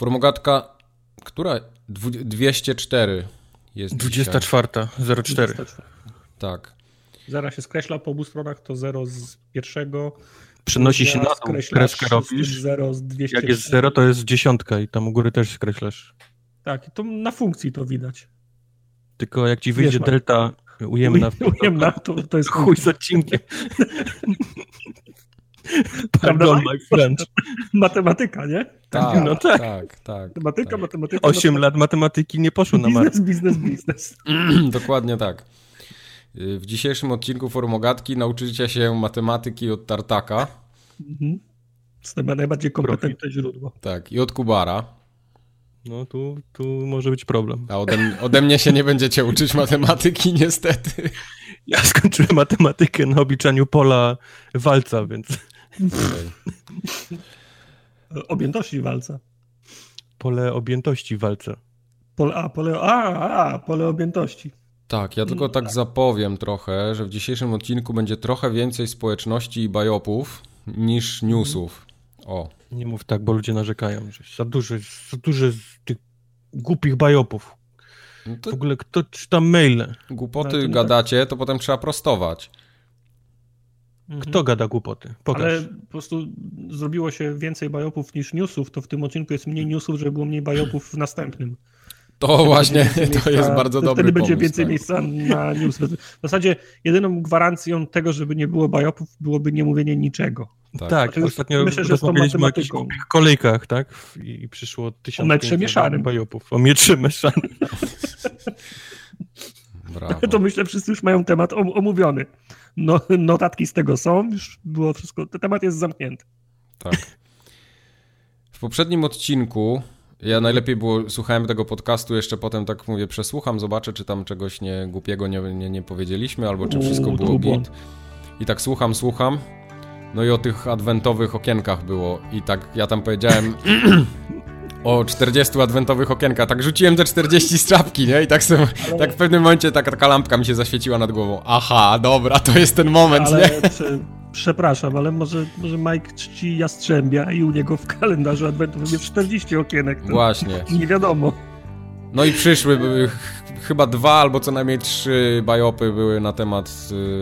Formogatka, która? Dwu, 204 jest 24, 04. Tak. Zera się skreśla po obu stronach, to 0 z pierwszego. Przenosi się na dół, kreskę robisz. 0 z 200. Jak jest 0, to jest dziesiątka i tam u góry też skreślasz. Tak, to na funkcji to widać. Tylko jak ci wyjdzie Wiesz, delta ujemna, ujemna to, to jest chuj z odcinkiem. Pardon, my friend. Matematyka, nie? Tak, no tak. tak, tak matematyka, tak. matematyka. Osiem lat matematyki nie poszło biznes, na markę. Biznes, biznes, Dokładnie tak. W dzisiejszym odcinku Formogatki nauczycie się matematyki od Tartaka. Mhm. To najbardziej kompetentne źródło. Tak, i od Kubara. No tu, tu może być problem. A ode, ode mnie się nie będziecie uczyć matematyki, niestety. Ja skończyłem matematykę na obliczaniu pola walca, więc... Objętości walca. Pole objętości walca. Pole, a, pole, a, a, pole objętości. Tak, ja tylko tak zapowiem trochę, że w dzisiejszym odcinku będzie trochę więcej społeczności i bajopów niż newsów. O. Nie mów tak, bo ludzie narzekają, że za dużo, za dużo tych głupich bajopów. No to... W ogóle kto czyta maile? Głupoty to gadacie, to potem trzeba prostować. Mhm. Kto gada głupoty? Pokaż. Ale po prostu zrobiło się więcej bajopów niż newsów, to w tym odcinku jest mniej newsów, żeby było mniej bajopów w następnym. To właśnie, to miejsca, jest bardzo dobry Wtedy pomysł, będzie więcej tak. miejsca na news. W zasadzie jedyną gwarancją tego, żeby nie było bajopów, byłoby nie mówienie niczego. Tak, tak ostatnio myślę, że rozmawialiśmy o jakichś kolejkach, tak? I przyszło tysiąc... O metrze mieszanym. Bajopów. O metrze mieszanym. Brawo. To myślę, wszyscy już mają temat omówiony. No, notatki z tego są, już było wszystko, ten temat jest zamknięty. Tak. W poprzednim odcinku ja najlepiej było, słuchałem tego podcastu, jeszcze potem tak mówię, przesłucham, zobaczę, czy tam czegoś nie, głupiego nie, nie, nie powiedzieliśmy, albo czy wszystko było git. I tak słucham, słucham. No i o tych adwentowych okienkach było. I tak ja tam powiedziałem o 40 adwentowych okienkach. Tak rzuciłem te 40 z czapki, nie? I tak, sobie, ale... tak w pewnym momencie taka, taka lampka mi się zaświeciła nad głową. Aha, dobra, to jest ten moment, ale nie? Przepraszam, ale może, może Mike czci Jastrzębia i u niego w kalendarzu adwentowym jest 40 okienek. Właśnie. Nie wiadomo. No i przyszły, chyba dwa albo co najmniej trzy bajopy były na temat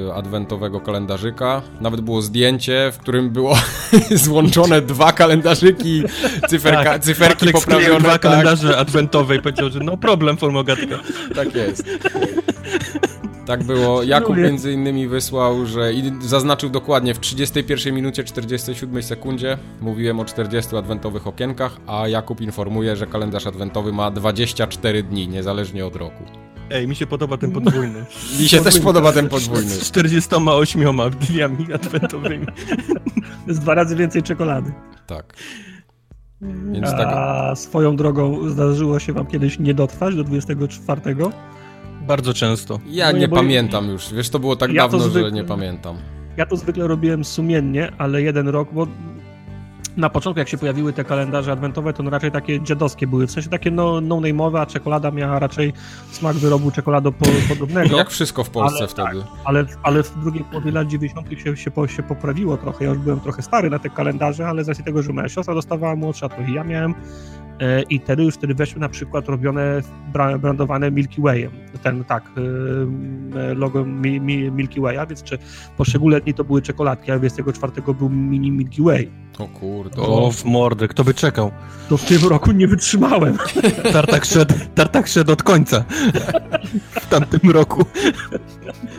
y, adwentowego kalendarzyka. Nawet było zdjęcie, w którym było złączone dwa kalendarzyki, cyferka, tak, cyferki Patryk poprawione. dwa tak. kalendarze adwentowe i powiedział, że no problem, formogatka. Tak jest. Tak było. Jakub między innymi wysłał, że i zaznaczył dokładnie w 31 minucie 47 sekundzie mówiłem o 40 adwentowych okienkach, a Jakub informuje, że kalendarz adwentowy ma 24 dni, niezależnie od roku. Ej, mi się podoba ten podwójny. Mi się też podoba ten podwójny. Z 48 dniami adwentowymi. To jest dwa razy więcej czekolady. Tak. Więc tak... A swoją drogą zdarzyło się wam kiedyś nie dotrwać do 24? Bardzo często. Ja no nie, nie pamiętam już. Wiesz, to było tak ja dawno, zwykle, że nie pamiętam. Ja to zwykle robiłem sumiennie, ale jeden rok, bo na początku, jak się pojawiły te kalendarze adwentowe, to no raczej takie dziadowskie były. W sensie takie no, no-name'owe, a czekolada miała raczej smak wyrobu czekoladopodobnego. Jak wszystko w Polsce ale, wtedy. Tak, ale, ale w drugiej połowie lat 90. Się, się, się poprawiło trochę. Ja już byłem trochę stary na te kalendarze, ale z racji tego, że moja siostra dostawała młodsza, to i ja miałem i wtedy już wtedy weszły na przykład robione, brandowane Milky Wayem, ten tak, e, logo Milky Waya, więc czy poszczególne dni to były czekoladki, a 24 był mini Milky Way. O kurde. O, w mordę, kto by czekał? To w tym roku nie wytrzymałem. Tartak szedł, tartak szedł od końca. W tamtym roku.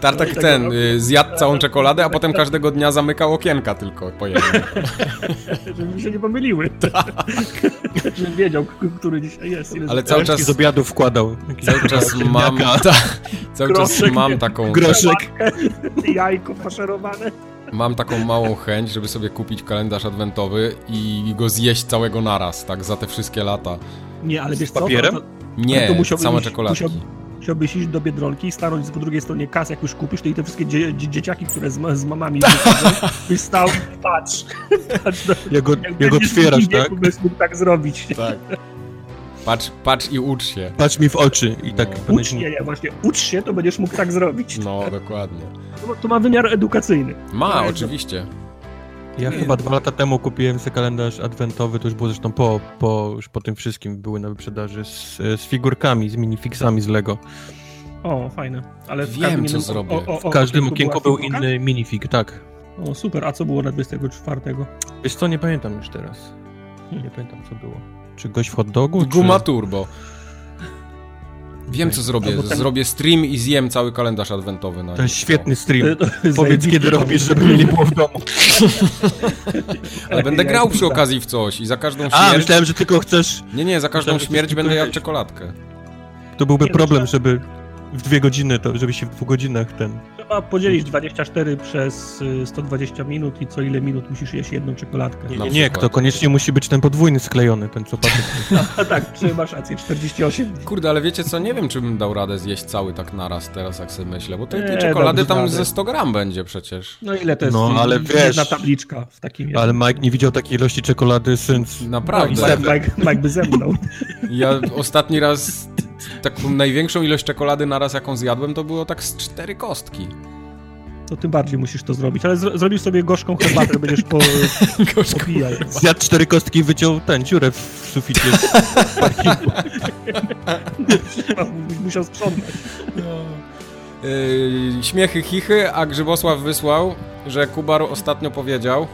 Tartak ten, y, zjadł całą czekoladę, a potem każdego dnia zamykał okienka tylko po jednym. Żeby mi się nie pomyliły. Żebym wiedział, który dzisiaj jest. Ale cały czas z obiadu wkładał. Cały czas mam, ta, cały czas mam taką... Groszek. Jajko faszerowane. Mam taką małą chęć, żeby sobie kupić kalendarz adwentowy i go zjeść całego naraz, tak, za te wszystkie lata. Nie, ale wiesz co? Papierem? To, to, nie, to same czekoladki. Musiał, musiałbyś iść do Biedronki i stanąć po drugiej stronie kas, jak już kupisz, to i te wszystkie dzie dzieciaki, które z, z mamami byś stał, patrz. patrz no, jak go, jak go otwierasz, tak? Mógł tak zrobić. Tak. Patrz, patrz i ucz się. Patrz mi w oczy i tak... No. Ucz się, nie, właśnie, ucz się, to będziesz mógł tak zrobić. No, dokładnie. To, to ma wymiar edukacyjny. Ma, oczywiście. Ja chyba dwa lata temu kupiłem sobie kalendarz adwentowy, to już było zresztą po, po, już po tym wszystkim były na wyprzedaży, z, z figurkami, z minifixami z Lego. O, fajne. Ale w Wiem, co innym- zrobię. O, o, o, W każdym okienku był figurka? inny minifig, tak. O, super. A co było na 24? Wiesz co, nie pamiętam już teraz. Nie pamiętam co było. Czy gość w hot dogu? Guma czy... turbo. Wiem, co zrobię. Ten- Zrobię stream i zjem cały kalendarz adwentowy na To jest świetny stream. To- to Powiedz kiedy robisz, żeby mnie nie było w domu. Ale będę grał przy okazji w coś i za każdą A, śmierć... myślałem, że tylko chcesz... Nie, nie, za każdą myślałem, śmierć będę jadł czekoladkę. To byłby Nie, problem, żeby w dwie godziny, to żeby się w dwóch godzinach ten... Trzeba podzielić 24 przez y, 120 minut i co ile minut musisz jeść jedną czekoladkę. Nie, nie, nie, to koniecznie musi być ten podwójny sklejony, ten co patyk. A tak, czy masz rację, 48. Kurde, ale wiecie co, nie wiem, czy bym dał radę zjeść cały tak naraz teraz, jak sobie myślę, bo tej, tej czekolady tam radę. ze 100 gram będzie przecież. No ile to jest? No, ale jedna wiesz- tabliczka w takim Ale Mike nie widział takiej ilości czekolady since... Naprawdę. Mike, Mike, Mike by zemdlał. Ja ostatni raz taką największą ilość czekolady naraz, jaką zjadłem, to było tak z cztery kostki. To tym bardziej musisz to zrobić. Ale zro zrobisz sobie gorzką herbatę, będziesz po, popijał. Zjadł cztery kostki i wyciął ten, dziurę w suficie. Musiał sprzątać. Yy, śmiechy, chichy, a Grzybosław wysłał, że Kubar ostatnio powiedział,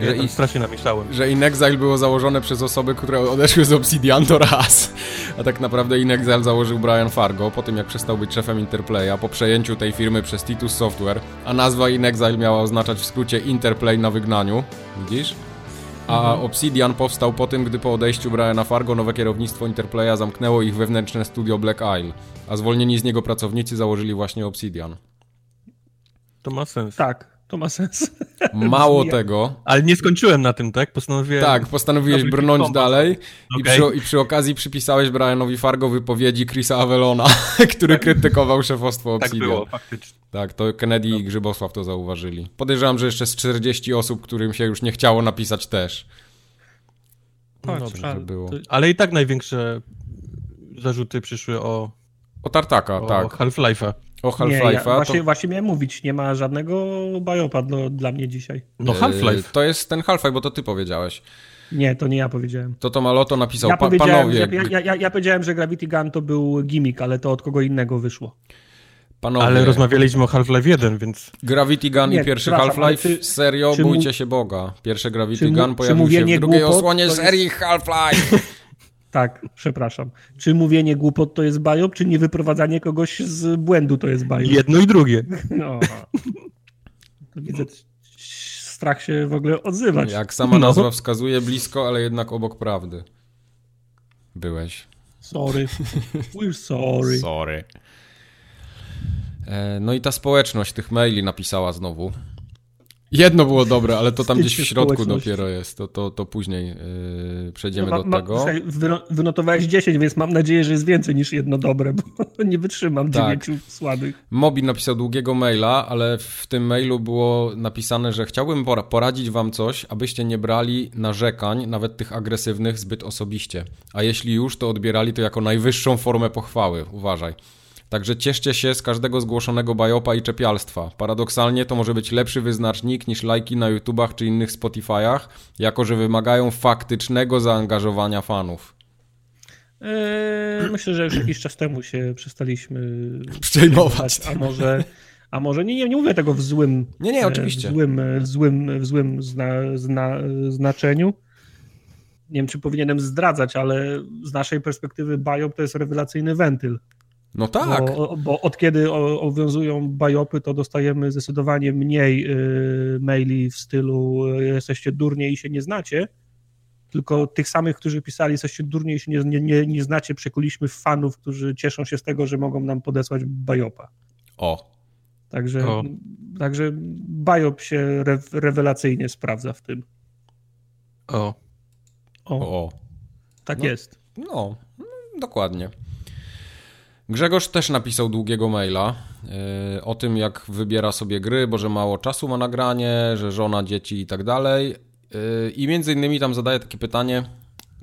że, tam i, strasznie namieszałem. że Inexile było założone przez osoby, które odeszły z Obsidian to raz. A tak naprawdę Inexile założył Brian Fargo po tym, jak przestał być szefem Interplaya po przejęciu tej firmy przez Titus Software, a nazwa Inexile miała oznaczać w skrócie Interplay na wygnaniu. Widzisz? A Obsidian powstał po tym, gdy po odejściu Briana Fargo nowe kierownictwo Interplaya zamknęło ich wewnętrzne studio Black Isle, a zwolnieni z niego pracownicy założyli właśnie Obsidian. To ma sens. Tak, to ma sens. Mało tego, Ale nie skończyłem na tym, tak? Postanowiłem... tak, postanowiłeś brnąć kompas. dalej i, Okej. przy, i przy okazji przypisałeś Brianowi Fargo wypowiedzi Chrisa Avelona, który krytykował szefostwo Tak Obsidian. było, faktycznie. Tak, to Kennedy i Grzybosław to zauważyli. Podejrzewam, że jeszcze z 40 osób, którym się już nie chciało napisać też. No Chodź, dobrze, ale to było. to- Ale i tak największe zarzuty przyszły o, O Tartaka, o tak. Half-Life'a. O Nie, ja Half-Life'a. właśnie, to, właśnie miałem mówić, nie ma żadnego biopa dla, dla mnie dzisiaj. No e, Half-Life. To jest ten Half-Life, bo to ty powiedziałeś. Nie, to nie ja powiedziałem. To to Maloto napisał. Ja Pa, panowie, że, ja, ja, ja powiedziałem, że Gravity Gun to był gimmick, ale to od kogo innego wyszło. panowie. Ale rozmawialiśmy o Half-Life 1, więc Gravity Gun Nie, i pierwszy Half-Life, czy- serio, czy mu- bójcie się Boga. Pierwsze Gravity mu- Gun pojawił się w drugiej głupot osłonie jest- serii Half-Life. Tak, przepraszam. Czy mówienie głupot to jest biop, czy nie wyprowadzanie kogoś z błędu to jest biop? jedno i drugie. No. To widzę, strach się w ogóle odzywać. Jak sama No. nazwa wskazuje, blisko, ale jednak obok prawdy. Byłeś. Sorry. We're sorry. Sorry. E, No i ta społeczność tych maili napisała znowu. Jedno było dobre, ale to tam gdzieś w środku dopiero jest. To, to, to później yy, przejdziemy Ma- do ma- tego. słuchaj, wyno- Wynotowałeś 10, więc mam nadzieję, że jest więcej niż jedno dobre, bo nie wytrzymam Tak. dziewięciu słabych. Mobi napisał długiego maila, ale w tym mailu było napisane, że chciałbym pora- poradzić wam coś, abyście nie brali narzekań, nawet tych agresywnych, zbyt osobiście. A jeśli już, to odbierali to jako najwyższą formę pochwały. Uważaj. Także cieszcie się z każdego zgłoszonego bajopa i czepialstwa. Paradoksalnie to może być lepszy wyznacznik niż lajki na YouTubach czy innych Spotify'ach, jako że wymagają faktycznego zaangażowania fanów. Eee, myślę, że już jakiś czas temu się przestaliśmy Przejmować. A może, a może nie, nie, nie mówię tego w złym, Nie, nie, e, oczywiście. w złym, w złym, w złym zna, zna, znaczeniu. Nie wiem, czy powinienem zdradzać, ale z naszej perspektywy biop to jest rewelacyjny wentyl. No tak. Bo, bo od kiedy obowiązują bajopy, to dostajemy zdecydowanie mniej y, maili w stylu y, jesteście durnie i się nie znacie, tylko tych samych, którzy pisali jesteście durnie i się nie, nie, nie, nie znacie, przekuliśmy w fanów, którzy cieszą się z tego, że mogą nam podesłać bajopa. O. Także, O. także bajop się re, rewelacyjnie sprawdza w tym. O. O, O. o. tak no. jest. No, no, dokładnie. Grzegorz też napisał długiego maila yy, o tym, jak wybiera sobie gry, bo że mało czasu ma nagranie, że żona, dzieci i tak dalej. Yy, I między innymi tam zadaje takie pytanie,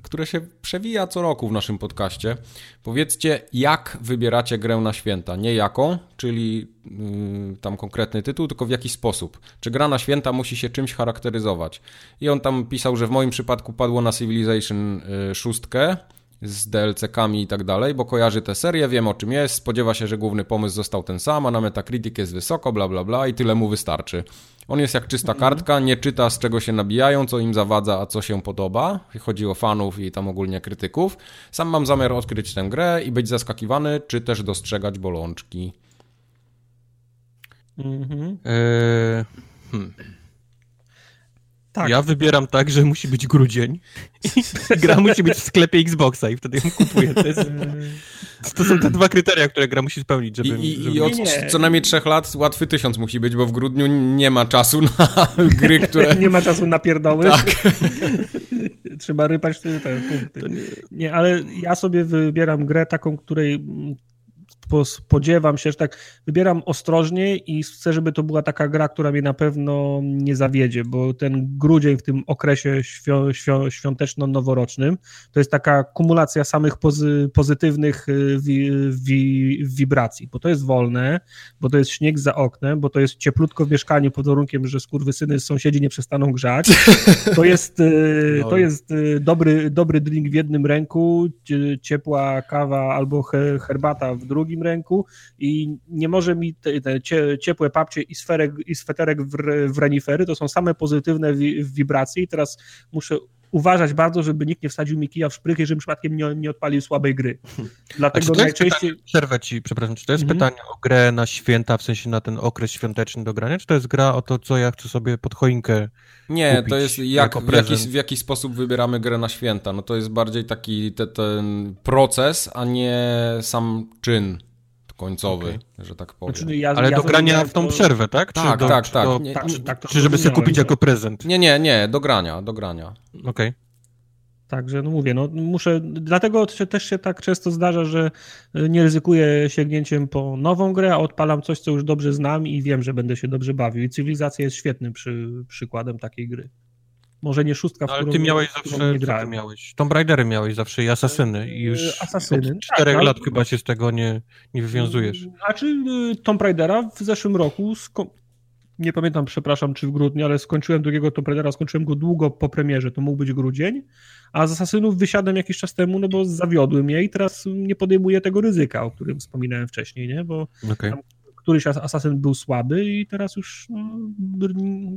które się przewija co roku w naszym podcaście. Powiedzcie, jak wybieracie grę na święta. Nie jaką, czyli yy, tam konkretny tytuł, tylko w jaki sposób. Czy gra na święta musi się czymś charakteryzować. I on tam pisał, że w moim przypadku padło na Civilization 6 yy, z DLC-kami i tak dalej, bo kojarzy tę serię, wiem o czym jest, spodziewa się, że główny pomysł został ten sam, a na Metacritic jest wysoko, bla bla bla i tyle mu wystarczy. On jest jak czysta mhm. kartka, nie czyta z czego się nabijają, co im zawadza, a co się podoba. Chodzi o fanów i tam ogólnie krytyków. Sam mam zamiar odkryć tę grę i być zaskakiwany, czy też dostrzegać bolączki. Mhm. Eee, hmm. Tak. Ja wybieram tak, że musi być grudzień i gra musi być w sklepie Xboxa i wtedy ją kupuję. To, jest, to są te dwa kryteria, które gra musi spełnić, żeby... I, żeby... i od co najmniej trzech lat łatwy tysiąc musi być, bo w grudniu nie ma czasu na gry, które... nie ma czasu na pierdoły. Tak. Trzeba rypać te, te punkty. Nie... nie, ale ja sobie wybieram grę taką, której spodziewam się, że tak wybieram ostrożnie i chcę, żeby to była taka gra, która mnie na pewno nie zawiedzie, bo ten grudzień w tym okresie świ świ świąteczno-noworocznym to jest taka kumulacja samych pozy pozytywnych y, wi wi wibracji, bo to jest wolne, bo to jest śnieg za oknem, bo to jest cieplutko w mieszkaniu pod warunkiem, że skurwysyny sąsiedzi nie przestaną grzać. To jest, y, to jest y, dobry, dobry drink w jednym ręku, ciepła kawa albo herbata w drugim drugim ręku i nie może mi te, te ciepłe papcie i, sferek, i sweterek w, w renifery, to są same pozytywne wi, wibracje i teraz muszę uważać bardzo, żeby nikt nie wsadził mi kija w szprychy, żebym przypadkiem nie, nie odpalił słabej gry. Dlatego najczęściej... Pytanie, przerwę ci, przepraszam, czy to jest mhm. pytanie o grę na święta, w sensie na ten okres świąteczny do grania, czy to jest gra o to, co ja chcę sobie pod choinkę Nie, to jest jak, w, jaki, w jaki sposób wybieramy grę na święta. No to jest bardziej taki te, ten proces, a nie sam czyn końcowy, okay. że tak powiem. Znaczy, ja, Ale ja do grania w tą przerwę, tak? Tak, do, tak, tak. Do, nie, tak, czy, tak, czy żeby sobie kupić jako prezent? Nie, nie, nie, do grania, do grania. Okej. Okay. Także, no mówię, no muszę, dlatego też się tak często zdarza, że nie ryzykuję sięgnięciem po nową grę, a odpalam coś, co już dobrze znam i wiem, że będę się dobrze bawił. I cywilizacja jest świetnym przy, przykładem takiej gry. Może nie szóstka, w no, Ale ty miałeś zawsze, nie grałem. miałeś? Tomb Raidery miałeś zawsze i Asasyny i już e, Asasyny. od czterech tak, lat ale... chyba się z tego nie, nie wywiązujesz. Znaczy y, Tomb Raidera w zeszłym roku, nie pamiętam, przepraszam, czy w grudniu, ale skończyłem drugiego Tomb Raidera, skończyłem go długo po premierze, to mógł być grudzień, a z Asasynów wysiadłem jakiś czas temu, no bo zawiodłem je i teraz nie podejmuję tego ryzyka, o którym wspominałem wcześniej, nie? Bo okay. tam któryś asasyn był słaby i teraz już no,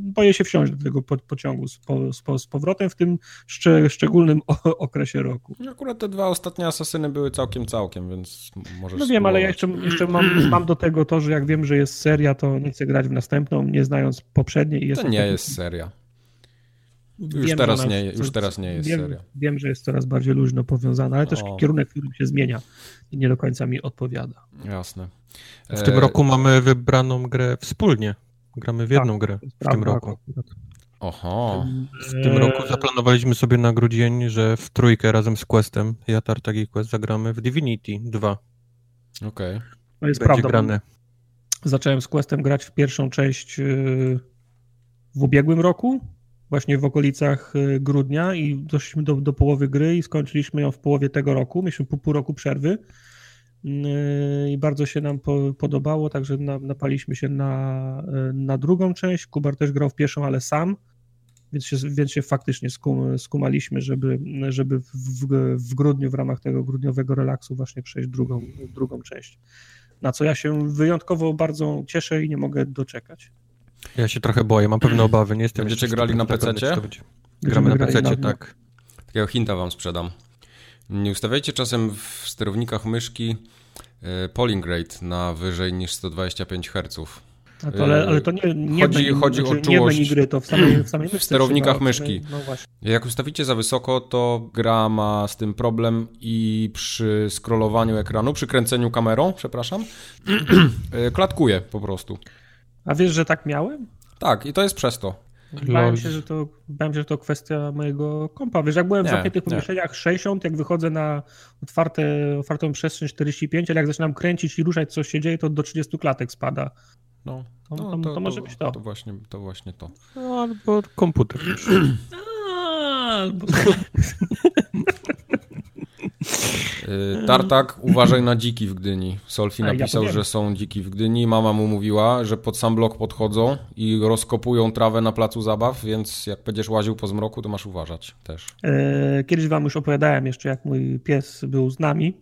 boję się wsiąść do tego pociągu z, po, z, powrotem w tym szcze, szczególnym okresie roku. Akurat te dwa ostatnie asasyny były całkiem, całkiem, więc możesz No wiem, spróbować. ale ja jeszcze, jeszcze mam, mam do tego to, że jak wiem, że jest seria, to nie chcę grać w następną, nie znając poprzedniej. I to nie jest seria. Już, wiem, teraz, nie, już teraz nie jest wiem, seria. Wiem, że jest coraz bardziej luźno powiązana, ale o. też kierunek, w którym się zmienia i nie do końca mi odpowiada. Jasne. W tym e, roku mamy wybraną grę wspólnie. Gramy w jedną tak, grę w tym roku. Oho. W tym roku zaplanowaliśmy sobie na grudzień, że w trójkę razem z Questem, ja Tartagi Quest, zagramy w Divinity 2. Okej. Okay. No jest Będzie prawda. Grane. Zacząłem z Questem grać w pierwszą część y, w ubiegłym roku, właśnie w okolicach y, grudnia i doszliśmy do, do połowy gry i skończyliśmy ją w połowie tego roku. Mieliśmy pół, pół roku przerwy y, i bardzo się nam po, podobało, także na, napaliśmy się na, y, na drugą część. Kubar też grał w pierwszą, ale sam, więc się, więc się faktycznie skum, skumaliśmy, żeby, żeby w, w grudniu w ramach tego grudniowego relaksu właśnie przejść drugą, drugą część. Na co ja się wyjątkowo bardzo cieszę i nie mogę doczekać. Ja się trochę boję, mam pewne obawy. Nie jestem Będziecie grali na PC? Gramy na PC, tak. Takiego hinta wam sprzedam. Nie ustawiajcie czasem w sterownikach myszki e, polling rate na wyżej niż 125 Hz. To, ale, ale, to nie, nie chodzi, menu, chodzi znaczy, o czułość nie gry, to w samej, w samej w sterownikach myszki. No Jak ustawicie za wysoko, to gra ma z tym problem i przy scrollowaniu ekranu, przy kręceniu kamerą, przepraszam, e, klatkuje po prostu. A wiesz, że tak miałem? Tak, i to jest przez to. Bałem się, że to, bałem się, że to kwestia mojego kompa. Wiesz, jak byłem w zamkniętych pomieszczeniach 60, jak wychodzę na otwarte, otwartą przestrzeń 45, ale jak zaczynam kręcić i ruszać, co się dzieje, to do 30 klatek spada. No, to, no, to, to, to może być to. To właśnie to. Właśnie to. No, albo komputer. albo... Y, Tartak, uważaj na dziki w Gdyni. Solfi napisał, ja że są dziki w Gdyni. Mama mu mówiła, że pod sam blok podchodzą i rozkopują trawę na placu zabaw, więc jak będziesz łaził po zmroku, to masz uważać też. E, kiedyś wam już opowiadałem jeszcze, jak mój pies był z nami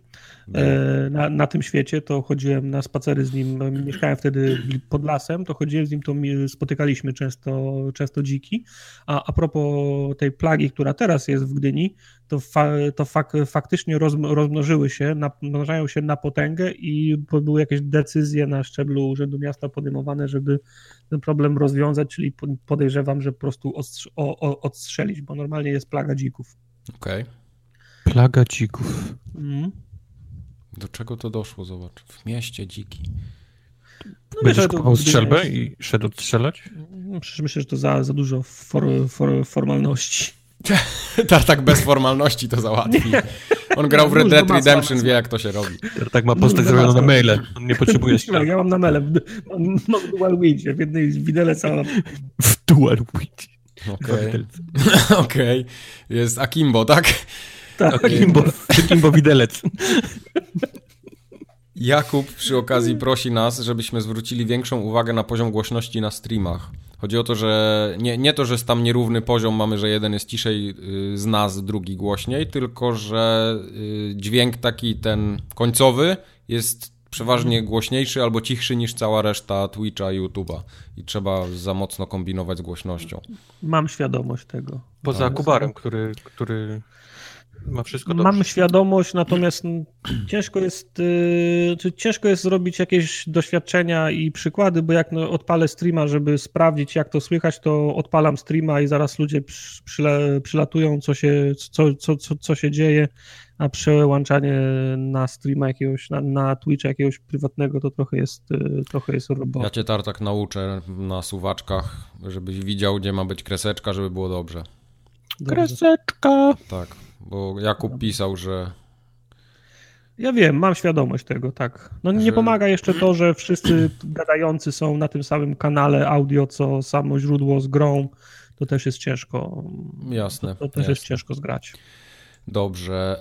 E, na, na tym świecie, to chodziłem na spacery z nim, mieszkałem wtedy pod lasem, to chodziłem z nim, to spotykaliśmy często, często dziki, a a propos tej plagi, która teraz jest w Gdyni, to, fa, to fak, faktycznie roz, rozmnożyły się, namnażają się na potęgę i były jakieś decyzje na szczeblu Urzędu Miasta podejmowane, żeby ten problem rozwiązać, czyli podejrzewam, że po prostu odstrzelić, bo normalnie jest plaga dzików. Okej. Okay. Plaga dzików. Mm. Do czego to doszło, zobacz. W mieście dziki. No Będziesz kupował strzelbę i szedł odstrzelać? No, przecież myślę, że to za, za dużo for, for, formalności. tak bez formalności to załatwi. On grał w Red Dead Redemption, wie jak to się robi. Tak ma postać zrobioną na maile. On nie potrzebuje Tak, ja mam na maile. Mam dual windzie. W jednej widelec, a... W dual windzie. Okej. Okay. okay. Jest Akimbo, tak? Tak. Akimbo, Akimbo widelec. Jakub przy okazji prosi nas, żebyśmy zwrócili większą uwagę na poziom głośności na streamach. Chodzi o to, że nie, nie to, że jest tam nierówny poziom, mamy, że jeden jest ciszej y, z nas, drugi głośniej, tylko że y, dźwięk taki ten końcowy jest przeważnie głośniejszy albo cichszy niż cała reszta Twitcha i YouTube'a. I trzeba za mocno kombinować z głośnością. Mam świadomość tego. Poza tak. Kubarem, który, który ma wszystko dobrze. Mam świadomość, natomiast ciężko jest, yy, ciężko jest zrobić jakieś doświadczenia i przykłady, bo jak no, odpalę streama, żeby sprawdzić, jak to słychać, to odpalam streama i zaraz ludzie przyle, przylatują, co się, co, co, co, co się dzieje, a przełączanie na streama jakiegoś, na, na Twitcha jakiegoś prywatnego, to trochę jest, yy, trochę jest robota. Ja cię tartak nauczę na suwaczkach, żebyś widział, gdzie ma być kreseczka, żeby było dobrze. dobrze. Kreseczka! Tak bo Jakub pisał, że ja wiem, mam świadomość tego, tak. No nie że... pomaga jeszcze to, że wszyscy gadający są na tym samym kanale audio, co samo źródło z grą. To też jest ciężko. Jasne. To, to też jasne. jest ciężko zgrać. Dobrze.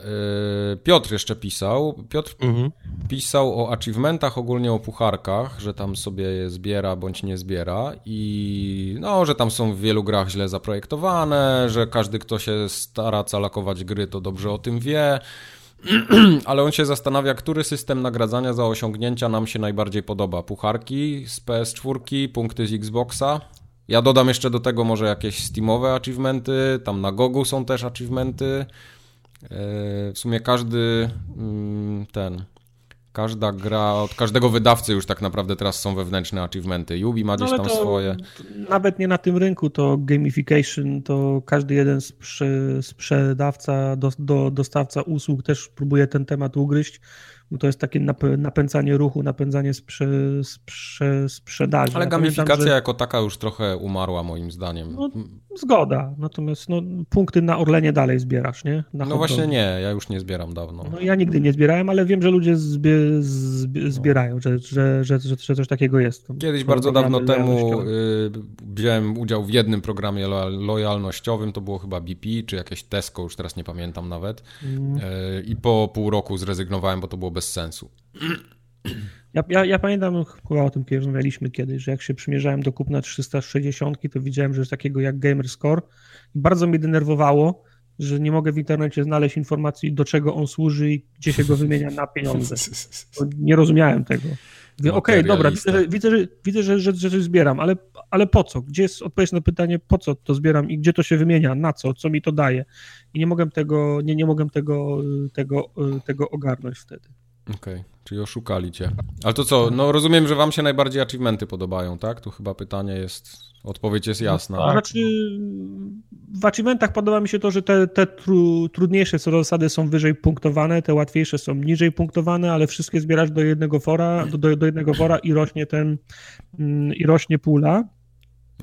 Y, Piotr jeszcze pisał. Piotr mhm. pisał o achievementach, ogólnie o pucharkach, że tam sobie je zbiera bądź nie zbiera i no, że tam są w wielu grach źle zaprojektowane, że każdy, kto się stara calakować gry, to dobrze o tym wie. Ale on się zastanawia, który system nagradzania za osiągnięcia nam się najbardziej podoba. Pucharki z PS4, punkty z Xboxa. Ja dodam jeszcze do tego może jakieś Steamowe achievementy, tam na Gogu są też achievementy. E, w sumie każdy mm, ten, każda gra, od każdego wydawcy już tak naprawdę teraz są wewnętrzne achievementy. Yubi ma gdzieś no, tam swoje. Nawet nie na tym rynku, to gamification, to każdy jeden sprzedawca, do, do, dostawca usług też próbuje ten temat ugryźć bo to jest takie napędzanie ruchu, napędzanie sprze, sprze, sprzedaży. Ale gamifikacja że... jako taka już trochę umarła moim zdaniem. No, zgoda, natomiast no, punkty na Orlenie dalej zbierasz, nie? Na no właśnie nie, ja już nie zbieram dawno. No ja nigdy nie zbierałem, ale wiem, że ludzie zbie, zbie, zbierają, no. że, że, że, że, że coś takiego jest. Kiedyś bardzo dawno temu y, wziąłem udział w jednym programie lojalnościowym, to było chyba BP, czy jakieś Tesco, już teraz nie pamiętam nawet. Mm. Y, I po pół roku zrezygnowałem, bo to było bez sensu. Ja, ja, ja, pamiętam, chyba o tym rozmawialiśmy kiedyś, że jak się przymierzałem do kupna 360, to widziałem, że jest takiego jak Gamerscore i bardzo mnie denerwowało, że nie mogę w internecie znaleźć informacji, do czego on służy i gdzie się go wymienia na pieniądze. Nie rozumiałem tego. Okej, okay, dobra, widzę, że, widzę, że, widzę że, że, że coś zbieram, ale, ale po co? Gdzie jest odpowiedź na pytanie, po co to zbieram i gdzie to się wymienia, na co, co mi to daje? I nie mogłem tego, nie, nie mogłem tego, tego, tego ogarnąć wtedy. Okej, okay, czyli oszukali cię. Ale to co, no rozumiem, że wam się najbardziej achievementy podobają, tak? Tu chyba pytanie jest, odpowiedź jest jasna. No, Znaczy, w achievementach podoba mi się to, że te, te tru, trudniejsze co do zasady są wyżej punktowane, te łatwiejsze są niżej punktowane, ale wszystkie zbierasz do jednego fora, do, do, jednego wora i rośnie ten, mm, i rośnie pula.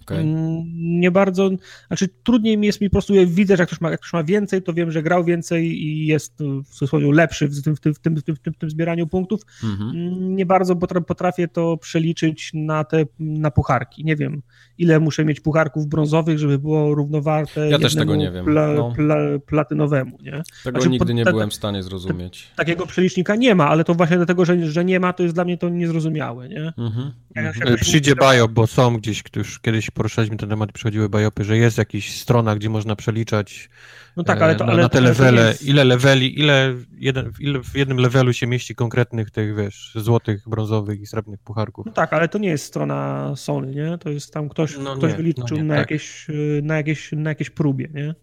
Okay. Mm, nie bardzo, znaczy trudniej mi jest mi po prostu, widzę, że jak ktoś, ma, jak ktoś ma więcej, to wiem, że grał więcej i jest w cudzysłowie lepszy w tym, w tym, w tym, w tym, w tym, w tym zbieraniu punktów. Mm -hmm. Nie bardzo potrafię to przeliczyć na te na pucharki. Nie wiem, ile muszę mieć pucharków brązowych, żeby było równowarte ja też tego nie wiem. Pla, no. pla, platynowemu, nie? Tego znaczy, nigdy nie byłem w stanie zrozumieć. takiego przelicznika nie ma, ale to właśnie dlatego, że, że nie ma, to jest dla mnie to niezrozumiałe, nie? Mhm. Mhm. Przyjdzie biop, bo są gdzieś, już kiedyś poruszaliśmy ten temat przychodziły biopy, że jest jakaś strona, gdzie można przeliczać no tak, ale to, na, ale, na te levele, jest... ile leveli, ile, jeden, ile w jednym levelu się mieści konkretnych tych, wiesz, złotych, brązowych i srebrnych pucharków. No tak, ale to nie jest strona Sony, nie? To jest tam ktoś, no ktoś nie, wyliczył no nie, na, tak. jakieś, na, jakieś, na jakieś próbie, nie?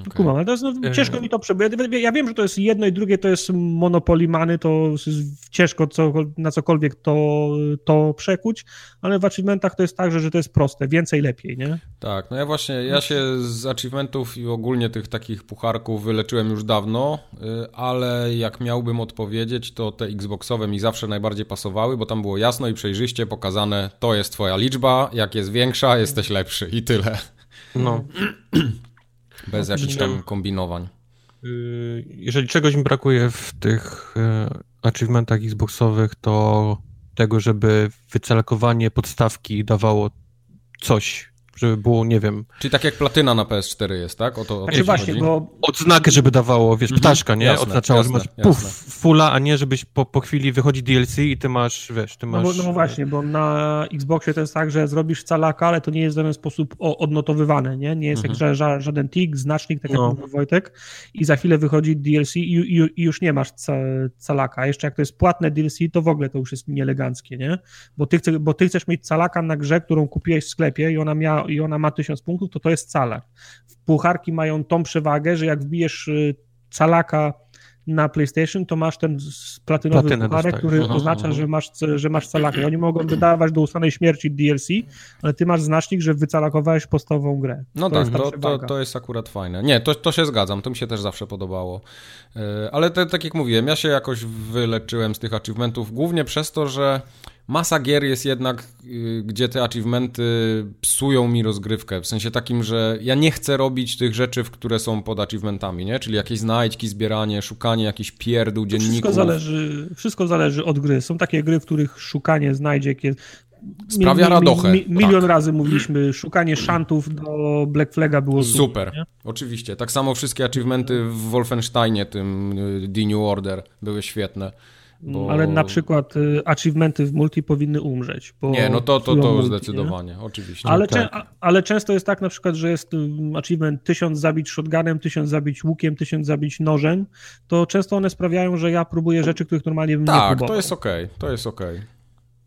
Okay. Kumam, ale to jest, no, ciężko mi to przebyć. Ja wiem, że to jest jedno i drugie to jest monopolimany, to jest ciężko co, na cokolwiek to, to przekuć, ale w achievementach to jest tak, że, że to jest proste, więcej lepiej, nie? Tak, no ja właśnie, ja się z achievementów i ogólnie tych takich pucharków wyleczyłem już dawno, y, ale jak miałbym odpowiedzieć, to te Xboxowe mi zawsze najbardziej pasowały, bo tam było jasno i przejrzyście pokazane, to jest twoja liczba, jak jest większa, jesteś lepszy i tyle. No. Bez no, jakichś tam kombinowań. Y, jeżeli czegoś mi brakuje w tych y, achievementach Xboxowych, to tego, żeby wycelakowanie podstawki dawało coś żeby było, nie wiem... Czyli tak jak platyna na PS4 jest, tak? O to, o znaczy właśnie, bo... Odznakę, żeby dawało, wiesz, mhm. ptaszka, nie? Jasne, Oznaczało, jasne, że masz puf, fulla, a nie żebyś po, po chwili wychodzi DLC i ty masz, wiesz, ty masz... No, bo, no właśnie, bo na Xboxie to jest tak, że zrobisz calaka, ale to nie jest w żaden sposób odnotowywane, nie? Nie jest mhm. jak żaden tick, znacznik, tak jak no. mówił Wojtek i za chwilę wychodzi DLC i, i, i już nie masz calaka. Jeszcze jak to jest płatne DLC, to w ogóle to już jest nieeleganckie, nie? Bo ty, chce, bo ty chcesz mieć calaka na grze, którą kupiłeś w sklepie i ona miała i ona ma 1000 punktów, to to jest calar. Pucharki mają tą przewagę, że jak wbijesz y, calaka na PlayStation, to masz ten platynowy Platynę pucharek, który -huh, oznacza, -huh. że masz, że masz calaka. Oni mogą wydawać do ustanej śmierci DLC, ale ty masz znacznik, że wycalakowałeś podstawową grę. No to tak, to, to, to, jest akurat fajne. Nie, to, to się zgadzam, to mi się też zawsze podobało. E, ale te, tak jak mówiłem, ja się jakoś wyleczyłem z tych achievementów, głównie przez to, że masa gier jest jednak, y, gdzie te achievementy psują mi rozgrywkę, w sensie takim, że ja nie chcę robić tych rzeczy, w które są pod achievementami, nie? Czyli jakieś znajdźki, zbieranie, szukanie jakichś pierdół, dzienników. Wszystko zależy, wszystko zależy od gry. Są takie gry, w których szukanie znajdziek jest Sprawia radochę. Mi, mi, milion tak. razy mówiliśmy, szukanie szantów do Black Flaga było super. Super, oczywiście. Tak samo wszystkie achievementy w Wolfensteinie, tym y, The New Order, były świetne. Bo... Ale na przykład y, achievementy w multi powinny umrzeć. nie, no to, to, to multi, zdecydowanie, nie? oczywiście. Ale, tak. cze ale często jest tak na przykład, że jest y, achievement tysiąc zabić shotgunem, tysiąc zabić łukiem, tysiąc zabić nożem, to często one sprawiają, że ja próbuję rzeczy, których normalnie bym tak, nie próbował. Tak, to jest okej, okay, to jest okej. Okay.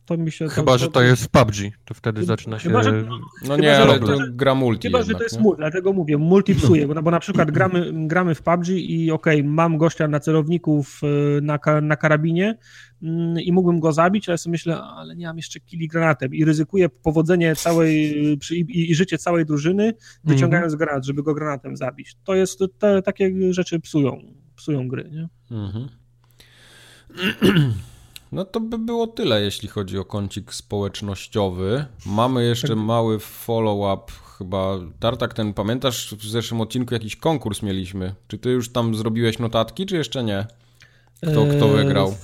To mi się Chyba, że to jest w PUBG, to wtedy chyba, zaczyna się... Chyba, że, no nie, ale to gra multi Chyba, jednak, że to jest multi, dlatego mówię, multi psuje, bo, bo na przykład gramy, gramy w PUBG i okej, okay, mam gościa na celowników y, na, na karabinie mm, i mógłbym go zabić, ale sobie myślę, ale nie mam jeszcze kili granatem i ryzykuję powodzenie całej i, i życie całej drużyny, wyciągając mm -hmm. granat, żeby go granatem zabić. To jest, te, takie rzeczy psują, psują gry, nie? Mhm. No to by było tyle, jeśli chodzi o kącik społecznościowy. Mamy jeszcze tak. mały follow-up chyba. Tartak, ten pamiętasz, w zeszłym odcinku jakiś konkurs mieliśmy. Czy ty już tam zrobiłeś notatki, czy jeszcze nie? Kto, kto eee, wygrał?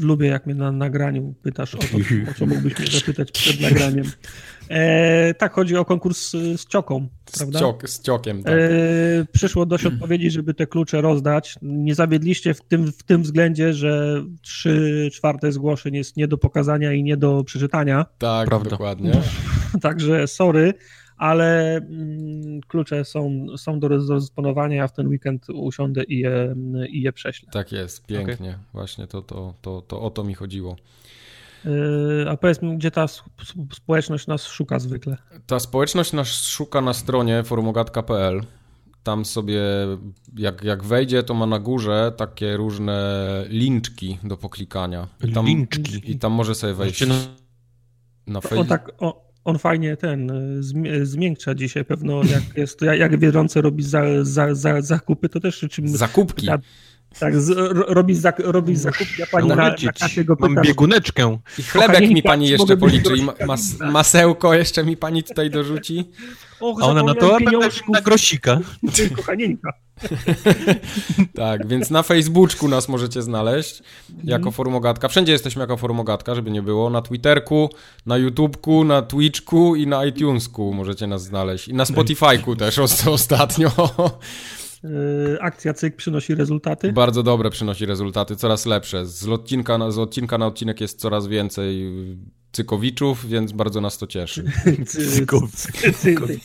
Lubię, jak mnie na nagraniu pytasz o to, o co mógłbyś mnie zapytać przed nagraniem. E, tak, chodzi o konkurs z cioką, prawda? Z, ciok, z ciokiem, tak. E, przyszło dość odpowiedzi, żeby te klucze rozdać. Nie zawiedliście w tym, w tym względzie, że trzy czwarte zgłoszeń jest nie do pokazania i nie do przeczytania. Tak, Prawda. dokładnie. Także sorry, ale mm, klucze są, są do rozdysponowania, ja w ten weekend usiądę i je, i je prześlę. Tak jest, pięknie. Okay. Właśnie to, to, to, to o to mi chodziło. Yy, a powiedz mi, gdzie ta społeczność nas szuka zwykle? Ta społeczność nas szuka na stronie forumogatka.pl. Tam sobie, jak, jak wejdzie, to ma na górze takie różne linczki do poklikania. I tam, linczki. I tam może sobie wejść na, na Facebook. tak, o, on fajnie ten zmiękcza dzisiaj pewno, jak jest, jak Wiedzące robi za, za, za, zakupy, to też czym... Zakupki. Tak, z, robisz, zak, robisz zakupy, a pani na, na kasie Mam bieguneczkę. I chlebek mi pani jeszcze policzy i mas, masełko jeszcze mi pani tutaj dorzuci. Och, a ona na to na grosika. Kochanieńka. tak, więc na Facebooku nas możecie znaleźć jako mhm. Forumogatka. Wszędzie jesteśmy jako Forumogatka, żeby nie było. Na Twitterku, na YouTubeku, na Twitchku i na iTunesku możecie nas znaleźć. I na Spotifyku też ostatnio. Yy, akcja cyk przynosi rezultaty? Bardzo dobre przynosi rezultaty, coraz lepsze. Z odcinka na, z odcinka, na odcinek jest coraz więcej cykowiczów, więc bardzo nas to cieszy.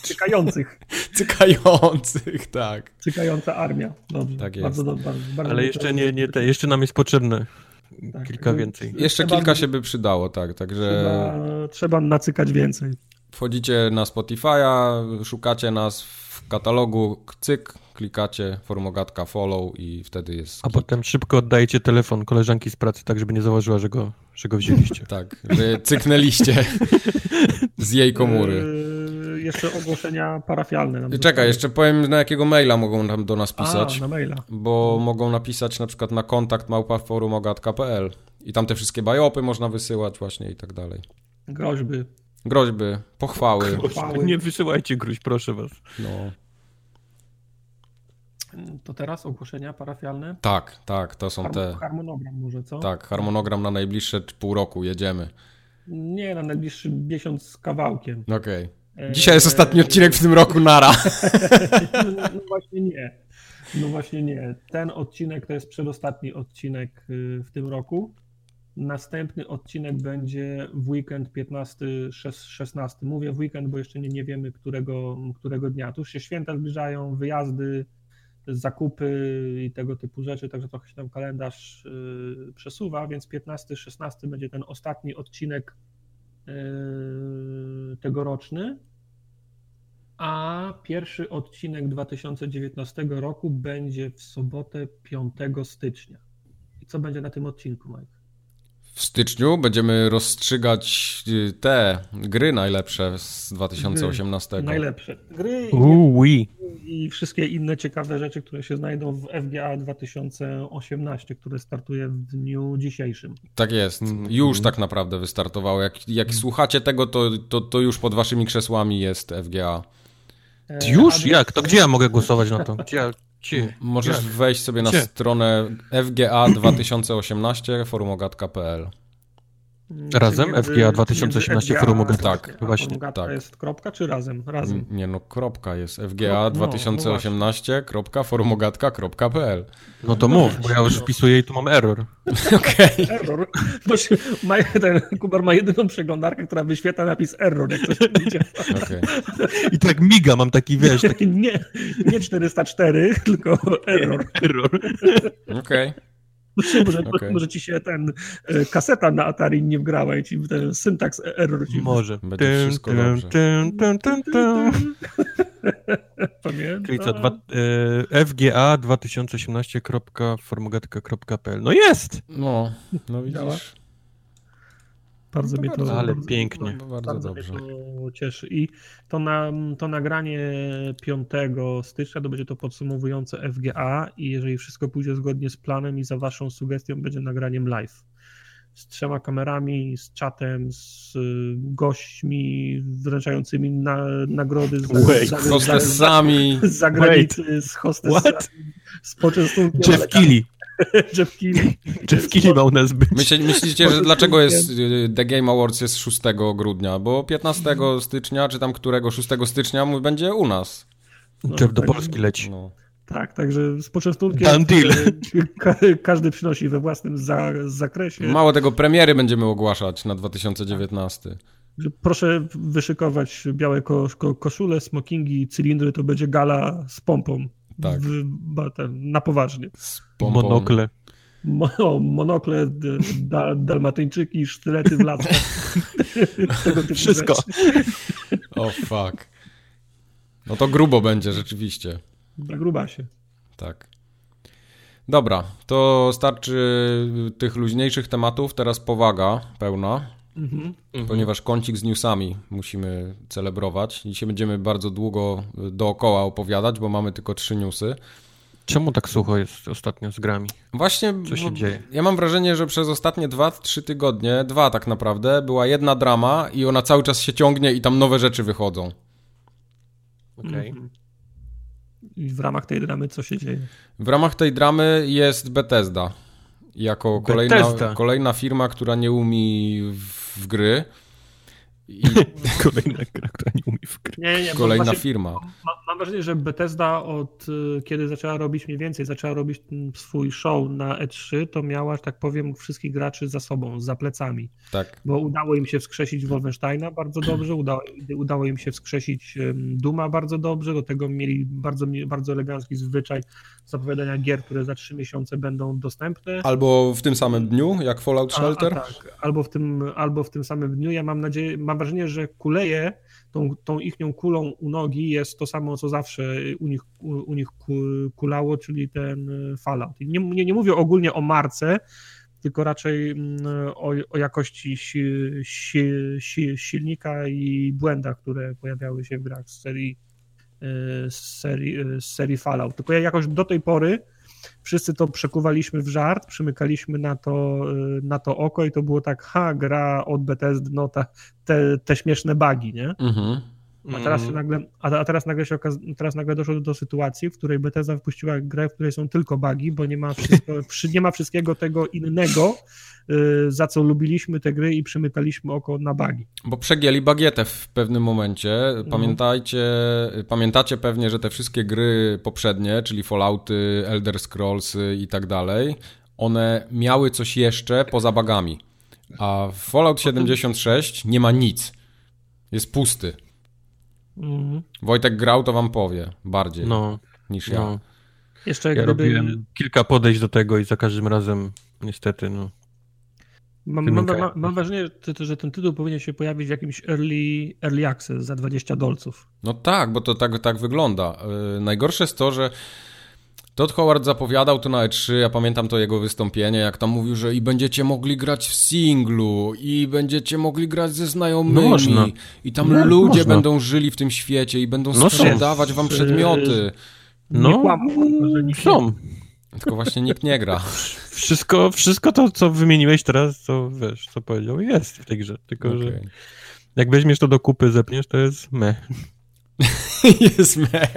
Cykających. Cykających, tak. Cykająca armia. Dobrze. Tak jest. Bardzo, bardzo, bardzo Ale jeszcze nie, nie te, jeszcze nam jest potrzebne tak. kilka więcej. Jeszcze trzeba, kilka się by przydało, tak, także... Trzeba, trzeba nacykać więcej. Wchodzicie na Spotify'a, szukacie nas w katalogu cyk, klikacie formogatka follow i wtedy jest... A potem szybko oddajecie telefon koleżanki z pracy, tak żeby nie zauważyła, że go, że go wzięliście. tak, że cyknęliście z jej komury. Yy, jeszcze ogłoszenia parafialne. Nam Czekaj, jeszcze powiem na jakiego maila mogą nam do nas pisać. A, na maila. Bo mogą napisać na przykład na kontakt małpaforumogatka.pl i tam te wszystkie bajopy można wysyłać właśnie i tak dalej. Groźby. Groźby, pochwały. pochwały. Nie wysyłajcie gruź, proszę was. No. To teraz ogłoszenia parafialne? Tak, tak, to są Harm te. Harmonogram może, co? Tak, harmonogram na najbliższe pół roku, jedziemy. Nie, na najbliższy miesiąc z kawałkiem. Okej. Okay. Dzisiaj jest ostatni odcinek w tym roku, nara. no właśnie nie. No właśnie nie. Ten odcinek to jest przedostatni odcinek y, w tym roku. Następny odcinek będzie w weekend 15-16. Mówię w weekend, bo jeszcze nie, nie wiemy, którego, którego dnia. Tu się święta zbliżają, wyjazdy, zakupy i tego typu rzeczy, także trochę się tam kalendarz y, przesuwa, więc 15-16 będzie ten ostatni odcinek y, tegoroczny, a pierwszy odcinek 2019 roku będzie w sobotę 5 stycznia. I co będzie na tym odcinku, Mike? W styczniu będziemy rozstrzygać y, te gry najlepsze z 2018. Gry najlepsze. Gry i, i wszystkie inne ciekawe rzeczy, które się znajdą w FGA 2018, które startuje w dniu dzisiejszym. Tak jest. Już tak naprawdę wystartowało. Jak, jak mm. słuchacie tego, to, to, to już pod waszymi krzesłami jest FGA. E, już? Jak? To gdzie ja mogę głosować na to? Gdzie, gdzie? Możesz Jak? wejść sobie na gdzie? stronę FGA 2018 forumogatka.pl Razem? FGA 2018 Forum Tak, właśnie. Tak. jest kropka czy razem? Razem. Nie no, kropka jest. FGA 2018.forumogatka.pl No to mów, bo ja już wpisuję i tu mam error. Okej. Okay. Error. Ma, ten Kubar ma jedyną przeglądarkę, która wyświetla napis error, jak coś widzicie. Okay. I tak miga, mam taki, wiesz... Taki... Nie, nie 404, tylko error. Error. Okej. Okay. Może, okay. może ci się ten e, kaseta na Atari nie wgrała i ci ten syntaks error ci Może. Będzie wszystko dobrze. Pamiętam. Czyli co, dwa, e, FGA 2018.formogatka.pl No jest! No, no widzisz. Bardzo no mnie to... Ale pięknie. Bardzo, bardzo dobrze. mnie to cieszy. I to, na, to nagranie 5 stycznia to będzie to podsumowujące FGA i jeżeli wszystko pójdzie zgodnie z planem i za waszą sugestią będzie nagraniem live. Z trzema kamerami, z czatem, z y, gośćmi wręczającymi na, nagrody z, Wait, z, hostessami. Z, z zagranicy, z hostessami. Z poczęstunkiem. Jeff Keighley. Jeff Keighley. Jeff Keighley ma u nas być. Myśl, myślicie, że dlaczego jest y, The Game Awards jest 6 grudnia? Bo 15 stycznia, czy tam którego 6 stycznia będzie u nas. No, Jeff do tak, Polski leci. No. Tak, także z poczęstunkiem deal. każdy przynosi we własnym za, zakresie. Mało tego, premiery będziemy ogłaszać na 2019. Proszę wyszykować białe ko koszule, smokingi, cylindry, to będzie gala z pompą. Tak. W, na poważnie. Monokle. Mo, monokle, da, dalmatyńczyki, sztylety w latach. Wszystko. O oh, fuck. No to grubo będzie rzeczywiście. Na grubasie. Tak. Dobra, to starczy tych luźniejszych tematów. Teraz powaga pełna. Mhm. Ponieważ kącik z newsami musimy celebrować. Dzisiaj będziemy bardzo długo dookoła opowiadać, bo mamy tylko trzy newsy. Czemu tak sucho jest ostatnio z grami? Właśnie, co się dzieje? Ja mam wrażenie, że przez ostatnie 2-3 tygodnie, dwa tak naprawdę, była jedna drama i ona cały czas się ciągnie i tam nowe rzeczy wychodzą. Okej. Okay. Mhm. W ramach tej dramy co się dzieje? W ramach tej dramy jest Bethesda. Jako kolejna, kolejna firma, która nie umie w, w gry i... Kolejna gra, która nie umie w gry. Nie, nie, Kolejna właśnie, firma. Mam, mam wrażenie, że Bethesda od y, kiedy zaczęła robić mniej więcej, zaczęła robić swój show na E3, to miała, że tak powiem, wszystkich graczy za sobą, za plecami. Tak. Bo udało im się wskrzesić Wolfensteina bardzo dobrze, udało, udało im się wskrzesić Duma bardzo dobrze, do tego mieli bardzo, bardzo elegancki zwyczaj zapowiadania gier, które za trzy miesiące będą dostępne. Albo w tym samym dniu, jak Fallout Shelter? A, a tak, albo w, tym, albo w tym samym dniu. Ja mam nadzieję, mam wrażenie, że kuleje tą, tą ichnią kulą u nogi jest to samo, co zawsze u nich, u, u nich kulało, czyli ten e, Fallout. Nie, nie, nie mówię ogólnie o marce, tylko raczej mm, o, o jakości si, si, si, silnika i błędach, które pojawiały się w grach z serii, e, z serii, e, z serii Fallout. Tylko ja jakoś do tej pory wszyscy to przekuwaliśmy w żart, przymykaliśmy na to, y, na to oko i to było tak, ha, gra od Bethesdy, no ta, te, te śmieszne bugi, nie? Mhm. A teraz, się nagle, a teraz, nagle się okaz, teraz nagle doszło do sytuacji, w której Bethesda wypuściła grę, w której są tylko bugi, bo nie ma, wszystko, nie ma wszystkiego tego innego, y, za co lubiliśmy te gry i przymykaliśmy oko na bugi. Bo przegięli bagietę w pewnym momencie. No. Pamiętajcie, no. pamiętacie pewnie, że te wszystkie gry poprzednie, czyli Fallouty, Elder Scrolls i tak dalej, one miały coś jeszcze poza bugami. A Fallout 76 nie ma nic. Jest pusty. Mhm. Wojtek grał, to wam powie bardziej no, niż ja. No. Jeszcze ja gdyby... robiłem kilka podejść do tego i za każdym razem niestety no. Mam, mam, mam, mam wrażenie, że ten tytuł powinien się pojawić w jakimś early, early access za 20 dolców. No tak, bo to tak, tak wygląda. Yy, najgorsze jest to, że Todd Howard zapowiadał to na E3, ja pamiętam to jego wystąpienie, jak tam mówił, że i będziecie mogli grać w singlu, i będziecie mogli grać ze znajomymi, no i tam no, ludzie można. będą żyli w tym świecie i będą no sprzedawać wam przedmioty. No, nie kłamą, że są. Tylko właśnie nikt nie gra. Wszystko, wszystko to, co wymieniłeś teraz, co wiesz, co powiedział, jest w tej grze. Tylko, okay. że jak weźmiesz to do kupy, zepniesz, to jest me. jest me.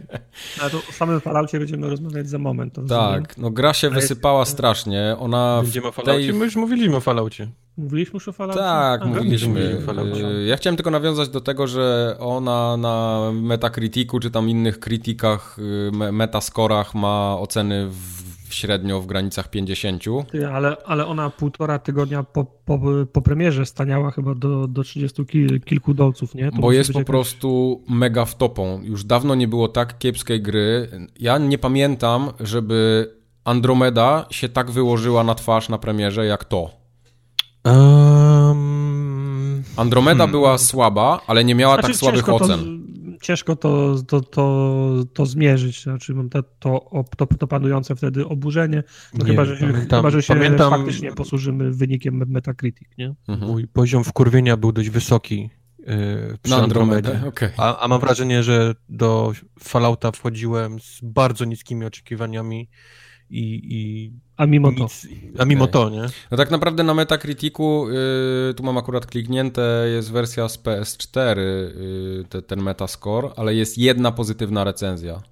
Ale to o samym Falloutie będziemy rozmawiać za moment. tak, no gra się wysypała jest... strasznie. Ona Będziemy o Falloutie? Tej... My już mówiliśmy o Falloutie. Mówiliśmy już o Falloutie? Tak, A, mówiliśmy. Y, ja chciałem tylko nawiązać do tego, że ona na Metacriticu czy tam innych krytykach, y, metaskorach ma oceny w średnio w granicach 50. Ty, ale, ale ona półtora tygodnia po, po, po premierze staniała chyba do, do 30 kil, kilku dolców, nie? To Bo jest po jakaś... prostu mega wtopą. Już dawno nie było tak kiepskiej gry. Ja nie pamiętam, żeby Andromeda się tak wyłożyła na twarz na premierze jak to. Um... Andromeda hmm. była słaba, ale nie miała znaczy, tak słabych ocen ciężko to, to, to, to zmierzyć, znaczy to, to, to, to panujące wtedy oburzenie, no chyba, że, pamiętam, chyba, że się pamiętam, faktycznie posłużymy wynikiem Metacritic, nie? Mhm. Mój poziom wkurwienia był dość wysoki yy, przy Na Andromedzie, okay. a, a mam wrażenie, że do Fallouta wchodziłem z bardzo niskimi oczekiwaniami i, i a mimo nic, to. A mimo okay. to, nie? No tak naprawdę na Metacriticu, yy, tu mam akurat kliknięte, jest wersja z PS4, yy, te, ten Metascore, ale jest jedna pozytywna recenzja.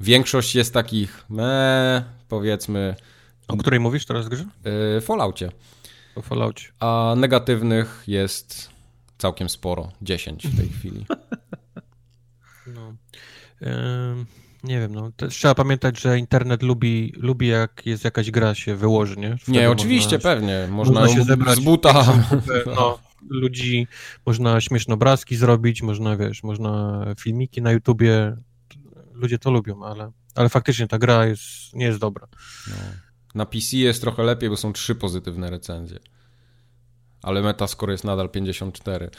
Większość jest takich, me, powiedzmy... O której mówisz teraz grze? Yy, Falloutie. O Falloutie. A negatywnych jest całkiem sporo, 10 w tej chwili. No. Nie wiem, no trzeba pamiętać, że internet lubi, lubi jak jest jakaś gra się wyłoży, nie? Wtedy nie, oczywiście, można, pewnie. Można, można się zebrać z buta. No, ludzi, można śmieszne obrazki zrobić, można, wiesz, można filmiki na YouTubie. Ludzie to lubią, ale, ale faktycznie ta gra jest, nie jest dobra. No. Na PC jest trochę lepiej, bo są trzy pozytywne recenzje ale Metascore jest nadal 54.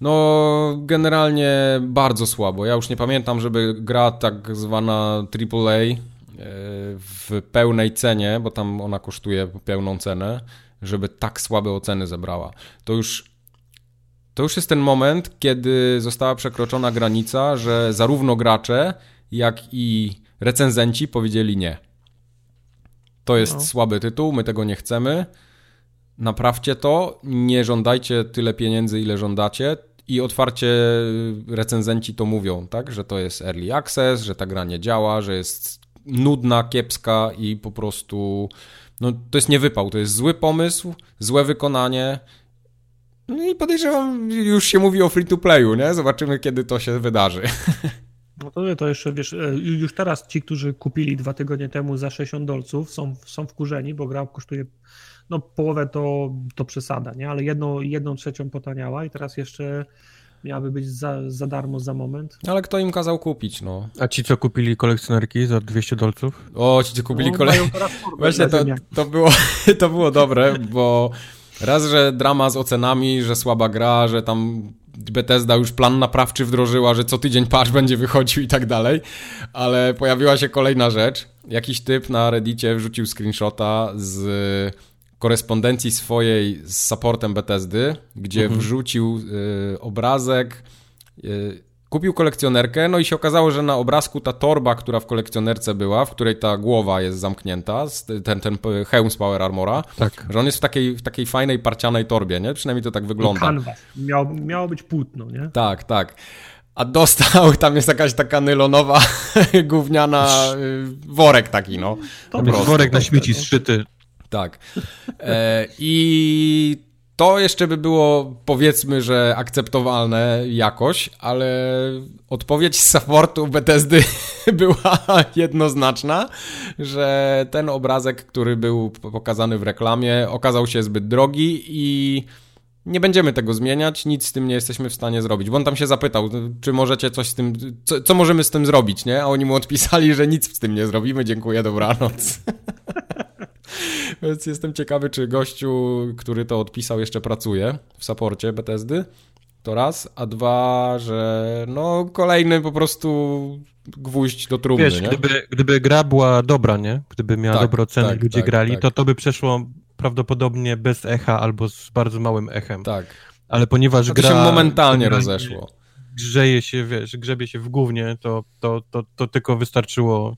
No, generalnie bardzo słabo. Ja już nie pamiętam, żeby gra tak zwana AAA e, w pełnej cenie, bo tam ona kosztuje pełną cenę, żeby tak słabe oceny zebrała. To już to już jest ten moment, kiedy została przekroczona granica, że zarówno gracze, jak i recenzenci powiedzieli nie. To jest no. słaby tytuł, my tego nie chcemy. Naprawcie to, nie żądajcie tyle pieniędzy, ile żądacie. I otwarcie recenzenci to mówią, tak, że to jest early access, że ta gra nie działa, że jest nudna, kiepska i po prostu no, to jest niewypał, to jest zły pomysł, złe wykonanie. No i podejrzewam, już się mówi o free to playu, nie? Zobaczymy, kiedy to się wydarzy. No to, to jeszcze, wiesz, e, już teraz ci, którzy kupili dwa tygodnie temu za 60 dolców, są, są wkurzeni, bo gra kosztuje, no połowę to, to przesada, nie? Ale jedną, jedną trzecią potaniała i teraz jeszcze miałaby być za, za darmo za moment. Ale kto im kazał kupić, no? A ci, co kupili kolekcjonerki za 200 dolców? O, ci, co kupili no, kolekcjonerki. Właśnie to, to, było, to było dobre, bo raz, że drama z ocenami, że słaba gra, że tam Bethesda już plan naprawczy wdrożyła, że co tydzień patch będzie wychodził i tak dalej, ale pojawiła się kolejna rzecz. Jakiś typ na reddicie wrzucił screenshota z korespondencji swojej z supportem Bethesdy, gdzie mhm. wrzucił y, obrazek, y, kupił kolekcjonerkę, no i się okazało, że na obrazku ta torba, która w kolekcjonerce była, w której ta głowa jest zamknięta, ten, ten hełm z Power Armora, tak. że on jest w takiej, w takiej fajnej, parcianej torbie, nie? Przynajmniej to tak wygląda. Canvas. Miał, miało być płótno, nie? Tak, tak. A dostał, tam jest jakaś taka nylonowa, gówniana y, worek taki, no. To jest worek na śmieci zszyty. Tak. E, I to jeszcze by było, powiedzmy, że akceptowalne jakoś, ale odpowiedź z supportu Bethesdy była jednoznaczna, że ten obrazek, który był pokazany w reklamie, okazał się zbyt drogi i nie będziemy tego zmieniać, nic z tym nie jesteśmy w stanie zrobić. Bo on tam się zapytał, czy możecie coś z tym, co, co możemy z tym zrobić, nie? A oni mu odpisali, że nic z tym nie zrobimy, dziękuję, dobranoc. Więc jestem ciekawy, czy gościu, który to odpisał, jeszcze pracuje w saporcie BTSD. To raz, a dwa, że no kolejny po prostu gwóźdź do trumny, Wiesz, nie? Gdyby, gdyby gra była dobra, nie? Gdyby miała tak, dobre oceny, tak, ludzie tak, grali, tak. to to by przeszło prawdopodobnie bez echa albo z bardzo małym echem. Tak. Ale ponieważ gra... się momentalnie rozeszło. Grzeje się, wiesz, grzebie się w głównie, to, to, to, to tylko wystarczyło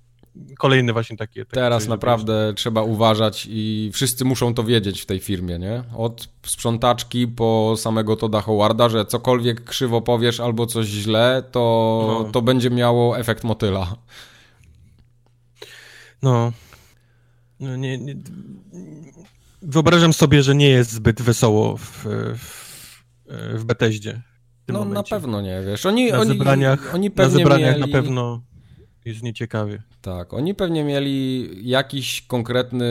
kolejny właśnie takie. takie Teraz naprawdę trzeba uważać i wszyscy muszą to wiedzieć w tej firmie, nie? Od sprzątaczki po samego Toda Howarda, że cokolwiek krzywo powiesz albo coś źle, to, no. to będzie miało efekt motyla. No. no nie, nie, Wyobrażam sobie, że nie jest zbyt wesoło w, w, w Beteździe. no momencie. na pewno nie, wiesz. Oni, na oni, zebraniach, oni pewnie na zebraniach mieli... na pewno jest nieciekawie. Tak, oni pewnie mieli jakiś konkretny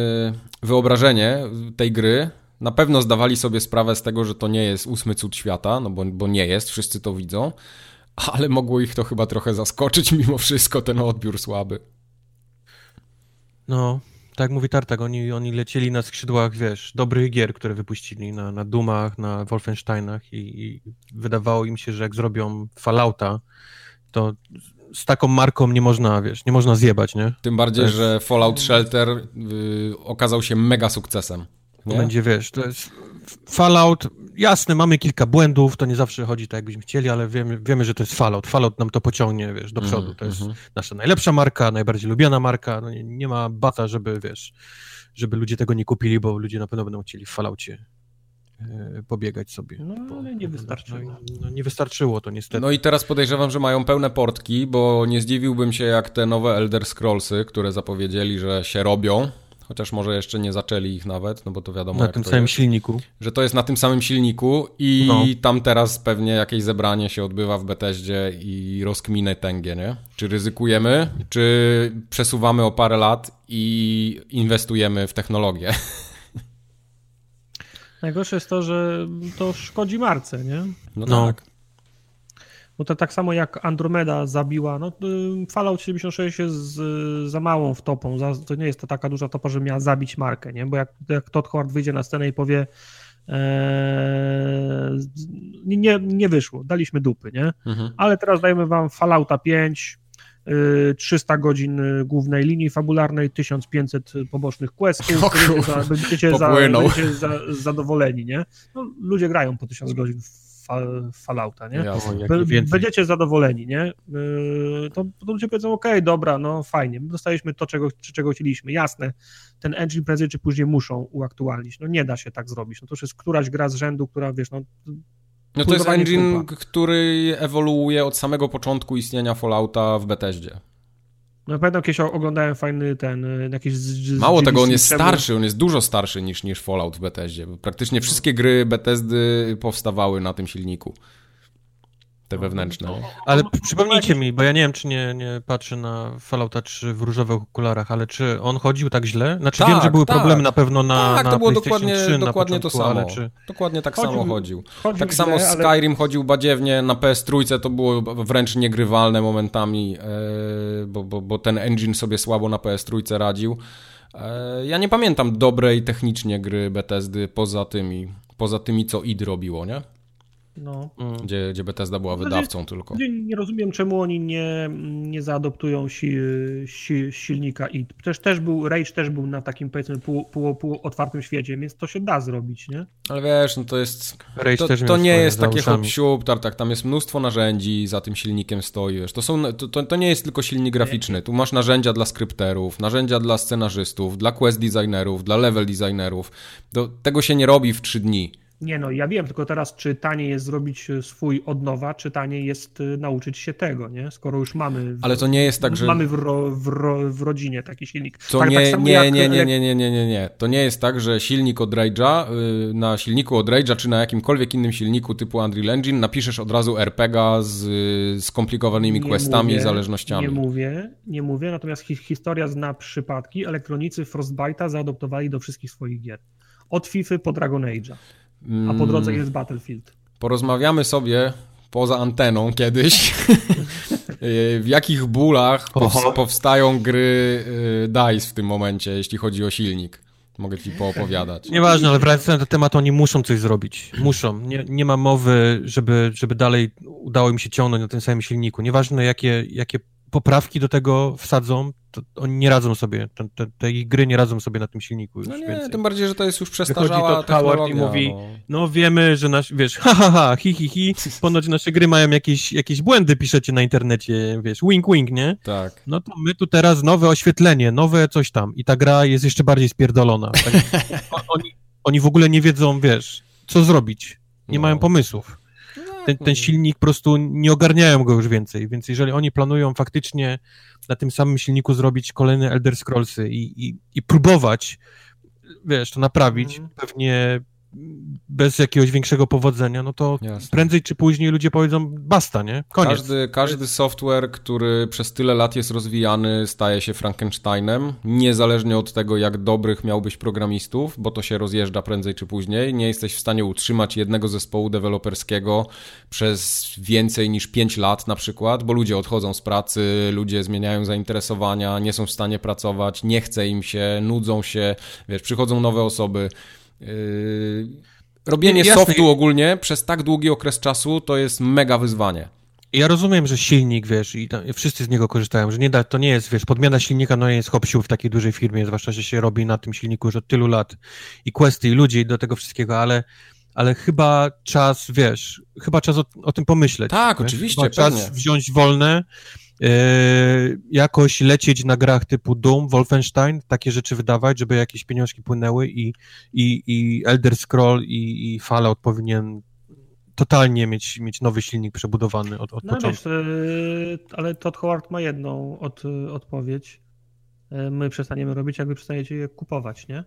wyobrażenie tej gry. Na pewno zdawali sobie sprawę z tego, że to nie jest ósmy cud świata, no bo, bo nie jest, wszyscy to widzą, ale mogło ich to chyba trochę zaskoczyć mimo wszystko, ten odbiór słaby. No, tak mówi Tartak, oni, oni lecieli na skrzydłach, wiesz, dobrych gier, które wypuścili na, na Dumach, na Wolfensteinach i, i wydawało im się, że jak zrobią Fallouta, to z taką marką nie można, wiesz, nie można zjebać, nie? Tym bardziej, jest... że Fallout Shelter y, okazał się mega sukcesem. Nie? Będzie, wiesz, to jest Fallout, jasne, mamy kilka błędów, to nie zawsze chodzi tak, jakbyśmy chcieli, ale wiemy, wiemy że to jest Fallout. Fallout nam to pociągnie, wiesz, do przodu. To jest mm -hmm. nasza najlepsza marka, najbardziej lubiana marka, no nie, nie ma bata, żeby, wiesz, żeby ludzie tego nie kupili, bo ludzie na pewno będą chcieli w Falloutie pobiegać sobie. No, ale nie wystarczyło. No, no, nie wystarczyło to niestety. No i teraz podejrzewam, że mają pełne portki, bo nie zdziwiłbym się jak te nowe Elder Scrollsy, które zapowiedzieli, że się robią, chociaż może jeszcze nie zaczęli ich nawet, no bo to wiadomo. Na tym samym jest, silniku. Że to jest na tym samym silniku i no. tam teraz pewnie jakieś zebranie się odbywa w Beteździe i rozkminę tęgie, nie? Czy ryzykujemy, czy przesuwamy o parę lat i inwestujemy w technologię. Najgorsze jest to, że to szkodzi marce, nie? No, no. tak. Bo to tak samo jak Andromeda zabiła, no y, Fallout 76 jest za małą wtopą, to nie jest to taka duża topa, że miała zabić markę, nie? Bo jak, jak Todd Howard wyjdzie na scenę i powie ee, nie, nie wyszło, daliśmy dupy, nie? Mhm. Ale teraz dajemy wam Fallouta 5, 300 godzin głównej linii fabularnej, 1500 pobocznych questów, będziecie, za, będziecie, za, będziecie za, zadowoleni, nie? No, ludzie grają po 1000 godzin w Fallouta, nie? Będziecie zadowoleni, nie? To, to ludzie powiedzą, okej, okay, dobra, no fajnie, dostaliśmy to, czego, czego chcieliśmy, jasne, ten engine prędzej czy później muszą uaktualnić, no nie da się tak zrobić, no to już jest któraś gra z rzędu, która, wiesz, no no to jest engine, który ewoluuje od samego początku istnienia Fallouta w Bethesdzie. No pamiętam kiedyś oglądałem fajny ten, y, jakiś... Z, Mało tego, on jest starszy, on jest dużo starszy niż, niż Fallout w Bethesdzie. Praktycznie wszystkie gry Bethesdy powstawały na tym silniku te wewnętrzne. No, ale przypomnijcie mi, bo ja nie wiem, czy nie, nie patrzę na Fallouta 3 w różowych okularach, ale czy on chodził tak źle? Znaczy tak, wiem, że były tak. problemy na pewno na Tak, na to było dokładnie, dokładnie początku, to samo. Czy... Dokładnie tak chodził, samo chodził. chodził tak źle, samo Skyrim ale... chodził badziewnie, na PS3 to było wręcz niegrywalne momentami, e, bo, bo, bo ten engine sobie słabo na PS3 radził. E, ja nie pamiętam dobrej technicznie gry Bethesdy poza tymi, poza tymi co id robiło, nie? No. Mm. Gdzie, gdzie Bethesda była wydawcą tylko. Nie rozumiem, czemu oni nie, nie zaadoptują si, si, silnika id. Też, też był, Rage też był na takim powiedzmy pół, pół, pół otwartym świecie, więc to się da zrobić, nie? Ale wiesz, no to jest... Rage to, to nie jest takie hop tartak, tam jest mnóstwo narzędzi, za tym silnikiem stoisz. To, są, to, to, to nie jest tylko silnik graficzny. Tu masz narzędzia dla skrypterów, narzędzia dla scenarzystów, dla quest designerów, dla level designerów. Do, tego się nie robi w trzy dni. Nie no, ja wiem, tylko teraz czy taniej jest zrobić e, swój od nowa, czy taniej jest e, nauczyć się tego, nie? Skoro już mamy... W, Ale to nie jest tak, że... Mamy w, ro, w, ro, w rodzinie taki silnik. To tak, nie, tak nie, jak, nie, nie, nie, nie, nie, nie, nie. To nie jest tak, że silnik od Rage'a, y, na silniku od Rage'a, czy na jakimkolwiek innym silniku typu Unreal Engine napiszesz od razu RPGa z y, skomplikowanymi nie questami i zależnościami. Nie mówię, nie mówię, natomiast hi historia zna przypadki. Elektronicy Frostbite'a zaadoptowali do wszystkich swoich gier. Od FIFA po Dragon Age'a a po drodze jest Battlefield. Porozmawiamy sobie poza anteną kiedyś, w jakich bólach powstają gry y, DICE w tym momencie, jeśli chodzi o silnik. Mogę ci poopowiadać. Nieważne, ale wracając do tematu, oni muszą coś zrobić. Muszą. Nie, nie ma mowy, żeby, żeby dalej udało im się ciągnąć na tym samym silniku. Nieważne, jakie, jakie poprawki do tego wsadzą, to oni nie radzą sobie, te, te, te ich gry nie radzą sobie na tym silniku już No nie, więcej. tym bardziej, że to jest już przestarzała to Howard i mówi, no. no. wiemy, że nasz, wiesz, ha, ha, ha, hi, hi, hi, ponoć nasze gry mają jakieś, jakieś błędy, piszecie na internecie, wiesz, wink, wink, nie? Tak. No to my tu teraz nowe oświetlenie, nowe coś tam i ta gra jest jeszcze bardziej spierdolona. Tak? oni, oni w ogóle nie wiedzą, wiesz, co zrobić, nie no. mają pomysłów ten, ten silnik po prostu nie ogarniają go już więcej, więc jeżeli oni planują faktycznie na tym samym silniku zrobić kolejne Elder Scrollsy i, i, i próbować, wiesz, to naprawić, mm. pewnie bez jakiegoś większego powodzenia, no to Jasne. prędzej czy później ludzie powiedzą basta, nie? Koniec. Każdy, każdy software, który przez tyle lat jest rozwijany, staje się Frankensteinem, niezależnie od tego, jak dobrych miałbyś programistów, bo to się rozjeżdża prędzej czy później. Nie jesteś w stanie utrzymać jednego zespołu deweloperskiego przez więcej niż 5 lat na przykład, bo ludzie odchodzą z pracy, ludzie zmieniają zainteresowania, nie są w stanie pracować, nie chce im się, nudzą się, wiesz, przychodzą nowe osoby. Yy, robienie Jasne. softu ogólnie przez tak długi okres czasu to jest mega wyzwanie. Ja rozumiem, że silnik, wiesz, i tam, wszyscy z niego korzystają, że nie da, to nie jest, wiesz, podmiana silnika, no nie jest hop w takiej dużej firmie, zwłaszcza, że się robi na tym silniku już od tylu lat i questy, i ludzi do tego wszystkiego, ale, ale chyba czas, wiesz, chyba czas o, o tym pomyśleć. Tak, wiesz? oczywiście, chyba czas wziąć wolne, jakoś lecieć na grach typu Doom, Wolfenstein, takie rzeczy wydawać, żeby jakieś pieniążki płynęły i, i, i Elder Scroll i, i Fallout powinien totalnie mieć, mieć nowy silnik przebudowany od, od no początku. Wiesz, ale Todd Howard ma jedną od, odpowiedź. Yy, my przestaniemy robić, jak wy przestaniecie je kupować, nie?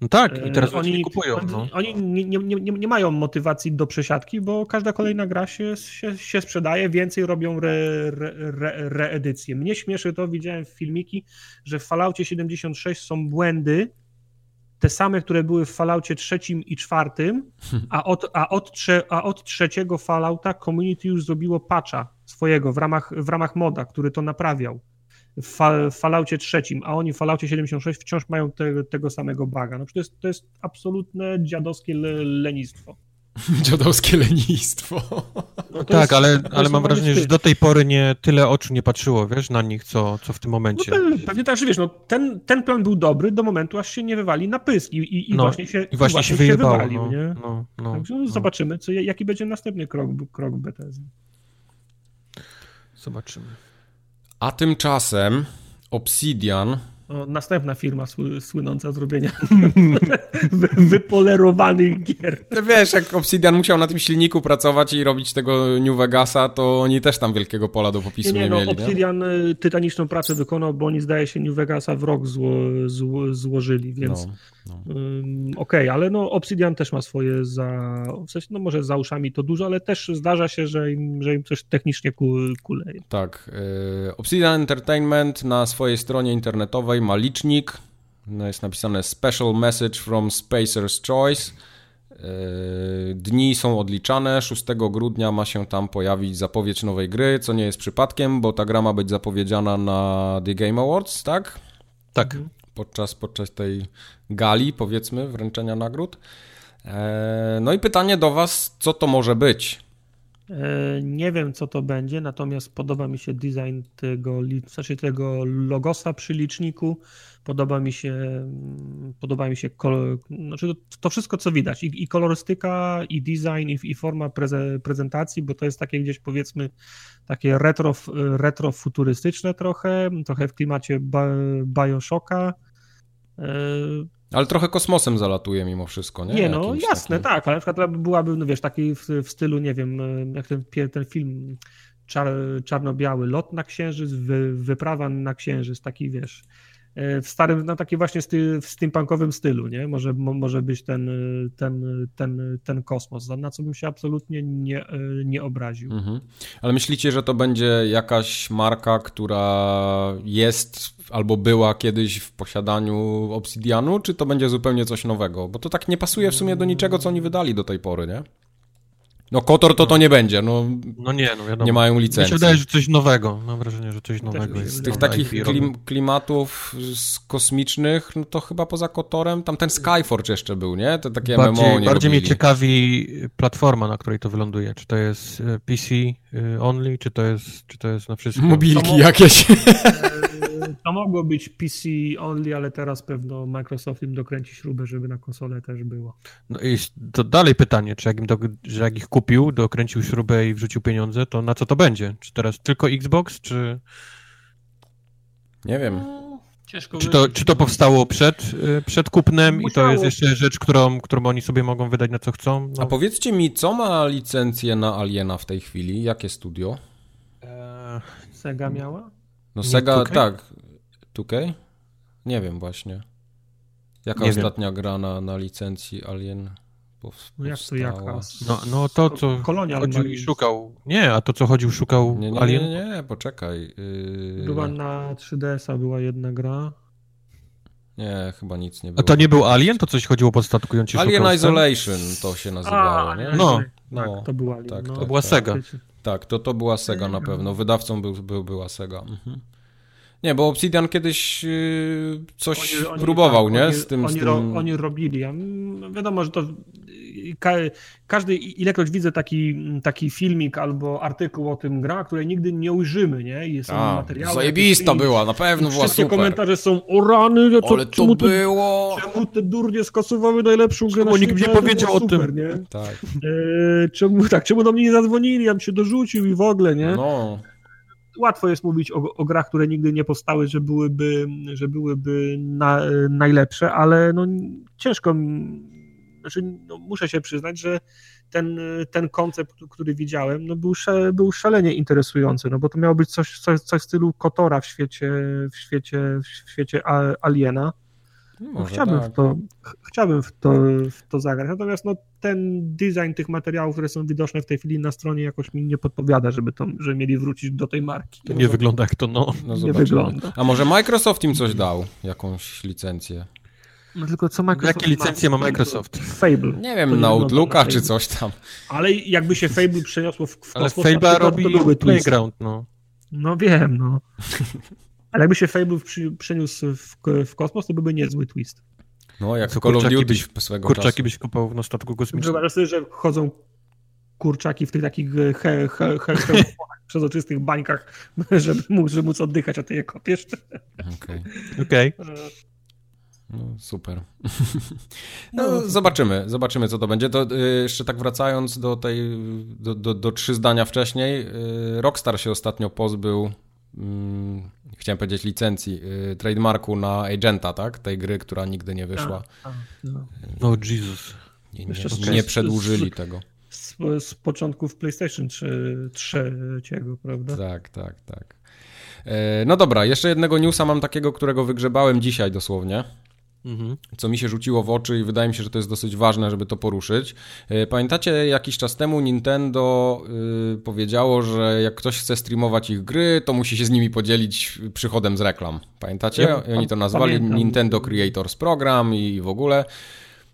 No tak, i teraz e, oni nie kupują. No. Oni nie, nie, nie, nie, mają motywacji do przesiadki, bo każda kolejna gra się, się, się sprzedaje, więcej robią re, re, reedycje. Mnie śmieszy to, widziałem w filmiki, że w Falloutie 76 są błędy, te same, które były w Falloutie trzecim i czwartym, a od, a od, trze, a od trzeciego Fallouta community już zrobiło patcha swojego w ramach, w ramach moda, który to naprawiał w, w Falloutie trzecim, a oni w Falloutie 76 wciąż mają te, tego samego baga. No to jest, to jest absolutne dziadowskie le, lenistwo. Dziadowskie lenistwo. No tak, ale, ale mam wrażenie, że do tej pory nie tyle oczu nie patrzyło, wiesz, na nich, co, co w tym momencie. No pewnie tak, że wiesz, no, ten, ten plan był dobry do momentu, aż się nie wywali na pysk i, i, i no, właśnie się, i właśnie, właśnie się, wyjebało, się wywalił, no, nie? No, no, Także no, zobaczymy, co, jaki będzie następny krok, krok BTS. Zobaczymy. A tymczasem Obsidian o, następna firma sły, słynąca z robienia wypolerowanych gier. No wiesz, jak Obsidian musiał na tym silniku pracować i robić tego New Vegasa, to oni też tam wielkiego pola do popisu nie, nie, nie no, mieli. Obsidian nie? tytaniczną pracę wykonał, bo oni zdaje się New Vegasa w rok zło, zło, złożyli, więc no, no. um, okej, okay, ale no Obsidian też ma swoje za, w sensie, no może za uszami to dużo, ale też zdarza się, że im, że im coś technicznie kuleje. Tak. Y, Obsidian Entertainment na swojej stronie internetowej ma licznik. No jest napisane Special Message from Spacer's Choice. E, dni są odliczane. 6 grudnia ma się tam pojawić zapowiedź nowej gry, co nie jest przypadkiem, bo ta gra ma być zapowiedziana na The Game Awards, tak? Tak. Podczas, podczas tej gali, powiedzmy, wręczenia nagród. E, no i pytanie do Was, co to może być? E, nie wiem, co to będzie, natomiast podoba mi się design tego, znaczy tego logosa przy liczniku. Podoba mi się, mm, podoba mi się znaczy to, wszystko, co widać. I, i kolorystyka, i design, i, i forma preze, prezentacji, bo to jest takie gdzieś powiedzmy takie retro, retrofuturystyczne trochę, trochę w klimacie Bioshocka. Ale trochę kosmosem zalatuje mimo wszystko, nie? Nie, no Jakimś jasne, takim... tak, ale na przykład byłaby, no wiesz, taki w, w stylu, nie wiem, jak ten, ten film czar, czarno-biały, lot na księżyc, wy, wyprawa na księżyc, taki, wiesz, w starym, no taki właśnie styl, w steampunkowym stylu, nie? Może, może być ten, ten, ten, ten kosmos, na co bym się absolutnie nie, nie obraził. Mhm. Ale myślicie, że to będzie jakaś marka, która jest albo była kiedyś w posiadaniu Obsidianu, czy to będzie zupełnie coś nowego? Bo to tak nie pasuje w sumie do niczego, co oni wydali do tej pory, nie? No Kotor to to nie będzie, no, no nie, no wiadomo. nie mają licencji. Mi się wydaje, że coś nowego, mam wrażenie, że coś nowego jest. Z tych takich klim, klimatów z kosmicznych, no to chyba poza Kotorem, tam ten Skyforge jeszcze był, nie? To takie bardziej, MMO Bardziej mnie ciekawi platforma, na której to wyląduje, czy to jest e, PC e, only, czy to jest, czy to jest na wszystko. Mobilki jakieś. To mogło być PC only, ale teraz pewno Microsoft im dokręci śrubę, żeby na konsolę też było. No i to dalej pytanie, czy jak, im do, że jak ich kupił, dokręcił śrubę i wrzucił pieniądze, to na co to będzie? Czy teraz tylko Xbox, czy... Nie wiem. Ciężko czy, to, czy to powstało przed, y, przed kupnem Musiało. i to jest jeszcze rzecz, którą, którą oni sobie mogą wydać na co chcą? No. A powiedzcie mi, co ma licencję na Aliena w tej chwili? Jakie studio? Sega miała? No Sega, tak. 2K? Nie wiem właśnie. Jaka nie ostatnia wiem. gra na, na licencji Alien powstała? No jak to jaka? No, no to, co Kolonial chodził i szukał. Nie, a to, co chodził, szukał nie, nie, Alien? Nie, nie, nie, poczekaj. Yy... Była na 3DS-a, była jedna gra. Nie, chyba nic nie było. A to nie był Alien? To coś chodziło po statkujący Alien Isolation to się nazywało, a, nie? No. no. Tak, to była Alien. Tak, no. To była tak. Sega. Tak, to, to była Sega na pewno. Wydawcą był, był, była Sega. Mhm. Nie, bo Obsidian kiedyś yy, coś oni, oni, próbował, tak, nie? Oni, z tym, oni, z tym... Ro, oni robili. Wiadomo, że to ka, każdy, ilekroć widzę taki, taki filmik albo artykuł o tym gra, której nigdy nie ujrzymy, nie? I są A, materiały. Zajebista była, na pewno była Wszystkie super. komentarze są o rany, co, Ale to czemu było... czemu te durnie skasowały najlepszą grę Czemu nikt nie powiedział o tym? Nie? Tak. E, czemu, tak, czemu do mnie nie zadzwonili, ja bym się dorzucił i w ogóle, nie? No łatwo jest mówić o, o, grach, które nigdy nie powstały, że byłyby, że byłyby na, najlepsze, ale no, ciężko, znaczy, no, muszę się przyznać, że ten, ten koncept, który widziałem, no, był, był szalenie interesujący, no bo to miało być coś, coś, coś w stylu Kotora w świecie, w świecie, w świecie Aliena. No, chciałbym, tak. w to, chciałbym w to, w to zagrać. Natomiast no, ten design tych materiałów, które są widoczne w tej chwili na stronie, jakoś mi nie podpowiada, żeby, to, żeby mieli wrócić do tej marki. To nie wygląda jak to no. no nie wygląda. A może Microsoft im coś dał? Jakąś licencję? No tylko co Microsoft Jakie licencje ma, ma Microsoft? Fable. Nie wiem, na Outlooka czy coś tam. Ale jakby się Fable przeniosło w, w Ale Fable robi to Playground, no. No wiem, no. Ale jakby się Fable przeniósł w, w kosmos, to byłby niezły twist. No, jak Co, Call of Duty byś, swego Kurczaki czasu. byś kupował na statku kosmicznym. Wyobrażasz sobie, że chodzą kurczaki w tych takich he, he, he, he przezroczystych bańkach, żeby móc, żeby móc oddychać, a ty je kopiesz. Okej. Okay. okay. No, super. No, no, zobaczymy, zobaczymy, co to będzie. To y, jeszcze tak wracając do tej, do, do, do trzy zdania wcześniej. Y, Rockstar się ostatnio pozbył, mm, chciałem powiedzieć licencji, y, trademarku na Agenta, tak? Tej gry, która nigdy nie wyszła. A, a, no. oh, Jesus. Nie, nie, nie przedłużyli tego. Z, z początków PlayStation 3, 3 prawda? Tak, tak, tak. E, no dobra, jeszcze jednego newsa mam takiego, którego wygrzebałem dzisiaj dosłownie. Mhm. Co mi się rzuciło w oczy i wydaje mi się, że to jest dosyć ważne, żeby to poruszyć. E, pamiętacie, jakiś czas temu Nintendo yy, powiedziało, że jak ktoś chce streamować ich gry, to musi się z nimi podzielić przychodem z reklam. Pamiętacie? Ja, Oni to nazwali pamiętam. Nintendo Creators Program i w ogóle.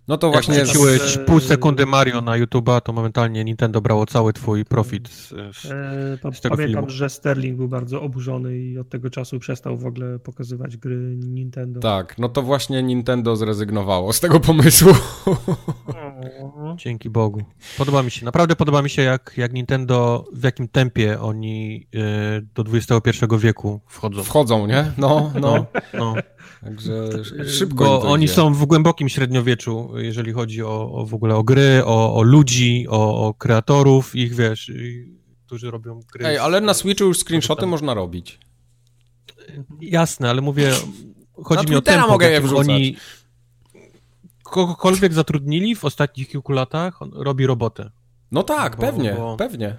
No to właśnie... Jak wrzuciłeś pół sekundy Mario na YouTube'a, to momentalnie Nintendo brało cały twój profit z, z, e, z tego Pamiętam, filmu. że Sterling był bardzo oburzony i od tego czasu przestał w ogóle pokazywać gry Nintendo. Tak, no to właśnie Nintendo zrezygnowało z tego pomysłu. Dzięki Bogu. Podoba mi się, naprawdę podoba mi się jak, jak Nintendo, w jakim tempie oni y, do XXI wieku wchodzą. Wchodzą, nie? No, no. no. Także szybko. Bo oni są w głębokim średniowieczu, jeżeli chodzi o, o w ogóle o gry, o, o ludzi, o, o, kreatorów, ich wiesz, którzy robią gry. Ej, ale na Switchu już screenshoty można robić. Jasne, ale mówię, chodzi na mi o tempo, mogę je wrzucać. oni kogokolwiek zatrudnili w ostatnich kilku latach, robi robotę. No tak, bo, pewnie, bo... pewnie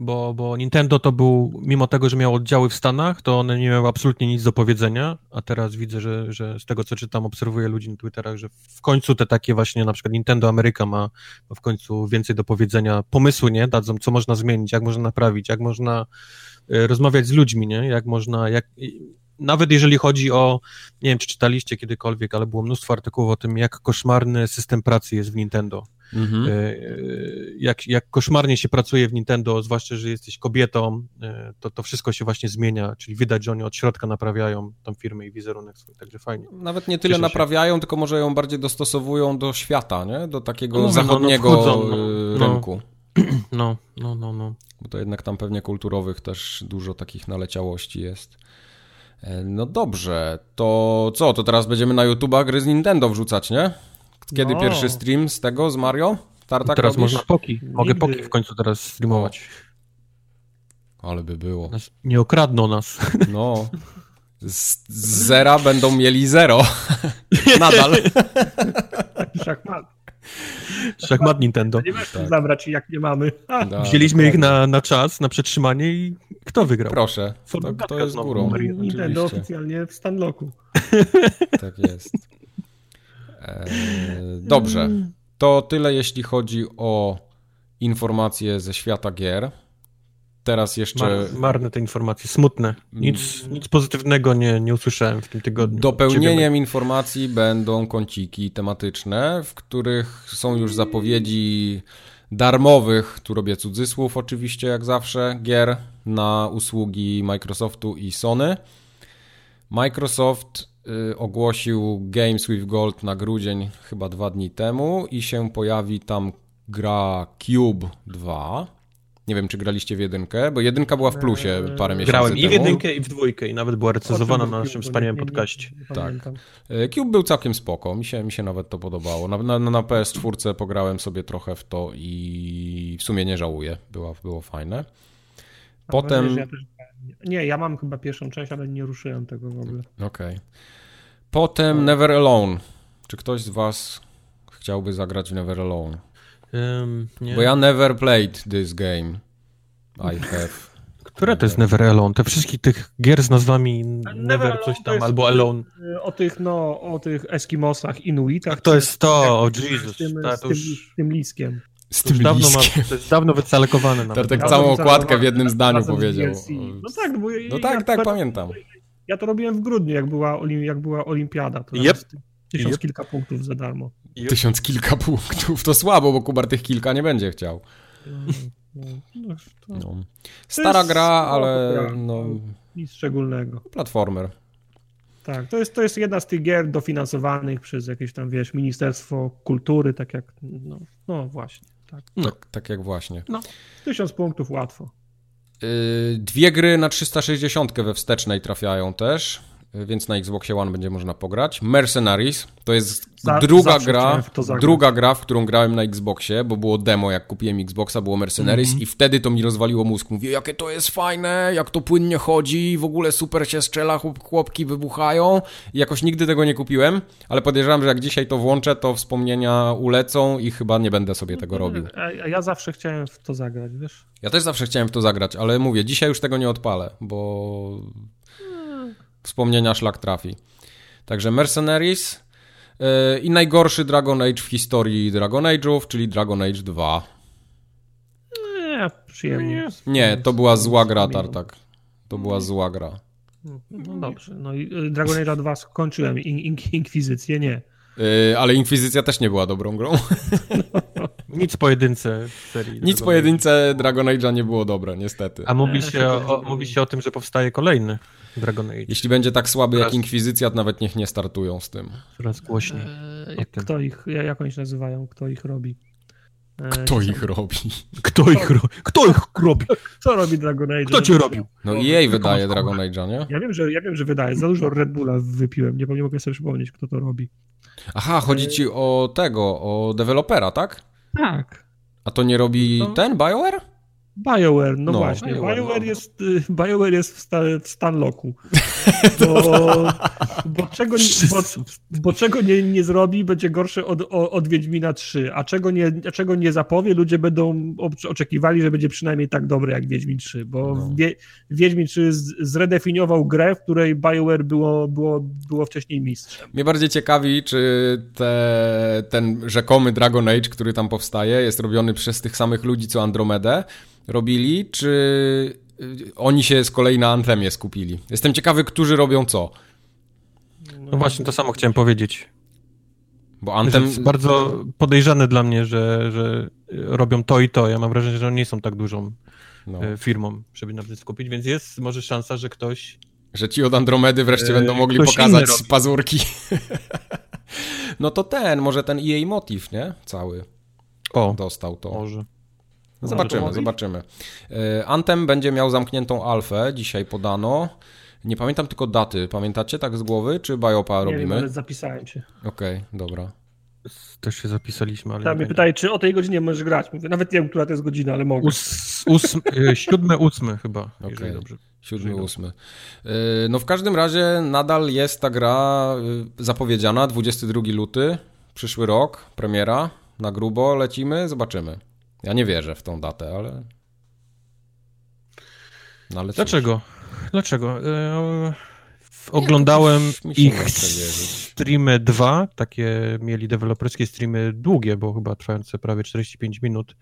bo, bo Nintendo to był, mimo tego, że miało oddziały w Stanach, to one nie miały absolutnie nic do powiedzenia, a teraz widzę, że, że z tego, co czytam, obserwuję ludzi na Twitterach, że w końcu te takie właśnie, na przykład Nintendo Ameryka ma, ma w końcu więcej do powiedzenia, pomysły, nie, dadzą, co można zmienić, jak można naprawić, jak można y, rozmawiać z ludźmi, nie, jak można, jak nawet jeżeli chodzi o, nie wiem, czy czytaliście kiedykolwiek, ale było mnóstwo artykułów o tym, jak koszmarny system pracy jest w Nintendo. Mhm. E, e, jak, jak koszmarnie się pracuje w Nintendo, zwłaszcza, że jesteś kobietą, e, to to wszystko się właśnie zmienia, czyli widać, że oni od środka naprawiają tą firmę i wizerunek swój, także fajnie. Nawet nie tyle Cieszę naprawiają, się. tylko może ją bardziej dostosowują do świata, nie? Do takiego no, zachodniego no, no, no, rynku. No, no, no, no. Bo to jednak tam pewnie kulturowych też dużo takich naleciałości jest. No dobrze, to co, to teraz będziemy na YouTube'a gry z Nintendo wrzucać, nie? Kiedy no. pierwszy stream z tego, z Mario? Tartak teraz robisz? można Poki. Mogę Nigdy. Poki w końcu teraz streamować. Ale by było. Nie okradną nas. No. Z, zera będą mieli zero. Nadal. Szachmat. Szachmat Nintendo. Nie masz tak. zabrać, jak nie mamy. Da, Wzięliśmy ich na, na czas, na przetrzymanie i kto wygrał? Proszę. To, to jest górą. Nintendo oficjalnie w Stanlocku. Tak jest. E, dobrze. To tyle, jeśli chodzi o informacje ze świata gier. Teraz jeszcze. Mar, marne te informacje, smutne. Nic, nic pozytywnego nie, nie usłyszałem w tym tygodniu. Dopełnieniem informacji będą kąciki tematyczne, w których są już zapowiedzi darmowych, tu robię cudzysłów oczywiście, jak zawsze, gier na usługi Microsoftu i Sony. Microsoft Y, ogłosił Games with Gold na grudzień chyba dwa dni temu i się pojawi tam gra Cube 2. Nie wiem, czy graliście w jedynkę, bo jedynka była w plusie eee, parę miesięcy Grałem temu. Grałem i w jedynkę, i w dwójkę i nawet była recenzowana na naszym wspaniałym podcaście. Tak. Y, Cube był całkiem spoko, mi się, mi się nawet to podobało. Na, na, na PS4 pograłem sobie trochę w to i w sumie nie żałuję, było, było fajne. Potem... Nie, ja mam chyba pierwszą część, ale nie ruszyłem tego w ogóle. Okej. Okay. Potem Never Alone. Czy ktoś z was chciałby zagrać w Never Alone? Um, Bo ja never played this game. I have. Które to jest Never Alone? Te wszystkich tych gier z nazwami Never, never coś tam, albo Alone. O tych, no, o tych Eskimosach, Inuitach. to jest to, o Jesus. Z tym, ta, z, tym, z tym liskiem. Z tym dawno ma, to jest dawno wycalekowane nawet. Tak całą okładkę w jednym zdaniu powiedział. No tak, bo no tak, tak, pamiętam. Ja to robiłem w grudniu, jak była, jak była olimpiada. To yep. Tysiąc yep. kilka punktów za darmo. Yep. Tysiąc kilka punktów, to słabo, bo Kubar tych kilka nie będzie chciał. No, no, no. Stara gra, ale no... Nic szczególnego. Platformer. tak. To jest, to jest jedna z tych gier dofinansowanych przez jakieś tam, wiesz, Ministerstwo Kultury, tak jak, no, no właśnie. Tak. No. Tak, tak jak właśnie. No, tysiąc punktów łatwo. Yy, dwie gry na 360 we wstecznej trafiają też więc na Xboxie One będzie można pograć. Mercenaries to jest Za, druga gra, druga gra, w którą grałem na Xboxie, bo było demo, jak kupiłem Xboxa, było Mercenaries mm -hmm. i wtedy to mi rozwaliło mózg. Mówię, jakie to jest fajne, jak to płynnie chodzi, w ogóle super się strzela, chłopki wybuchają. I jakoś nigdy tego nie kupiłem, ale podejrzewam, że jak dzisiaj to włączę, to wspomnienia ulecą i chyba nie będę sobie tego robił. A ja zawsze chciałem w to zagrać, wiesz? Ja też zawsze chciałem w to zagrać, ale mówię, dzisiaj już tego nie odpalę, bo wspomnienia szlak trafi. Także Mercenaries yy, i najgorszy Dragon Age w historii Dragon Age'ów, czyli Dragon Age 2. Nie, przyjemnie. Nie, to była zła gra, Tartak. To była zła gra. No dobrze, no i y, Dragon Age 2 skończyłem, in, in, Inkwizycję nie. Yy, ale Inkwizycja też nie była dobrą grą. No. Nic po jedynce serii. Nic po jedynce Dragon Age'a nie było dobre, niestety. A mówi się, o, mówi się o tym, że powstaje kolejny. Dragon Age. Jeśli będzie tak słaby Coraz... jak Inkwizycja, to nawet niech nie startują z tym. Coraz głośniej. Eee, kto ich, jak oni się nazywają, kto ich robi? Eee, kto ich robi? Kto ich, ro... kto ich robi? Co robi Dragon Age? Kto cię robił? No i jej wydaje Dragon Age'a, nie? Ja wiem, że, ja wiem, że wydaje. Za dużo Red Bulla wypiłem. Nie, nie mogę sobie przypomnieć, kto to robi. Aha, chodzi eee. ci o tego, o dewelopera, tak? Tak. A to nie robi to... ten BioWare? BioWare, no, no właśnie. BioWare, BioWare, no. Jest, y, BioWare jest w, sta, w Stanlocku. Bo, bo czego, bo, bo czego nie, nie zrobi, będzie gorsze od, od Wiedźmina 3. A czego nie, a czego nie zapowie, ludzie będą oczekiwali, że będzie przynajmniej tak dobry jak Wiedźmin 3. Bo no. Wie, Wiedźmin 3 zredefiniował grę, w której BioWare było, było, było wcześniej mistrzem. Mnie bardziej ciekawi, czy te, ten rzekomy Dragon Age, który tam powstaje, jest robiony przez tych samych ludzi co Andromedę robili, czy y, oni się z kolei na Anthemie skupili? Jestem ciekawy, którzy robią co. No właśnie, to samo chciałem powiedzieć. Bo Anthem... jest bardzo podejrzane dla mnie, że, że robią to i to. Ja mam wrażenie, że oni nie są tak dużą no. E, firmą, żeby na tym skupić, więc jest może szansa, że ktoś... Że ci od Andromedy wreszcie będą e, mogli pokazać pazurki. no to ten, może ten EA motyw, nie? Cały. O, dostał to. Może. No zobaczymy, zobaczymy. E, Anthem będzie miał zamkniętą alfę, dzisiaj podano. Nie pamiętam tylko daty. Pamiętacie tak z głowy, czy Biopa robimy? Nie wiem, ale zapisałem się. Okej, okay, dobra. Też się zapisaliśmy, ale... Tak, mnie pytaje, czy o tej godzinie możesz grać. Mówię, nawet nie wiem, która to jest godzina, ale mogę. Ós, ósm, e, siódmy, ósmy chyba, okay. dobrze. Siódmy, ósmy. E, no w każdym razie nadal jest ta gra zapowiedziana, 22 luty, przyszły rok, premiera, na grubo lecimy, zobaczymy. Ja nie wierzę w tą datę, ale. No, ale Dlaczego? Dlaczego? E, oglądałem ich streamy dwa, takie mieli deweloperskie streamy długie, bo chyba trwające prawie 45 minut.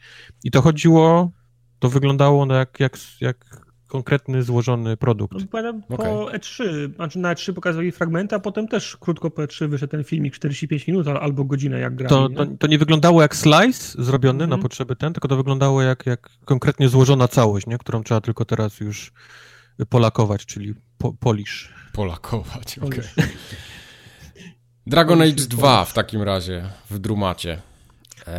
I to chodziło, to wyglądało jak, jak, jak konkretny, złożony produkt. No, po okay. E3, znaczy na E3 pokazali fragmenty, a potem też krótko po E3 wyszedł ten filmik 45 minut albo godzinę jak grali. To, to, to, nie wyglądało jak slice zrobiony mm -hmm. na potrzeby ten, tylko to wyglądało jak, jak konkretnie złożona całość, nie? którą trzeba tylko teraz już polakować, czyli po, polish. Polakować, okej. Okay. Dragon Age 2 w takim razie w Drumacie.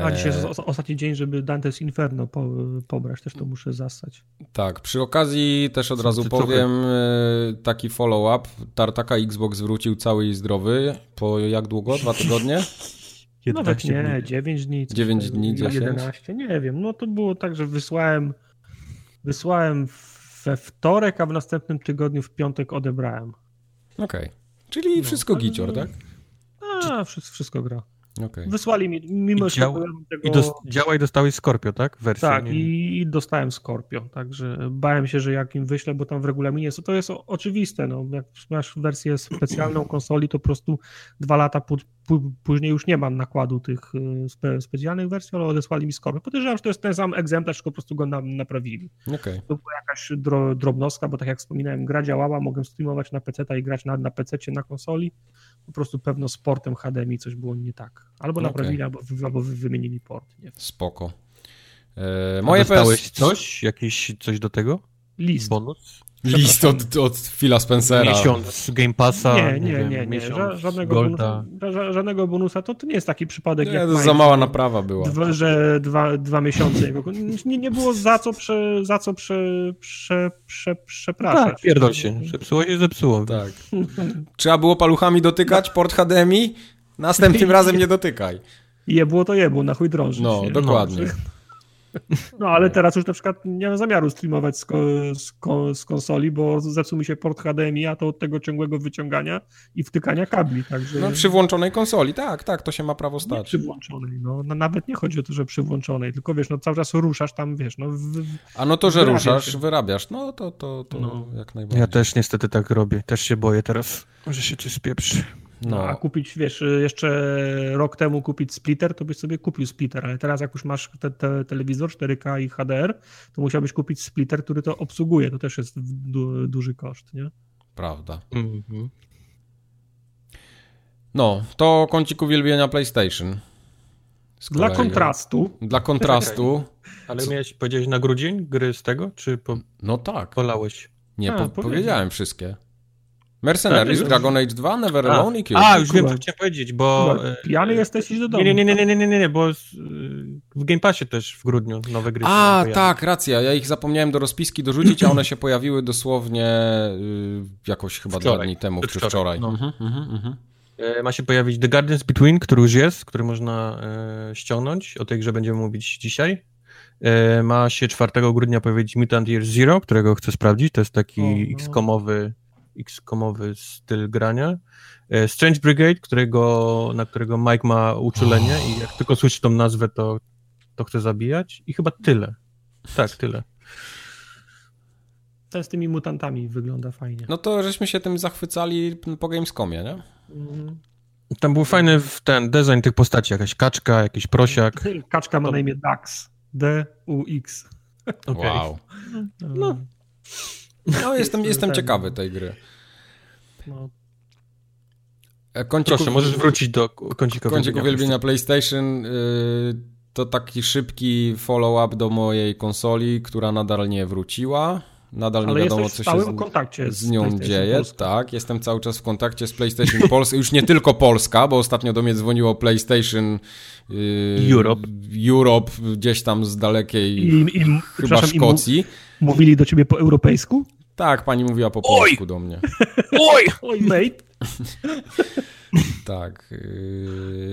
A dzisiaj jest ostatni dzień, żeby Dante's Inferno po, pobrać, też to muszę zastać. Tak, przy okazji też od razu powiem trochę. taki follow-up. Tartaka Xbox wrócił cały i zdrowy. Po jak długo? Dwa tygodnie? Nawet nie, 9 dni. 9 dni, 10? 11, nie wiem. No to było tak, że wysłałem wysłałem we wtorek, a w następnym tygodniu w piątek odebrałem. Okej. Okay. Czyli no, wszystko no, gicior, tak? A, wszystko, wszystko gra. Okay. Wysłali mi, mimo że tego... I dos, działa i dostałeś Scorpio, tak? Wersję, tak, i, i, dostałem Scorpio, także bałem się, że jak im wyślę, bo tam w regulaminie jest, to jest oczywiste, no, jak masz wersję specjalną konsoli, to po prostu dwa lata później już nie mam nakładu tych y, spe, specjalnych wersji, ale odesłali mi Scorpio. Podejrzewam, że to jest ten sam egzemplarz, tylko po prostu go nam, naprawili. Okay. To była jakaś dro, drobnostka, bo tak jak wspominałem, gra działała, mogłem streamować na PC i grać na, na PC, na konsoli, po prostu pewno z portem HDMI coś było nie tak. Albo okay. naprawili, albo, albo wymienili port. Nie Spoko. E, moje dostałeś PS... coś? Jakieś coś do tego? List. Bonus? List od, od Phila Spencera. Miesiąc Game Passa. Nie, nie, nie, nie. nie. żadnego, bonusa, żadnego bonusa to, to nie jest taki przypadek nie, jak to za mała naprawa była. Dwa, że dwa, dwa miesiące jego. Nie, nie było za co, prze, za co prze, prze, prze, przepraszać. Tak, pierdol się. Zepsuło się, zepsuło. Tak. Trzeba było paluchami dotykać port HDMI? Następnym razem nie dotykaj. Jebło to jebło, na chuj drążyć. No, nie? dokładnie. No. No, ale teraz już na przykład nie mam zamiaru streamować z, ko z, ko z, konsoli, bo zepsuł mi się port HDMI, a to od tego ciągłego wyciągania i wtykania kabli, także... No, przy włączonej konsoli, tak, tak, to się ma prawo stać. Nie przy włączonej, no, no, nawet nie chodzi o to, że przy włączonej, tylko wiesz, no cały czas ruszasz tam, wiesz, no... W, a no to, że ruszasz, się. wyrabiasz, no to, to, to no. jak najbardziej. Ja też niestety tak robię, też się boję teraz, że się coś spieprzy. No. A kupić, wiesz, jeszcze rok temu kupić splitter, to byś sobie kupił splitter, ale teraz jak już masz te, te telewizor 4K i HDR, to musiałbyś kupić splitter, który to obsługuje. To też jest du duży koszt, nie? Prawda. -hmm. No, to kącik uwielbienia PlayStation. Dla kontrastu. Dla kontrastu. Ale miałeś powiedzieć na grudzień gry z tego, czy po... No tak. Polałeś? Nie, A, po powiedziałem wszystkie. Mercenaries, tak, Dragon Age 2, Never Alone i Cube. A, już wiem, co chciałem powiedzieć, bo... No, pijany jesteś i do domu. Nie, nie, nie, nie, nie, nie, nie, nie bo w Game Passie też w grudniu nowe gry A, tak, racja, ja ich zapomniałem do rozpiski dorzucić, a one się pojawiły dosłownie y, jakoś chyba wczoraj. dwa dni temu, czy wczoraj. wczoraj. No. Mhm, mhm, mhm. E, ma się pojawić The Gardens Between, który już jest, który można e, ściągnąć. O tej grze będziemy mówić dzisiaj. E, ma się 4 grudnia pojawić Mutant Year Zero, którego chcę sprawdzić. To jest taki no. X-komowy X-komowy styl grania. E, Strange Brigade, którego, na którego Mike ma uczulenie oh. i jak tylko słyszy tą nazwę, to, to chce zabijać. I chyba tyle. Tak, tyle. To z tymi mutantami wygląda fajnie. No to żeśmy się tym zachwycali po Gamescomie, nie? Mm. Tam był fajny ten design tych postaci, jakaś kaczka, jakiś prosiak. Kaczka ma na imię Dax. D-U-X. Okay. Wow. No. No, jestem, jestem ciekawy tej gry. No. E, kącik Proszę, możesz wrócić do kącika Kącik uwielbienia PlayStation y, to taki szybki follow-up do mojej konsoli, która nadal nie wróciła. Nadal Ale nie wiadomo, co się z, z nią dzieje. Polska. Tak, jestem cały czas w kontakcie z PlayStation Polska. Już nie tylko Polska, bo ostatnio do mnie dzwoniło PlayStation yy, Europe. Europe, gdzieś tam z dalekiej I, i, chyba Szkocji. Mówili do ciebie po europejsku? Tak, pani mówiła po polsku do mnie. Oj! Oj, mate! tak.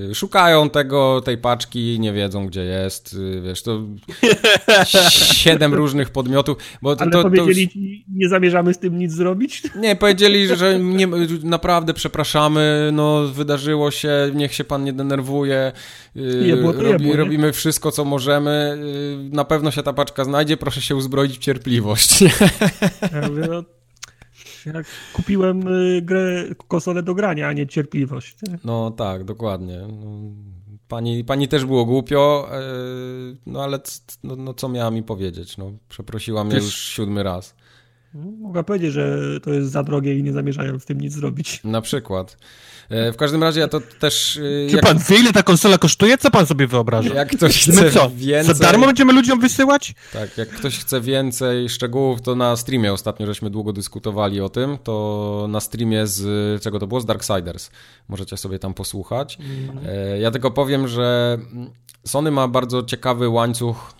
Yy, szukają tego, tej paczki, nie wiedzą, gdzie jest. Yy, wiesz, to siedem różnych podmiotów. Bo Ale to, powiedzieli to już... nie zamierzamy z tym nic zrobić? Nie, powiedzieli, że nie, naprawdę przepraszamy, no wydarzyło się, niech się pan nie denerwuje. Yy, jebło robi, jebło, robimy wszystko, co możemy. Yy, na pewno się ta paczka znajdzie, proszę się uzbroić w cierpliwość. Ja mówię, no, jak kupiłem y, grę, konsolę do grania, a nie cierpliwość. No tak, dokładnie. No, pani, pani też było głupio, e, no ale no, no, co miała mi powiedzieć? No, przeprosiła mnie już siódmy raz. Mogła powiedzieć, że to jest za drogie i nie zamierzają z tym nic zrobić. Na przykład. E, w każdym razie ja to też... E, Czy jak... pan wie, ile ta konsola kosztuje? Co pan sobie wyobraża? Jak ktoś chce co? więcej... Za darmo będziemy ludziom wysyłać? Tak, jak ktoś chce więcej szczegółów, to na streamie ostatnio żeśmy długo dyskutowali o tym, to na streamie z... czego to było? Z Darksiders. Możecie sobie tam posłuchać. Mm. Ja tylko powiem, że Sony ma bardzo ciekawy łańcuch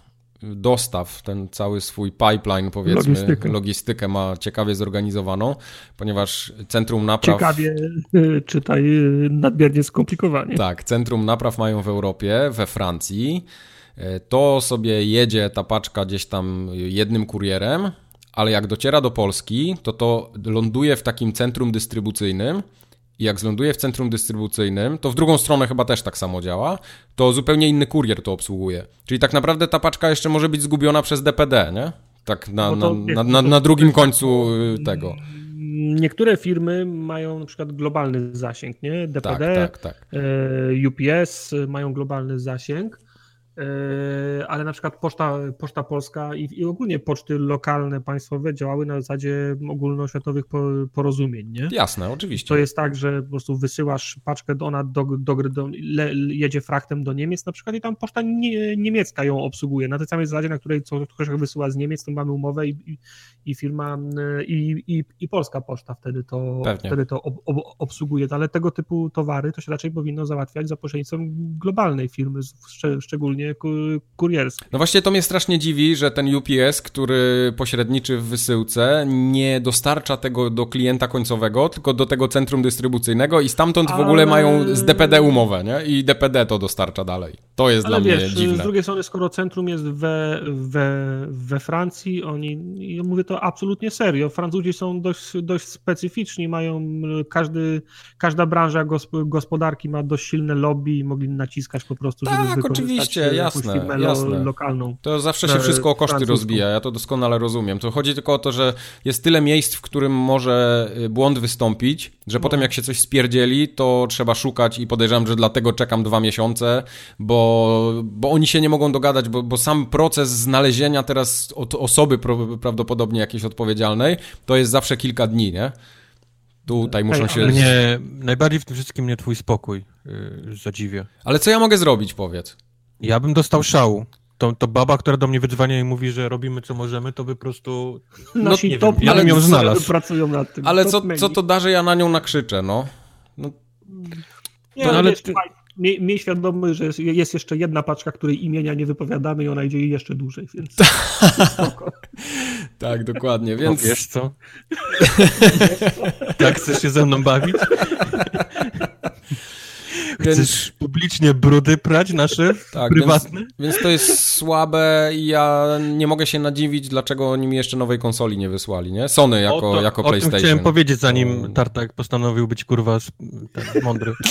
dostaw, ten cały swój pipeline, powiedzmy, logistykę, logistykę ma ciekawie zorganizowaną, ponieważ centrum napraw... Ciekawie, y, czytaj, y, nadmiernie skomplikowanie. Tak, centrum napraw mają w Europie, we Francji. Y, to sobie jedzie ta paczka gdzieś tam jednym kurierem, ale jak dociera do Polski, to to ląduje w takim centrum dystrybucyjnym, i jak zląduje w centrum dystrybucyjnym, to w drugą stronę chyba też tak samo działa, to zupełnie inny kurier to obsługuje. Czyli tak naprawdę ta paczka jeszcze może być zgubiona przez DPD, nie? Tak na, no na, na, na, drugim końcu y, tego. Niektóre firmy mają na przykład globalny zasięg, nie? DPD, tak, tak, tak. E, UPS mają globalny zasięg, ale na przykład Poczta, Poczta Polska i, i, ogólnie poczty lokalne, państwowe działały na zasadzie ogólnoświatowych porozumień, nie? Jasne, oczywiście. To jest tak, że po prostu wysyłasz paczkę, ona do, do, do, le, jedzie fraktem do Niemiec na przykład i tam poczta nie, niemiecka ją obsługuje, na tej samej zasadzie, na której ktoś wysyła z Niemiec, to mamy umowę i, i, i firma i, i, i, polska poczta wtedy to, wtedy to ob, ob, obsługuje, ale tego typu towary to się raczej powinno załatwiać za pośrednictwem globalnej firmy, szczególnie kurierskie. No właśnie to mnie strasznie dziwi, że ten UPS, który pośredniczy w wysyłce, nie dostarcza tego do klienta końcowego, tylko do tego centrum dystrybucyjnego i stamtąd Ale... w ogóle mają z DPD umowę, nie? I DPD to dostarcza dalej. To jest Ale dla wiesz, mnie dziwne. Z drugiej strony, skoro centrum jest we, we, we Francji, oni, ja mówię to absolutnie serio, Francuzi są dość, dość specyficzni, mają każdy, każda branża gospodarki ma dość silne lobby i mogli naciskać po prostu, tak, żeby wykorzystać oczywiście jasne, jasne. lokalną. To zawsze się wszystko o koszty rozbija, ja to doskonale rozumiem. To chodzi tylko o to, że jest tyle miejsc, w którym może y, błąd wystąpić, że no. potem jak się coś spierdzieli, to trzeba szukać i podejrzewam, że dlatego czekam dwa miesiące, bo, bo oni się nie mogą dogadać, bo, bo sam proces znalezienia teraz osoby prawdopodobnie jakiejś odpowiedzialnej, to jest zawsze kilka dni, nie? Tutaj muszą się... Nie, najbardziej w tym wszystkim mnie twój spokój yy, zadziwia. Ale co ja mogę zrobić, powiedz? Ja bym dostał szału. To, to baba, która do mnie wydzwania i mówi, że robimy co możemy, to by po prostu... No, Nasi nie top wiem, ja bym ją znalazł. pracują nad tym. Ale co, co to da, że ja na nią nakrzyczę, no? no. Nie, to, ale wiesz, ty... miej, miej świadomość, że jest, jest, jeszcze jedna paczka, której imienia nie wypowiadamy i ona idzie jeszcze dłużej, więc tak, dokładnie, więc... No, wiesz co? tak chcesz się ze mną bawić? Chcesz więc... publicznie brudy prać nasze tak, prywatne? Więc, więc, to jest słabe i ja nie mogę się nadziwić, dlaczego oni mi jeszcze nowej konsoli nie wysłali, nie? Sony jako, to, jako PlayStation. O tym chciałem powiedzieć, zanim Tartak postanowił być kurwa ten, mądry.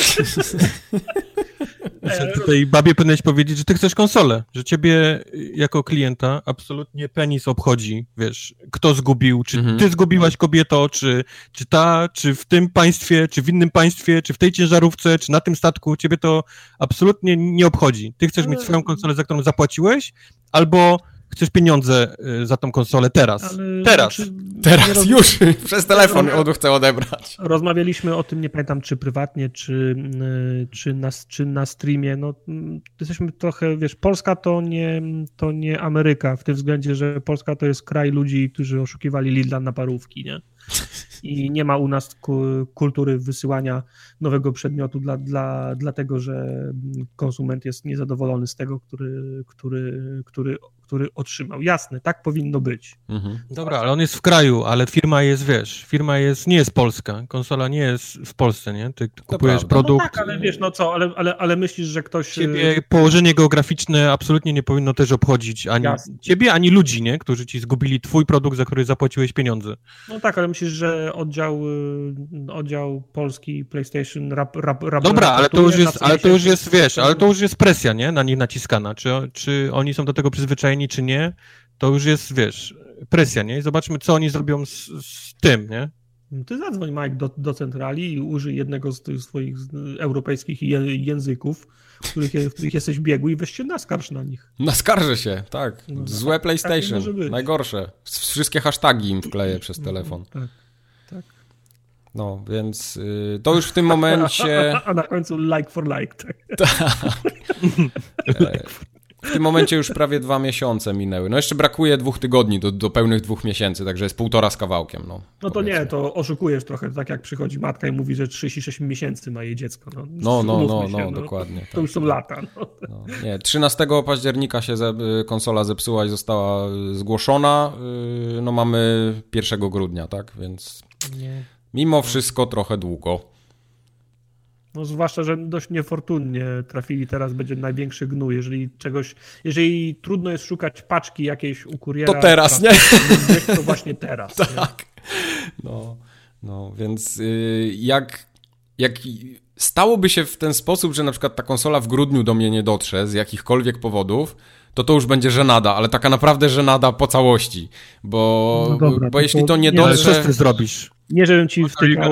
Że tutaj babie powinieneś powiedzieć, że ty chcesz konsolę, że ciebie jako klienta absolutnie penis obchodzi, wiesz, kto zgubił, czy mhm. ty zgubiłaś kobieto, czy, czy ta, czy w tym państwie, czy w innym państwie, czy w tej ciężarówce, czy na tym statku, ciebie to absolutnie nie obchodzi. Ty chcesz mieć swoją konsolę, za którą zapłaciłeś, albo chcesz pieniądze y, za tą konsolę teraz. Ale teraz. Czy, teraz, już, przez telefon on chce odebrać. Rozmawialiśmy o tym, nie pamiętam, czy prywatnie, czy, y, czy, na, czy na streamie. No, mm, jesteśmy trochę, wiesz, Polska to nie, to nie Ameryka, w tym względzie, że Polska to jest kraj ludzi, którzy oszukiwali Lidla na parówki, nie? I nie ma u nas kultury wysyłania nowego przedmiotu dla, dla, dlatego, że konsument jest niezadowolony z tego, który, który, który, który otrzymał. Jasne, tak powinno być. Mhm. Dobra, ale on jest w kraju, ale firma jest, wiesz, firma jest, nie jest polska, konsola nie jest w Polsce, nie? Ty kupujesz produkt. No tak, ale wiesz, no co, ale, ale, ale myślisz, że ktoś... Ciebie położenie geograficzne absolutnie nie powinno też obchodzić ani Jasne. ciebie, ani ludzi, nie? Którzy ci zgubili twój produkt, za który zapłaciłeś pieniądze. No tak, ale myślisz, że oddział, y, oddział polski PlayStation rap, rap, rap Dobra, ale to już jest, ale to już jest, wiesz, ale to już jest presja, nie? Na nich naciskana. Czy, czy oni są do tego przyzwyczajeni, czy nie? To już jest, wiesz, presja, nie? I zobaczmy, co oni zrobią z, z tym, nie? Ty zadzwoń, Mike, do, do centrali i użyj jednego z tych swoich europejskich języków, w których, w których jesteś biegły i weź się naskarż na nich. Naskarżę się, tak. No, Złe tak, PlayStation, tak najgorsze. Wszystkie hasztagi im wkleję przez telefon. Tak. No, więc y, to już w tym momencie... A, na końcu like for like, tak? tak. W tym momencie już prawie dwa miesiące minęły. No jeszcze brakuje dwóch tygodni do, do pełnych dwóch miesięcy, także jest półtora z kawałkiem. No, no to nie, to oszukujesz trochę, tak jak przychodzi matka i mówi, że 36 miesięcy ma jej dziecko. No, no, no, no, no, no, dokładnie. To tak. już są lata. No. No, nie, 13 października się ze, konsola zepsuła i została zgłoszona. Y, no mamy 1 grudnia, tak, więc... Nie. Mimo wszystko trochę długo. No zwłaszcza, że dość niefortunnie trafili teraz, będzie największy gnój. Jeżeli czegoś, jeżeli trudno jest szukać paczki jakiejś u kuriera... To teraz, nie? To właśnie teraz. tak. No, no, więc yy, jak, jak stałoby się w ten sposób, że na przykład ta konsola w grudniu do mnie nie dotrze z jakichkolwiek powodów, to to już będzie żenada, ale taka naprawdę żenada po całości, bo, no dobra, bo jeśli to nie dotrze... Ale co ty zrobisz? Nie, żebym ci wtykał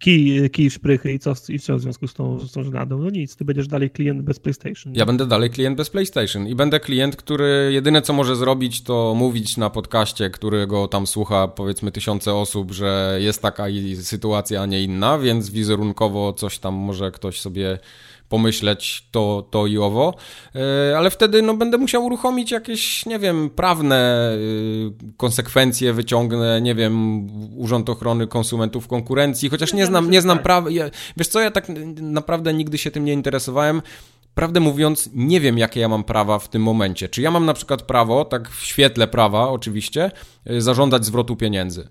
kij, kij szprychy i co, i co w związku z tą, z tą żenadą? No nic, ty będziesz dalej klient bez PlayStation. Ja będę dalej klient bez PlayStation i będę klient, który jedyne co może zrobić to mówić na podcaście, którego tam słucha powiedzmy tysiące osób, że jest taka sytuacja, a nie inna, więc wizerunkowo coś tam może ktoś sobie pomyśleć to, to i owo, e, ale wtedy no, będę musiał uruchomić jakieś, nie wiem, prawne e, konsekwencje, wyciągnę, nie wiem, Urząd Ochrony Konsumentów Konkurencji, chociaż nie znam, nie znam prawa. Ja, wiesz co, ja tak naprawdę nigdy się tym nie interesowałem. Prawdę mówiąc, nie wiem, jakie ja mam prawa w tym momencie. Czy ja mam na przykład prawo, tak w świetle prawa oczywiście, e, zażądać zwrotu pieniędzy?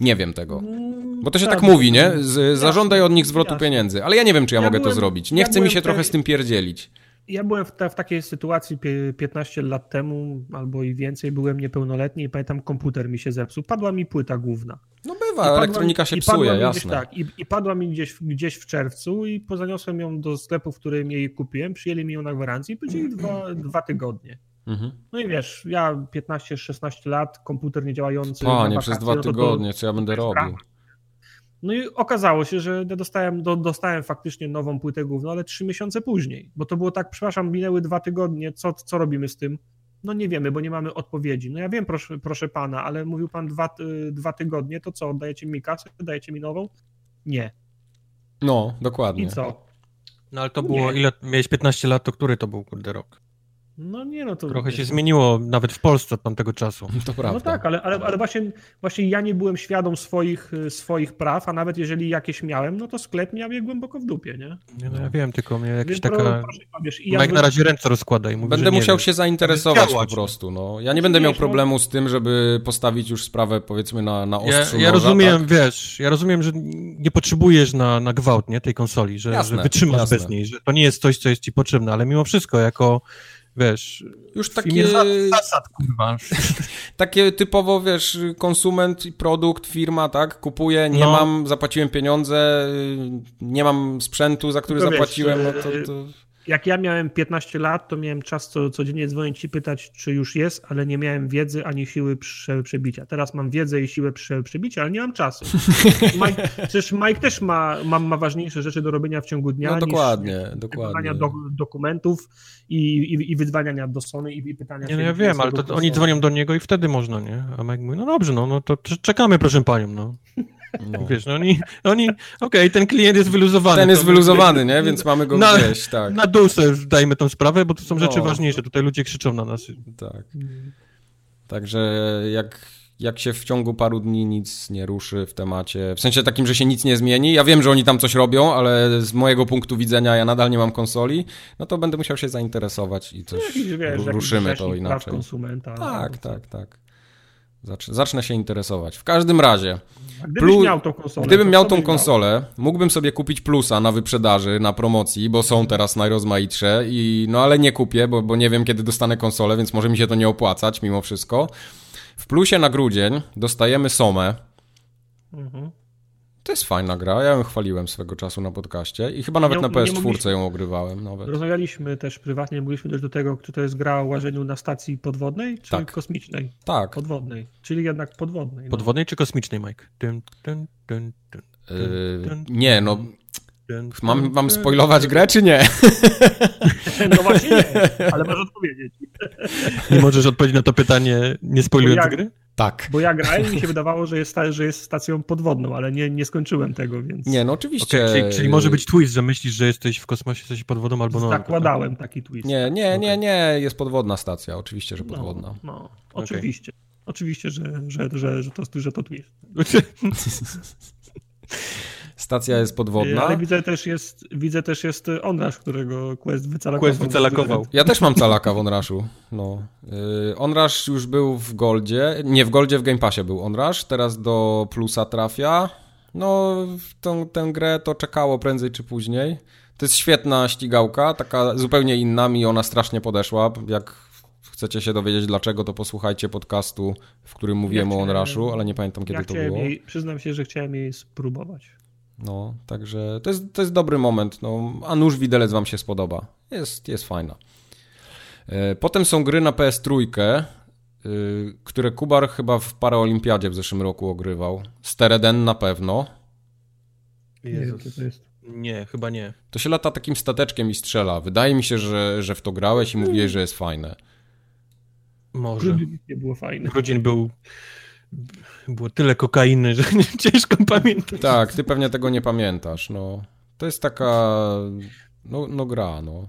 Nie wiem tego. Mm, Bo to się tak, tak mówi, nie? Z, zażądaj od nich zwrotu jasne. pieniędzy. Ale ja nie wiem, czy ja, ja mogę byłem, to zrobić. Nie ja chce mi się trochę z tym pierdzielić. Ja byłem w, te, w, takiej sytuacji 15 lat temu, albo i więcej, byłem niepełnoletni i pamiętam, komputer mi się zepsuł. Padła mi płyta główna. No bywa, elektronika się psuje, jasne. tak, i, i, padła mi gdzieś, gdzieś w czerwcu i pozaniosłem ją do sklepu, w którym jej kupiłem, przyjęli mi ją na gwarancji i powiedzieli dwa, dwa tygodnie. Mhm. No i wiesz, ja 15-16 lat, komputer niedziałający. O, nie przez dwa no tygodnie, co ja będę robił. No i okazało się, że dostałem, do, dostałem faktycznie nową płytę główną, ale trzy miesiące później, bo to było tak, przepraszam, minęły dwa tygodnie, co, co robimy z tym? No nie wiemy, bo nie mamy odpowiedzi. No ja wiem, proszę, proszę pana, ale mówił pan dwa, dwa tygodnie, to co, dajecie mi kasę, dajecie mi nową? Nie. No, dokładnie. I co? No ale to było, nie. ile, miałeś 15 lat, to który to był, kurde, rok? No nie, no to... Trochę się zmieniło nawet w Polsce od tamtego czasu. To prawda. No tak, ale, ale, ale właśnie, właśnie ja nie byłem świadom swoich, swoich praw, a nawet jeżeli jakieś miałem, no to sklep miał je głęboko w dupie, nie? Nie, no ja wiem, tylko mnie jakieś taka... Proszę, wiesz, ja Mike na razie ręce rozkłada i mówi, Będę musiał się zainteresować po prostu, no. Ja nie będę miał problemu z tym, żeby postawić już sprawę, powiedzmy, na, na ostrzu Ja, ja noża, rozumiem, tak? wiesz, ja rozumiem, że nie potrzebujesz na, na gwałt, nie, tej konsoli, że, jasne, że wytrzymasz jasne. bez niej, że to nie jest coś, co jest ci potrzebne, ale mimo wszystko, jako wiesz, już takie zasad, kurwa. takie typowo, wiesz, konsument, produkt, firma, tak, kupuję, nie no. mam, zapłaciłem pieniądze, nie mam sprzętu, za który to zapłaciłem, wiesz, no to, to jak ja miałem 15 lat, to miałem czas co, codziennie dzwonić i pytać, czy już jest, ale nie miałem wiedzy ani siły prze, przebicia. Teraz mam wiedzę i siłę prze, przebicia, ale nie mam czasu. Mike, przecież Mike też ma, ma, ma, ważniejsze rzeczy do robienia w ciągu dnia. No dokładnie, niż dokładnie. Do, dokumentów i, i, i wydzwania do Sony i, i pytania. Nie, no ja wiem, ale to oni dzwonią do niego i wtedy można, nie? A Mike mówi, no dobrze, no, no to czekamy, proszę panią, no. No. Wiesz, no oni, oni okej, okay, ten klient jest wyluzowany. Ten jest wyluzowany, nie? Więc mamy go na, gdzieś, tak. Na dół sobie dajmy tą sprawę, bo to są no. rzeczy ważniejsze. Tutaj ludzie krzyczą na nas. Tak. Także jak, jak się w ciągu paru dni nic nie ruszy w temacie, w sensie takim, że się nic nie zmieni, ja wiem, że oni tam coś robią, ale z mojego punktu widzenia ja nadal nie mam konsoli, no to będę musiał się zainteresować i coś no, wiesz, ruszymy to inaczej. Konsumenta, tak, tak, tak. Zacznę, się interesować. W każdym razie. Gdybyś miał tą konsolę, gdybym miał tą konsolę, miał? mógłbym sobie kupić plusa na wyprzedaży, na promocji, bo są teraz najrozmaitsze i no ale nie kupię, bo, bo nie wiem kiedy dostanę konsolę, więc może mi się to nie opłacać mimo wszystko. W plusie na grudzień dostajemy Somę. Mhm. To jest fajna gra, ja ją chwaliłem swego czasu na podcaście i chyba nawet nie, na PS4 ją ogrywałem. Nawet. Rozmawialiśmy też prywatnie, mówiliśmy też do tego, czy to jest gra o łażeniu na stacji podwodnej, czy tak. kosmicznej? Tak. Podwodnej, czyli jednak podwodnej. No. Podwodnej czy kosmicznej, Mike? Dun, dun, dun, yy, nie, no Mam, mam spoilować grę, czy nie? No właśnie nie, ale możesz odpowiedzieć. Nie możesz odpowiedzieć na to pytanie, nie spoilując gry? Tak. Bo ja grałem i mi się wydawało, że jest, że jest stacją podwodną, ale nie, nie skończyłem tego, więc... Nie, no oczywiście. Okay, czyli, czyli, może być twist, że myślisz, że jesteś w kosmosie, jesteś pod wodą albo no. Zakładałem taki twist. Nie, nie, nie, nie, jest podwodna stacja, oczywiście, że no, podwodna. No, no oczywiście. Okay. Oczywiście, że, że, że, że, to, że to twist. Stacja jest podwodna. Ale widzę też jest, widzę też jest Onrush, którego Quest wycalakował. Quest wycalakował. Ja też mam calaka w Onrushu. No. Yy, Onrush już był w Goldzie. Nie, w Goldzie w Game Passie był Onrush. Teraz do Plusa trafia. No, tą, tę grę to czekało prędzej czy później. To jest świetna ścigałka, taka zupełnie inna. Mi ona strasznie podeszła. Jak chcecie się dowiedzieć dlaczego, to posłuchajcie podcastu, w którym mówiłem ja o Onrushu, ale nie pamiętam kiedy ja to było. Jej, przyznam się, że chciałem jej spróbować. No, także to jest, to jest dobry moment. No, a nóż widelec wam się spodoba. Jest, jest fajna. E, potem są gry na PS3, y, które Kubar chyba w Paraolimpiadzie w zeszłym roku ogrywał. Stereden na pewno. Jezus. Nie, chyba nie. To się lata takim stateczkiem i strzela. Wydaje mi się, że, że w to grałeś i mówiłeś, że jest fajne. Może. Grudzień nie było fajne. Grudzień był... Było tyle kokainy, że ciężko pamiętać. Tak, ty pewnie tego nie pamiętasz, no. To jest taka... No, no gra, no.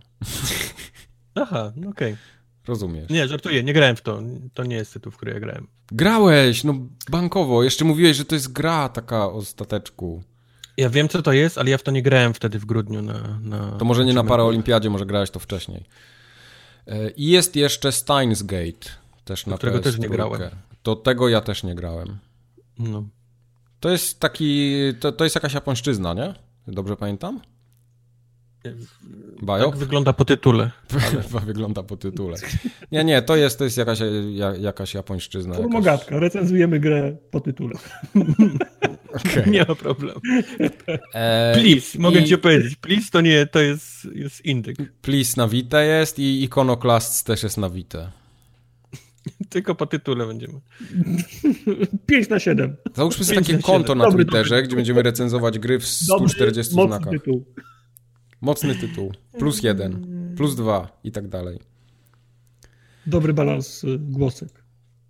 Aha, no okej. Okay. Rozumiesz. Nie, żartuję, nie grałem w to. To nie jest tytuł, w który ja grałem. Grałeś, no bankowo. Jeszcze mówiłeś, że to jest gra taka o stateczku. Ja wiem, co to jest, ale ja w to nie grałem wtedy w grudniu na... na to może nie na Paraolimpiadzie, może grałeś to wcześniej. E, I jest jeszcze Steins Gate, też na którego też nie grałem. To tego ja też nie grałem. No. To jest taki, to, to jest jakaś japońszczyzna, nie? Dobrze pamiętam? Bajo? Tak wygląda po tytule. Ale... wygląda po tytule. Nie, nie, to jest, to jest jakaś, jakaś japońszczyzna. Formogatka, jakaś... recenzujemy grę po tytule. Okay. Nie ma problemu. E, please, i, mogę ci powiedzieć. Please to nie, to jest, jest indyk. Please na Vita jest i Iconoclast też jest na Vita. Tylko po tytule będziemy. 5 na 7. Załóżmy sobie takie konto 7. na dobry, Twitterze, dobry. gdzie będziemy recenzować gry w 140 dobry, znakach. Tytuł. Mocny tytuł. Plus jeden, plus dwa i tak dalej. Dobry balans y, głosek.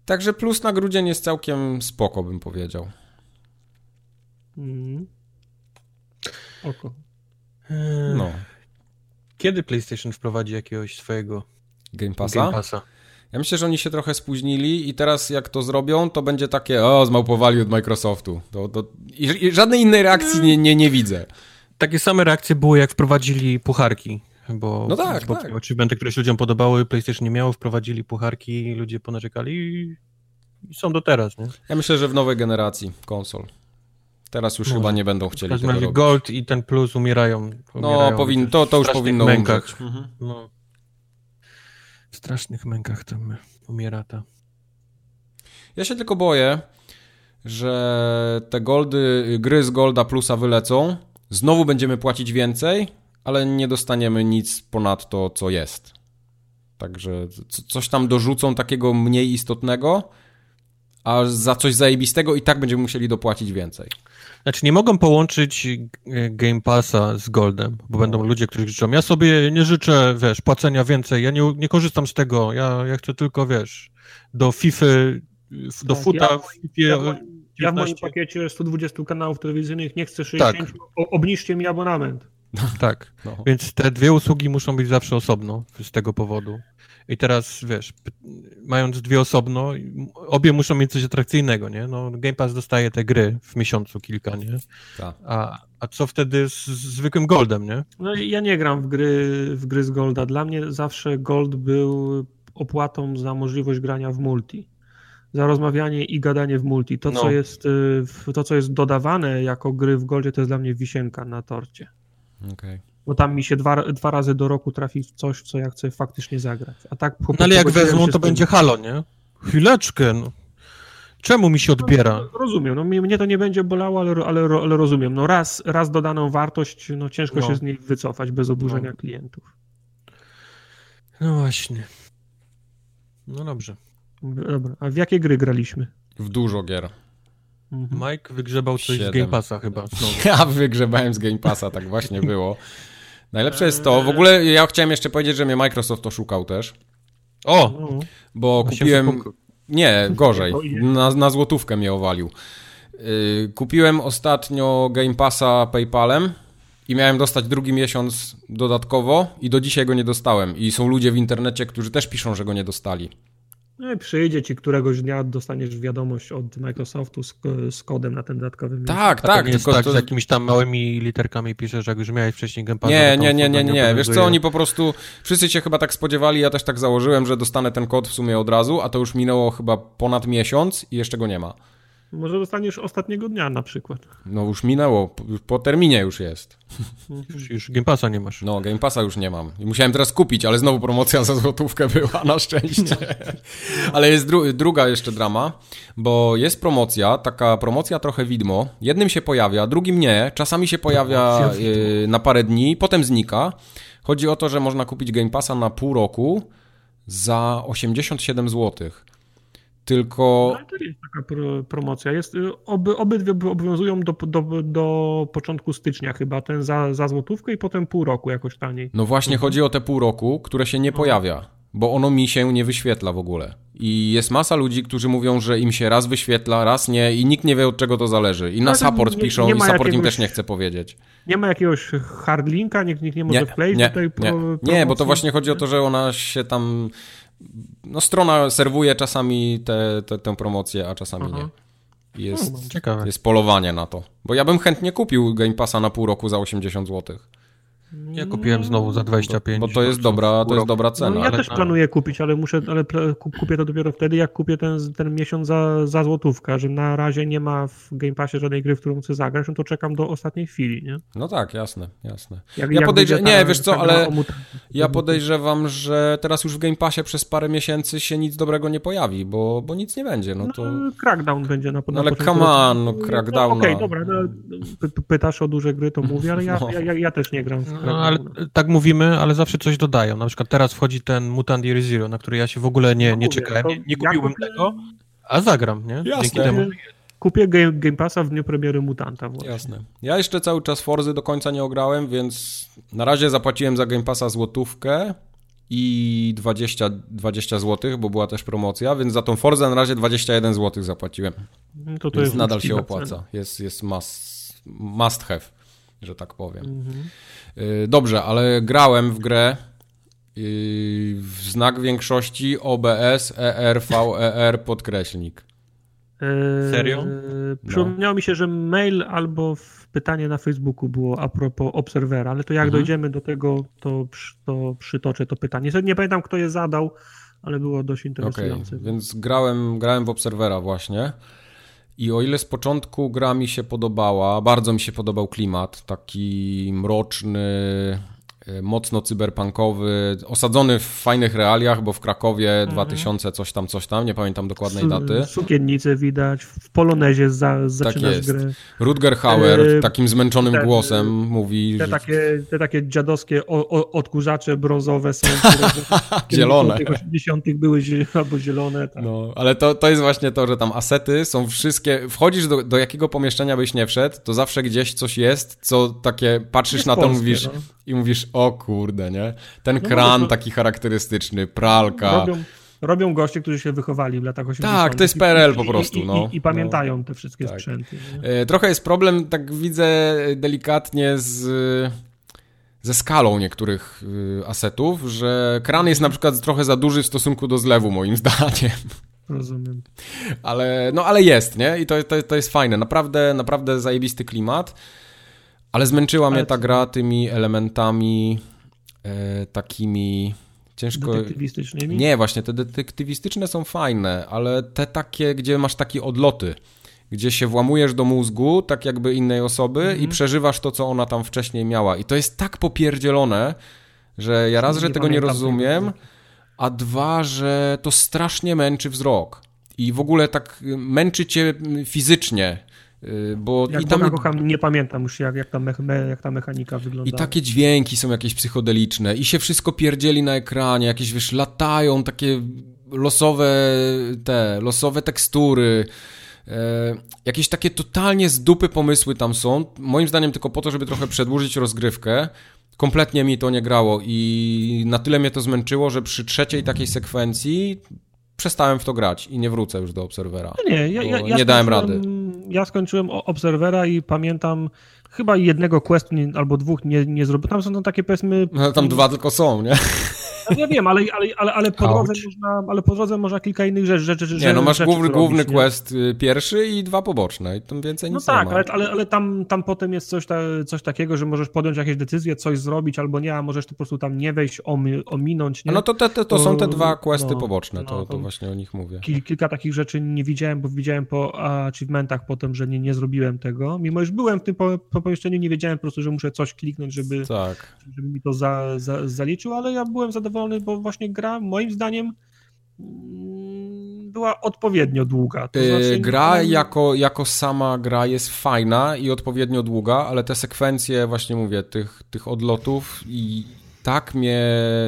Także plus na grudzień jest całkiem spoko, bym powiedział. Mm. Oko. No. Kiedy PlayStation wprowadzi jakiegoś swojego Game Passa? Game Passa? Ja myślę, że oni się trochę spóźnili i teraz jak to zrobią, to będzie takie, o, zmałpowali od Microsoftu. To, to... I, I, żadnej innej reakcji nie, nie, nie widzę. Takie same reakcje były, jak wprowadzili pucharki. Bo, no tak, bo tak. achievementy, które się ludziom podobały, PlayStation nie miało, wprowadzili pucharki, ludzie ponarzekali i, i są do teraz, nie? Ja myślę, że w nowej generacji konsol. Teraz już no, chyba nie będą chcieli tego robić. Gold i ten Plus umierają. umierają no, powin, to, to już powinno mękach. Mhm. No. W strasznych mękach tam umiera ta. Ja się tylko boję, że te goldy, gry z Golda Plusa wylecą, znowu będziemy płacić więcej, ale nie dostaniemy nic ponad to, co jest. Także coś tam dorzucą takiego mniej istotnego, a za coś zajebistego i tak będziemy musieli dopłacić więcej. Znaczy nie mogą połączyć e, Game Passa z Goldem, bo no. będą ludzie, którzy życzą, ja sobie nie życzę, wiesz, płacenia więcej, ja nie, nie korzystam z tego, ja, ja chcę tylko, wiesz, do FIFA, do tak, futa ja, w FIFA ja, ja w moim pakiecie 120 kanałów telewizyjnych nie chcę 60, tak. obniżcie mi abonament. Tak, no. więc te dwie usługi muszą być zawsze osobno z tego powodu. I teraz, wiesz, mając dwie osobno, obie muszą mieć coś atrakcyjnego, nie? No, Game Pass dostaje te gry w miesiącu kilka, nie? Tak. A, a co wtedy z, z zwykłym Goldem, nie? No ja nie gram w gry, w gry z Golda. Dla mnie zawsze Gold był opłatą za możliwość grania w multi. Za rozmawianie i gadanie w multi. To, no. co jest, y, to, co jest dodawane jako gry w Goldzie, to jest dla mnie wisienka na torcie. Okay. Bo tam mi się dwa, dwa razy do roku trafi coś, w co ja chcę faktycznie zagrać. A tak no ale jak wezmą, to będzie halo, nie? Chwileczkę, no. Czemu mi się odbiera? No, rozumiem, no mnie to nie będzie bolało, ale, ale, ale rozumiem. No raz, raz dodaną wartość, no ciężko no. się z niej wycofać bez oburzenia no. klientów. No właśnie. No dobrze. Dobra, a w jakie gry graliśmy? W dużo gier. Mhm. Mike wygrzebał coś Siedem. z Game Passa chyba. Znowu. Ja wygrzebałem z Game Passa, tak właśnie było. Najlepsze jest to, w ogóle ja chciałem jeszcze powiedzieć, że mnie Microsoft oszukał też. O! Bo kupiłem... Nie, gorzej. Na, na złotówkę mnie owalił. Yy, kupiłem ostatnio Game Passa PayPalem i miałem dostać drugi miesiąc dodatkowo i do dzisiaj go nie dostałem. I są ludzie w internecie, którzy też piszą, że go nie dostali. No i przyjdzie ci któregoś dnia, dostaniesz wiadomość od Microsoftu z, z kodem na ten dodatkowy. Tak, tak. Nie tylko tak, to... z jakimiś tam małymi literkami piszesz, jak już miałeś wcześniej Game Nie, nie, nie, nie, nie, nie. Wiesz co, oni po prostu, wszyscy się chyba tak spodziewali, ja też tak założyłem, że dostanę ten kod w sumie od razu, a to już minęło chyba ponad miesiąc i jeszcze go nie ma. Może dostaniesz ostatniego dnia na przykład. No już minęło, po, po terminie już jest. Już, już Game Passa nie masz. No, Game Passa już nie mam. I musiałem teraz kupić, ale znowu promocja za złotówkę była, na szczęście. ale jest dru druga jeszcze drama, bo jest promocja, taka promocja trochę widmo. Jednym się pojawia, drugim nie. Czasami się pojawia yy, na parę dni, potem znika. Chodzi o to, że można kupić Game Passa na pół roku za 87 złotych. Tylko... No, to jest taka pro, promocja. Jest, y, oby, obydwie obowiązują do, do, do początku stycznia chyba, ten za, za złotówkę i potem pół roku jakoś taniej. No właśnie mhm. chodzi o te pół roku, które się nie no. pojawia, bo ono mi się nie wyświetla w ogóle. I jest masa ludzi, którzy mówią, że im się raz wyświetla, raz nie i nikt nie wie od czego to zależy. I na no, support nie, piszą nie i support jakiegoś, im też nie chce powiedzieć. Nie ma jakiegoś hardlinka, nikt, nikt nie może nie, wkleić nie, tutaj nie, nie, bo to właśnie chodzi o to, że ona się tam no strona serwuje czasami te, te, tę promocję, a czasami Aha. nie. Jest, no, Ciekawe. jest polowanie na to. Bo ja bym chętnie kupił Game Passa na pół roku za 80 złotych. Ja kupiłem znowu za 25. Bo, bo to jest dobra, to jest dobra cena. No, ja ale... też planuję kupić, ale muszę, ale kupię to dopiero wtedy, jak kupię ten, ten miesiąc za, za złotówkę, że na razie nie ma w Game Passie żadnej gry, w którą chcę zagrać, no to czekam do ostatniej chwili, nie? No tak, jasne, jasne. Jak, ja podejrzewam, nie, wiesz co, ale ja podejrzewam, że teraz już w Game Passie przez parę miesięcy się nic dobrego nie pojawi, bo, bo nic nie będzie, no to... No, crackdown będzie na, na no, ale come on, no Crackdown. No, Okej, okay, dobra, no, pytasz o duże gry, to mówię, ale ja, no. ja, ja, ja też nie gram w no, ale tak mówimy, ale zawsze coś dodają. Na przykład teraz wchodzi ten Mutant Year Zero, na który ja się w ogóle nie, nie czekałem, nie, nie kupiłbym ja tego, a zagram, nie? Jasne. Dzięki temu. Kupię game, game Passa w dniu premiery Mutanta właśnie. Jasne. Ja jeszcze cały czas Forzy do końca nie ograłem, więc na razie zapłaciłem za Game Passa złotówkę i 20, 20 zł, bo była też promocja, więc za tą Forzę na razie 21 zł zapłaciłem. No to to więc jest nadal się opłaca. Jest, jest must, must have, że tak powiem. Mhm. Y, dobrze, ale grałem w grę y, w znak większości OBS ER VER podkreślnik. Yy, Serio? Przypomniało no. mi się, że mail albo pytanie na Facebooku było a propos Obserwera, ale to jak mhm. dojdziemy do tego, to, to przytoczę to pytanie. Nie pamiętam, kto je zadał, ale było dość interesujące. Okay, więc grałem, grałem w Obserwera właśnie. I o ile z początku gra mi się podobała, bardzo mi się podobał klimat, taki mroczny, mocno cyberpunkowy, osadzony w fajnych realiach, bo w Krakowie mhm. 2000 coś tam, coś tam, nie pamiętam dokładnej daty. Sukiennice widać, w Polonezie za, zaczynasz tak grę. Rutger Hauer e, takim zmęczonym te, głosem mówi... Te, że... takie, te takie dziadowskie o, o, odkurzacze brązowe są, zielone. W 80 były albo zielone. Tak. No, ale to, to jest właśnie to, że tam asety są wszystkie, wchodzisz do, do jakiego pomieszczenia byś nie wszedł, to zawsze gdzieś coś jest, co takie, patrzysz na to, mówisz no. i mówisz, o kurde, nie? Ten no kran taki charakterystyczny, pralka. Robią, robią goście, którzy się wychowali w latach 80. Tak, to jest PRL po prostu. I, no. i, i pamiętają no. te wszystkie tak. sprzęty. Nie? E, trochę jest problem, tak widzę delikatnie z ze skalą niektórych asetów, że kran jest na przykład trochę za duży w stosunku do zlewu, moim zdaniem. Rozumiem. Ale, no ale jest, nie? I to, to, to jest fajne. Naprawdę, naprawdę zajebisty klimat. Ale zmęczyła ale mnie ta gra tymi elementami e, takimi ciężko... Detektywistycznymi? Nie, właśnie te detektywistyczne są fajne, ale te takie, gdzie masz takie odloty, gdzie się włamujesz do mózgu, tak jakby innej osoby i mhm. przeżywasz to, co ona tam wcześniej miała. I to jest tak popierdzielone, że ja raz, że tego nie rozumiem, a dwa, że to strasznie męczy wzrok. I w ogóle tak męczy cię fizycznie, Y, bo jak i tam kocham, nie pamiętam już jak, jak, ta me, jak ta mechanika wygląda. I takie dźwięki są jakieś psychodeliczne i się wszystko pierdzieli na ekranie, jakieś wiesz, latają takie losowe te, losowe tekstury. E, jakieś takie totalnie z dupy pomysły tam są. Moim zdaniem tylko po to, żeby trochę przedłużyć rozgrywkę. Kompletnie mi to nie grało i na tyle mnie to zmęczyło, że przy trzeciej takiej sekwencji przestałem w to grać i nie wrócę już do Obserwera. Nie, ja, ja, ja nie dałem rady. Ja skończyłem Obserwera i pamiętam chyba jednego questu albo dwóch nie, nie zrobiłem. Tam są takie powiedzmy... No, tam dwa tylko są, nie? No ja wiem, ale, ale, ale, ale, po drodze można, ale po drodze można kilka innych rzeczy. rzeczy nie, no masz rzeczy, główny, główny quest nie? Y, pierwszy i dwa poboczne i tam więcej no nic tak, nie ma. ale, ale, ale tam, tam potem jest coś, ta, coś takiego, że możesz podjąć jakieś decyzje, coś zrobić albo nie, a możesz po prostu tam nie wejść, ominąć. Nie? No to, te, te, to są te dwa questy no, poboczne, to, no, to, właśnie o nich mówię. Kil, kilka takich rzeczy nie widziałem, bo widziałem po achievementach potem, że nie, nie zrobiłem tego. Mimo, już byłem w tym po, po pomieszczeniu, nie wiedziałem po prostu, że muszę coś kliknąć, żeby, tak. żeby mi to za, za, zaliczył, ale ja byłem zadowolony, bo właśnie gra moim zdaniem mm, była odpowiednio długa. To znaczy, gra jako, jako sama gra jest fajna i odpowiednio długa, ale te sekwencje, właśnie mówię, tych, tych odlotów i tak mnie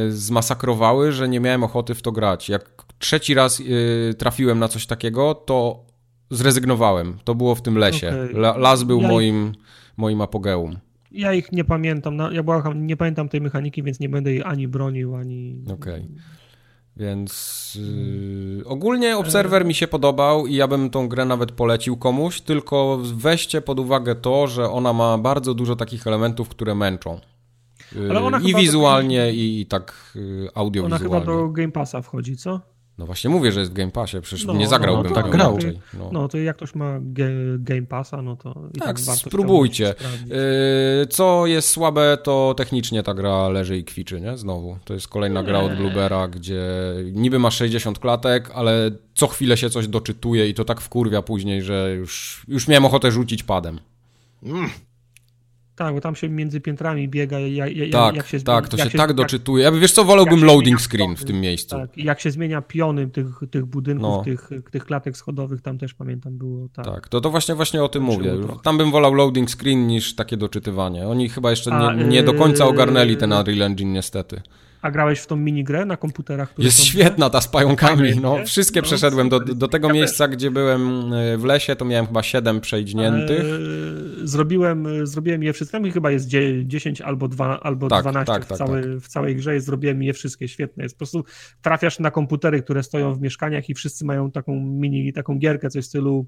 zmasakrowały, że nie miałem ochoty w to grać. Jak trzeci raz y, trafiłem na coś takiego, to zrezygnowałem. To było w tym lesie. Okay. Las był ja moim, moim apogeum. Ja ich nie pamiętam. No, ja błagam, nie pamiętam tej mechaniki, więc nie będę jej ani bronił, ani. Okej. Okay. Więc yy, ogólnie Observer mi się podobał i ja bym tą grę nawet polecił komuś, tylko weźcie pod uwagę to, że ona ma bardzo dużo takich elementów, które męczą. Yy, I wizualnie, do... i, i tak yy, audiowizualnie. Ona chyba do Game Passa wchodzi, co? No właśnie mówię, że jest w Game Passie, przecież no, nie zagrałbym no, tak grał. No. no. to jak ktoś ma Game Passa, no to i tak, tak spróbujcie. Yy, co jest słabe, to technicznie ta gra leży i kwiczy, nie? Znowu. To jest kolejna nie. gra od Bluebera, gdzie niby ma 60 klatek, ale co chwilę się coś doczytuje i to tak wkurwia później, że już, już miałem ochotę rzucić padem. Mm. Tak, bo tam się między piętrami biega. Jak, tak, jak się, tak, to się, się, tak doczytuje. Ja wiesz co, wolałbym loading screen w tym miejscu. Tak, jak się zmienia piony tych, tych budynków, no. tych, tych klatek schodowych, tam też pamiętam było. Tak, tak to, to właśnie, właśnie o tym mówię. Tam bym wolał loading screen niż takie doczytywanie. Oni chyba jeszcze nie, nie do końca ogarnęli ten Unreal Engine niestety. A grałeś w tą minigrę na komputerach? Jest są... świetna ta z pająkami, no. Wszystkie no, przeszedłem. Do, do tego ja miejsca, też. gdzie byłem e, w lesie, to miałem chyba 7 przejdźniętych. Eee, zrobiłem, zrobiłem je wszystkie, chyba jest 10 albo, 2, albo tak, 12 tak, w, tak, całej, tak. w całej grze. Zrobiłem je wszystkie, świetne. Jest po prostu trafiasz na komputery, które stoją w mieszkaniach i wszyscy mają taką mini, taką gierkę, coś w stylu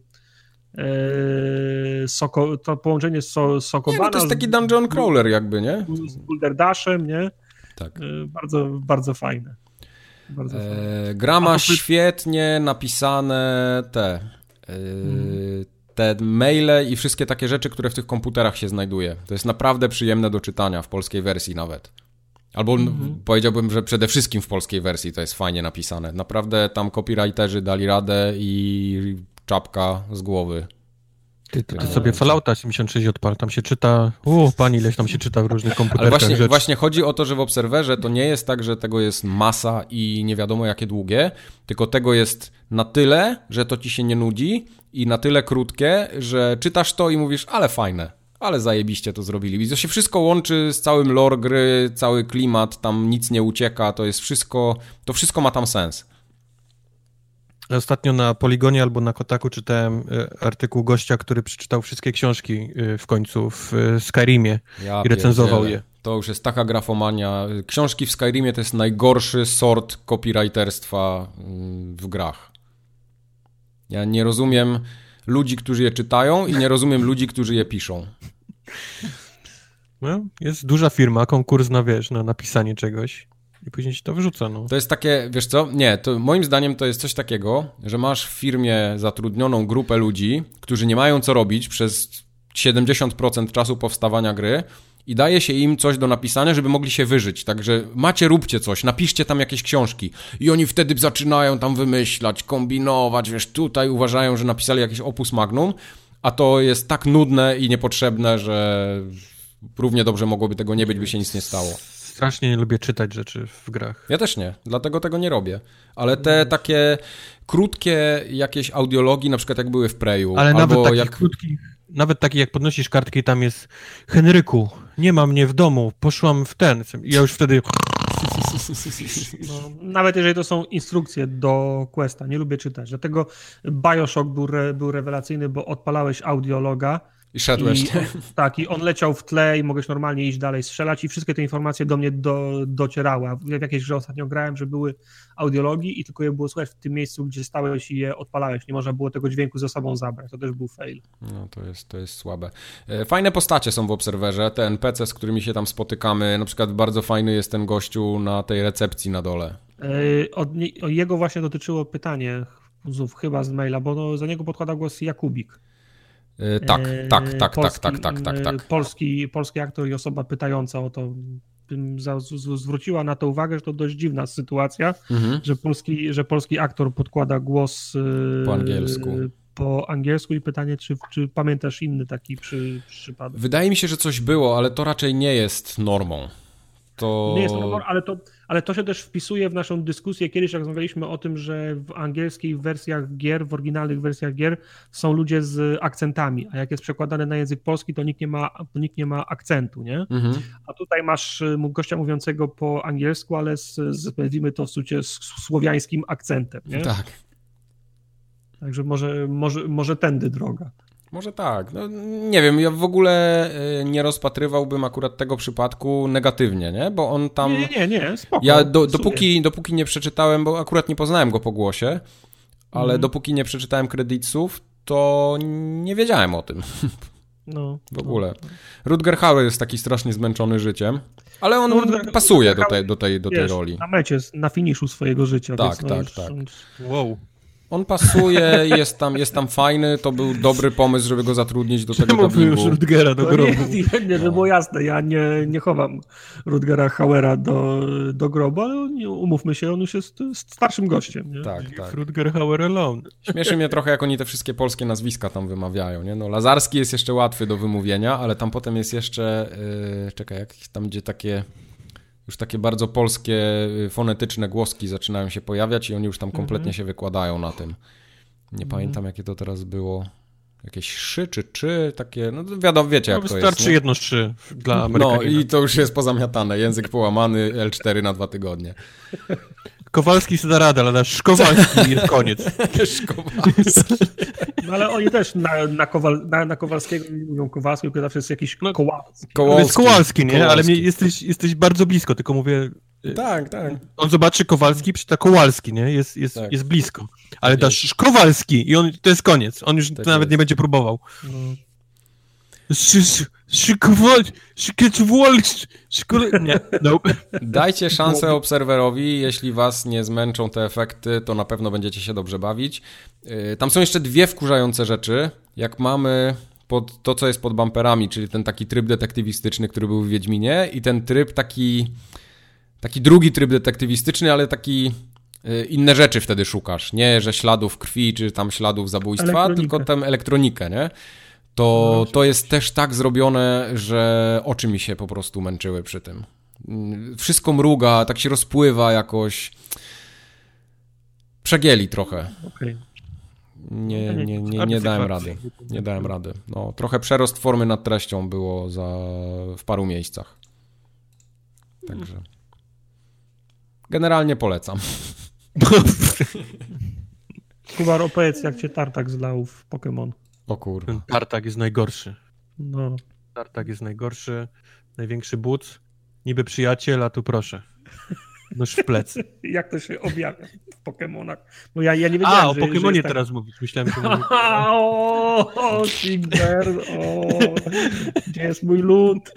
e, Soko, to połączenie z so, Sokobana. Nie, no to jest taki dungeon crawler jakby, nie? Z Boulder Dashem, nie? Tak. E, bardzo, bardzo fajne. Bardzo e, gra ma świetnie napisane te, e, hmm. te maile i wszystkie takie rzeczy, które w tych komputerach się znajduje. To jest naprawdę przyjemne do czytania w polskiej wersji nawet. Albo mm-hmm. powiedziałbym, że przede wszystkim w polskiej wersji to jest fajnie napisane. Naprawdę tam copywriterzy dali radę i czapka z głowy. Ty, ty, ty sobie Fallouta 76 odpal, tam się czyta, u, pani ileś tam się czyta w różnych komputerach. Ale właśnie, właśnie chodzi o to, że w Obserwerze to nie jest tak, że tego jest masa i nie wiadomo jakie długie, tylko tego jest na tyle, że to ci się nie nudzi i na tyle krótkie, że czytasz to i mówisz, ale fajne, ale zajebiście to zrobili. I to się wszystko łączy z całym lore gry, cały klimat, tam nic nie ucieka, to jest wszystko, to wszystko ma tam sens. Ostatnio na Poligonie albo na Kotaku czytałem e, artykuł gościa, który przeczytał wszystkie książki e, w końcu w e, Skyrimie ja i recenzował je. To już jest taka grafomania. Książki w Skyrimie to jest najgorszy sort copywriterstwa mm, w grach. Ja nie rozumiem ludzi, którzy je czytają i nie rozumiem ludzi, którzy je piszą. No, jest duża firma, konkurs na, wiesz, na napisanie czegoś i później się to wyrzuca. No. To jest takie, wiesz co, nie, to moim zdaniem to jest coś takiego, że masz w firmie zatrudnioną grupę ludzi, którzy nie mają co robić przez 70% czasu powstawania gry i daje się im coś do napisania, żeby mogli się wyżyć. Także macie, róbcie coś, napiszcie tam jakieś książki. I oni wtedy zaczynają tam wymyślać, kombinować, wiesz, tutaj uważają, że napisali jakiś opus magnum, a to jest tak nudne i niepotrzebne, że równie dobrze mogłoby tego nie być, by się nic nie stało strasznie nie lubię czytać rzeczy w grach. Ja też nie, dlatego tego nie robię. Ale te takie krótkie jakieś audiologii, na przykład jak były w Preju. Ale nawet takich jak... krótkich, nawet takie jak podnosisz kartki, tam jest Henryku, nie ma mnie w domu, poszłam w ten. I ja już wtedy... No, nawet jeżeli to są instrukcje do Questa, nie lubię czytać. Dlatego Bioshock był, re, był rewelacyjny, bo odpalałeś audiologa i szedłeś, I, Tak, i on leciał w tle i mogłeś normalnie iść dalej strzelać i wszystkie te informacje do mnie do, docierały. W jakiejś grze ostatnio grałem, że były audiologii i tylko je było słychać w tym miejscu, gdzie stałeś i je odpalałeś. Nie można było tego dźwięku ze sobą zabrać. To też był fail. No to jest, to jest słabe. E, fajne postacie są w Obserwerze. Te NPC, z którymi się tam spotykamy. Na przykład bardzo fajny jest ten gościu na tej recepcji na dole. E, od, jego właśnie dotyczyło pytanie, chyba z maila, bo no, za niego podkłada głos Jakubik. Tak, tak, tak, polski, tak, tak, tak, tak, tak. Polski, polski aktor i osoba pytająca o to zwróciła na to uwagę, że to dość dziwna sytuacja, mhm. że, polski, że polski aktor podkłada głos po angielsku. Po angielsku i pytanie, czy, czy pamiętasz inny taki przy, przypadek? Wydaje mi się, że coś było, ale to raczej nie jest normą. To... Nie jest to ale to, ale to się też wpisuje w naszą dyskusję. Kiedyś rozmawialiśmy o tym, że w angielskich wersjach gier, w oryginalnych wersjach gier są ludzie z akcentami, a jak jest przekładane na język polski, to nikt nie ma, to nikt nie ma akcentu, nie? Mhm. A tutaj masz y, gościa mówiącego po angielsku, ale z, z nazwijmy to w sucie z słowiańskim akcentem, nie? Tak. Także może, może, może tędy droga. Może tak. No, nie wiem, ja w ogóle y, nie rozpatrywałbym akurat tego przypadku negatywnie, nie? Bo on tam... Nie, nie, nie, spoko. Ja do, dopóki, dopóki nie przeczytałem, bo akurat nie poznałem go po głosie, ale mm. dopóki nie przeczytałem kredytów, to nie wiedziałem o tym. No. W ogóle. No. Rutger Hauer jest taki strasznie zmęczony życiem, ale on no, pasuje do tej, do tej, do tej wiesz, roli. Na mecie, na finiszu swojego życia. Tak, tak, no, tak. Wow. On pasuje, jest tam, jest tam fajny, to był dobry pomysł, żeby go zatrudnić do Czemu tego dubbingu. już Rutgera do grobu? Nie, nie, nie, żeby było jasne, ja nie, nie chowam Rutgera Hauera do, do grobu, ale umówmy się, on już jest starszym gościem. Nie? Tak, tak. Rutger Hauer alone. Śmieszy mnie trochę, jak oni te wszystkie polskie nazwiska tam wymawiają, nie? No, Lazarski jest jeszcze łatwy do wymówienia, ale tam potem jest jeszcze, yy, czekaj, jak tam gdzie takie już takie bardzo polskie, y, fonetyczne głoski zaczynają się pojawiać i oni już tam kompletnie mhm. się wykładają na tym. Nie mhm. pamiętam, jakie to teraz było. Jakieś szy czy czy, takie, no wiadomo, wiecie no, jak to jest. Wystarczy jedno szy dla Amerykanina. No i to już jest pozamiatane. Język połamany, L4 na dwa tygodnie. Kowalski sobie da radę, ale Szkowalski jest koniec. Szkowalski. No ale oni też na, na, Kowal, na, na Kowalskiego nie mówią Kowalski, tylko zawsze jest jakiś no, Kowalski. Kowalski, jest Kowalski nie? Kowalski. Ale mnie, jesteś, jesteś bardzo blisko, tylko mówię... Y, tak, tak. On zobaczy Kowalski, przeczyta Kowalski, nie? Jest, jest, tak. jest blisko. Ale dasz Kowalski i on, to jest koniec. On już tak nawet jest. nie będzie próbował. No. Nie, nope. Dajcie szansę obserwerowi, jeśli was nie zmęczą te efekty, to na pewno będziecie się dobrze bawić. Y, tam są jeszcze dwie wkurzające rzeczy. Jak mamy pod to, co jest pod bumperami, czyli ten taki tryb detektywistyczny, który był w Wiedźminie i ten tryb taki taki drugi tryb detektywistyczny, ale taki y, inne rzeczy wtedy szukasz. Nie, że śladów krwi, czy tam śladów zabójstwa, tylko tam elektronikę, nie? to, no, to jest też tak zrobione, że oczy mi się po prostu męczyły przy tym. Wszystko mruga, tak się rozpływa jakoś. Przegieli trochę. Okay. Nie, nie, nie, nie dałem rady. Nie dałem rady. No, trochę przerost formy nad treścią było za, w paru miejscach. Także. Generalnie polecam. Kubar, opowiedz, jak cię tartak zlał w Pokémon. O kurwa. Ten tartak jest najgorszy. No. Tartak jest najgorszy, największy but. Niby przyjaciel, a tu proszę. Nóż w plecy. Jak to się objawia w Pokémonach? Bo ja, ja nie wiedziałem, A, o Pokémonie tak... teraz mówisz. Myślałem, że mówisz... o, Sigber, o, gdzie jest mój lód?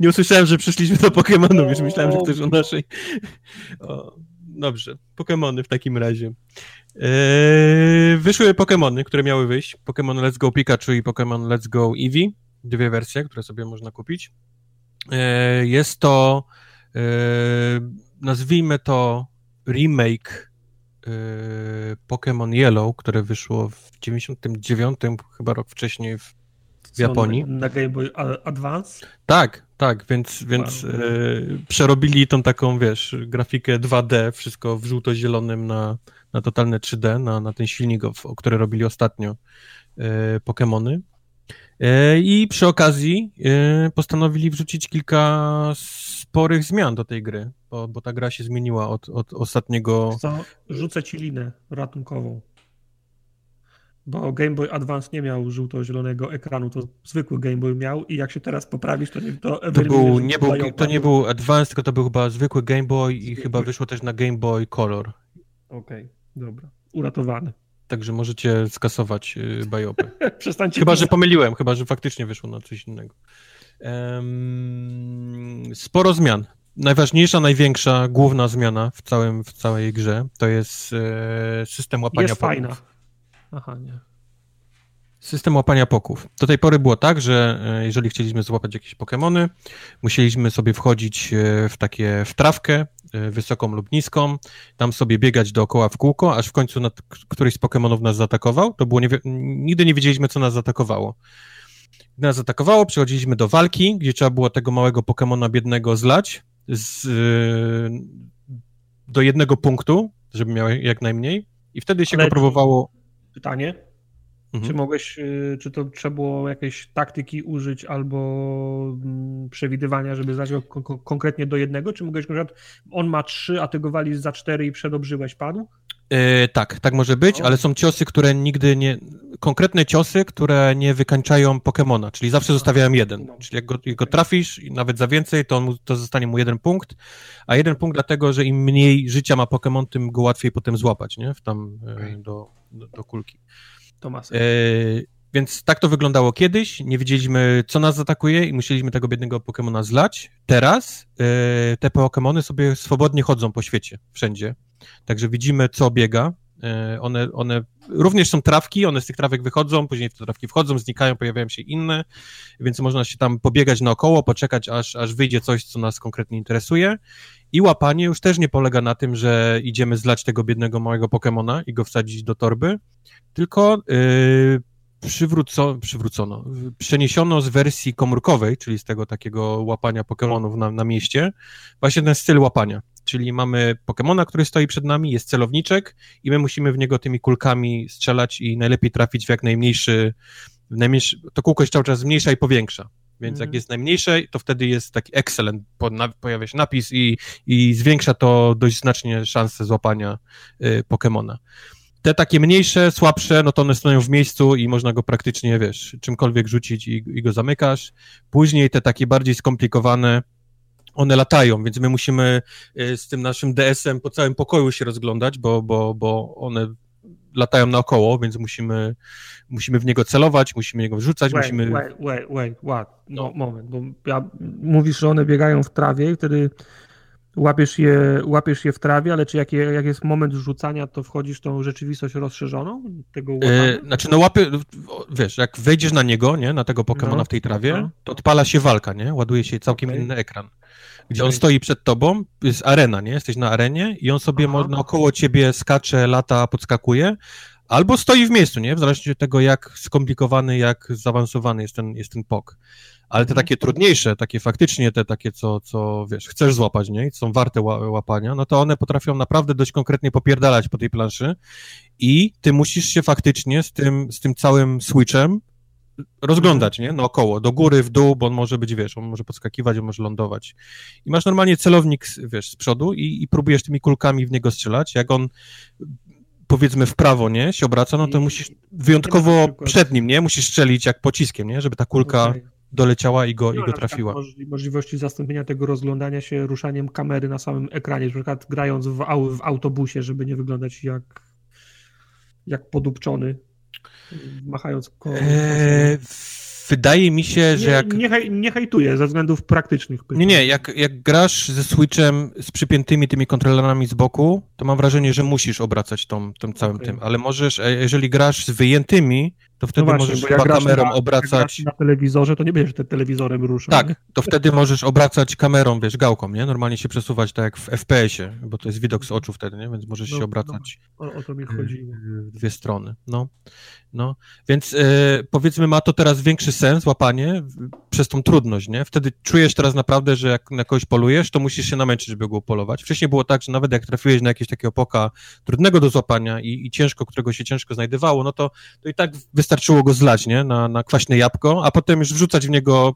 nie usłyszałem, że przyszliśmy do Pokémonów, już myślałem, że ktoś o naszej... O, dobrze, Pokémony w takim razie. Yy, wyszły Pokémony, które miały wyjść. Pokémon Let's Go Pikachu i Pokémon Let's Go Eevee. Dwie wersje, które sobie można kupić. Yy, jest to, yy, nazwijmy to remake Pokémon Yellow, które wyszło w 99, chyba rok wcześniej w, w Japonii. Na Game Boy Advance? Tak, tak, więc, więc przerobili tą taką, wiesz, grafikę 2D, wszystko w żółto-zielonym na, na totalne 3D, na, na ten silnik, o, o który robili ostatnio e, Pokémony. E, I przy okazji e, postanowili wrzucić kilka sporych zmian do tej gry, bo, bo ta gra się zmieniła od, od ostatniego. Co? Rzucę ci linę ratunkową. Bo Game Boy Advance nie miał żółto-zielonego ekranu, to zwykły Game Boy miał i jak się teraz poprawisz, to nie to, to był, nie był, To nie był Advance, tylko to był chyba zwykły Game Boy i zwykły. chyba wyszło też na Game Boy Color. Okej. Okay. Dobra, uratowany. Także możecie skasować yy, bajopy. Przestańcie. Chyba, że pomyliłem, chyba, że faktycznie wyszło na coś innego. Um, sporo zmian. Najważniejsza, największa, główna zmiana w, całym, w całej grze to jest e, system łapania jest poków. fajna. Aha, nie. System łapania poków. Do tej pory było tak, że e, jeżeli chcieliśmy złapać jakieś Pokémony, musieliśmy sobie wchodzić e, w takie w trawkę, wysoką lub niską, tam sobie biegać dookoła w kółko, aż w końcu nad, któryś z Pokémonów nas zaatakował. To było nie, nigdy nie wiedzieliśmy, co nas zaatakowało. Gdy nas atakowało, przechodziliśmy do walki, gdzie trzeba było tego małego Pokemona biednego zlać z, do jednego punktu, żeby miał jak najmniej. I wtedy się Ale go próbowało. Pytanie. Mhm. Czy mogłeś, y, czy to trzeba było jakieś taktyki użyć albo mm, przewidywania, żeby zdać go konkretnie do jednego? Czy mogłeś na przykład, on ma trzy, a ty go walisz za cztery i przedobrzyłeś padł? Yy, tak, tak może być, ale są ciosy, które nigdy nie. Konkretne ciosy, które nie wykańczają Pokemona, czyli zawsze zostawiałem jeden. No. Czyli jak go, jak go trafisz, i nawet za więcej, to, to zostanie mu jeden punkt. A jeden punkt, dlatego że im mniej życia ma Pokemon, tym go łatwiej potem złapać, nie? W tam yy, do, do, do kulki. E, więc tak to wyglądało kiedyś. Nie wiedzieliśmy, co nas atakuje i musieliśmy tego biednego Pokemona zlać. Teraz e, te Pokemony sobie swobodnie chodzą po świecie, wszędzie. Także widzimy, co biega. E, one, one również są trawki, one z tych trawek wychodzą, później w te trawki wchodzą, znikają, pojawiają się inne, więc można się tam pobiegać naokoło, poczekać, aż, aż wyjdzie coś, co nas konkretnie interesuje. I łapanie już też nie polega na tym, że idziemy zlać tego biednego małego Pokemona i go wsadzić do torby, tylko yy, przywróco, przywrócono, przeniesiono z wersji komórkowej, czyli z tego takiego łapania Pokemonów na, na mieście, właśnie ten styl łapania. Czyli mamy Pokemona, który stoi przed nami, jest celowniczek i my musimy w niego tymi kulkami strzelać i najlepiej trafić w jak najmniejszy, najmniejszy to kółko się cały czas zmniejsza i powiększa. Więc mm. jak jest najmniejsze, to wtedy jest taki excellent, pojawia się napis i, i zwiększa to dość znacznie szanse złapania y, Pokemona. Te takie mniejsze, słabsze, no to one stoją w miejscu i można go praktycznie, wiesz, czymkolwiek rzucić i, i go zamykasz. Później te takie bardziej skomplikowane, one latają, więc my musimy y, z tym naszym DS-em po całym pokoju się rozglądać, bo, bo, bo one latają naokoło, więc musimy, musimy w niego celować, musimy niego wrzucać, wait, musimy... Wait, wait, wait, wait. No, no, moment, bo ja, mówisz, że one biegają w trawie i wtedy łapiesz je, łapiesz je w trawie, ale czy jak, je, jak jest moment rzucania, to wchodzisz w tą rzeczywistość rozszerzoną tego Yy, znaczy, no łapie, wiesz, jak wejdziesz na niego, nie, na tego Pokemona no, w tej trawie, no. to odpala się walka, nie, ładuje się całkiem okay. inny ekran gdzie on stoi przed tobą, jest arena, nie? Jesteś na arenie i on sobie Aha. naokoło ciebie skacze, lata, podskakuje, albo stoi w miejscu, nie? W zależności od tego, jak skomplikowany, jak zaawansowany jest ten, jest ten pok. Ale te mhm. takie trudniejsze, takie faktycznie te takie, co, co wiesz, chcesz złapać, nie? I są warte łapania, no to one potrafią naprawdę dość konkretnie popierdalać po tej planszy i ty musisz się faktycznie z tym, z tym całym switchem rozglądać, nie? Naokoło, do góry, w dół, bo on może być, wiesz, on może podskakiwać, on może lądować. I masz normalnie celownik, wiesz, z przodu i, i próbujesz tymi kulkami w niego strzelać. Jak on powiedzmy w prawo, nie, się obraca, no to musisz wyjątkowo przed nim, nie? Musisz strzelić jak pociskiem, nie? Żeby ta kulka okay. doleciała i go, i go trafiła. Możliwości zastąpienia tego rozglądania się ruszaniem kamery na samym ekranie, na przykład grając w, w autobusie, żeby nie wyglądać jak jak podupczony machając koło. Eee, wydaje mi się, że jak... Nie, hej, nie hejtuję ze względów praktycznych. Pytań. Nie, nie, jak, jak grasz ze Switchem z przypiętymi tymi kontrolerami z boku, to mam wrażenie, że musisz obracać tą, tym całym okay. tym, ale możesz, e, jeżeli grasz z wyjętymi, to wtedy no właśnie, możesz kamerą na, obracać. na telewizorze, to nie będziesz tym telewizorem ruszał. Tak, nie? to wtedy możesz obracać kamerą, wiesz, gałką, nie? Normalnie się przesuwać tak jak w FPS-ie, bo to jest widok z oczu wtedy, nie? Więc możesz no, się obracać. No, o, o, to mi chodziło. W dwie strony, no. no. Więc e, powiedzmy, ma to teraz większy sens, łapanie, przez tą trudność, nie? Wtedy czujesz teraz naprawdę, że jak na kogoś polujesz, to musisz się namęczyć, żeby go polować. Wcześniej było tak, że nawet jak trafiłeś na jakieś takiego poka trudnego do złapania i, i ciężko, którego się ciężko znajdowało, no to, to i tak wystarczyło go zlać, nie? Na, na kwaśne jabłko, a potem już wrzucać w niego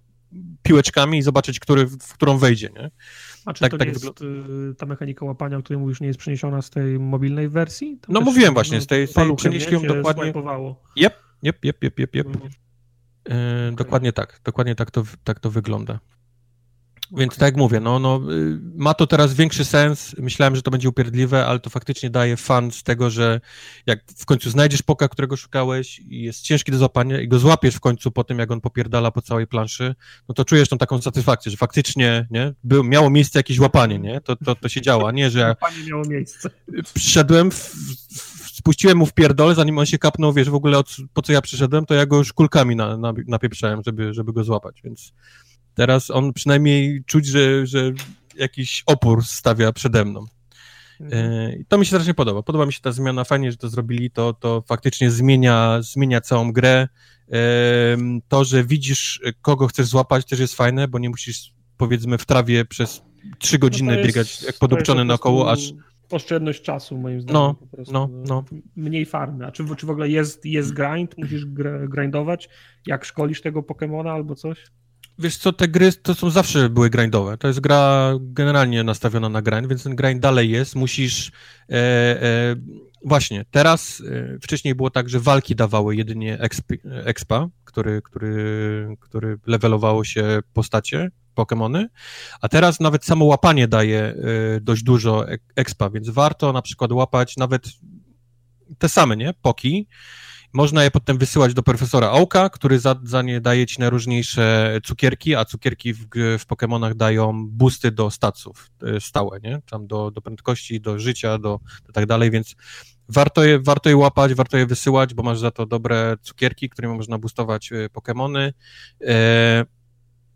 piłeczkami i zobaczyć, który, w którą wejdzie, nie? A czy tak, to tak jest y, ta mechanika łapania, o której mówisz, nie jest przeniesiona z tej mobilnej wersji? Tam no mówiłem właśnie, z tej, z tej przenieśli ją dokładnie. Jep, jep, jep, jep, jep, jep. Mhm. Dokładnie tak, dokładnie tak to, tak to wygląda. Więc okay. tak jak mówię, no, no, y, ma to teraz większy sens. Myślałem, że to będzie upierdliwe, ale to faktycznie daje fan z tego, że jak w końcu znajdziesz poka, którego szukałeś i jest ciężki do złapania i go złapiesz w końcu po tym, jak on popierdala po całej planszy, no to czujesz tą taką satysfakcję, że faktycznie, nie, Był, miało miejsce jakieś łapanie, nie, to, to, to się działa, nie, że... Łapanie miało miejsce. Przyszedłem, w, spuściłem mu w pierdol, zanim on się kapnął, wiesz, w ogóle od, po co ja przyszedłem, to ja go już kulkami na, na, napieprzałem, żeby, żeby go złapać, więc Teraz on przynajmniej czuć, że, że jakiś opór stawia przede mną. Mhm. To mi się strasznie podoba. Podoba mi się ta zmiana, fajnie, że to zrobili, to, to faktycznie zmienia, zmienia całą grę. To, że widzisz, kogo chcesz złapać, też jest fajne, bo nie musisz, powiedzmy, w trawie przez trzy godziny no biegać jak podupczony naokoło, aż oszczędność czasu, moim zdaniem. No, po prostu, no, no. Mniej farmy. A czy, czy w ogóle jest, jest grind? Musisz grindować? Jak szkolisz tego Pokemona albo coś? Wiesz co, te gry to są zawsze były grindowe. To jest gra generalnie nastawiona na grind, więc ten grind dalej jest. Musisz. E, e, właśnie, teraz e, wcześniej było tak, że walki dawały jedynie exp, expa, który, który, który levelowało się postacie, Pokémony, a teraz nawet samo łapanie daje y, dość dużo expa, więc warto na przykład łapać nawet te same, nie? Poki. Można je potem wysyłać do profesora Ołka, który za, za nie daje ci najróżniejsze cukierki, a cukierki w, w Pokémonach dają boosty do staców y, stałe, nie? Tam do, do prędkości, do życia, do, do tak dalej, więc warto je, warto je łapać, warto je wysyłać, bo masz za to dobre cukierki, którymi można boostować y, Pokémony. E,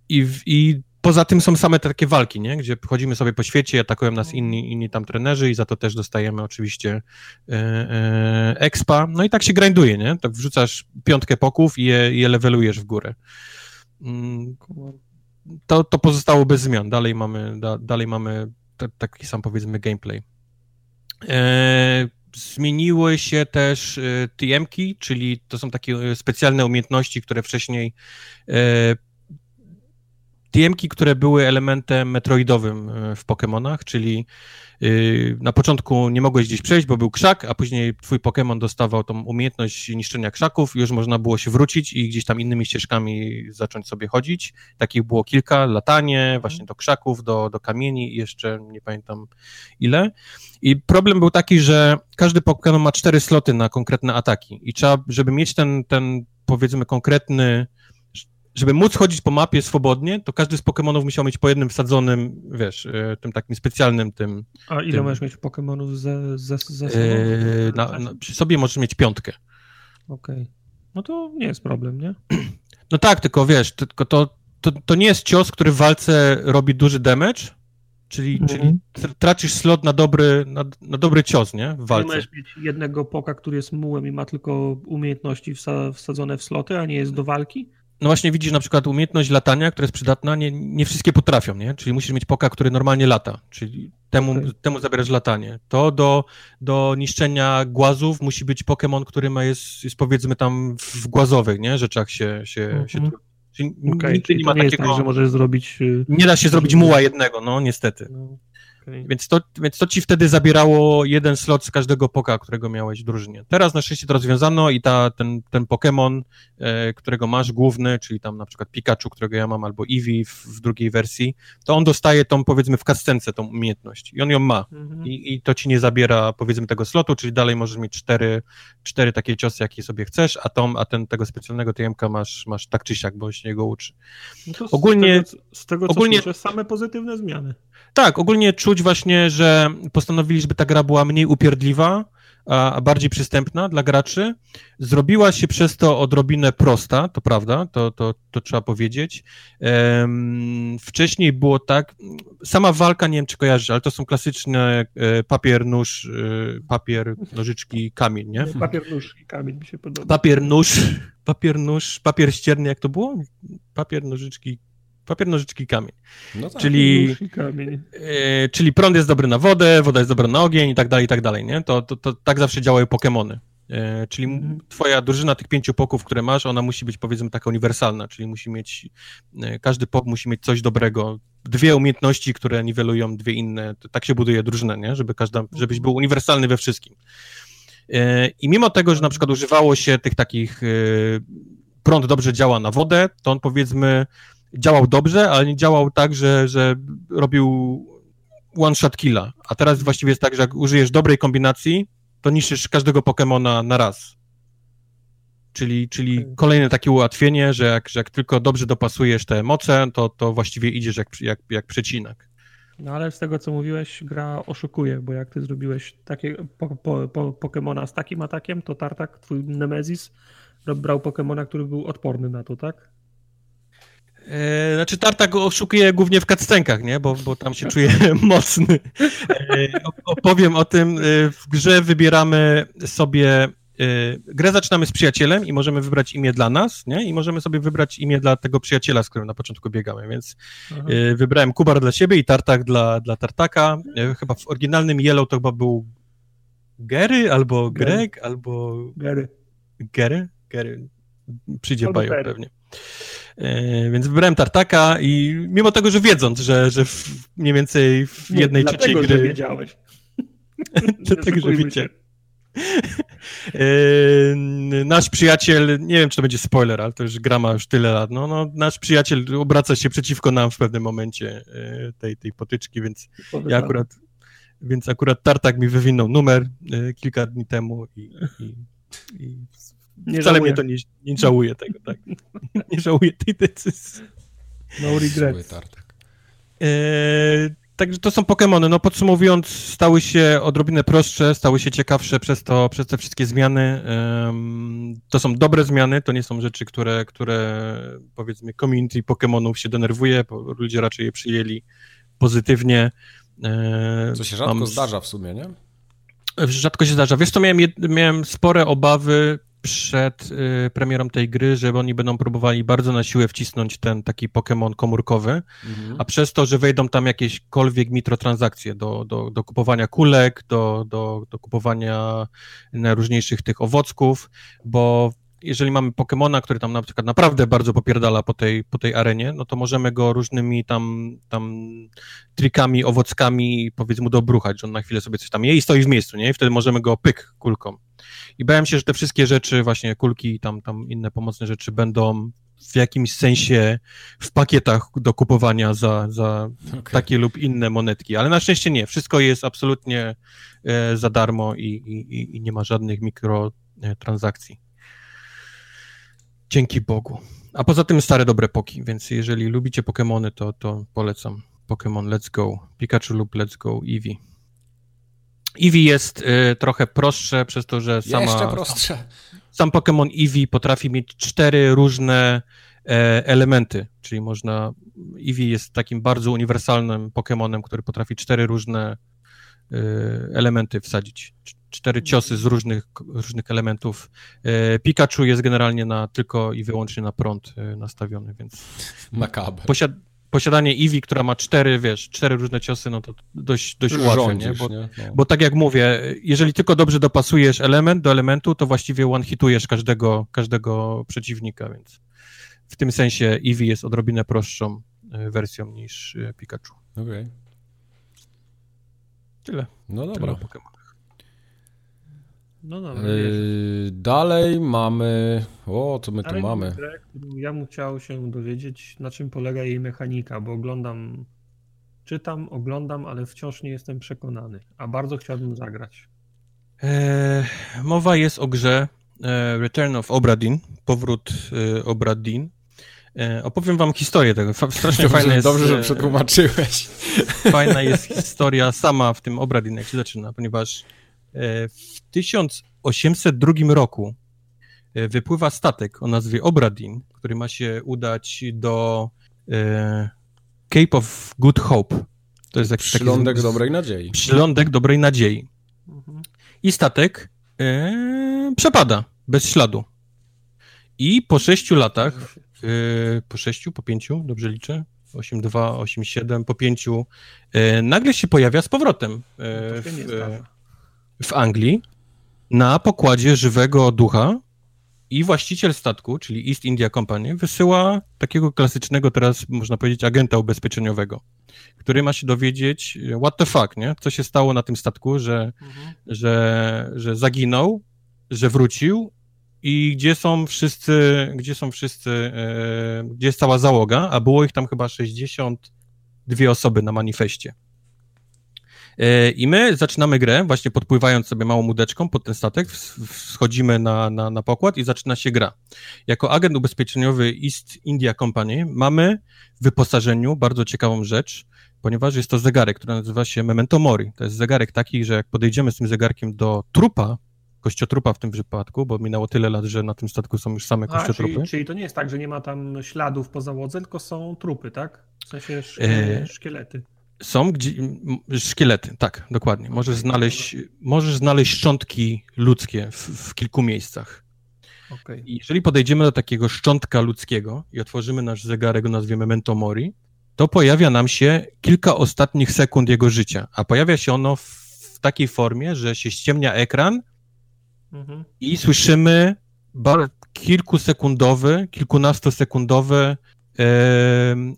i, I poza tym są same takie walki, nie? gdzie chodzimy sobie po świecie, atakują nas inni, inni tam trenerzy i za to też dostajemy oczywiście e, e, expa. No i tak się grinduje, nie? Tak wrzucasz piątkę poków i je, je levelujesz w górę. Mm, to, to pozostało bez zmian. Dalej mamy, da, dalej mamy t- taki sam powiedzmy gameplay. E, zmieniły się też e, TM-ki, czyli to są takie e, specjalne umiejętności, które wcześniej TM-ki, które były elementem metroidowym e, w Pokémonach, czyli y, na początku nie mogłeś gdzieś przejść, bo był krzak, a później twój Pokémon dostawał tą umiejętność niszczenia krzaków już można było się wrócić i gdzieś tam innymi ścieżkami zacząć sobie chodzić. Takich było kilka, latanie mhm. właśnie do krzaków, do, do kamieni i jeszcze nie pamiętam ile. I problem był taki, że każdy Pokémon ma cztery sloty na konkretne ataki i trzeba, żeby mieć ten, ten powiedzmy konkretny żeby móc chodzić po mapie swobodnie, to każdy z Pokémonów musiał mieć po jednym wsadzonym, wiesz, e, tym takim specjalnym tym. A ile tym... możesz mieć Pokémonów ze, ze, ze sobą? Yy, na, na, przy sobie możesz mieć piątkę. Okej. Okay. No to nie jest problem, nie? No tak, tylko wiesz, tylko to, to, to nie jest cios, który w walce robi duży damage, czyli, mm -hmm. czyli tracisz slot na dobry, na, na dobry cios, nie? W walce. Nie możesz mieć jednego poka, który jest mułem i ma tylko umiejętności wsadzone w sloty, a nie jest do walki? No właśnie widzisz na przykład umiejętność latania, która jest przydatna, nie, nie wszystkie potrafią, nie? Czyli musisz mieć poka, który normalnie lata, czyli temu, okay. temu zabierasz latanie. To do, do niszczenia głazów musi być Pokémon, który ma jest, jest powiedzmy tam w głazowych, nie? Rzeczach się, się, mm -hmm. się Czyli okay, nie ma nie takiego... Tak, że możesz zrobić... Y, nie da się zrobić muła jednego, no niestety. No. Więc, to, więc to ci wtedy zabierało jeden slot z każdego poka, którego miałeś w drużynie. Teraz na szczęście to rozwiązano i ta, ten, ten Pokémon, e, którego masz główny, czyli tam na przykład Pikachu, którego ja mam, albo Eevee w, w drugiej wersji, to on dostaje tą powiedzmy w kascence tą umiejętność i on ją ma. Mhm. I, I to ci nie zabiera powiedzmy tego slotu, czyli dalej możesz mieć cztery, cztery takie ciosy, jakie sobie chcesz, a, tą, a ten tego specjalnego TMK masz, masz tak czy siak, bo się go uczy. No ogólnie, z tego, z tego co ogólnie, słyszę, same pozytywne zmiany. Tak, ogólnie czuć właśnie, że postanowili, żeby ta gra była mniej upierdliwa, a bardziej przystępna dla graczy. Zrobiła się przez to odrobinę prosta, to prawda, to, to, to trzeba powiedzieć. wcześniej było tak, sama walka, nie wiem czy kojarzysz, ale to są klasyczne e, papier, nóż, e, papier, nożyczki, kamień, nie? Papier, nóż i kamień mi się podoba. Papier, nóż, papier, nóż, papier ścierny, jak to było? Papier, nożyczki, Papier, nożyczki, kamień. No tak, czyli, kamień. E, czyli prąd jest dobry na wodę, woda jest dobra na ogień i tak dalej, i tak dalej, nie? To, to, to tak zawsze działają Pokémony. E, czyli mhm. twoja drużyna tych pięciu poków, które masz, ona musi być powiedzmy taka uniwersalna, czyli musi mieć, e, każdy pok musi mieć coś dobrego, dwie umiejętności, które niwelują dwie inne. Tak się buduje drużynę, nie? Żeby każda, żebyś był uniwersalny we wszystkim. I mimo tego, że na przykład używało się tych takich, prąd dobrze działa na wodę, to on powiedzmy działał dobrze, ale nie działał tak, że, że robił one-shot killa. A teraz właściwie jest tak, że jak użyjesz dobrej kombinacji, to niszczysz każdego Pokemona na raz. Czyli, czyli kolejne takie ułatwienie, że jak, że jak tylko dobrze dopasujesz te moce, to, to właściwie idziesz jak, jak, jak przecinak. No ale z tego, co mówiłeś, gra oszukuje, bo jak ty zrobiłeś takie po, po, po, Pokemona z takim atakiem, to Tartak, twój Nemesis, brał Pokemona, który był odporny na to, tak? E, znaczy Tartak oszukuje głównie w cutscenkach, nie? Bo, bo tam się czuje mocny. E, opowiem o tym. E, w grze wybieramy sobie grę zaczynamy z przyjacielem i możemy wybrać imię dla nas, nie? I możemy sobie wybrać imię dla tego przyjaciela, z którym na początku biegamy, więc mhm. wybrałem Kubar dla siebie i Tartak dla, dla Tartaka. Chyba w oryginalnym Yellow to chyba był Gary albo Greg, Gary. albo... Gary. Gary? Gary. Przyjdzie Bajo pewnie. E, więc wybrałem Tartaka i mimo tego, że wiedząc, że, że w, mniej więcej w jednej Nie, trzeciej gry... Że wiedziałeś. dlatego, że wiecie. E, nasz przyjaciel, nie wiem, czy to będzie spoiler, ale to już gra ma już tyle lat, no, no nasz przyjaciel obraca się przeciwko nam w pewnym momencie e, tej, tej potyczki, więc ja akurat, więc akurat Tartak mi wywinął numer kilka dni temu i, i, i nie Wcale żałuję. mnie to nie, nie żałuje tego, tak. nie żałuję tej decyzji. No regret. E, także to są Pokémony. No podsumowując, stały się odrobinę prostsze, stały się ciekawsze przez to, przez te wszystkie zmiany. to są dobre zmiany, to nie są rzeczy, które, które powiedzmy community Pokémonów się denerwuje, bo ludzie raczej je przyjęli pozytywnie. E, Co się rzadko Mam... zdarza w sumie, nie? Rzadko się zdarza. Wiesz, to miałem, miałem spore obawy przed y, premierą tej gry, że oni będą próbowali bardzo na siłę wcisnąć ten taki Pokémon komórkowy, mhm. a przez to, że wejdą tam jakiekolwiek mikrotransakcje do, do, do kupowania kulek, do, do, do kupowania najróżniejszych tych owocków, bo jeżeli mamy Pokemona, który tam na przykład naprawdę bardzo popierdala po tej, po tej arenie, no to możemy go różnymi tam, tam trikami, owockami powiedzmy dobruchać, że on na chwilę sobie coś tam je i stoi w miejscu, nie? I wtedy możemy go pyk kulką. I bałem się, że te wszystkie rzeczy, właśnie kulki i tam, tam inne pomocne rzeczy będą w jakimś sensie w pakietach do kupowania za, za okay. takie lub inne monetki, ale na szczęście nie. Wszystko jest absolutnie e, za darmo i, i, i nie ma żadnych mikrotransakcji. Dzięki Bogu. A poza tym stare dobre poki, więc jeżeli lubicie Pokémony, to, to polecam. Pokémon Let's Go, Pikachu lub Let's Go Eevee. Eevee jest y, trochę prostsze przez to, że sama... Jeszcze prostsze. Sam, sam Pokémon Eevee potrafi mieć cztery różne e, elementy, czyli można... Eevee jest takim bardzo uniwersalnym Pokémonem, który potrafi cztery różne elementy wsadzić. Cztery ciosy z różnych, różnych elementów. E, Pikachu jest generalnie na, tylko i wyłącznie na prąd e, nastawiony, więc... Makaber. Posiad posiadanie Eevee, która ma cztery, wiesz, cztery różne ciosy, no to dość, dość łatwe, nie? Bo, nie? No. bo tak jak mówię, jeżeli tylko dobrze dopasujesz element do elementu, to właściwie one-hitujesz każdego, każdego przeciwnika, więc w tym sensie Eevee jest odrobinę prostszą wersją niż Pikachu. Okej. Okay. Tyle. No dobra. Tyle no dobra. Yy, dalej mamy. O, co my dalej tu mamy? Grę, ja bym chciał się dowiedzieć, na czym polega jej mechanika, bo oglądam, czytam, oglądam, ale wciąż nie jestem przekonany, a bardzo chciałbym zagrać. Eee, mowa jest o grze e, Return of Obradin, powrót e, Obradin. E, opowiem wam historię tego. Strasznie dobrze, fajna jest. Dobrze, że przetłumaczyłeś. Fajna jest historia sama w tym Obradin, jak się zaczyna, ponieważ E, w 1802 roku e, wypływa statek o nazwie Obradin, który ma się udać do e, Cape of Good Hope. To jest jakiś przylądek taki... dobrej nadziei. Przylądek dobrej nadziei. Mhm. I statek e, przepada bez śladu. I po sześciu latach, e, po sześciu, po pięciu, dobrze liczę? 8-2, 8-7, po pięciu, e, nagle się pojawia z powrotem e, w, w Anglii na pokładzie żywego ducha i właściciel statku, czyli East India Company, wysyła takiego klasycznego teraz, można powiedzieć, agenta ubezpieczeniowego, który ma się dowiedzieć, what the fuck, nie? Co się stało na tym statku, że, mhm. że, że zaginął, że wrócił i gdzie są wszyscy, gdzie są wszyscy, e, gdzie jest cała załoga, a było ich tam chyba 62 osoby na manifestie. E, I my zaczynamy grę, właśnie podpływając sobie małą łódeczką pod ten statek, wschodzimy na, na, na pokład i zaczyna się gra. Jako agent ubezpieczeniowy East India Company mamy w wyposażeniu bardzo ciekawą rzecz, ponieważ jest to zegarek, który nazywa się Memento Mori. To jest zegarek taki, że jak podejdziemy z tym zegarkiem do trupa kościotrupa w tym przypadku, bo minęło tyle lat, że na tym statku są już same A, kościotrupy. Czyli, czyli to nie jest tak, że nie ma tam śladów po załodze, tylko są trupy, tak? W sensie e, szkielety. Są gdzie, szkielety, tak, dokładnie. Możesz znaleźć, możesz znaleźć szczątki ludzkie w, w kilku miejscach. Okay. Jeżeli podejdziemy do takiego szczątka ludzkiego i otworzymy nasz zegarek o nazwie Memento Mori, to pojawia nam się kilka ostatnich sekund jego życia, a pojawia się ono w takiej formie, że się ściemnia ekran mhm. i słyszymy kilkusekundowy, kilkunastosekundowy e,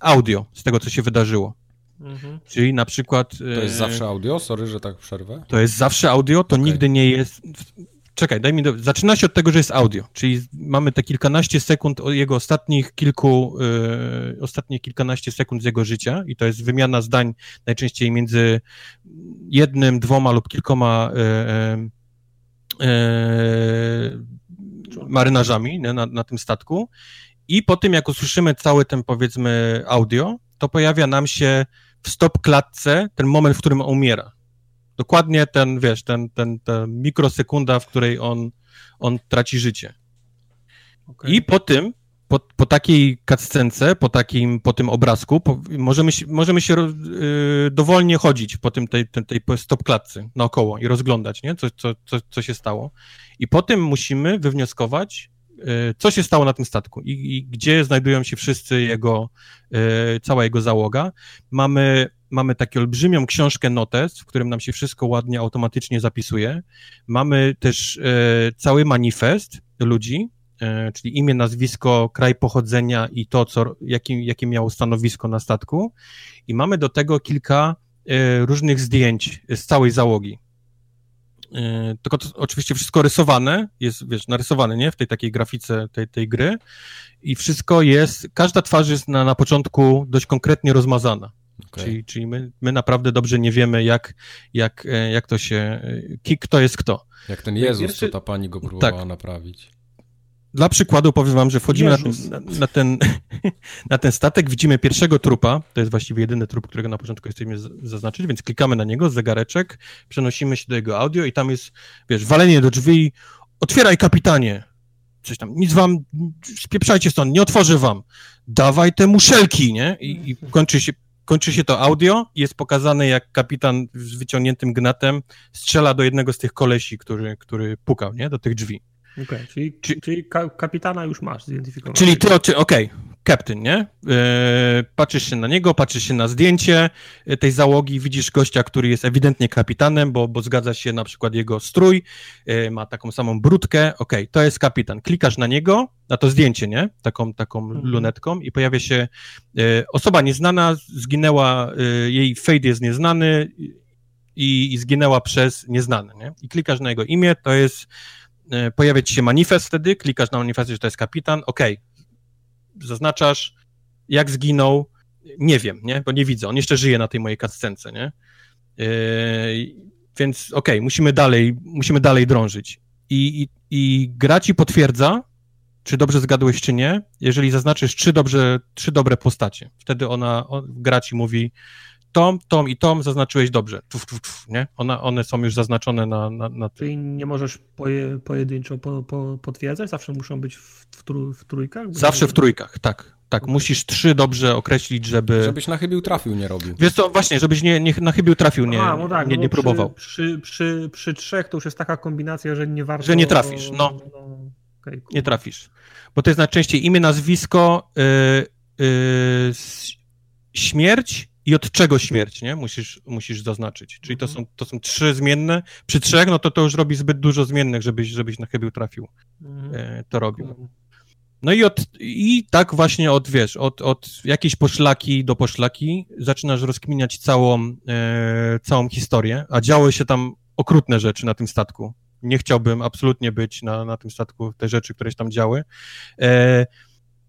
audio z tego, co się wydarzyło. Mhm. Czyli na przykład... To jest zawsze audio? Sorry, że tak przerwę. To jest zawsze audio, to okay. nigdy nie jest... Czekaj, daj mi do... Zaczyna się od tego, że jest audio, czyli mamy te kilkanaście sekund jego ostatnich kilku, yy, ostatnie kilkanaście sekund z jego życia i to jest wymiana zdań najczęściej między jednym, dwoma lub kilkoma yy, marynarzami nie, na, na tym statku i po tym, jak usłyszymy cały ten, powiedzmy, audio, to pojawia nam się w stop klatce ten moment, w którym on umiera. Dokładnie ten, wiesz, ten, ten, ta mikrosekunda, w której on, on traci życie. Okay. I po tym, po, po takiej cutscence, po takim, po tym obrazku, po, możemy, możemy się yy, dowolnie chodzić po tym, tej, tej, tej stop klatce naokoło i rozglądać, nie? Co, co, co, co się stało. I po tym musimy wywnioskować, Y, co się stało na tym statku i, i gdzie znajdują się wszyscy jego, y, cała jego załoga. Mamy, mamy taką olbrzymią książkę notes, w którym nam się wszystko ładnie automatycznie zapisuje. Mamy też y, cały manifest ludzi, czyli imię, nazwisko, kraj pochodzenia i to, co, jakie, jakie miało stanowisko na statku. I mamy do tego kilka różnych zdjęć z całej załogi. Yy, tylko to oczywiście wszystko rysowane, jest, wiesz, narysowane, nie? W tej takiej grafice tej, tej gry i wszystko jest, każda twarz jest na, na początku dość konkretnie rozmazana. Okay. Czyli, czyli my, my naprawdę dobrze nie wiemy, jak, jak, e, jak to się, e, kto jest kto. Jak ten Jezus, Pierwszy... co ta pani go próbowała tak. naprawić. Dla przykładu powiem wam, że wchodzimy na ten, na, na, ten, na ten statek, widzimy pierwszego trupa, to jest właściwie jedyny trup, którego na początku chcemy zaznaczyć, więc klikamy na niego, zegareczek, przenosimy się do jego audio i tam jest, wiesz, walenie do drzwi, otwieraj kapitanie, coś tam, nic wam, spieprzajcie stąd, nie otworzę wam, dawaj te muszelki, nie? I, i kończy się kończy się to audio. I jest pokazane, jak kapitan z wyciągniętym gnatem strzela do jednego z tych kolesi, który, który pukał, nie? Do tych drzwi. Okej, okay, czyli, Czy... czyli kapitana już masz zidentyfikowanego. Czyli ty, okej, okay, captain, nie? Yy, patrzysz się na niego, patrzysz się na zdjęcie e, tej załogi, widzisz gościa, który jest ewidentnie kapitanem, bo, bo zgadza się na przykład jego strój, yy, ma taką samą brudkę, okej, okay, to jest kapitan. Klikasz na niego, na to zdjęcie, nie? Taką, taką mhm. lunetką i pojawia się yy, osoba nieznana, zginęła, jej fade jest nieznany i, i zginęła przez nieznany, nie? I klikasz na jego imię, to jest pojawia ci się manifest wtedy, klikasz na manifest, że to jest kapitan, ok, zaznaczasz, jak zginął, nie wiem, nie, bo nie widzę, on jeszcze żyje na tej mojej kascence, nie, yy, więc ok, musimy dalej, musimy dalej drążyć. I, i, I gra ci potwierdza, czy dobrze zgadłeś, czy nie, jeżeli zaznaczysz trzy, dobrze, trzy dobre postacie. Wtedy ona, on, gra ci mówi, tom, tom i tom zaznaczyłeś dobrze. Tuf, tuf, tuf, nie? One, one są już zaznaczone na, na, na Czyli nie możesz poje, pojedynczo po, po, potwierdzać? Zawsze muszą być w, w, trój, w trójkach? Zawsze w trójkach, tak. Tak, okay. musisz trzy dobrze określić, żeby... Żebyś na chybił trafił nie robił. Wiesz co, właśnie, żebyś nie, nie na chybił trafił nie, A, no tak, nie, no nie przy, próbował. Przy, przy, przy trzech to już jest taka kombinacja, że nie warto... Że nie trafisz, no. no okay, cool. Nie trafisz. Bo to jest najczęściej imię, nazwisko, yy, yy, śmierć i od czego śmierć, nie? Musisz, musisz zaznaczyć. Czyli to mhm. są, to są trzy zmienne. Przy trzech, no to to już robi zbyt dużo zmiennych, żebyś, żebyś na chybił trafił. Mhm. E, to robił. No i, od, i tak właśnie od, wiesz, od, od jakiejś poszlaki do poszlaki zaczynasz rozkminiać całą, e, całą historię, a działy się tam okrutne rzeczy na tym statku. Nie chciałbym absolutnie być na, na tym statku, te rzeczy, które się tam działy. E,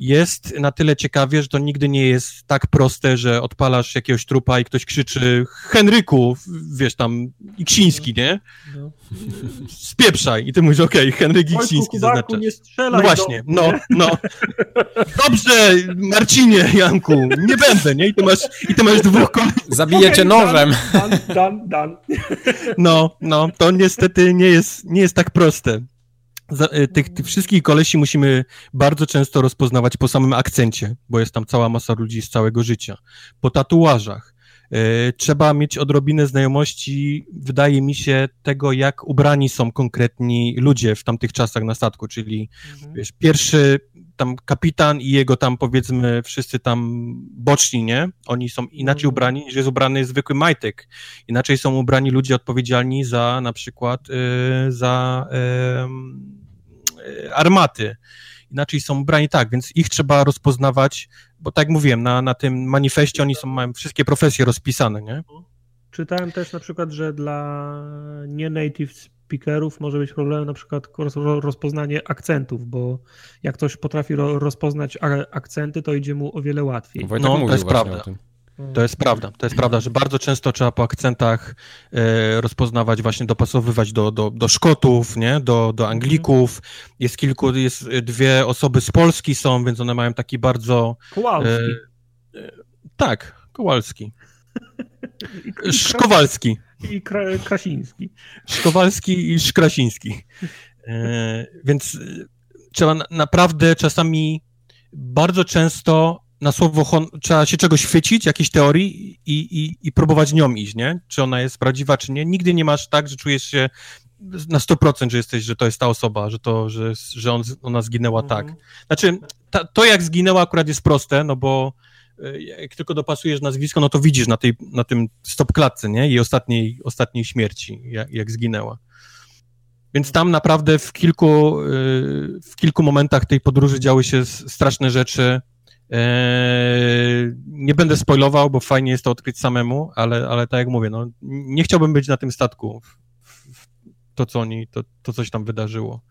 jest na tyle ciekawie, że to nigdy nie jest tak proste, że odpalasz jakiegoś trupa i ktoś krzyczy Henryku, wiesz tam, Iksiński, nie? No. Spieprzaj. I ty mówisz, okej, okay, Henryk Iksiński zaznacza. nie strzelaj No właśnie, do... no, no. Dobrze, Marcinie, Janku, nie będę, nie? I ty masz, i ty masz dwóch. Zabijecie okay, nożem. Dan, dan, dan. No, no, to niestety nie jest, nie jest tak proste. Y, tych, tych, wszystkich kolesi musimy bardzo często rozpoznawać po samym akcencie, bo jest tam cała masa ludzi z całego życia. Po tatuażach. Y, trzeba mieć odrobinę znajomości, wydaje mi się, tego, jak ubrani są konkretni ludzie w tamtych czasach na statku, czyli mhm. wiesz, pierwszy tam kapitan i jego tam powiedzmy wszyscy tam boczni, nie? Oni są inaczej mhm. ubrani niż jest ubrany zwykły majtek. Inaczej są ubrani ludzie odpowiedzialni za na przykład yy, za yy, E, armaty. Inaczej są brani tak, więc ich trzeba rozpoznawać, bo tak jak mówiłem, na, na tym manifestie oni są, mają wszystkie profesje rozpisane, nie? Czytałem też na przykład, że dla nie-native speakerów może być problemem na przykład rozpoznanie akcentów, bo jak ktoś potrafi rozpoznać akcenty, to idzie mu o wiele łatwiej. Wojtek no, to jest prawda. To jest prawda, to jest prawda, że bardzo często trzeba po akcentach e, rozpoznawać, właśnie dopasowywać do, do, do Szkotów, nie? Do, do Anglików. Jest kilku, jest dwie osoby z Polski są, więc one mają taki bardzo... Kowalski. E, e, tak, Kowalski. Szkowalski. I Krasiński. Szkowalski i Szkrasiński. E, więc e, trzeba na, naprawdę czasami bardzo często na słowo hon- trzeba się czegoś chwycić, jakiejś teorii i, i, i próbować nią iść, nie? Czy ona jest prawdziwa, czy nie. Nigdy nie masz tak, że czujesz się na 100%, że jesteś, że to jest ta osoba, że to, że, że on, ona zginęła tak. mhm. tak. Znaczy, ta, to jak zginęła akurat jest proste, no bo e, jak tylko dopasujesz nazwisko, no to widzisz na, tej, na tym stopklatce, nie? Jej ostatniej, ostatniej śmierci, jak, jak zginęła. Więc tam naprawdę w kilku, e, w kilku momentach tej podróży działy się straszne rzeczy. Eee, nie będę spoilował, bo fajnie jest to odkryć samemu, ale, ale tak jak mówię, no, nie chciałbym być na tym statku. To, co oni, to, to coś tam wydarzyło.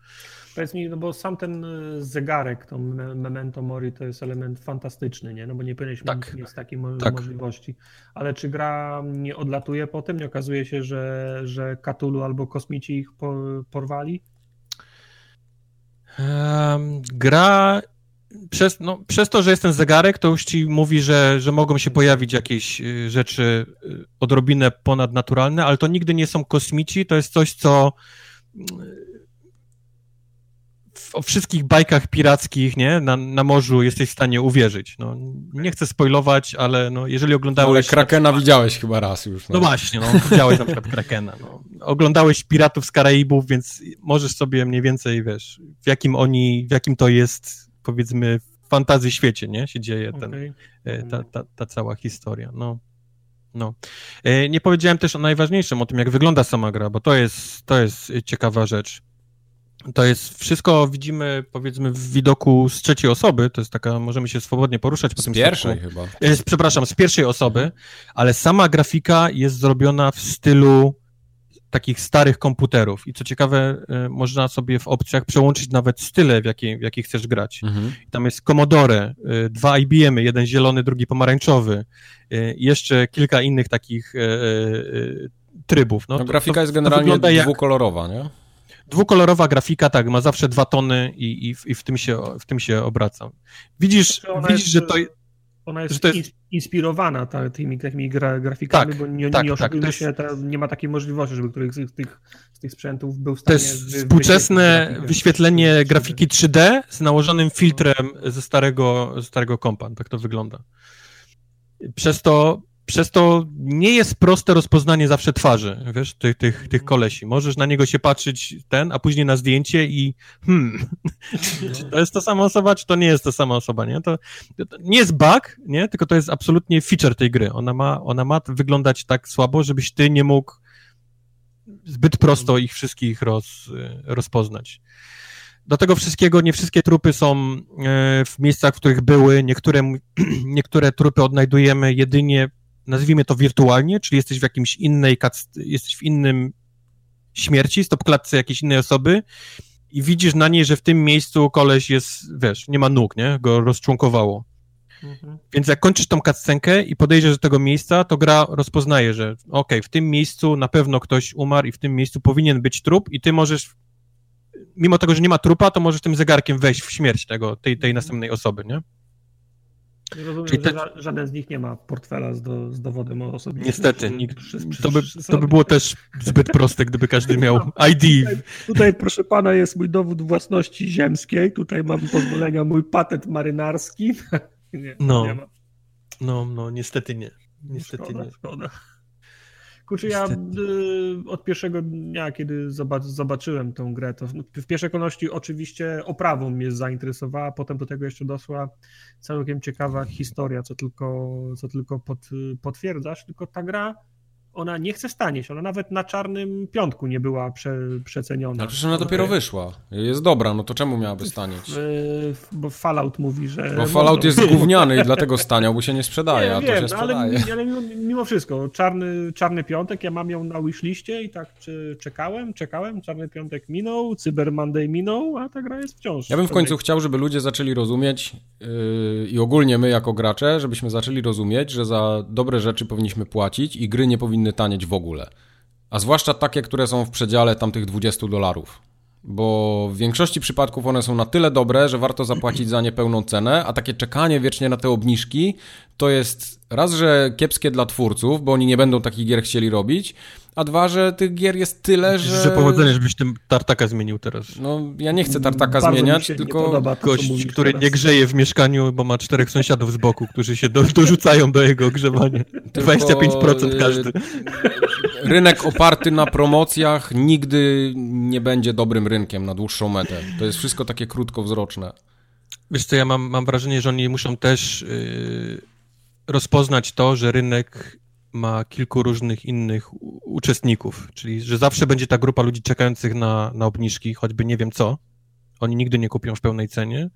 Powiedz mi, no bo sam ten e, zegarek, to Memento Mori, to jest element fantastyczny, nie? No bo nie powinieneś tak. mieć takiej tak. możliwości. Ale czy gra nie odlatuje po tym? Nie okazuje się, że, że Katulu albo kosmici ich porwali? Um, gra przez, no, przez to, że jest ten zegarek, to już ci mówi, że, że mogą się pojawić jakieś y, rzeczy y, odrobinę ponadnaturalne, ale to nigdy nie są kosmici, to jest coś, co y, w, o wszystkich bajkach pirackich, nie, na, na morzu jesteś w stanie uwierzyć. No, nie chcę spoilować, ale no, jeżeli oglądałeś... Ale Krakena przykład, widziałeś chyba raz już. No, no właśnie, no, widziałeś na przykład Krakena, no. Oglądałeś Piratów z Karaibów, więc możesz sobie mniej więcej, wiesz, w jakim oni, w jakim to jest powiedzmy w fantazji świecie, nie? Się dzieje ten, okay. E, ta, ta, ta cała historia, no. No. E, nie powiedziałem też o najważniejszym, o tym, jak wygląda sama gra, bo to jest, to jest ciekawa rzecz. To jest wszystko widzimy, powiedzmy, w widoku z trzeciej osoby. To jest taka, możemy się swobodnie poruszać po z tym pierwszej chyba. E, przepraszam, z pierwszej osoby, ale sama grafika jest zrobiona w stylu takich starych komputerów. I co ciekawe, y, można sobie w opcjach przełączyć nawet style, w jakie, w jakie chcesz grać. Mhm. Tam jest Commodore, y, dwa IBM, jeden zielony, drugi pomarańczowy, y, jeszcze kilka innych takich trybów. No, no grafika to, jest generalnie dwukolorowa, jak... nie? Dwukolorowa grafika, tak, ma zawsze dwa tony i, i, w, i w, tym, się, w tym się obraca. Widzisz, widzisz że to ona jest, jest... inspirowana ta, tymi takimi gra, grafikami, tak, bo nie, tak, nie tak, jest... się, ta, nie ma takiej możliwości, żeby któryś z tych, z tych sprzętów był w stanie... To jest współczesne wyświetlenie grafiki 3D z nałożonym filtrem ze starego, ze starego kompa, tak to wygląda. Przez to przez to nie jest proste rozpoznanie zawsze twarzy, wiesz, tych, tych, tych kolesi. Możesz na niego się patrzeć ten, a później na zdjęcie i hmm, czy to jest ta sama osoba, czy to nie jest ta sama osoba, nie? To, to, nie jest bug, nie? Tylko to jest absolutnie feature tej gry. Ona ma, ona ma wyglądać tak słabo, żebyś ty nie mógł zbyt prosto ich wszystkich roz, rozpoznać. Do tego wszystkiego nie wszystkie trupy są e, w miejscach, w których były. Niektóre, niektóre trupy odnajdujemy jedynie nazwijmy to wirtualnie, czyli jesteś w jakimś innej, jesteś w innym śmierci, stop klatce jakiejś innej osoby i widzisz na niej, że w tym miejscu koleś jest, wiesz, nie ma nóg, nie? Go rozczłonkowało. Mhm. Więc jak kończysz tą cutscenkę i podejdziesz do tego miejsca, to gra rozpoznaje, że okej, okay, w tym miejscu na pewno ktoś umarł i w tym miejscu powinien być trup i ty możesz, mimo tego, że nie ma trupa, to możesz tym zegarkiem wejść w śmierć tego, tej, tej następnej osoby, nie? Rozumiem, Czyli te... że żaden z nich nie ma portfela z, do, z dowodem osobistym. Niestety, nikt, to, by, to by było też zbyt proste, gdyby każdy miał ID. Tutaj, tutaj, proszę pana, jest mój dowód własności ziemskiej, tutaj mam pozwolenia, mój patent marynarski. Nie, no, nie no, no, niestety nie. Niestety szkoda, nie. Szkoda. Kurczę, ja y, od pierwszego dnia, kiedy zobaczyłem tą grę, to w pierwszej kolejności oczywiście oprawą mnie zainteresowała, potem do tego jeszcze doszła całkiem ciekawa historia, co tylko, co tylko pod, potwierdzasz, tylko ta gra ona nie chce stanieć, ona nawet na czarnym piątku nie była prze, przeceniona. Ale przecież ona dopiero wyszła. Jest dobra, no to czemu miałaby stanieć? bo Fallout mówi, że... Bo Fallout jest gówniany i dlatego staniał, bo się nie sprzedaje, nie, a wiem, to się sprzedaje. Ale, ale mimo, mimo, wszystko, czarny, czarny piątek, ja mam ją na wishliście i tak czekałem, czekałem, czarny piątek minął, Cyber Monday minął, a ta gra jest wciąż. Ja bym w końcu chciał, żeby ludzie zaczęli rozumieć yy, i ogólnie my jako gracze, żebyśmy zaczęli rozumieć, że za dobre rzeczy powinniśmy płacić i gry nie powinny tanieć w ogóle. A zwłaszcza takie, które są w przedziale tamtych 20 dolarów. Bo w większości przypadków one są na tyle dobre, że warto zapłacić za nie pełną cenę, a takie czekanie wiecznie na te obniżki to jest raz, że kiepskie dla twórców, bo oni nie będą takich gier chcieli robić, a dwa, że tych gier jest tyle, że... Że powodzenie, żebyś tym tartaka zmienił teraz. No, ja nie chcę tartaka Bardzo zmieniać, tylko... Podoba, to, Gość, który teraz. nie grzeje w mieszkaniu, bo ma czterech sąsiadów z boku, którzy się do, dorzucają do jego ogrzewania. Tylko... 25% każdy. Rynek oparty na promocjach nigdy nie będzie dobrym rynkiem na dłuższą metę. To jest wszystko takie krótkowzroczne. Wiesz co, ja mam, mam wrażenie, że oni muszą też... Yy rozpoznać to, że rynek ma kilku różnych innych uczestników, czyli że zawsze będzie ta grupa ludzi czekających na, na obniżki, choćby nie wiem co. Oni nigdy nie kupią w pełnej cenie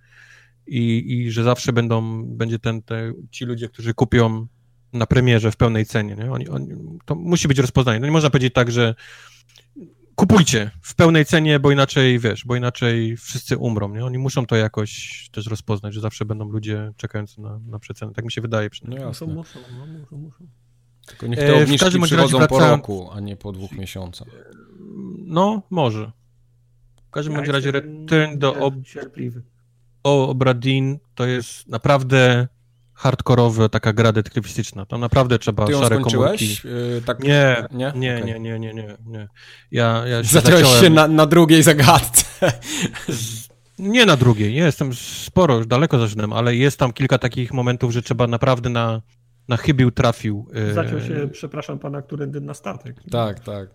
i, i że zawsze będą, będzie ten, te, ci ludzie, którzy kupią na premierze w pełnej cenie. Nie? Oni, oni, to musi być rozpoznanie. No nie można powiedzieć tak, że kupujcie w pełnej cenie, bo inaczej, wiesz, bo inaczej wszyscy umrą, nie? Oni muszą to jakoś też rozpoznać, że zawsze będą ludzie czekający na, na przecenę. Tak mi się wydaje przynajmniej. No jasne. Muszą, no, muszą, muszą. Tylko niech te obniżki e, przychodzą po roku, a nie po dwóch miesiącach. No, może. W każdym ja razie Return do ob... o Obradin to jest naprawdę hardkorowa taka gra detektywistyczna. Tam naprawdę trzeba Ty ją szare komórki. Yy, tak... Nie, nie, nie, okay. nie, nie, nie, nie, nie. Ja, ja się Zacząłeś zacząłem... się na, na drugiej zagadce. Nie na drugiej, nie, jestem sporo, już daleko zaczynam, ale jest tam kilka takich momentów, że trzeba naprawdę na, na chybił trafił. Y, Zaczął się, przepraszam pana, którędy na statek. Tak, tak.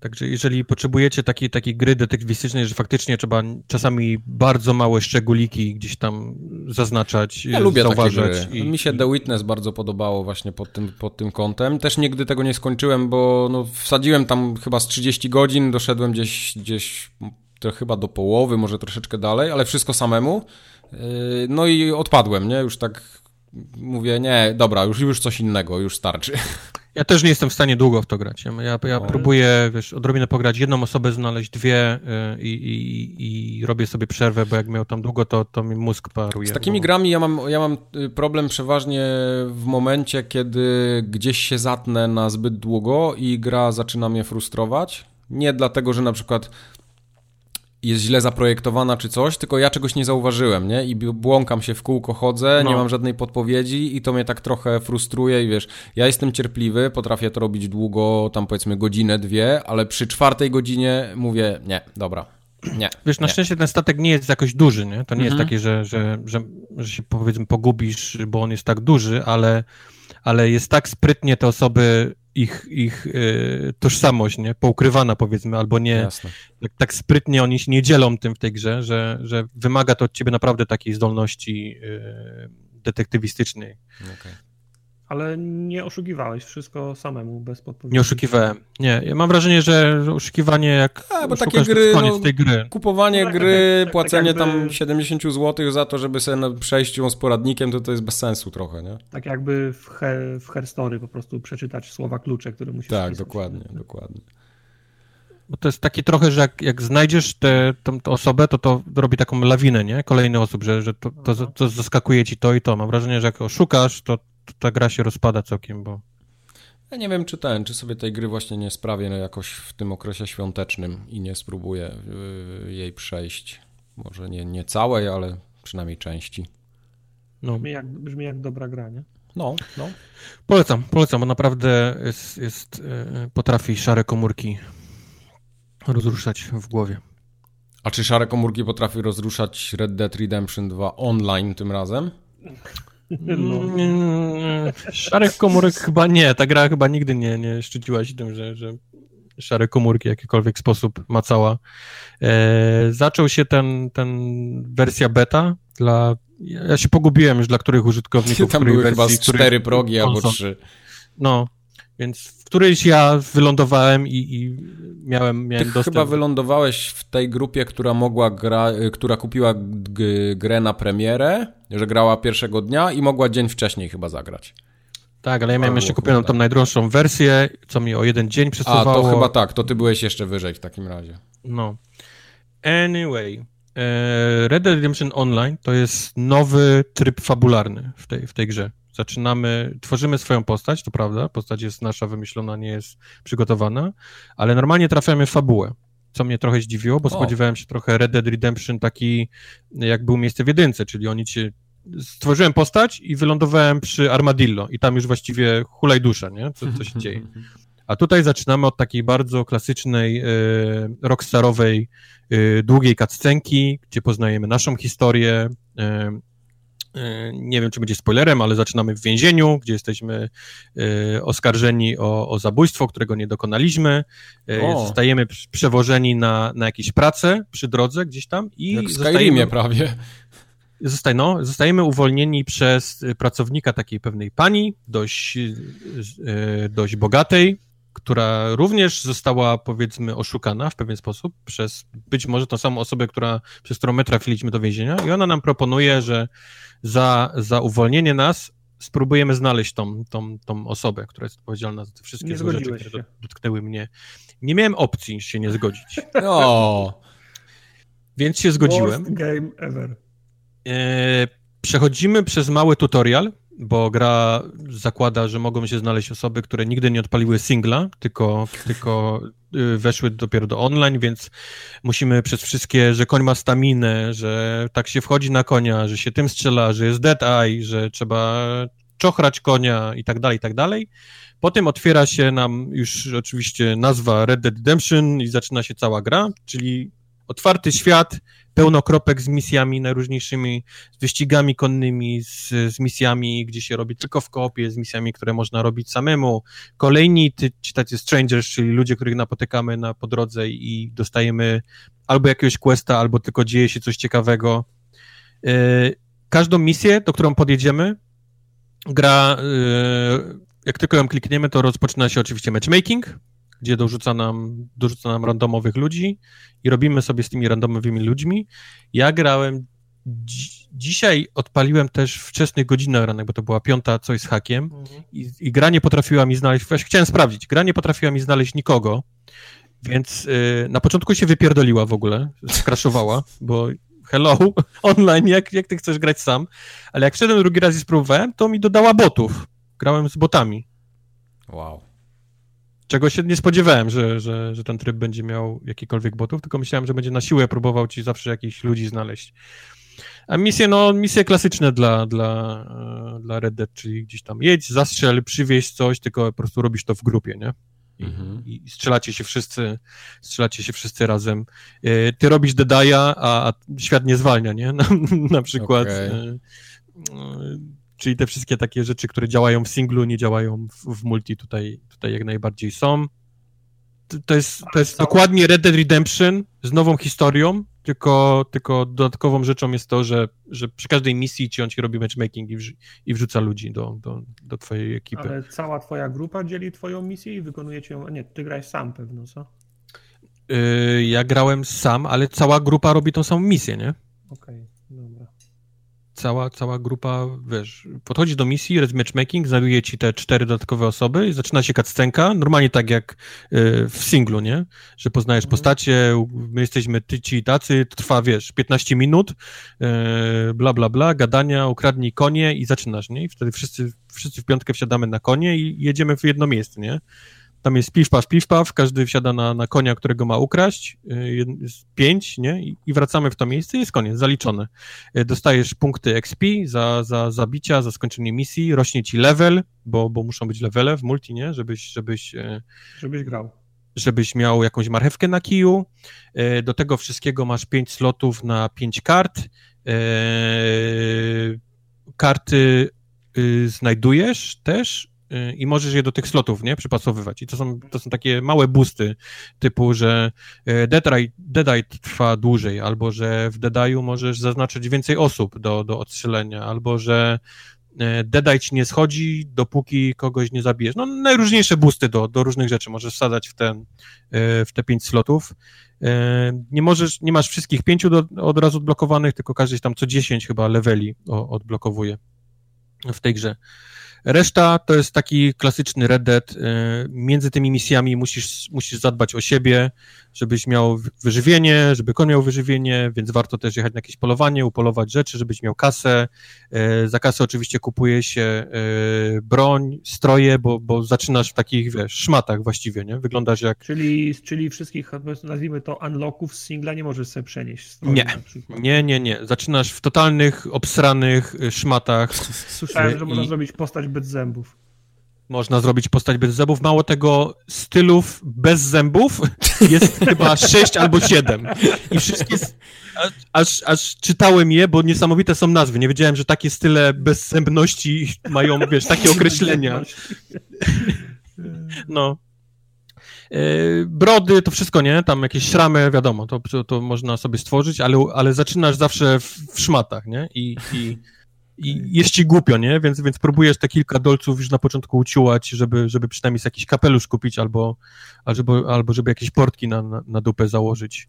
Także jeżeli potrzebujecie takiej, takiej gry detektywistycznej, że faktycznie trzeba czasami bardzo małe szczególiki gdzieś tam zaznaczać, ja lubię zauważać. Takie gry. I... Mi się The Witness bardzo podobało właśnie pod tym, pod tym kątem. Też nigdy tego nie skończyłem, bo no, wsadziłem tam chyba z 30 godzin, doszedłem gdzieś, gdzieś to chyba do połowy, może troszeczkę dalej, ale wszystko samemu. Yy, no i odpadłem, nie? Już tak mówię, nie, dobra, już, już coś innego, już starczy. Ja też nie jestem w stanie długo w to grać. Ja, ja, ja próbuję, wiesz, odrobinę pograć, jedną osobę znaleźć, dwie y, i, i, i, robię sobie przerwę, bo jak miał tam długo, to, to mi mózg paruje. Z takimi bo... grami ja mam, ja mam y, problem przeważnie w momencie, kiedy gdzieś się zatnę na zbyt długo i gra zaczyna mnie frustrować. Nie dlatego, że na przykład jest źle zaprojektowana czy coś, tylko ja czegoś nie zauważyłem, nie? I błąkam się w kółko, chodzę, no. nie mam żadnej podpowiedzi i to mnie tak trochę frustruje i wiesz, ja jestem cierpliwy, potrafię to robić długo, tam powiedzmy godzinę, dwie, ale przy czwartej godzinie mówię, nie, dobra, nie. Wiesz, na nie. szczęście ten statek nie jest jakoś duży, nie? To nie mhm. jest takie, że, że, że, że się powiedzmy pogubisz, bo on jest tak duży, ale, ale jest tak sprytnie te osoby ich, ich y, tożsamość, nie? Poukrywana powiedzmy, albo nie tak, tak, sprytnie oni się nie dzielą tym w tej grze, że, że wymaga to od ciebie naprawdę takiej zdolności y, detektywistycznej. Okay. Ale nie oszukiwałeś wszystko samemu, bez podpowiedzi. Nie oszukiwałem. Nie, ja mam wrażenie, że oszukiwanie jak A, bo takie gry, koniec no, tej gry. Kupowanie no, gry, tak, tak, płacenie tak jakby... tam 70 zł za to, żeby sobie przejść ją z poradnikiem, to to jest bez sensu trochę, nie? Tak jakby w, he, w Herstory po prostu przeczytać słowa klucze, które musisz Tak, dokładnie, dokładnie. Bo to jest takie trochę, że jak, jak znajdziesz tę osobę, to to robi taką lawinę, nie? Kolejnych osób, że, że to, to, to zaskakuje ci to i to. Mam wrażenie, że jak oszukasz, to ta gra się rozpada całkiem, bo... Ja nie wiem, czy ten, czy sobie tej gry właśnie nie sprawię no jakoś w tym okresie świątecznym i nie spróbuję yy, jej przejść. Może nie, nie całej, ale przynajmniej części. No. Brzmi, jak, brzmi jak dobra gra, nie? No, no. Polecam, polecam, bo naprawdę jest, jest, yy, potrafi szare komórki rozruszać w głowie. A czy szare komórki potrafi rozruszać Red Dead Redemption 2 online tym razem? No. Szarych komórek chyba nie. Ta gra chyba nigdy nie, nie szczyciła się tym, że, że szare komórki w jakikolwiek sposób macała. E, zaczął się ten, ten wersja beta dla... Ja się pogubiłem już dla których użytkowników. Tam były wersji, chyba z cztery progi albo trzy. No, więc w którejś ja wylądowałem i, i miałem, miałem Ty dostęp. chyba wylądowałeś w tej grupie, która mogła gra, która kupiła grę na premierę, że grała pierwszego dnia i mogła dzień wcześniej chyba zagrać. Tak, ale ja miałem jeszcze kupioną tą najdroższą wersję, co mi o jeden dzień przesuwało. A, to chyba tak, to ty byłeś jeszcze wyżej w takim razie. No. Anyway, Red Dead Redemption Online to jest nowy tryb fabularny w tej, w tej grze. Zaczynamy, tworzymy swoją postać, to prawda, postać jest nasza wymyślona, nie jest przygotowana, ale normalnie trafiamy w fabułę, co mnie trochę zdziwiło, bo o. spodziewałem się trochę Red Dead Redemption taki, jak był miejsce w jedynce, czyli oni cię stworzyłem postać i wylądowałem przy Armadillo i tam już właściwie hulaj dusza, nie? Co, co się dzieje. A tutaj zaczynamy od takiej bardzo klasycznej, y, rockstarowej, y, długiej cutscenki, gdzie poznajemy naszą historię, y, E, nie wiem, czy będzie spoilerem, ale zaczynamy w więzieniu, gdzie jesteśmy e, oskarżeni o, o zabójstwo, którego nie dokonaliśmy. E, o. Zostajemy przewożeni na, na jakieś prace przy drodze gdzieś tam i Jak w zostajemy, prawie. Zostaj, no, zostajemy uwolnieni przez pracownika takiej pewnej pani, dość, dość bogatej, która również została, powiedzmy, oszukana w pewien sposób przez być może tą samą osobę, która, przez którą my trafiliśmy do więzienia i ona nam proponuje, że za, za uwolnienie nas spróbujemy znaleźć tą, tą, tą osobę, która jest odpowiedzialna za te wszystkie złe rzeczy, które się. dotknęły mnie. Nie miałem opcji się nie zgodzić. O. Więc się zgodziłem. Worst game ever. E, przechodzimy przez mały tutorial, bo gra zakłada, że mogą się znaleźć osoby, które nigdy nie odpaliły singla, tylko, tylko y, weszły dopiero do online, więc musimy przez wszystkie, że koń ma staminę, że tak się wchodzi na konia, że się tym strzela, że jest dead eye, że trzeba czochrać konia i tak dalej, i tak dalej. Potem otwiera się nam już oczywiście nazwa Red Dead Redemption i zaczyna się cała gra, czyli otwarty świat, pełno kropek z misjami najróżniejszymi, z wyścigami konnymi, z, z misjami, gdzie się robi tylko w kopie, z misjami, które można robić samemu. Kolejni ty, ci tacy strangers, czyli ludzie, których napotykamy na po drodze i dostajemy albo jakiegoś questa, albo tylko dzieje się coś ciekawego. Yy, każdą misję, do którą podjedziemy, gra, yy, jak tylko ją klikniemy, to rozpoczyna się oczywiście matchmaking, gdzie dorzuca nam, dorzuca nam randomowych ludzi i robimy sobie z tymi randomowymi ludźmi. Ja grałem dzi dzisiaj odpaliłem też wczesnych godzinach ranek, bo to była piąta coś z hakiem mhm. i, i, gra nie potrafiła mi znaleźć, właśnie chciałem sprawdzić, gra nie potrafiła mi znaleźć nikogo, więc y, na początku się wypierdoliła w ogóle, skraszowała, bo hello, online, jak, jak ty chcesz grać sam, ale jak wszedłem drugi raz i spróbowałem, to mi dodała botów. Grałem z botami. Wow. Czego się nie spodziewałem, że, że, że ten tryb będzie miał jakikolwiek botów, tylko myślałem, że będzie na siłę próbował ci zawsze jakichś ludzi znaleźć. A misje, no, misje klasyczne dla, dla, e, dla Red Dead, czyli gdzieś tam jedź, zastrzel, przywieź coś, tylko po prostu robisz to w grupie, nie? I, mhm. i, strzelacie się wszyscy, strzelacie się wszyscy razem. E, ty robisz Dedaja, a, a świat nie zwalnia, nie? Na, na przykład okay. Czyli te wszystkie takie rzeczy, które działają w singlu, nie działają w, w multi, tutaj, tutaj jak najbardziej są. To jest, to jest dokładnie Red Dead Redemption z nową historią, tylko, tylko dodatkową rzeczą jest to, że, że przy każdej misji ci on ci robi matchmaking i, wrz i wrzuca ludzi do, do, do twojej ekipy. Ale cała twoja grupa dzieli twoją misję i wykonujecie ją... A nie, ty grałeś sam pewno, co? Yy, ja grałem sam, ale cała grupa robi tą samą misję, nie? Okej, okay. Cała, cała grupa, wiesz, podchodzi do misji, jest matchmaking, znajduje ci te cztery dodatkowe osoby i zaczyna się cutscenka, normalnie tak jak y, w singlu, nie? Że poznajesz mhm. postacie, my jesteśmy ty, ci i tacy, to trwa, wiesz, 15 minut, y, bla, bla, bla, gadania, ukradnij konie i zaczynasz, nie? I wtedy wszyscy, wszyscy w piątkę wsiadamy na konie i jedziemy w jedno miejsce, nie? Tam jest piw-paw, piw-paw, każdy wsiada na, na konia, którego ma ukraść, y, jest pięć, nie? I wracamy w to miejsce i jest koniec, zaliczone. Y, dostajesz punkty XP za, za zabicia, za skończenie misji, rośnie ci level, bo, bo muszą być levele w multi, nie? Żebyś, żebyś... Y, żebyś grał. Żebyś miał jakąś marchewkę na kiju. Do tego wszystkiego masz pięć slotów na pięć kart. Karty znajdujesz też i możesz je do tych slotów, nie, przypasowywać. I to są, to są takie małe boosty, typu, że e, Deadeye trwa dłużej, albo że w Deadeye'u możesz zaznaczyć więcej osób do, do odstrzelenia, albo że e, Deadeye ci nie schodzi, dopóki kogoś nie zabijesz. No, najróżniejsze boosty do, do różnych rzeczy możesz wsadzać w, ten, e, w te pięć slotów. Nie możesz, nie masz wszystkich pięciu do, od razu odblokowanych, tylko każdy tam co dziesięć chyba leveli odblokowuje w tej grze. Reszta to jest taki klasyczny Red Dead. Y, między tymi misjami musisz, musisz zadbać o siebie, żebyś miał wyżywienie, żeby kon miał wyżywienie, więc warto też jechać na jakieś polowanie, upolować rzeczy, żebyś miał kasę. Y, za kasę oczywiście kupuje się y, broń, stroje, bo, bo zaczynasz w takich, wiesz, szmatach właściwie, nie? Wyglądasz jak... Czyli, czyli wszystkich, nazwijmy to, unlocków z singla nie możesz sobie przenieść. Nie, nie, nie, nie. Zaczynasz w totalnych, obsranych szmatach. Słyszałem, że można zrobić postać bez zębów. Można zrobić postać bez zębów. Mało tego, stylów bez zębów jest chyba sześć albo siedem. I wszystkie. Aż, aż czytałem je, bo niesamowite są nazwy. Nie wiedziałem, że takie style bezzębności mają, wiesz, takie określenia. No. E, brody, to wszystko, nie? Tam jakieś szramy, wiadomo, to, to można sobie stworzyć, ale, ale zaczynasz zawsze w, w szmatach, nie? I, i i jest ci głupio, nie? Więc, więc próbujesz te kilka dolców już na początku uciułać, żeby, żeby przynajmniej jakiś kapelusz kupić albo, albo, albo żeby jakieś portki na, na, na dupę założyć.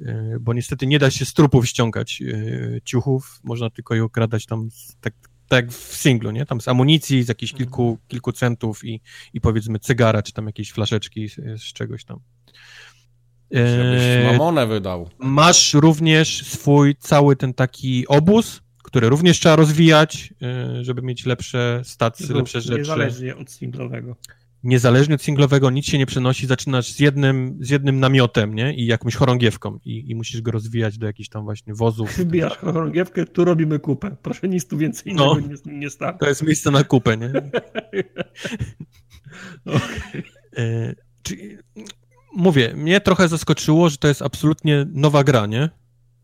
E, bo niestety nie da się z trupów ściągać e, ciuchów, można tylko je ukradać tam tak, tak w singlu, nie? Tam z amunicji, z jakichś kilku, mhm. kilku centów i, i powiedzmy cygara, czy tam jakieś flaszeczki z, z czegoś tam. Żebyś e, mamonę wydał. Masz również swój cały ten taki obóz, które również trzeba rozwijać, y, żeby mieć lepsze stacje, lepsze rzeczy. Niezależnie od singlowego. Niezależnie od singlowego nic się nie przenosi, zaczynasz z jednym, z jednym namiotem, nie? I jakąś chorągiewką i, i musisz go rozwijać do jakichś tam właśnie wozów. Wybijasz chorągiewkę, tu robimy kupę. Proszę nic tu więcej no, nie, nie To jest miejsce na kupę, nie? okay. E, mówię, mnie trochę zaskoczyło, że to jest absolutnie nowa gra, nie?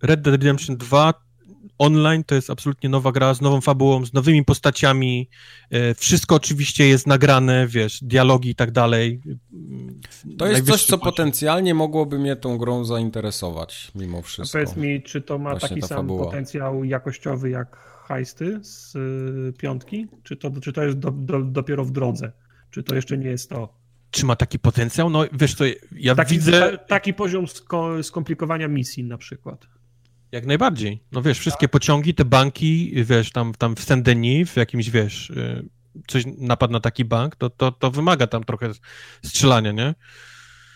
Red Dead Redemption 2 online to jest absolutnie nowa gra z nową fabułą, z nowymi postaciami. E, wszystko oczywiście jest nagrane, wiesz, dialogi i tak dalej. To jest coś, co potencjalnie mogłoby mnie tą grą zainteresować, mimo wszystko. A powiedz mi, czy to ma Właśnie taki sam fabuła. potencjał jakościowy jak heisty z y, piątki? Czy to, czy to jest do, do, dopiero w drodze? Czy to jeszcze nie jest to? Czy ma taki potencjał? No wiesz co, ja taki, widzę... taki poziom skomplikowania misji na przykład. Jak najbardziej. No wiesz, wszystkie pociągi, te banki, wiesz, tam, tam w Saint-Denis, w jakimś, wiesz, y, coś napadł na taki bank, to, to, to wymaga tam trochę strzelania, nie?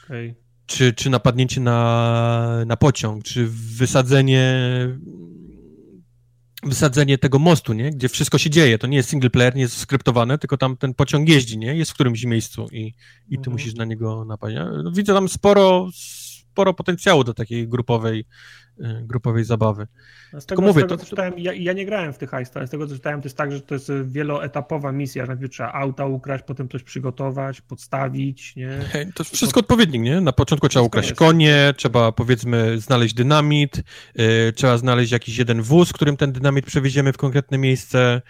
Okay. Czy, czy napadnięcie na, na pociąg, czy wysadzenie wysadzenie tego mostu, nie? Gdzie wszystko się dzieje. To nie jest single player, nie jest skryptowane, tylko tam ten pociąg jeździ, nie? Jest w którymś miejscu i, i ty mhm. musisz na niego napaść. Widzę tam sporo, sporo potencjału do takiej grupowej Y, grupowej zabawy. Z tego, mówię, z tego, to... co czytałem, ja, ja, nie grałem w tych heist, ale z tego co czytałem, to jest tak, że to jest wieloetapowa misja, że najpierw trzeba auta ukraść, potem coś przygotować, podstawić, nie? To wszystko odpowiednik, nie? Na początku trzeba ukraść jest. konie, trzeba powiedzmy znaleźć dynamit, yy, trzeba znaleźć jakiś jeden wóz, którym ten dynamit przewieziemy w konkretne miejsce.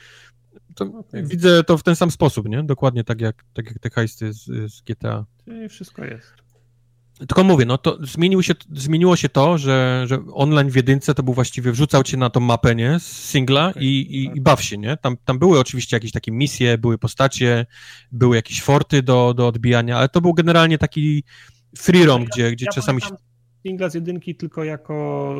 To, okay. Widzę to w ten sam sposób, nie? Dokładnie tak jak, tak jak te heisty z, z GTA. I wszystko jest. Tylko mówię, no to zmienił się, zmieniło się to, że, że online w jedynce to był właściwie, wrzucał cię na tą mapę, nie, z singla okay, i, i, tak. i, baw się, nie? Tam, tam były oczywiście jakieś takie misje, były postacie, były jakieś forty do, do odbijania, ale to był generalnie taki free roam, ja, gdzie, gdzie ja czasami się... Singla z jedynki tylko jako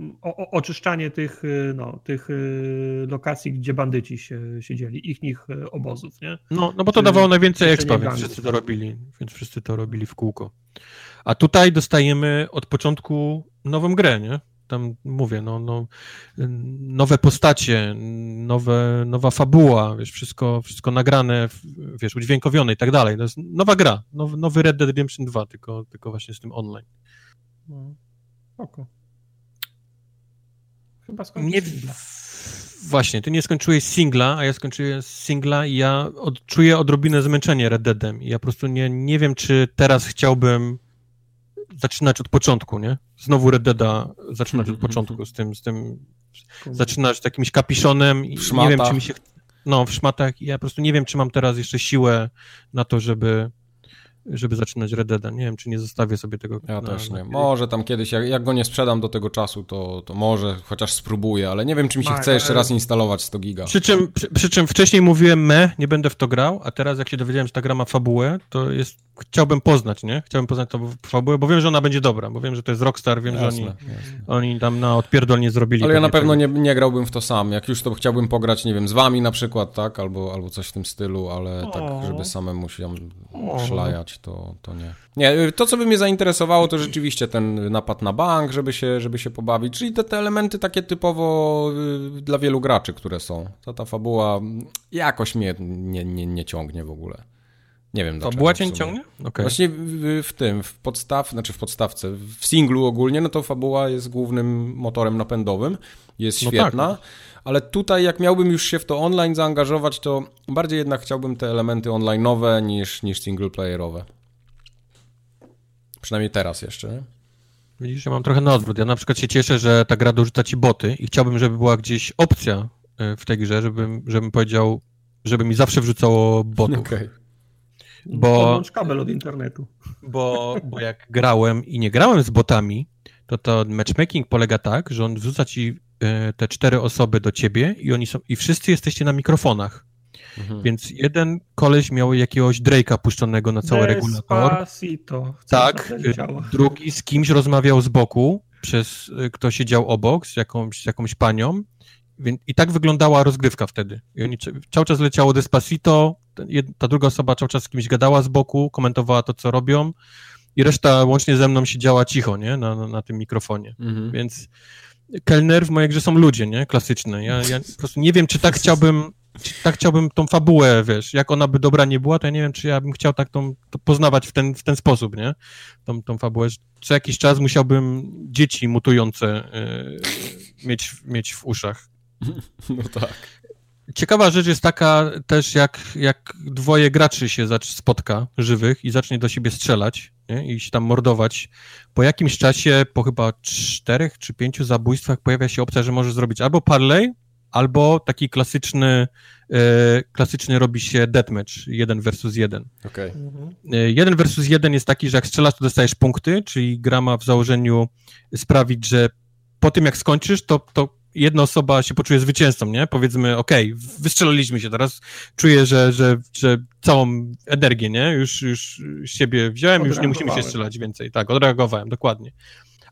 y, o, oczyszczanie tych, y, no, tych y, lokacji, gdzie bandyci się, siedzieli, ich nich obozów, nie? No, no bo to dawało najwięcej expa, więc wszyscy to robili, więc wszyscy to robili w kółko. A tutaj dostajemy od początku nową grę, nie? Tam mówię, no, no nowe postacie, nowe, nowa fabuła, wiesz, wszystko, wszystko nagrane, wiesz, udźwiękowione i tak dalej. To jest nowa gra, nowy, nowy Red Dead Redemption 2, tylko, tylko właśnie z tym online. No, oko. Chyba nie, Właśnie, ty nie skończyłeś singla, a ja skończyłem singla i ja od, czuję odrobinę zmęczenie Red Deadem i ja po prostu nie, nie wiem, czy teraz chciałbym zaczynać od początku, nie? Znowu Red Deada zaczynać od początku z tym, z tym zaczynać z jakimś kapiszonem i nie wiem, czy mi się no, w szmatach ja po prostu nie wiem, czy mam teraz jeszcze siłę na to, żeby żeby zaczynać Red Dead. Nie wiem, czy nie zostawię sobie tego. Ja na, też nie. Na... Może tam kiedyś, jak, jak, go nie sprzedam do tego czasu, to, to może chociaż spróbuję, ale nie wiem, czy mi się chce jeszcze raz instalować 100 giga. Przy czym, przy, przy, czym wcześniej mówiłem me, nie będę w to grał, a teraz jak się dowiedziałem, że ta gra ma fabułę, to jest, chciałbym poznać, nie? Chciałbym poznać tą fabułę, bo wiem, że ona będzie dobra, bo wiem, że to jest Rockstar, wiem, jasne, że oni, jasne. oni tam na odpierdol nie zrobili. Ale ja na pewno nie, nie grałbym w to sam. Jak już to chciałbym pograć, nie wiem, z wami na przykład, tak? Albo, albo coś w tym stylu, ale o. tak, żeby samemu się szlajać, to, to nie. Nie, to co by mnie zainteresowało, to rzeczywiście ten napad na bank, żeby się, żeby się pobawić, czyli te, te elementy takie typowo y, dla wielu graczy, które są. Ta, ta fabuła jakoś mnie nie, nie, nie ciągnie w ogóle. Nie wiem dlaczego. Fabuła cię nie ciągnie? Okay. Właśnie w, w, tym, w podstaw, znaczy w podstawce, w singlu ogólnie, no to fabuła jest głównym motorem napędowym, jest no świetna, tak. ale tutaj jak miałbym już się w to online zaangażować, to bardziej jednak chciałbym te elementy online'owe niż, niż singleplayerowe. Przynajmniej teraz jeszcze, nie? Widzisz, ja mam trochę na odwrót. Ja na przykład się cieszę, że ta gra dorzuca ci boty i chciałbym, żeby była gdzieś opcja e, w tej grze, żebym, żebym powiedział, żeby mi zawsze wrzucało botów. Okay. Bo, Podłącz kabel od internetu. Bo, bo jak grałem i nie grałem z botami, to to matchmaking polega tak, że on wrzuca ci e, te cztery osoby do ciebie i oni są, i wszyscy jesteście na mikrofonach. Mhm. Więc jeden koleś miał jakiegoś Drake'a puszczonego na cały regulator. Despacito. Tak, drugi z kimś rozmawiał z boku, przez y, kto siedział obok, z jakąś, z jakąś panią. I tak wyglądała rozgrywka wtedy. I oni cały czas leciało Despacito, ta druga osoba cały czas z kimś gadała z boku, komentowała to, co robią i reszta łącznie ze mną siedziała cicho, nie? Na, na, na tym mikrofonie. Mhm. Więc kelner w mojej grze są ludzie, nie? Klasyczne. Ja, ja po prostu nie wiem, czy tak chciałbym tak chciałbym tą fabułę, wiesz, jak ona by dobra nie była, to ja nie wiem, czy ja bym chciał tak tą, poznawać w ten, w ten sposób, nie? Tą, tą fabułę. Co jakiś czas musiałbym dzieci mutujące yy, mieć, mieć w uszach. No tak. Ciekawa rzecz jest taka też, jak, jak dwoje graczy się spotka, żywych, i zacznie do siebie strzelać nie? i się tam mordować. Po jakimś czasie, po chyba czterech czy pięciu zabójstwach pojawia się opcja, że może zrobić albo parlay, albo taki klasyczny, e, klasyczny robi się deathmatch, jeden versus jeden. Okay. Mhm. E, jeden versus jeden jest taki, że jak strzelasz, to dostajesz punkty, czyli gra ma w założeniu sprawić, że po tym jak skończysz, to, to jedna osoba się poczuje zwycięzcą, nie? Powiedzmy, okej, okay, wystrzelaliśmy się, teraz czuję, że, że, że całą energię, nie? Już, już siebie wziąłem, już nie musimy się strzelać więcej. Tak, odreagowałem, dokładnie.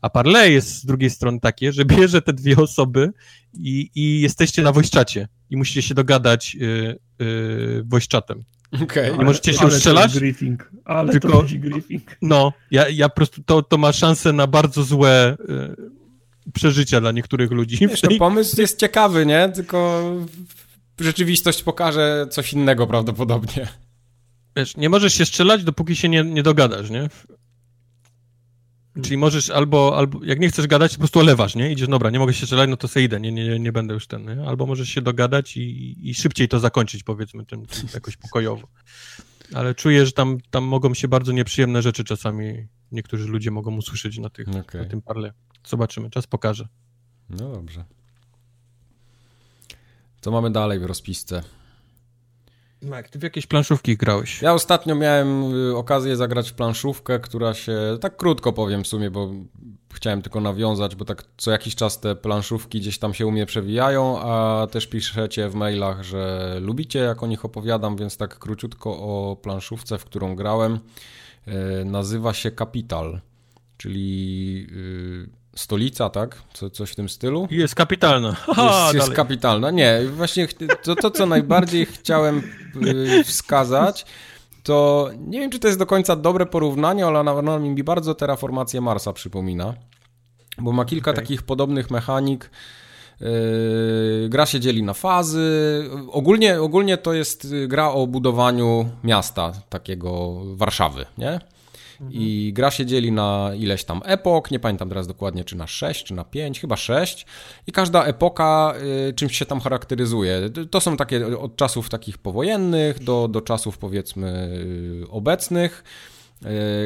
A parlay jest z drugiej strony takie, że bierze te dwie osoby i, i jesteście na voice i musicie się dogadać yy, yy. Okay. Nie możecie się ale strzelać. Griefing. Ale tylko, to griefing. No, ja, ja po prostu to, to ma szansę na bardzo złe yy, przeżycia dla niektórych ludzi. Wiesz, to pomysł jest ciekawy, nie? Tylko rzeczywistość pokaże coś innego prawdopodobnie. Wiesz, nie możesz się strzelać, dopóki się nie, nie dogadasz, nie? Czyli możesz albo, albo, jak nie chcesz gadać, to po prostu olewasz, nie? Idziesz, dobra, nie mogę się strzelać, no to se idę, nie, nie, nie będę już ten, nie? Albo możesz się dogadać i, i szybciej to zakończyć, powiedzmy, tym, tym jakoś pokojowo. Ale czuję, że tam, tam mogą się bardzo nieprzyjemne rzeczy czasami niektórzy ludzie mogą usłyszeć na, tych, okay. na tym parle. Zobaczymy, czas pokaże. No dobrze. Co mamy dalej w rozpisce? Mak, ty w jakieś planszówki grałeś? Ja ostatnio miałem y, okazję zagrać w planszówkę, która się, tak krótko powiem w sumie, bo chciałem tylko nawiązać, bo tak co jakiś czas te planszówki gdzieś tam się u mnie przewijają, a też piszecie w mailach, że lubicie jak o nich opowiadam, więc tak króciutko o planszówce, w którą grałem. Y, nazywa się Capital, czyli y, stolica, tak? Co, coś w tym stylu. Jest kapitalna. Aha, jest, jest kapitalna. Nie, właśnie to, to co najbardziej chciałem y, wskazać, to nie wiem, czy to jest do końca dobre porównanie, ale ona mi bardzo terraformację Marsa przypomina, bo ma kilka okay. takich podobnych mechanik. Yy, gra się dzieli na fazy. Ogólnie, ogólnie to jest gra o budowaniu miasta, takiego Warszawy, nie? I gra się dzieli na ileś tam epok, nie pamiętam teraz dokładnie, czy na 6, czy na 5, chyba 6. I każda epoka y, czymś się tam charakteryzuje. To są takie od czasów takich powojennych do, do czasów powiedzmy y, obecnych.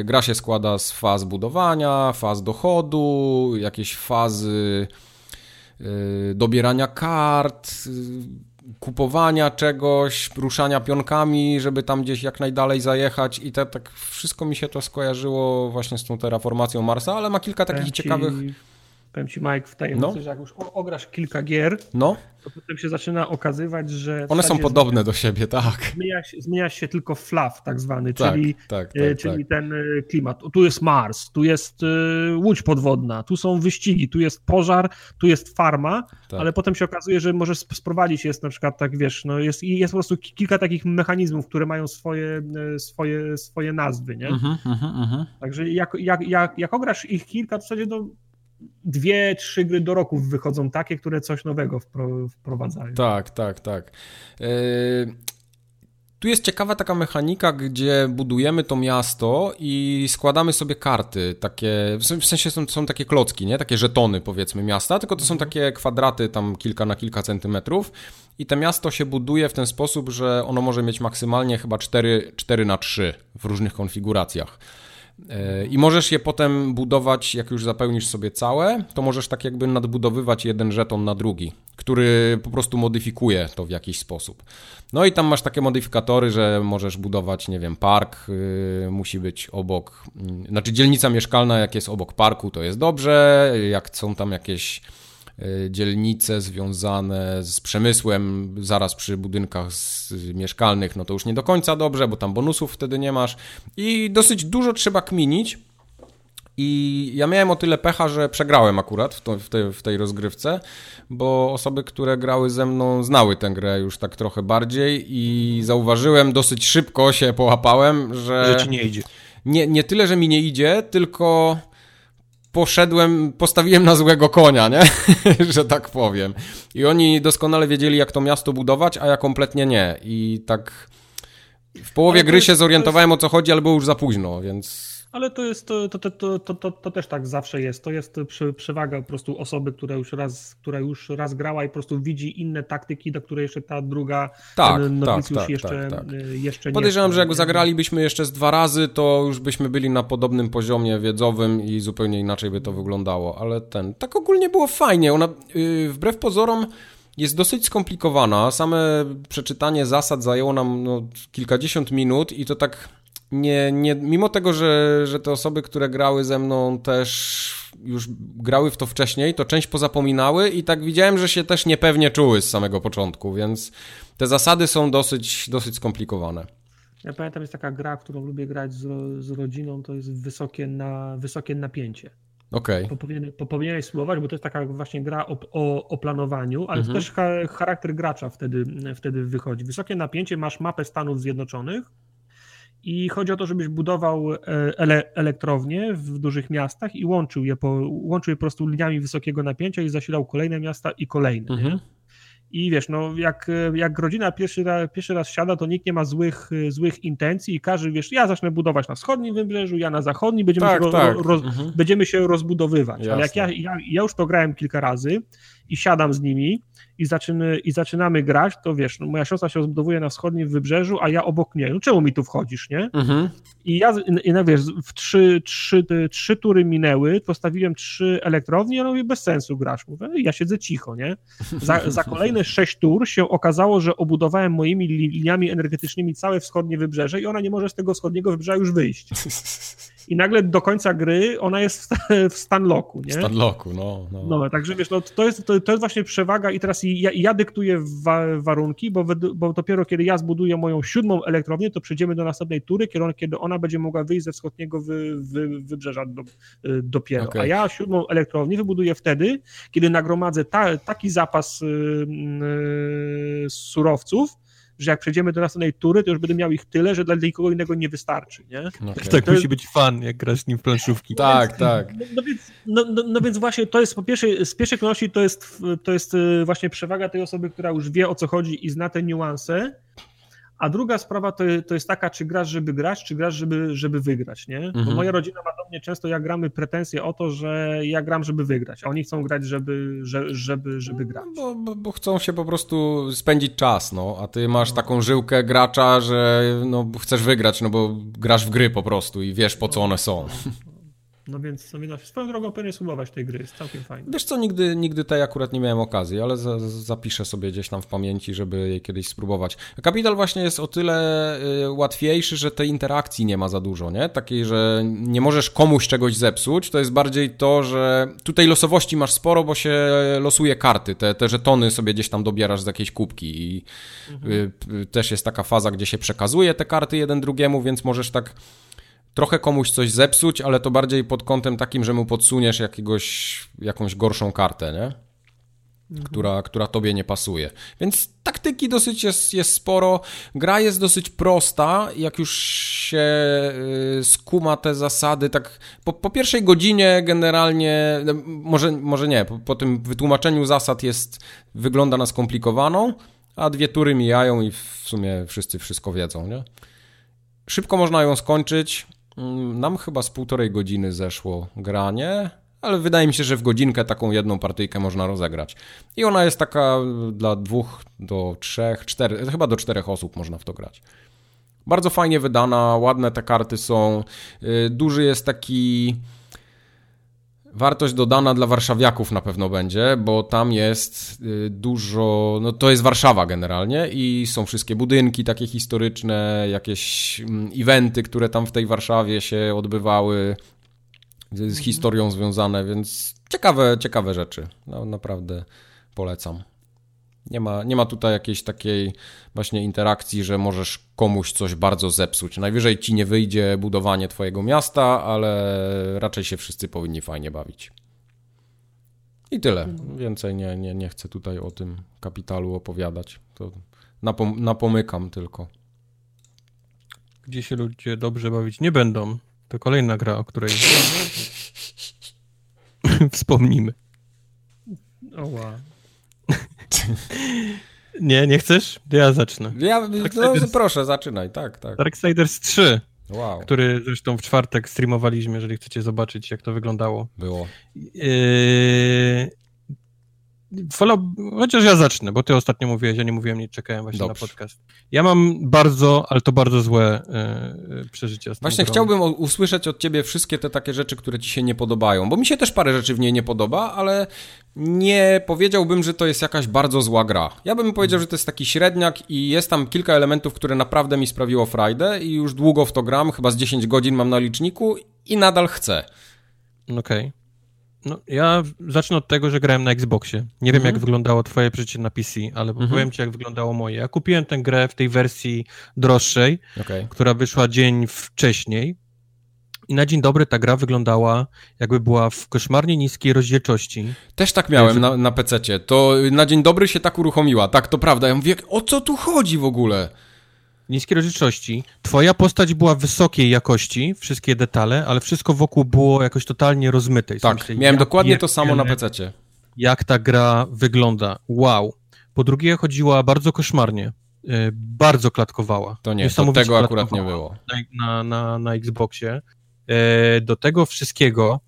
Y, gra się składa z faz budowania, faz dochodu, jakieś fazy dobierania kart, kupowania czegoś, ruszania pionkami, żeby tam gdzieś jak najdalej zajechać i te, tak wszystko mi się to skojarzyło właśnie z tą terraformacją Marsa, ale ma kilka takich ciekawych powiem ci Mike w tajemnicy, no. że jak już ograsz kilka gier, no. To potem się zaczyna okazywać, że... One są podobne zmienia, do siebie, tak. Zmienia się, zmienia się tylko fluff tak zwany, tak, czyli, tak, tak, e, czyli tak. ten e, klimat. Tu jest Mars, tu jest e, łódź podwodna, tu są wyścigi, tu jest pożar, tu jest farma, tak. ale potem się okazuje, że możesz sprowadzić jest na przykład tak, wiesz, no jest, jest po prostu kilka takich mechanizmów, które mają swoje, swoje, swoje nazwy, nie? Uh -huh, uh -huh. Także jak, jak, jak, jak ograsz ich kilka, to w zasadzie no, dwie, trzy gry do roku wychodzą takie, które coś nowego wprowadzają. Tak, tak, tak. Yy... Tu jest ciekawa taka mechanika, gdzie budujemy to miasto i składamy sobie karty, takie, w sensie są, są takie klocki, nie? Takie żetony powiedzmy miasta, tylko to są mhm. takie kwadraty tam kilka na kilka centymetrów i to miasto się buduje w ten sposób, że ono może mieć maksymalnie chyba 4, 4 na 3 w różnych konfiguracjach. E, I możesz je potem budować, jak już zapełnisz sobie całe, to możesz tak jakby nadbudowywać jeden żeton na drugi, który po prostu modyfikuje to w jakiś sposób. No i tam masz takie modyfikatory, że możesz budować, nie wiem, park, yy, musi być obok, yy, znaczy dzielnica mieszkalna, jak jest obok parku, to jest dobrze, jak są tam jakieś dzielnice związane z przemysłem zaraz przy budynkach mieszkalnych, no to już nie do końca dobrze, bo tam bonusów wtedy nie masz i dosyć dużo trzeba kminić. I ja miałem o tyle pecha, że przegrałem akurat w, to, w, tej, w tej rozgrywce, bo osoby, które grały ze mną, znały tę grę już tak trochę bardziej i zauważyłem dosyć szybko się połapałem, że. Że ci nie idzie. Nie, nie tyle, że mi nie idzie, tylko poszedłem, postawiłem na złego konia, nie? że tak powiem. I oni doskonale wiedzieli, jak to miasto budować, a ja kompletnie nie. I tak w połowie gry się zorientowałem, o co chodzi, ale było już za późno, więc ale to jest, to, to, to, to, to, też tak zawsze jest. To jest przewaga po prostu osoby, która już raz, która już raz grała i po prostu widzi inne taktyki, do której jeszcze ta druga tak, tak, tak, jeszcze, tak, tak. jeszcze nie Podejrzewam, że jak zagralibyśmy jeszcze z dwa razy, to już byśmy byli na podobnym poziomie wiedzowym i zupełnie inaczej by to wyglądało, ale ten, tak ogólnie było fajnie. Ona yy, wbrew pozorom jest dosyć skomplikowana. Same przeczytanie zasad zajęło nam no, kilkadziesiąt minut i to tak nie, nie, mimo tego, że, że te osoby, które grały ze mną też już grały w to wcześniej, to część pozapominały i tak widziałem, że się też niepewnie czuły z samego początku, więc te zasady są dosyć, dosyć skomplikowane. Ja pamiętam, jest taka gra, którą lubię grać z, z rodziną, to jest wysokie, na, wysokie napięcie. Okay. Powinieneś spróbować, bo to jest taka właśnie gra o, o, o planowaniu, ale mhm. też charakter gracza wtedy, wtedy wychodzi. Wysokie napięcie, masz mapę Stanów Zjednoczonych, i chodzi o to, żebyś budował e, ele elektrownie w dużych miastach i łączył je, po, łączył je po prostu liniami wysokiego napięcia i zasilał kolejne miasta i kolejne. Mhm. I wiesz, no jak, jak rodzina pierwszy raz, pierwszy raz siada, to nikt nie ma złych, złych intencji i każdy, wiesz, ja zacznę budować na wschodnim wybrzeżu, ja na zachodnim, będziemy, tak, się, tak. Roz, mhm. będziemy się rozbudowywać. Jasne. Ale jak ja, ja, ja już to grałem kilka razy i siadam z nimi, i, zaczyny, i zaczynamy grać, to wiesz, no moja siostra się rozbudowuje na wschodnim wybrzeżu, a ja obok niej. No czemu mi tu wchodzisz, nie? Mhm. I ja, i, no wiesz, w trzy, trzy, trzy tury minęły, postawiłem trzy elektrownie, ja mówię, bez sensu grasz. Mówię, ja siedzę cicho, nie? Za, za kolejne sześć tur się okazało, że obudowałem moimi liniami energetycznymi całe wschodnie wybrzeże i ona nie może z tego wschodniego wybrzeża już wyjść. i nagle do końca gry ona jest w stanlocku, nie? W stanlocku, no, no. No, także wiesz, no, to, jest, to, to jest właśnie przewaga i teraz ja, ja dyktuję wa warunki, bo, bo dopiero kiedy ja zbuduję moją siódmą elektrownię, to przejdziemy do następnej tury, kiedy, ona będzie mogła wyjść ze wschodniego wy, wy, wybrzeża do, y, dopiero. Okay. A ja siódmą elektrownię wybuduję wtedy, kiedy nagromadzę ta, taki zapas yy, surowców, że jak przejdziemy do następnej tury, to już będę miał ich tyle, że dla nikogo innego nie wystarczy, nie? Okay. Tak to musi jest... być fan, jak grasz z nim w planszówki. Tak, więc, tak. No, no, więc, no, no, no, więc właśnie to jest po pierwszej, z pierwszej kolejności to jest, to jest y, właśnie przewaga tej osoby, która już wie o co chodzi i zna te niuanse, a druga sprawa to, to jest taka, czy grasz, żeby grać, czy grasz, żeby, żeby wygrać, nie? Mhm. Bo moja rodzina ma do mnie często, jak gramy, pretensje o to, że ja gram, żeby wygrać, a oni chcą grać, żeby, że, żeby, żeby grać. Bo, bo, bo, chcą się po prostu spędzić czas, no, a ty masz no. taką żyłkę gracza, że no, chcesz wygrać, no bo grasz w gry po prostu i wiesz, po co one są. No więc, no więc swoją drogą powinien spróbować tej gry, jest całkiem fajnie. Wiesz co, nigdy, nigdy tej akurat nie miałem okazji, ale za, zapiszę sobie gdzieś tam w pamięci, żeby jej kiedyś spróbować. Kapital właśnie jest o tyle y, łatwiejszy, że tej interakcji nie ma za dużo, nie? Takiej, że nie możesz komuś czegoś zepsuć, to jest bardziej to, że tutaj losowości masz sporo, bo się losuje karty, te, te żetony sobie gdzieś tam dobierasz z jakiejś kubki i mhm. y, y, też jest taka faza, gdzie się przekazuje te karty jeden drugiemu, więc możesz tak trochę komuś coś zepsuć, ale to bardziej pod kątem takim, że mu podsuniesz jakiegoś, jakąś gorszą kartę, nie? Mhm. Która, która tobie nie pasuje. Więc taktyki dosyć jest, jest sporo. Gra jest dosyć prosta. Jak już się y, skuma te zasady, tak po, po pierwszej godzinie generalnie, no, może, może nie, po, po tym wytłumaczeniu zasad jest, wygląda na skomplikowaną, a dwie tury mijają i w sumie wszyscy wszystko wiedzą, nie? Szybko można ją skończyć. Mm, nam chyba z półtorej godziny zeszło granie, ale wydaje mi się, że w godzinkę taką jedną partyjkę można rozegrać. I ona jest taka dla dwóch do trzech, czterech, chyba do czterech osób można w to grać. Bardzo fajnie wydana, ładne te karty są. Y, duży jest taki Wartość dodana dla warszawiaków na pewno będzie, bo tam jest y, dużo, no to jest Warszawa generalnie i są wszystkie budynki takie historyczne, jakieś mm, eventy, które tam w tej Warszawie się odbywały, z mhm. historią związane, więc ciekawe, ciekawe rzeczy. No, naprawdę polecam. Nie ma, nie ma tutaj jakiejś takiej właśnie interakcji, że możesz komuś coś bardzo zepsuć. Najwyżej ci nie wyjdzie budowanie twojego miasta, ale raczej się wszyscy powinni fajnie bawić. I tyle. Więcej nie, nie, nie chcę tutaj o tym kapitalu opowiadać. To napom napomykam tylko. Gdzie się ludzie dobrze bawić nie będą. To kolejna gra, o której wspomnimy. O wow. Nie, nie chcesz? Ja zacznę. Ja, no, proszę, zaczynaj, tak, tak. Darksiders 3, wow. który zresztą w czwartek streamowaliśmy, jeżeli chcecie zobaczyć, jak to wyglądało. Było. Yy, Fallout, chociaż ja zacznę, bo ty ostatnio mówiłeś, ja nie mówiłem, nie czekałem właśnie Dobrze. na podcast. Ja mam bardzo, ale to bardzo złe e, przeżycia. właśnie grą. chciałbym usłyszeć od ciebie wszystkie te takie rzeczy, które ci się nie podobają, bo mi się też parę rzeczy w niej nie podoba, ale nie powiedziałbym, że to jest jakaś bardzo zła gra. Ja bym powiedział, że to jest taki średniak i jest tam kilka elementów, które naprawdę mi sprawiło frajdę i już długo w to gram, chyba z 10 godzin mam na liczniku i nadal chcę. Okej. Okay. No, ja zacznę od tego, że grałem na Xboxie. Nie wiem, jak mhm. wyglądało twoje przeżycie na PC, ale mhm. powiem ci, jak wyglądało moje. Ja kupiłem tę grę w tej wersji droższej, okay. która wyszła dzień wcześniej. I na dzień dobry ta gra wyglądała, jakby była w koszmarnie niskiej rozdzielczości. Też tak miałem na, na PC-cie. To na dzień dobry się tak uruchomiła. Tak, to prawda. Ja mówię, o co tu chodzi w ogóle? niskiej rozdzielczości. Twoja postać była wysokiej jakości, wszystkie detale, ale wszystko wokół było jakoś totalnie rozmyte. Tak, myślę, miałem dokładnie to samo na PC. Jak ta gra wygląda. Wow. Po drugie chodziła bardzo koszmarnie. Yy, bardzo klatkowała. To nie, to tego akurat nie było. Na, na, na Xboxie. Yy, do tego wszystkiego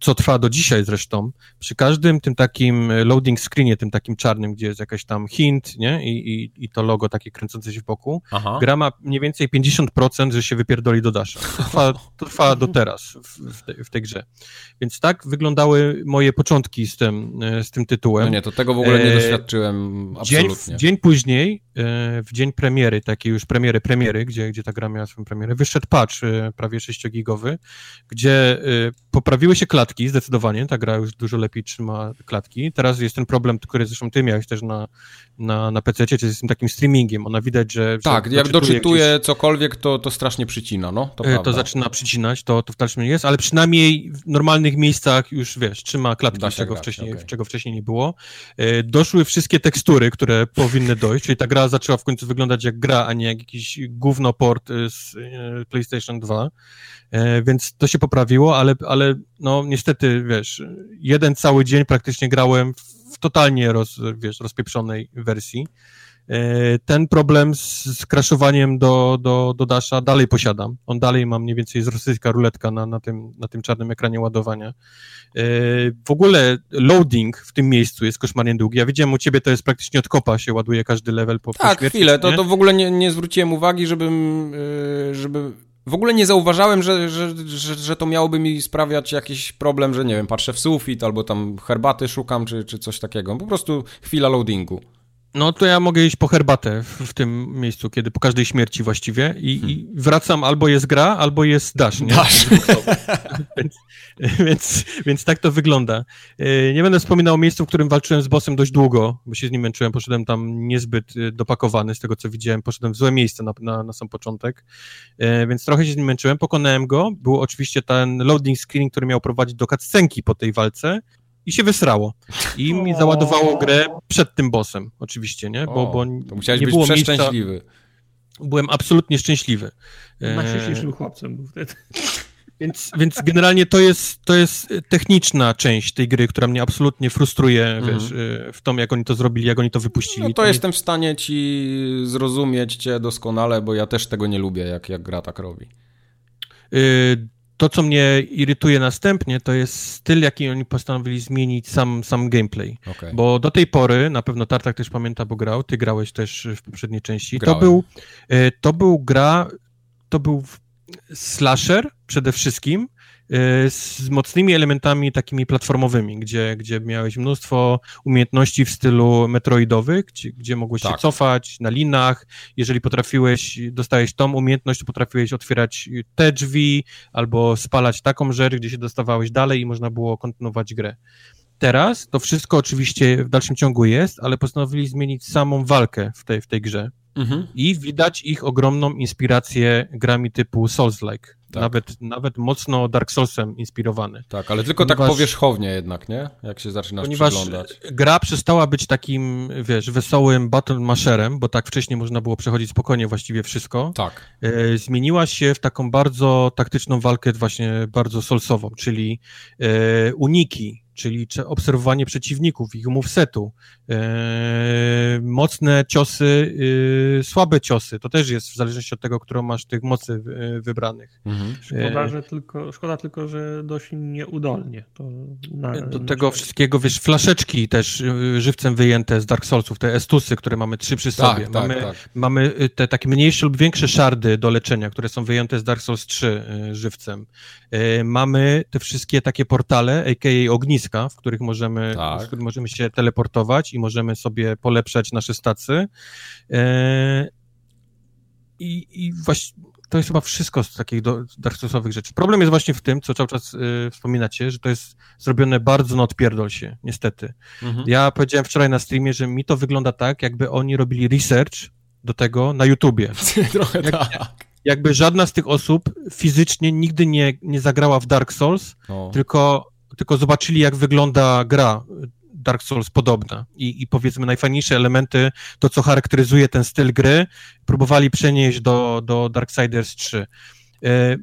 co trwa do dzisiaj zresztą, przy każdym tym takim loading screenie, tym takim czarnym, gdzie jest jakaś tam hint, nie, i, i, i to logo takie kręcące się w boku, Aha. gra ma mniej więcej 50%, że się wypierdoli do Dasha. To trwa, to trwa do teraz w, w, tej, w tej grze. Więc tak wyglądały moje początki z tym, z tym tytułem. No nie, to tego w ogóle nie e, doświadczyłem absolutnie. Dzień, dzień później, e, w dzień premiery, takiej już premiery, premiery, gdzie, gdzie ta gra miała swoją premierę, wyszedł patch e, prawie 6-gigowy, gdzie poprawiły się klatki, zdecydowanie, ta gra już dużo lepiej trzyma klatki. Teraz jest ten problem, który zresztą ty miałeś też na, na, na PC, czyli z tym takim streamingiem. Ona widać, że... Tak, jak doczytuje gdzieś, cokolwiek, to, to strasznie przycina, no, to, to zaczyna przycinać, to, to w dalszym jest, ale przynajmniej w normalnych miejscach już, wiesz, trzyma klatki, czego, grać, wcześniej, okay. czego wcześniej nie było. Doszły wszystkie tekstury, które powinny dojść, czyli ta gra zaczęła w końcu wyglądać jak gra, a nie jak jakiś gówno port z PlayStation 2. E, więc to się poprawiło, ale, ale no niestety, wiesz, jeden cały dzień praktycznie grałem w totalnie roz, wiesz, rozpieprzonej wersji. E, ten problem z, z crashowaniem do, do, do Dasha dalej posiadam. On dalej ma mniej więcej z rosyjska ruletka na, na, tym, na tym czarnym ekranie ładowania. E, w ogóle loading w tym miejscu jest koszmarnie długi. Ja widziałem u ciebie to jest praktycznie od kopa się ładuje każdy level po, tak, po śmierci. chwilę, to, to w ogóle nie, nie zwróciłem uwagi, żebym, żeby w ogóle nie zauważałem, że, że, że, że, to miałoby mi sprawiać jakiś problem, że nie wiem, patrzę w sufit albo tam herbaty szukam, czy, czy coś takiego. Po prostu chwila loadingu. No to ja mogę iść po herbatę w, w tym miejscu, kiedy po każdej śmierci właściwie i, hmm. i wracam, albo jest gra, albo jest dash, nie? Dash. więc, więc, więc, tak to wygląda. E, nie będę wspominał o miejscu, w którym walczyłem z bossem dość długo, bo się z nim męczyłem, poszedłem tam niezbyt e, dopakowany z tego, co widziałem, poszedłem w złe miejsce na, na, na sam początek, e, więc trochę się z nim męczyłem, pokonałem go, był oczywiście ten loading screen, który miał prowadzić do cutscenki po tej walce, i się wysrało. I mi załadowało grę przed tym bossem, oczywiście, nie? Bo, bo to musiałeś nie być było przeszczęśliwy. Miejsca... Byłem absolutnie szczęśliwy. Najszczęśliwszym chłopcem był wtedy. Więc, więc generalnie to jest, to jest techniczna część tej gry, która mnie absolutnie frustruje, mm. wiesz, y, w tom, jak oni to zrobili, jak oni to wypuścili. No to, to jestem w stanie ci zrozumieć cię doskonale, bo ja też tego nie lubię, jak, jak gra tak robi. Y, to, co mnie irytuje następnie, to jest styl, jaki oni postanowili zmienić sam, sam gameplay. Okay. Bo do tej pory, na pewno Tartak też pamięta, bo grał, ty grałeś też w poprzedniej części, to był, e, to był gra, to był slasher przede wszystkim, z mocnymi elementami takimi platformowymi, gdzie, gdzie miałeś mnóstwo umiejętności w stylu metroidowych, gdzie, gdzie mogłeś tak. się cofać na linach. Jeżeli potrafiłeś, dostałeś tą umiejętność, to potrafiłeś otwierać te drzwi albo spalać taką rzecz, gdzie się dostawałeś dalej i można było kontynuować grę. Teraz to wszystko oczywiście w dalszym ciągu jest, ale postanowili zmienić samą walkę w tej, w tej grze. Mhm. I widać ich ogromną inspirację grami typu Souls-like. Tak. Nawet, nawet mocno Dark Soulsem inspirowany. Tak, ale tylko tak ponieważ, tak powierzchownie jednak, nie? Jak się zaczynasz ponieważ przyglądać. gra przestała być takim, wiesz, wesołym battle masherem, bo tak wcześniej można było przechodzić spokojnie właściwie wszystko. Tak. E, zmieniła się w taką bardzo taktyczną walkę właśnie bardzo solsową, czyli e, uniki, czyli obserwowanie przeciwników, ich movesetu, e, mocne ciosy, e, słabe ciosy, to też jest w zależności od tego, którą masz tych mocy e, wybranych. Mhm. Szkoda, że tylko, szkoda tylko, że dość nieudolnie. To na, Do tego wszystkiego, wiesz, flaszeczki też e, żywcem wyjęte z Dark Soulsów, te estusy, które mamy trzy przy tak, sobie. Tak, mamy, tak. mamy te takie mniejsze lub większe szardy do leczenia, które są wyjęte z Dark Souls 3 żywcem. Mamy te wszystkie takie portale, a.k.a. ogniska, w których możemy, tak. w których możemy się teleportować i możemy sobie polepszać nasze stacy. E, I, i właśnie to jest chyba wszystko z takich Dark Soulsowych rzeczy. Problem jest właśnie w tym, co cały czas y, wspominacie, że to jest zrobione bardzo na odpierdol się, niestety. Mhm. Ja powiedziałem wczoraj na streamie, że mi to wygląda tak, jakby oni robili research do tego na YouTubie. Trochę Jak, tak. Jakby żadna z tych osób fizycznie nigdy nie, nie zagrała w Dark Souls, o. tylko tylko zobaczyli, jak wygląda gra Dark Souls podobna i, i powiedzmy najfajniejsze elementy, to co charakteryzuje ten styl gry, próbowali przenieść do, do Darksiders 3. E,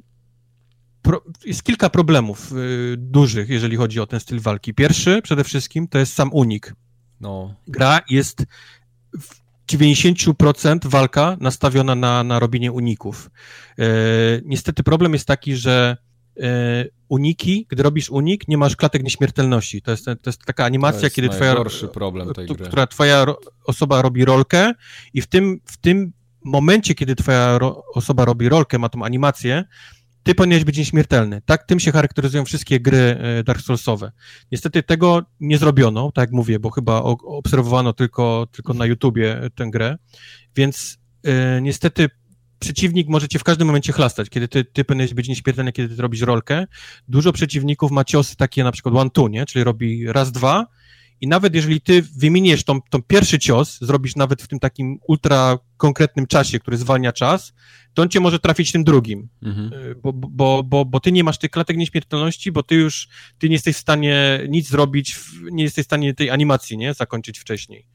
pro, jest kilka problemów y, dużych, jeżeli chodzi o ten styl walki. Pierwszy przede wszystkim to jest sam unik. No. Gra jest w 90% walka nastawiona na, na robienie uników. E, niestety problem jest taki, że e, uniki, gdy robisz unik, nie masz klatek nieśmiertelności. To jest, to jest taka animacja, jest kiedy twoja, problem tej gry. która twoja osoba robi rolkę i w tym, w tym momencie, kiedy twoja ro osoba robi rolkę, ma tą animację, ty powinieneś być nieśmiertelny. Tak, tym się charakteryzują wszystkie gry e, Dark Soulsowe. Niestety tego nie zrobiono, tak jak mówię, bo chyba obserwowano tylko, tylko na YouTubie tę grę, więc y, niestety przeciwnik może cię w każdym momencie chlastać, kiedy ty, ty powinieneś być nieśmiertelny, kiedy ty robisz rolkę. Dużo przeciwników ma ciosy takie na przykład one-two, nie? Czyli robi raz, dwa i nawet jeżeli ty wymieniesz tą, tą pierwszy cios, zrobisz nawet w tym takim ultra konkretnym czasie, który zwalnia czas, to on cię może trafić tym drugim, mhm. Y, bo, bo, bo, bo ty nie masz tych klatek nieśmiertelności, bo ty już, ty nie jesteś w stanie nic zrobić, nie jesteś w stanie tej animacji, nie, zakończyć wcześniej.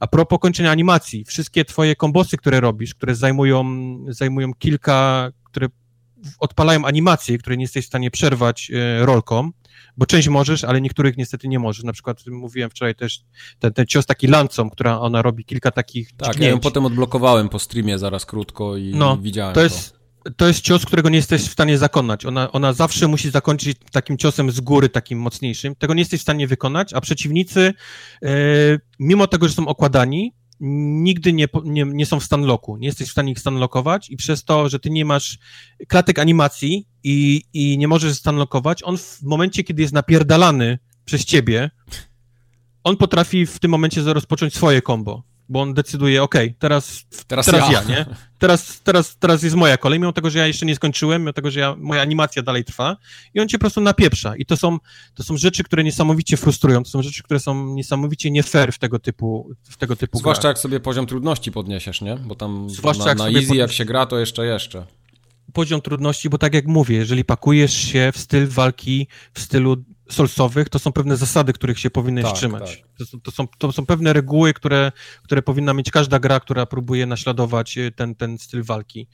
A propos kończenia animacji, wszystkie twoje kombosy, które robisz, które zajmują, zajmują kilka, które odpalają animacje, które nie jesteś w stanie przerwać e, rolką, bo część możesz, ale niektórych niestety nie możesz. Na przykład mówiłem wczoraj też ten, ten cios taki lancą, która ona robi kilka takich Tak, dźgnięć. ja ją potem odblokowałem po streamie zaraz krótko i no, widziałem to. Jest, to jest cios, którego nie jesteś w stanie zakonać. Ona, ona zawsze musi zakończyć takim ciosem z góry, takim mocniejszym. Tego nie jesteś w stanie wykonać, a przeciwnicy, e, mimo tego, że są okładani, nigdy nie, nie, nie są w stunlocku. Nie jesteś w stanie ich stunlockować i przez to, że ty nie masz klatek animacji i, i nie możesz stunlockować, on w momencie, kiedy jest napierdalany przez ciebie, on potrafi w tym momencie rozpocząć swoje combo bo on decyduje, ok, teraz, teraz, teraz ja. ja. nie? Teraz, teraz, teraz jest moja kolej, mimo tego, że ja jeszcze nie skończyłem, mimo tego, że ja, moja animacja dalej trwa i on cię po prostu napieprza. I to są, to są rzeczy, które niesamowicie frustrują, to są rzeczy, które są niesamowicie nie fair w tego typu, w tego typu Zwłaszcza grach. jak sobie poziom trudności podniesiesz, nie? Bo tam Zwłaszcza na, na jak easy jak się gra, to jeszcze, jeszcze poziom trudności, bo tak jak mówię, jeżeli pakujesz się w styl walki, w stylu solsowych, to są pewne zasady, których się powinny tak, trzymać. Tak. To, to, są, to są pewne reguły, które, które powinna mieć każda gra, która próbuje naśladować e, ten, ten styl walki.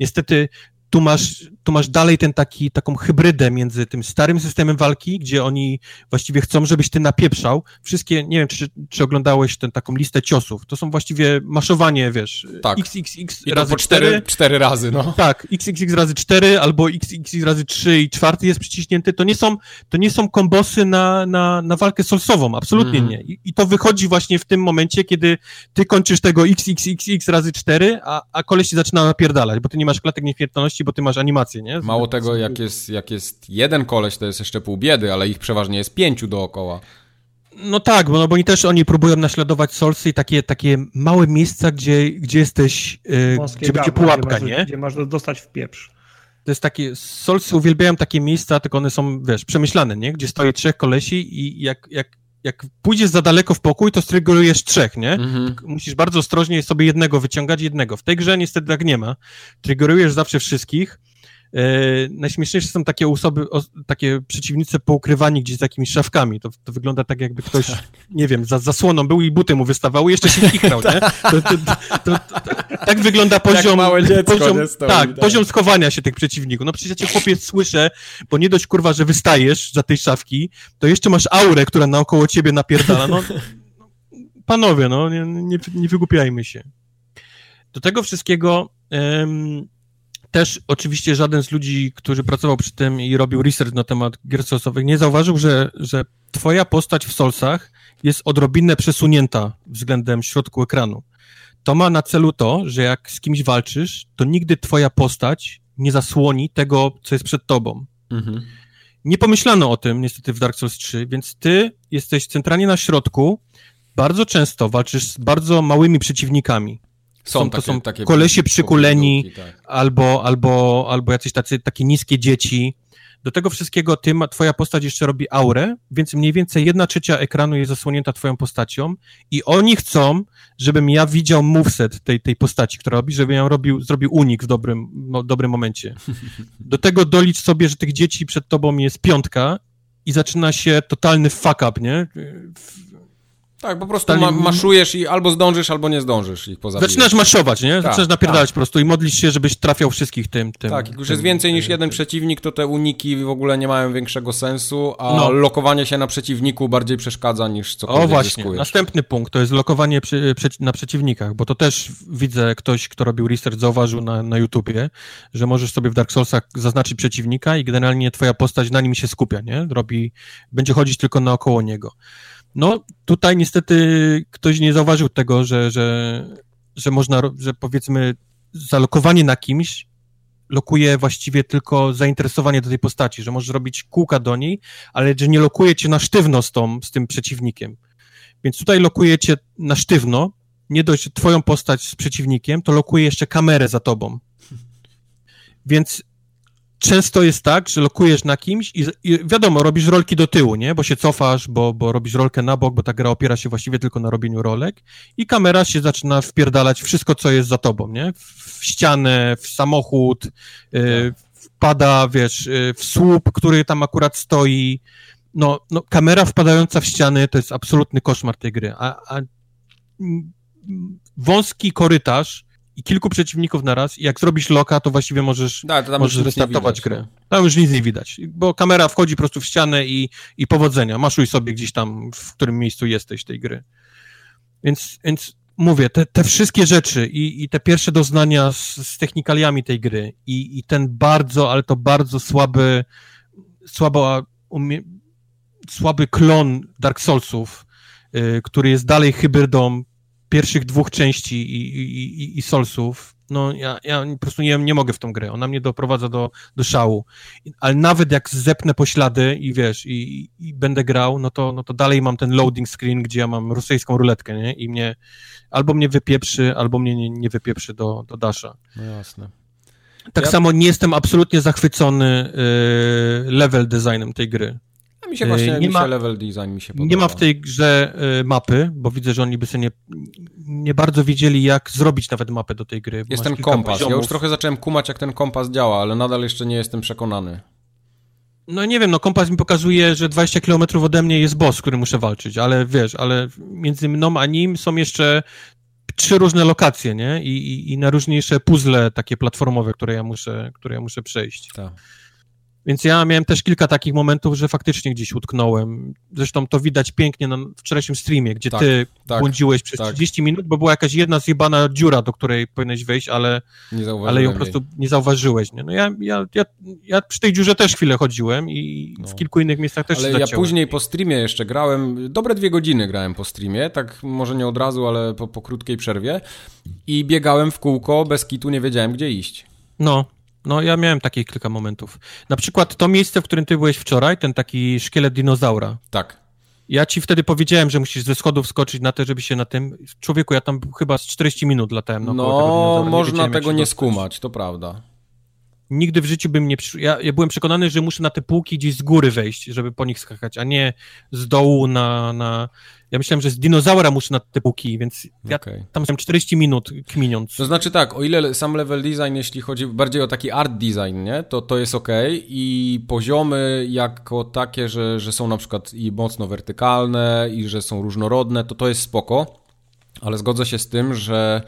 Niestety tu masz, tu masz dalej ten taki, taką hybrydę między tym starym systemem walki, gdzie oni właściwie chcą, żebyś ty napieprzał. Wszystkie, nie wiem, czy, czy oglądałeś tę taką listę ciosów. To są właściwie maszowanie, wiesz, tak. XXX I razy po cztery, 4. cztery razy, no. Tak, XXX razy 4 albo XXX razy 3 i czwarty jest przyciśnięty. To nie są, to nie są kombosy na, na, na walkę solsową, absolutnie mm. nie. I, I, to wychodzi właśnie w tym momencie, kiedy ty kończysz tego XXXX razy 4, a, a koleś ci zaczyna napierdalać, bo ty nie masz klatek nieśmiertelności bo ty masz animację, nie? Mało tego, jak jest, jak jest jeden koleś, to jest jeszcze pół biedy, ale ich przeważnie jest pięciu dookoła. No tak, bo, no, bo oni też oni próbują naśladować Soulsy i takie, takie małe miejsca, gdzie, gdzie jesteś, yy, gdzie będzie pułapka, gdzie masz, nie? Gdzie masz dostać w pieprz. To jest takie, Soulsy uwielbiają takie miejsca, tylko one są, wiesz, przemyślane, nie? Gdzie stoi trzech kolesi i jak, jak, jak pójdziesz za daleko w pokój, to strygolujesz trzech, nie? Mhm. Musisz bardzo ostrożnie sobie jednego wyciągać, jednego. W tej grze niestety tak nie ma. Triggerujesz zawsze wszystkich. E, najśmieszniejsze są takie osoby, takie przeciwnicy poukrywani gdzieś z jakimiś szafkami. To, to wygląda tak, jakby ktoś, tak. nie wiem, za zasłoną był i buty mu wystawały, jeszcze się chichrał, nie? To, to, tak wygląda poziom... Dziecko, poziom, stoi, tak, tak, poziom schowania się tych przeciwników. No przecież ja cię chłopiec słyszę, bo nie dość kurwa, że wystajesz za tej szafki, to jeszcze masz aurę, która naokoło ciebie napierdala. No, panowie, no, nie, nie, nie wygłupiajmy się. Do tego wszystkiego też oczywiście żaden z ludzi, który pracował przy tym i robił research na temat gier soulsowych, nie zauważył, że, że twoja postać w Soulsach jest odrobinę przesunięta względem środku ekranu. To ma na celu to, że jak z kimś walczysz, to nigdy twoja postać nie zasłoni tego, co jest przed tobą. Mhm. Nie pomyślano o tym niestety w Dark Souls 3, więc ty jesteś centralnie na środku, bardzo często walczysz z bardzo małymi przeciwnikami. Są, są takie, to są takie kolesie przykuleni, tak. albo, albo, albo jacyś tacy, takie niskie dzieci. Do tego wszystkiego ty, twoja postać jeszcze robi aurę, więc mniej więcej jedna trzecia ekranu jest zasłonięta twoją postacią i oni chcą, żebym ja widział moveset tej, tej postaci, która robi, żebym ja robił, zrobił unik w dobrym, no, dobrym momencie. Do tego dolicz sobie, że tych dzieci przed tobą jest piątka i zaczyna się totalny fuck up, nie? Tak, po prostu ma maszujesz i albo zdążysz, albo nie zdążysz ich poza. Zaczynasz maszować, nie? Tak, Zaczynasz napierdalać tak. po prostu i modlić się, żebyś trafiał wszystkich tym. tym tak, jak już jest więcej niż jeden przeciwnik, to te uniki w ogóle nie mają większego sensu, a no. lokowanie się na przeciwniku bardziej przeszkadza niż cokolwiek O właśnie, zyskujesz. następny punkt to jest lokowanie przy, przy, na przeciwnikach, bo to też widzę ktoś, kto robił research, zauważył na, na YouTubie, że możesz sobie w Dark Soulsach zaznaczyć przeciwnika i generalnie twoja postać na nim się skupia, nie? Robi, będzie chodzić tylko naokoło niego. No, tutaj niestety ktoś nie zauważył tego, że, że, że można, że powiedzmy zalokowanie na kimś lokuje właściwie tylko zainteresowanie do tej postaci, że możesz robić kółka do niej, ale że nie lokuje cię na sztywno z, tą, z tym przeciwnikiem. Więc tutaj lokuje cię na sztywno, nie dość twoją postać z przeciwnikiem, to lokuje jeszcze kamerę za tobą. Więc często jest tak, że lokujesz na kimś i, i, wiadomo, robisz rolki do tyłu, nie? Bo się cofasz, bo, bo robisz rolkę na bok, bo ta gra opiera się właściwie tylko na robieniu rolek i kamera się zaczyna wpierdalać wszystko, co jest za tobą, nie? W ścianę, w samochód, y, wpada, wiesz, y, w słup, który tam akurat stoi. No, no, kamera wpadająca w ściany to jest absolutny koszmar tej gry, a, a wąski korytarz i kilku przeciwników na raz i jak zrobisz loka, to właściwie możesz, da, to możesz restartować grę. No. Tam już nic nie widać, bo kamera wchodzi po prostu w ścianę i, i powodzenia. Maszuj sobie gdzieś tam, w którym miejscu jesteś tej gry. Więc, więc mówię, te, te wszystkie rzeczy i, i te pierwsze doznania z, z technikaliami tej gry i, i ten bardzo, ale to bardzo słaby, słabo, umie, słaby klon Dark Soulsów, y, który jest dalej hybrydą pierwszych dwóch części i, i, i, i Soulsów, no ja, ja po prostu nie, nie mogę w tą grę. Ona mnie doprowadza do, do szału. Ale nawet jak zepnę poślady i wiesz, i, i będę grał, no to, no to dalej mam ten loading screen, gdzie ja mam rosyjską ruletkę, nie? I mnie albo mnie wypieprzy, albo mnie nie, nie wypieprzy do, do Dasha. No jasne. Tak ja... samo nie jestem absolutnie zachwycony y, level designem tej gry mi się właśnie nie ma, level design mi się podoba. Nie ma w tej grze y, mapy, bo widzę, że oni by sobie nie, nie bardzo wiedzieli, jak zrobić nawet mapę do tej gry. Jest ten kompas. Poziomów. Ja już trochę zacząłem kumać, jak ten kompas działa, ale nadal jeszcze nie jestem przekonany. No nie wiem, no kompas mi pokazuje, że 20 km ode mnie jest boss, z którym muszę walczyć, ale wiesz, ale między mną a nim są jeszcze trzy różne lokacje, nie? I, i, i najróżniejsze puzzle takie platformowe, które ja muszę, które ja muszę przejść. Tak. Więc ja miałem też kilka takich momentów, że faktycznie gdzieś utknąłem. Zresztą to widać pięknie na wczorajszym streamie, gdzie tak, ty tak, błądziłeś przez tak. 30 minut, bo była jakaś jedna zjebana dziura, do której powinieneś wejść, ale, ale ją po prostu nie zauważyłeś. Nie? No ja, ja, ja, ja przy tej dziurze też chwilę chodziłem i no. w kilku innych miejscach też Ale ja później po streamie jeszcze grałem, dobre dwie godziny grałem po streamie, tak może nie od razu, ale po, po krótkiej przerwie i biegałem w kółko, bez kitu nie wiedziałem gdzie iść. No, no, ja miałem takich kilka momentów. Na przykład to miejsce, w którym ty byłeś wczoraj, ten taki szkielet dinozaura. Tak. Ja ci wtedy powiedziałem, że musisz ze schodów skoczyć na to, żeby się na tym... Człowieku, ja tam chyba z 40 minut latałem no, tego można tego nie skumać, to prawda. Nigdy w życiu bym nie... Ja, ja byłem przekonany, że muszę na te półki gdzieś z góry wejść, żeby po nich skakać, a nie z dołu na... na ja myślałem, że z dinozaura muszę na te półki, więc ja okay. tam są 40 minut kminiąc. To znaczy tak, o ile sam level design, jeśli chodzi bardziej o taki art design, nie, to, to jest ok i poziomy jako takie, że, że są na przykład i mocno wertykalne i że są różnorodne, to to jest spoko, ale zgodzę się z tym, że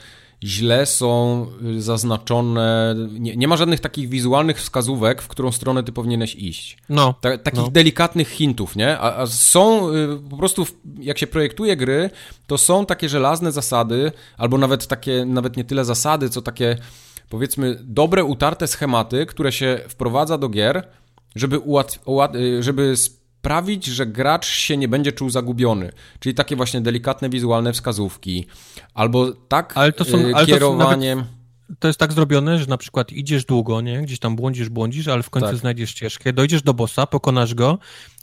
źle są y, zaznaczone, nie, nie, ma żadnych takich wizualnych wskazówek, w którą stronę ty powinieneś iść. No. Ta, takich no. delikatnych hintów, nie? A, a są y, po prostu, jak się projektuje gry, to są takie żelazne zasady, albo nawet takie, nawet nie tyle zasady, co takie powiedzmy dobre, utarte schematy, które się wprowadza do gier, żeby, ułat, ułat, y, żeby sprawić, że gracz się nie będzie czuł zagubiony. Czyli takie właśnie delikatne wizualne wskazówki. Albo tak ale to są, ale kierowaniem... To, nawet, to jest tak zrobione, że na przykład idziesz długo, nie? Gdzieś tam błądzisz, błądzisz, ale w końcu tak. znajdziesz ścieżkę, dojdziesz do bossa, pokonasz go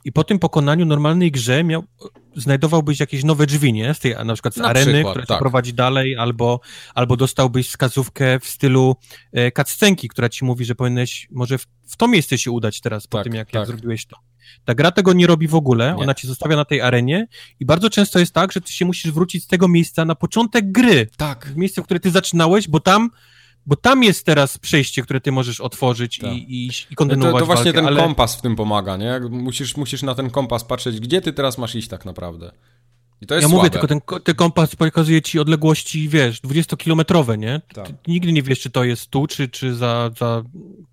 i po tym pokonaniu normalnej grze miał, znajdowałbyś jakieś nowe drzwi, nie? Z tej na przykład z na areny, przykład, która tak. prowadzi dalej, albo, albo dostałbyś wskazówkę w stylu e, cutscenki, która ci mówi, że powinieneś może w, w to miejsce się udać teraz po tak, tym, jak, tak. jak zrobiłeś to. Ta gra tego nie robi w ogóle, nie. ona cię zostawia na tej arenie i bardzo często jest tak, że ty się musisz wrócić z tego miejsca na początek gry. Tak. W miejsce, w które ty zaczynałeś, bo tam bo tam jest teraz przejście, które ty możesz otworzyć tak. i, i, i kontynuować To, to właśnie walkę, ten ale... kompas w tym pomaga, nie? Musisz, musisz na ten kompas patrzeć, gdzie ty teraz masz iść tak naprawdę. I to jest ja słabe. mówię, tylko ten, ten kompas pokazuje ci odległości, wiesz, 20-kilometrowe, nie? Tak. Ty nigdy nie wiesz, czy to jest tu, czy, czy za, za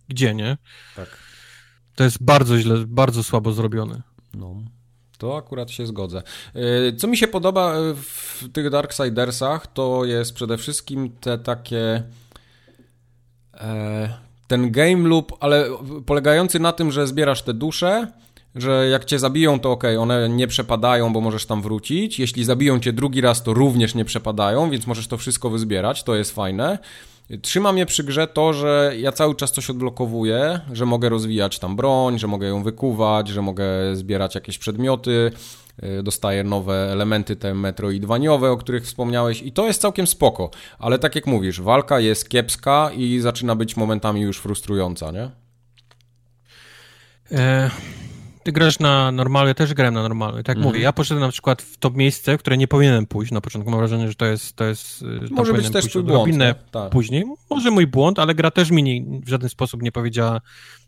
gdzie, nie? Tak. To jest bardzo źle, bardzo słabo zrobione. No. To akurat się zgodzę. Y, co mi się podoba y, w tych Darksidersach, to jest przede wszystkim te takie. E, ten game loop, ale polegający na tym, że zbierasz te dusze, że jak cię zabiją, to ok, one nie przepadają, bo możesz tam wrócić. Jeśli zabiją cię drugi raz, to również nie przepadają, więc możesz to wszystko wyzbierać, to jest fajne. Trzyma mnie przy grze to, że ja cały czas coś odblokowuję, że mogę rozwijać tam broń, że mogę ją wykuwać, że mogę zbierać jakieś przedmioty, y, dostaję nowe elementy te metroidwaniowe, o których wspomniałeś i to jest całkiem spoko, ale tak jak mówisz, walka jest kiepska i zaczyna być momentami już frustrująca, nie? E, ty grasz na normalu, ja też grałem na normalu. Tak Mhm. mówię, ja poszedłem na przykład w to miejsce, w które nie powinienem pójść na początku. Mam wrażenie, że to jest... To jest tam Może być też twój błąd? Tak. później. Może mój błąd, ale gra też mi nie, w żaden sposób nie powiedziała,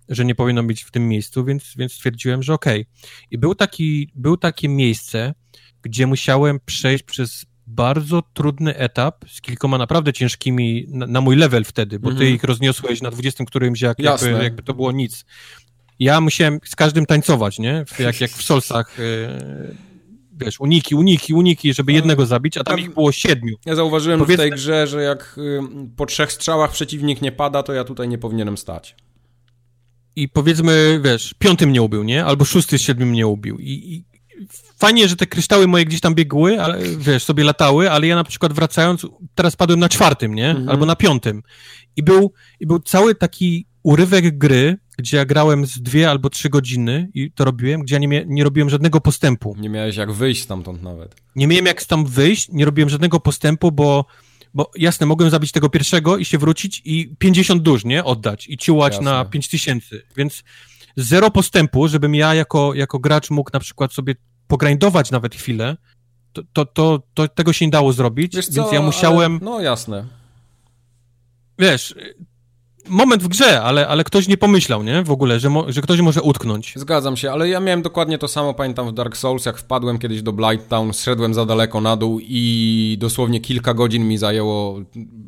że nie powinno być w tym miejscu, więc, więc stwierdziłem, że okej. I był taki, był takie miejsce, gdzie musiałem przejść przez bardzo trudny etap z kilkoma naprawdę ciężkimi na, na mój level wtedy, bo ty Mhm. ich rozniosłeś na 20 którymś, jak, jakby, jakby to było nic. Ja musiałem z każdym tańcować, nie? W- Jak, jak w Solsach, yy, wiesz, uniki, uniki, uniki, żeby jednego zabić, a tam tam- ich było siedmiu. Ja zauważyłem w Powiedzmy- tej grze, że jak y, po trzech strzałach przeciwnik nie pada, to ja tutaj nie powinienem stać. i powiedzmy, wiesz, piąty mnie ubił, nie? Albo szósty z siedmiu mnie ubił. I, i fajnie, że te kryształy moje gdzieś tam biegły, ale wiesz, sobie latały, ale ja na przykład wracając, teraz padłem na czwartym, nie? Mhm. Albo na piątym. I był, I był cały taki urywek gry, gdzie ja grałem z dwie albo trzy godziny i to robiłem, gdzie ja nie, nie robiłem żadnego postępu. Nie miałeś jak wyjść stamtąd nawet. Nie miałem jak tam wyjść, nie robiłem żadnego postępu, bo, bo jasne, mogłem zabić tego pierwszego i się wrócić i 50 dusz, nie? Oddać i ciułać Jasne. na 5000, więc zero postępu, żebym ja jako, jako gracz mógł na przykład sobie pogrindować nawet chwilę, to, to, to, to tego się nie dało zrobić, Wiesz co, więc ja musiałem, Ale, no jasne. wiesz, moment w grze, ale, ale ktoś nie pomyślał, nie? W ogóle, że, mo, że ktoś może utknąć. Zgadzam się, ale ja miałem dokładnie to samo, pamiętam w Dark Souls, jak wpadłem kiedyś do Blight Town, zszedłem za daleko na dół i dosłownie kilka godzin mi zajęło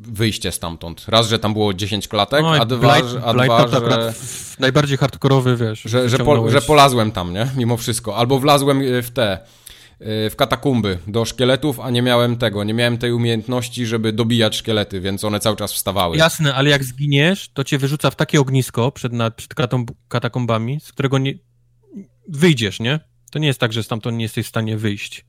wyjście stamtąd. Raz, że tam było 10 klatek, No a dwa, Blight- a Blight dwa Town że, najbardziej hardkorowy, wiesz. że, że, po, że polazłem tam, nie? Mimo wszystko. Albo wlazłem y, w te, w katakumby do szkieletów, a nie miałem tego, nie miałem tej umiejętności, żeby dobijać szkielety, więc one cały czas wstawały. Jasne, ale jak zginiesz, to cię wyrzuca w takie ognisko przed, na, przed katakombami, z którego nie wyjdziesz, nie? To nie jest tak, że stamtąd nie jesteś w stanie wyjść.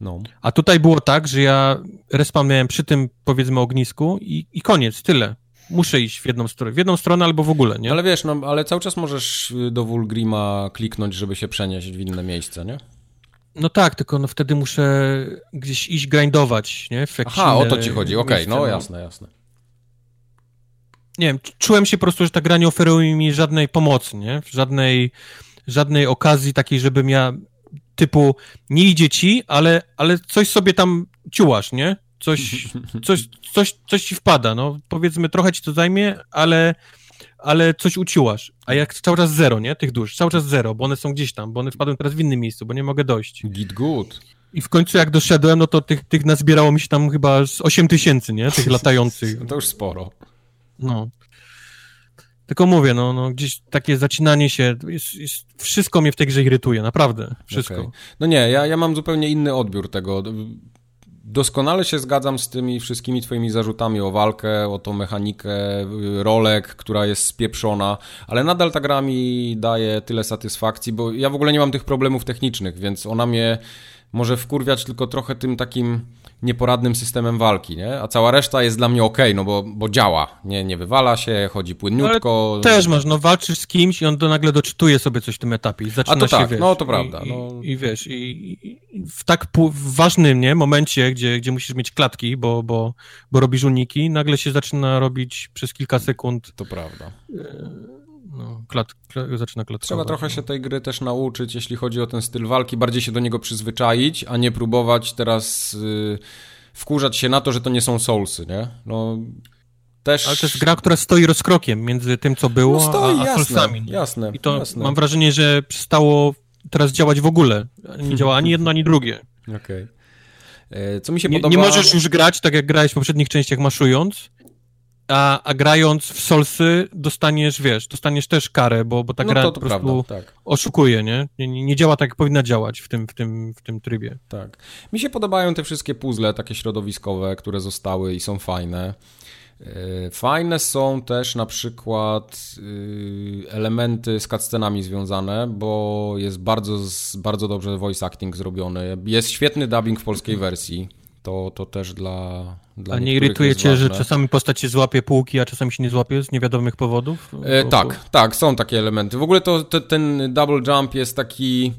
No. A tutaj było tak, że ja respawn miałem przy tym, powiedzmy, ognisku i, i koniec, tyle. Muszę iść w jedną stronę, w jedną stronę albo w ogóle, nie? Ale wiesz, no, ale cały czas możesz y, do Wulgrima kliknąć, żeby się przenieść w inne miejsce, nie? No tak, tylko no wtedy muszę gdzieś iść grindować, nie? W Aha, o to ci chodzi, okej, miejsce, no jasne, jasne. nie wiem, czułem się po prostu, że ta gra nie oferuje mi żadnej pomocy, nie? Żadnej, żadnej okazji takiej, żebym ja typu nie idzie ci, ale, ale coś sobie tam ciułasz, nie? Coś, coś, coś, coś ci wpada, no powiedzmy trochę ci to zajmie, ale, ale coś uciułasz. A jak cały czas zero, nie? Tych dusz, cały czas zero, bo one są gdzieś tam, bo one wpadły teraz w innym miejscu, bo nie mogę dojść. Git good. I w końcu jak doszedłem, no to tych, tych nazbierało mi się tam chyba z 8 tysięcy, nie? Tych latających. To już sporo. No. Tylko mówię, no, no gdzieś takie zacinanie się, jest, jest, wszystko mnie w tej grze irytuje, naprawdę, wszystko. Okej. No nie, ja, ja mam zupełnie inny odbiór tego. Doskonale się zgadzam z tymi wszystkimi twoimi zarzutami o walkę, o tą mechanikę y, rolek, która jest spieprzona, ale nadal ta gra mi daje tyle satysfakcji, bo ja w ogóle nie mam tych problemów technicznych, więc ona mnie może wkurwiać tylko trochę tym takim nieporadnym systemem walki, nie? A cała reszta jest dla mnie ok, no bo, bo działa. Nie, nie wywala się, chodzi płynniutko. Też masz, no walczysz z kimś i on nagle doczytuje sobie coś w tym etapie i zaczyna A to się, tak, wiesz, no to prawda, I, no. i, i wiesz, i, i w tak w ważnym, nie, momencie, gdzie, gdzie musisz mieć klatki, bo, bo, bo robisz uniki, nagle się zaczyna robić przez kilka sekund, To prawda. No, klat, klat, zaczyna klatkować. Trzeba trochę no. się tej gry też nauczyć, jeśli chodzi o ten styl walki, bardziej się do niego przyzwyczaić, a nie próbować teraz y, wkurzać się na to, że to nie są soulsy, nie? No też... Ale to jest gra, która stoi rozkrokiem między tym, co było, no stoi, a, a jasne, Soulsami. nie? jasne, I to jasne. mam wrażenie, że przestało teraz działać w ogóle. Nie działa ani jedno, ani drugie. Okej. Okay. E, co mi się nie, podoba... Nie możesz już grać tak, jak grałeś w poprzednich częściach maszując, a, a grając w Solsy dostaniesz, wiesz, dostaniesz też karę, bo, bo ta no gra to, to po prostu prawda, tak. oszukuje, nie? nie? Nie działa tak, jak powinna działać w tym, w, tym, w tym trybie. Tak. Mi się podobają te wszystkie puzzle takie środowiskowe, które zostały i są fajne. E, fajne są też na przykład y, elementy z cutscenami związane, bo jest bardzo, bardzo dobrze voice acting zrobiony. Jest świetny dubbing w polskiej wersji. To, to też dla, dla A nie irytuje cię, że czasami postać się złapie półki, a czasami się nie złapie z niewiadomych powodów? E, tak, tak, są takie elementy. W ogóle to, to, ten double jump jest taki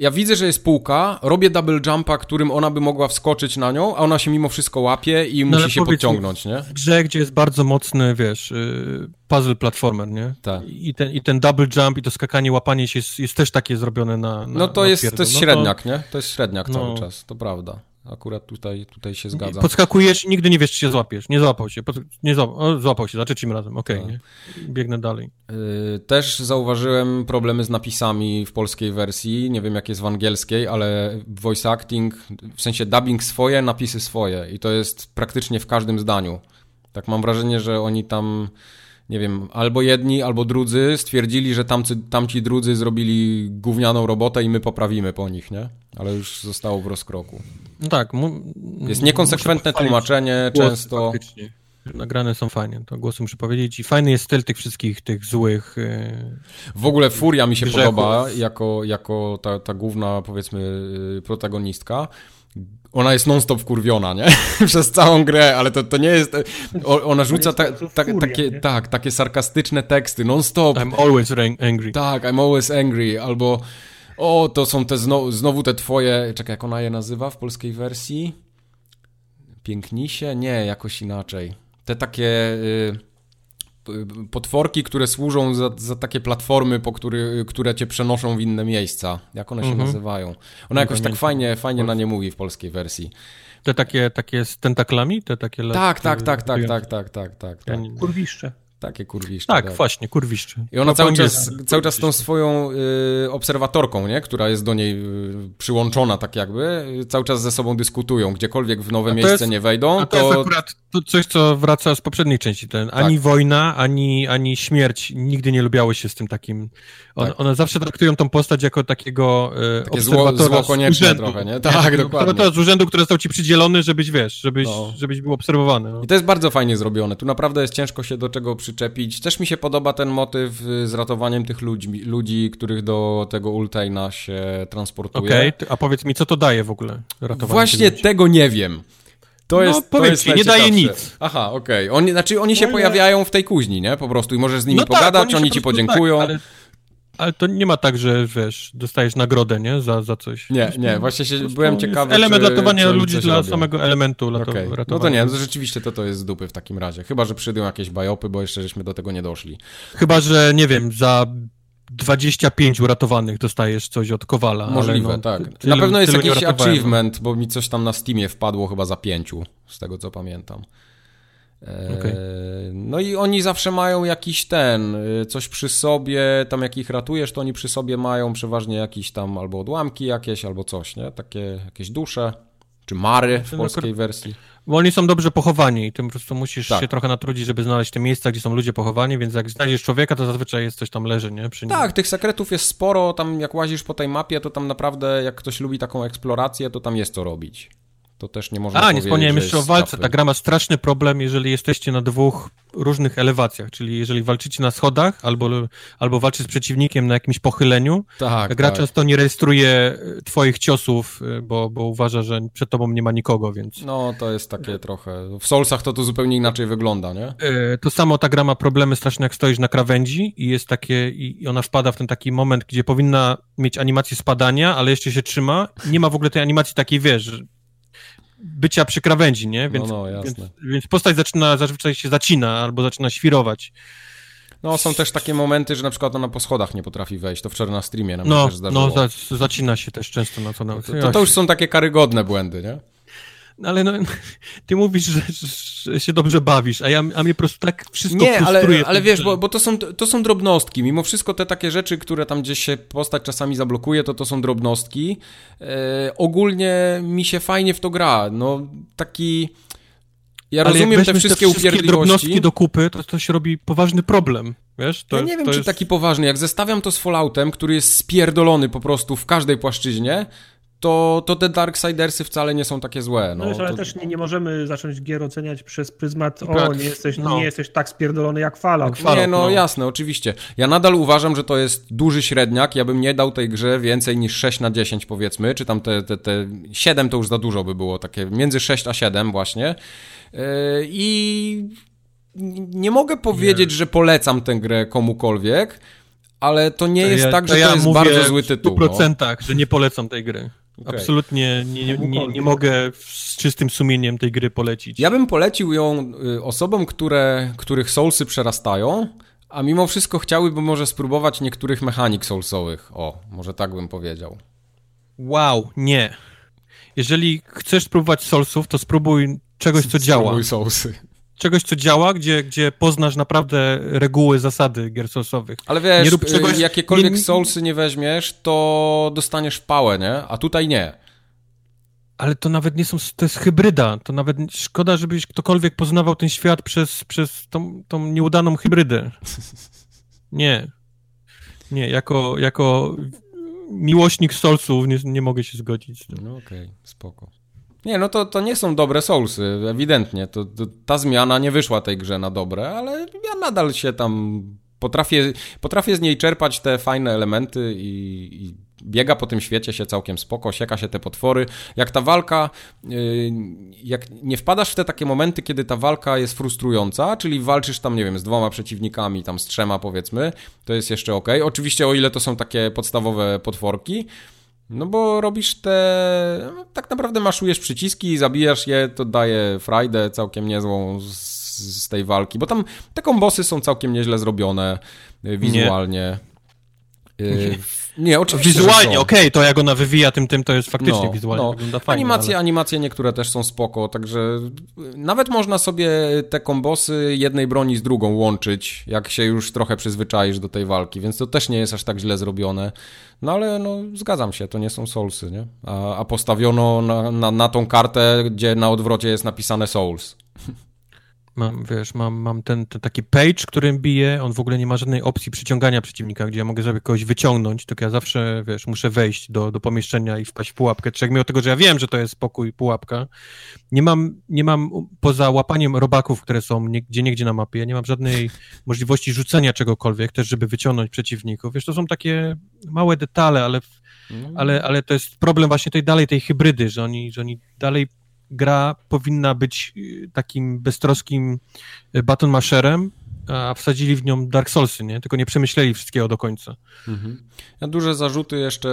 ja widzę, że jest półka, robię double jumpa, którym ona by mogła wskoczyć na nią, a ona się mimo wszystko łapie i no musi się podciągnąć, nie? W grze, gdzie jest bardzo mocny, wiesz, y, puzzle platformer, nie? Tak. I ten, I ten double jump i to skakanie, łapanie się jest, jest też takie zrobione na, na No to na jest, to jest no średniak, to... nie? To jest średniak no. cały czas, to prawda. Akurat tutaj, tutaj się zgadza. Podskakujesz i nigdy nie wiesz, czy się złapiesz. Nie złapał się. Pod... Nie złapał. O, złapał się, za trzecim razem. Okej, okay, tak. Biegnę dalej. Yy, też zauważyłem problemy z napisami w polskiej wersji. Nie wiem, jak jest w angielskiej, ale voice acting, w sensie dubbing swoje, napisy swoje. I to jest praktycznie w każdym zdaniu. Tak mam wrażenie, że oni tam nie wiem, albo jedni, albo drudzy stwierdzili, że tamcy, tamci drudzy zrobili gównianą robotę i my poprawimy po nich, nie? Ale już zostało w rozkroku. No tak. Jest niekonsekwentne tłumaczenie często. Faktycznie. Nagrane są fajnie, to głosy muszę powiedzieć. I fajny jest styl tych wszystkich, tych złych. Yy, w ogóle Furia mi się grzechów. podoba jako, jako ta, ta główna, powiedzmy, y, protagonistka ona jest non-stop wkurwiona, nie? Przez całą grę, ale to, to nie jest... Ona rzuca ta, ta, takie, tak, takie sarkastyczne teksty, non-stop. I'm always angry. Tak, I'm always angry, albo o, to są te znowu, znowu te twoje... Czekaj, jak ona je nazywa w polskiej wersji? Pięknisie? Nie, jakoś inaczej. Te takie... Y potworki, które służą za, za takie platformy, po który, które cię przenoszą w inne miejsca. Jak one się mhm. nazywają? Ona jakoś tak fajnie, fajnie na nie mówi w polskiej wersji. Te takie, takie z tentaklami? Te takie tak, tak, tak, tak, tak, tak, tak, tak, tak. Kurwiszcze. Takie kurwiszcze. Tak, tak, właśnie, kurwiszcze. I ona cały czas, cały czas tą swoją y, obserwatorką, nie? która jest do niej y, przyłączona tak jakby, y, cały czas ze sobą dyskutują. Gdziekolwiek w nowe miejsce jest, nie wejdą, to... to jest akurat to coś, co wraca z poprzedniej części. Ten, ani tak. wojna, ani, ani śmierć nigdy nie lubiały się z tym takim... On, tak. One zawsze traktują tą postać jako takiego y, Takie obserwatora zło, zło konieczne urzędu, trochę, nie? Tak, dokładnie. To z urzędu, który został ci przydzielony, żebyś, wiesz, żebyś, no. żebyś był obserwowany. No. I to jest bardzo fajnie zrobione. Tu naprawdę jest ciężko się do czego przyczepić. Też mi się podoba ten motyw z ratowaniem tych ludzi, ludzi których do tego Ultaina się transportuje. Okej, okay. a powiedz mi, co to daje w ogóle? Właśnie tego nie wiem. To no, jest, to jest ci, nie daje nic. Aha, okej. Okay. Oni, znaczy oni się no, pojawiają w tej kuźni, nie? Po prostu i możesz z nimi no tak, pogadać, tak, oni, oni ci podziękują. Tak, ale, ale, to nie ma tak, że wiesz, dostajesz nagrodę, nie? Za, za coś. Nie, nie, właśnie się, byłem ciekawy. Element czy, ratowania czy ludzi dla robią. samego elementu okay. No to nie, no rzeczywiście to, to jest z dupy w takim razie. Chyba, że przyjdą jakieś bajopy, bo jeszcze żeśmy do tego nie doszli. Chyba, że nie wiem, za 25 uratowanych dostajesz coś od Kowala. Możliwe, no, tak. Tylu, Na pewno jest jakiś achievement, bo mi coś tam na Steamie wpadło chyba za pięciu, z tego co pamiętam. E, okay. No i oni zawsze mają jakiś ten, e, coś przy sobie, tam jak ich ratujesz, to oni przy sobie mają przeważnie jakieś tam albo odłamki jakieś, albo coś, nie? Takie jakieś dusze, czy mary w polskiej wersji. Bo oni są dobrze pochowani i tym po prostu musisz tak. się trochę natrudzić, żeby znaleźć te miejsca, gdzie są ludzie pochowani, więc jak znajdziesz człowieka, to zazwyczaj jest coś tam leży, nie? Przy tak, tych sekretów jest sporo, tam jak łazisz po tej mapie, to tam naprawdę, jak ktoś lubi taką eksplorację, to tam jest co robić. To też nie można A, nie wspomniałem jeszcze o walce. Ta gra ma straszny problem, jeżeli jesteście na dwóch różnych elewacjach, czyli jeżeli walczycie na schodach albo, albo walczycie z przeciwnikiem na jakimś pochyleniu, tak, gra tak. często nie rejestruje e, twoich ciosów, e, bo, bo uważa, że przed tobą nie ma nikogo, więc... No, to jest takie trochę... W Soulsach to tu zupełnie inaczej wygląda, nie? E, to samo ta gra ma problemy straszne, jak stoisz na krawędzi i jest takie... i ona wpada w ten taki moment, gdzie powinna mieć animację spadania, ale jeszcze się trzyma. Nie ma w ogóle tej animacji takiej, wiesz, bycia przy krawędzi, nie? Więc, no, no, więc, więc postać zaczyna, zazwyczaj się zacina albo zaczyna świrować. No, są też takie momenty, że na przykład ona po schodach nie potrafi wejść. To wczoraj na streamie nam no, też zdarzyło. No, za, zacina się też często na to. Na... To, to, to, już są takie karygodne błędy, nie? Ale no, ty mówisz, że, że, się dobrze bawisz, a, ja, a mnie po prostu tak wszystko Nie, ale, ale wiesz, bo, bo to, są, to są drobnostki. Mimo wszystko te takie rzeczy, które tam gdzieś się postać czasami zablokuje, to to są drobnostki. E, ogólnie mi się fajnie w to gra. No, taki... Ja ale rozumiem te wszystkie, te wszystkie drobnostki do kupy, to, to się robi poważny problem. Wiesz, to, ja nie wiem, czy jest... taki poważny. Jak zestawiam to z Falloutem, który jest spierdolony po prostu w każdej płaszczyźnie, to, to te Darksidersy wcale nie są takie złe. No, no ale to... też nie, nie możemy zacząć gier oceniać przez pryzmat, o, tak, nie jesteś, no. nie jesteś tak spierdolony jak Fallout. Fallout nie, no, no, jasne, oczywiście. Ja nadal uważam, że to jest duży średniak. Ja bym nie dał tej grze więcej niż 6 na 10 powiedzmy, czy tam te, te, te 7 to już za dużo by było, takie między 6 a 7 właśnie. Yy, I nie mogę powiedzieć, nie. że polecam tę grę komukolwiek, ale to nie jest ja, tak, że to, ja to jest bardzo zły tytuł. W 100%, no. że nie polecam tej gry. Okay. Absolutnie nie, nie, nie, nie, mogę z czystym sumieniem tej gry polecić. Ja bym polecił ją y, osobom, które, których soulsy przerastają, a mimo wszystko chciałyby może spróbować niektórych mechanik soulsowych. O, może tak bym powiedział. Wow, nie. Jeżeli chcesz spróbować soulsów, to spróbuj czegoś, co działa. Spróbuj soulsy czegoś, co działa, gdzie, gdzie poznasz naprawdę reguły, zasady gier soulsowych. Ale wiesz, nie rób czegoś, jakiekolwiek nie, soulsy nie weźmiesz, to dostaniesz w pałę, nie? A tutaj nie. Ale to nawet nie są, to jest hybryda, to nawet szkoda, żebyś ktokolwiek poznawał ten świat przez, przez tą, tą nieudaną hybrydę. Nie. Nie, jako, jako miłośnik Soulsów nie, nie mogę się zgodzić. No okej, okay, spoko. Nie, no to, to nie są dobre Soulsy, ewidentnie. To, to, ta zmiana nie wyszła tej grze na dobre, ale ja nadal się tam potrafię, potrafię z niej czerpać te fajne elementy i, i biega po tym świecie się całkiem spoko, sieka się te potwory. Jak ta walka, yy, jak nie wpadasz w te takie momenty, kiedy ta walka jest frustrująca, czyli walczysz tam, nie wiem, z dwoma przeciwnikami, tam z trzema powiedzmy, to jest jeszcze ok. Oczywiście o ile to są takie podstawowe potworki, no bo robisz te... Tak naprawdę maszujesz przyciski, zabijasz je, to daje frajdę całkiem niezłą z, z tej walki, bo tam te kombosy są całkiem nieźle zrobione y, wizualnie. Nie. Nie, oczywiście. Wizualnie, okej, okay, to jak ona wywija tym, tym, to jest faktycznie no, wizualnie no. wygląda fajnie. Animacje, ale... animacje niektóre też są spoko, także nawet można sobie te kombosy jednej broni z drugą łączyć, jak się już trochę przyzwyczaisz do tej walki, więc to też nie jest aż tak źle zrobione. No ale no, zgadzam się, to nie są Soulsy, nie? A, a postawiono na, na, na tą kartę, gdzie na odwrocie jest napisane Souls. Mam, wiesz, mam, mam ten, ten, taki page, którym bije, on w ogóle nie ma żadnej opcji przyciągania przeciwnika, gdzie ja mogę sobie kogoś wyciągnąć, tylko ja zawsze, wiesz, muszę wejść do, do pomieszczenia i wpaść w pułapkę, jak mimo tego, że ja wiem, że to jest spokój, pułapka, nie mam, nie mam poza łapaniem robaków, które są nie, gdzie niegdzie na mapie, nie mam żadnej możliwości rzucenia czegokolwiek, też żeby wyciągnąć przeciwników, wiesz, to są takie małe detale, ale, mm. ale, ale to jest problem właśnie tej dalej, tej hybrydy, że oni, że oni dalej gra powinna być y, takim beztroskim y, button masherem, a wsadzili w nią Dark Soulsy, nie? Tylko nie przemyśleli wszystkiego do końca. Mhm. Ja duże zarzuty jeszcze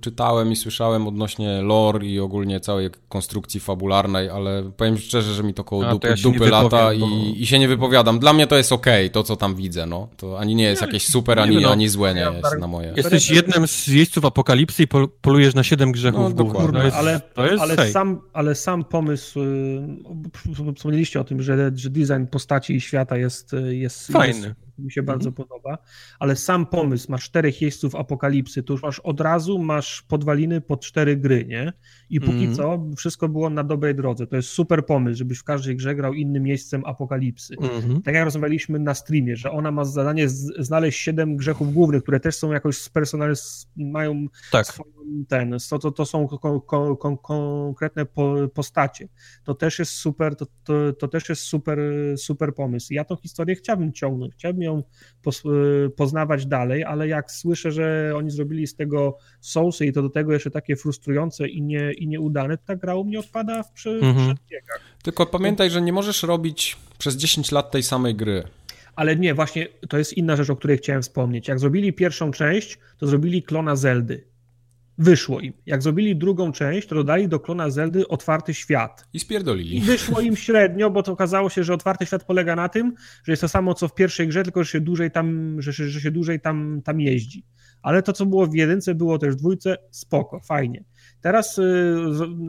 czytałem i słyszałem odnośnie lore i ogólnie całej konstrukcji fabularnej, ale powiem szczerze, że mi to koło a, dupy, to ja dupy lata i, bo... i, się nie wypowiadam. Dla mnie to jest okej, okay, to co tam widzę, no. To ani nie jest jakieś super, ani, no, ani złe nie jest na moje. Jesteś jednym z jeźdźców apokalipsy i polujesz na siedem grzechów no, dokładnie. No, ale, to jest ale, sam, ale sam pomysł, y, wspomnieliście o tym, że, że design postaci i świata jest, jest Fajny. Mi się bardzo mhm. podoba, ale sam pomysł, masz czterech jeźdźców apokalipsy, to już masz od razu, masz podwaliny pod cztery gry, nie? I póki mm. co wszystko było na dobrej drodze. To jest super pomysł, żebyś w każdej grze grał innym miejscem apokalipsy. Mm. Tak jak rozmawialiśmy na streamie, że ona ma zadanie znaleźć siedem grzechów głównych, które też są jakoś spersonal, mają tak. swoją ten, to, to, to są kon, kon, kon, konkretne po, postacie. To też jest super, to, to, to też jest super, super pomysł. Ja tą historię chciałbym ciągnąć, chciałbym ją poznawać dalej, ale jak słyszę, że oni zrobili z tego sousy i to do tego jeszcze takie frustrujące i, nie, i nieudane, to ta gra u mnie odpada w przy, mhm. Tylko pamiętaj, że nie możesz robić przez 10 lat tej samej gry. Ale nie, właśnie to jest inna rzecz, o której chciałem wspomnieć. Jak zrobili pierwszą część, to zrobili klona Zeldy. Wyszło im. Jak zrobili drugą część, to dodali do klona Zeldy otwarty świat. I spierdolili. I wyszło im średnio, bo to okazało się, że otwarty świat polega na tym, że jest to samo co w pierwszej grze, tylko że się dłużej tam, że, że, się dłużej tam, tam jeździ. Ale to, co było w jedynce, było też w dwójce, spoko, fajnie. Teraz y,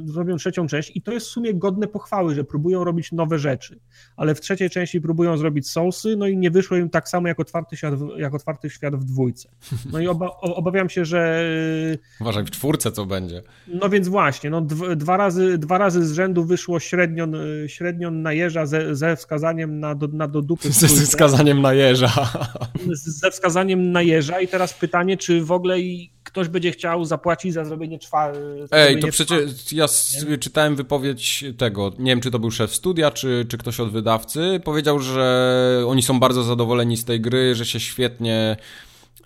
zrobią trzecią część i to jest w sumie godne pochwały, że próbują robić nowe rzeczy, ale w trzeciej części próbują zrobić Soulsy, no i nie wyszło im tak samo jak otwarty świat, jak otwarty świat w dwójce. No i oba, obawiam się, że... Uważaj, w czwórce co będzie. No więc właśnie, no dwa razy, dwa razy z rzędu wyszło średnio, średnio na jeża ze, ze wskazaniem na, do, na do dupy. Ze, ze wskazaniem na jeża. Ze wskazaniem na jeża i teraz pytanie, czy w ogóle i ktoś będzie chciał zapłacić za zrobienie czwartego. Ej, to przecież ja nie? czytałem wypowiedź tego, nie wiem czy to był szef studia, czy, czy ktoś od wydawcy, powiedział, że oni są bardzo zadowoleni z tej gry, że się świetnie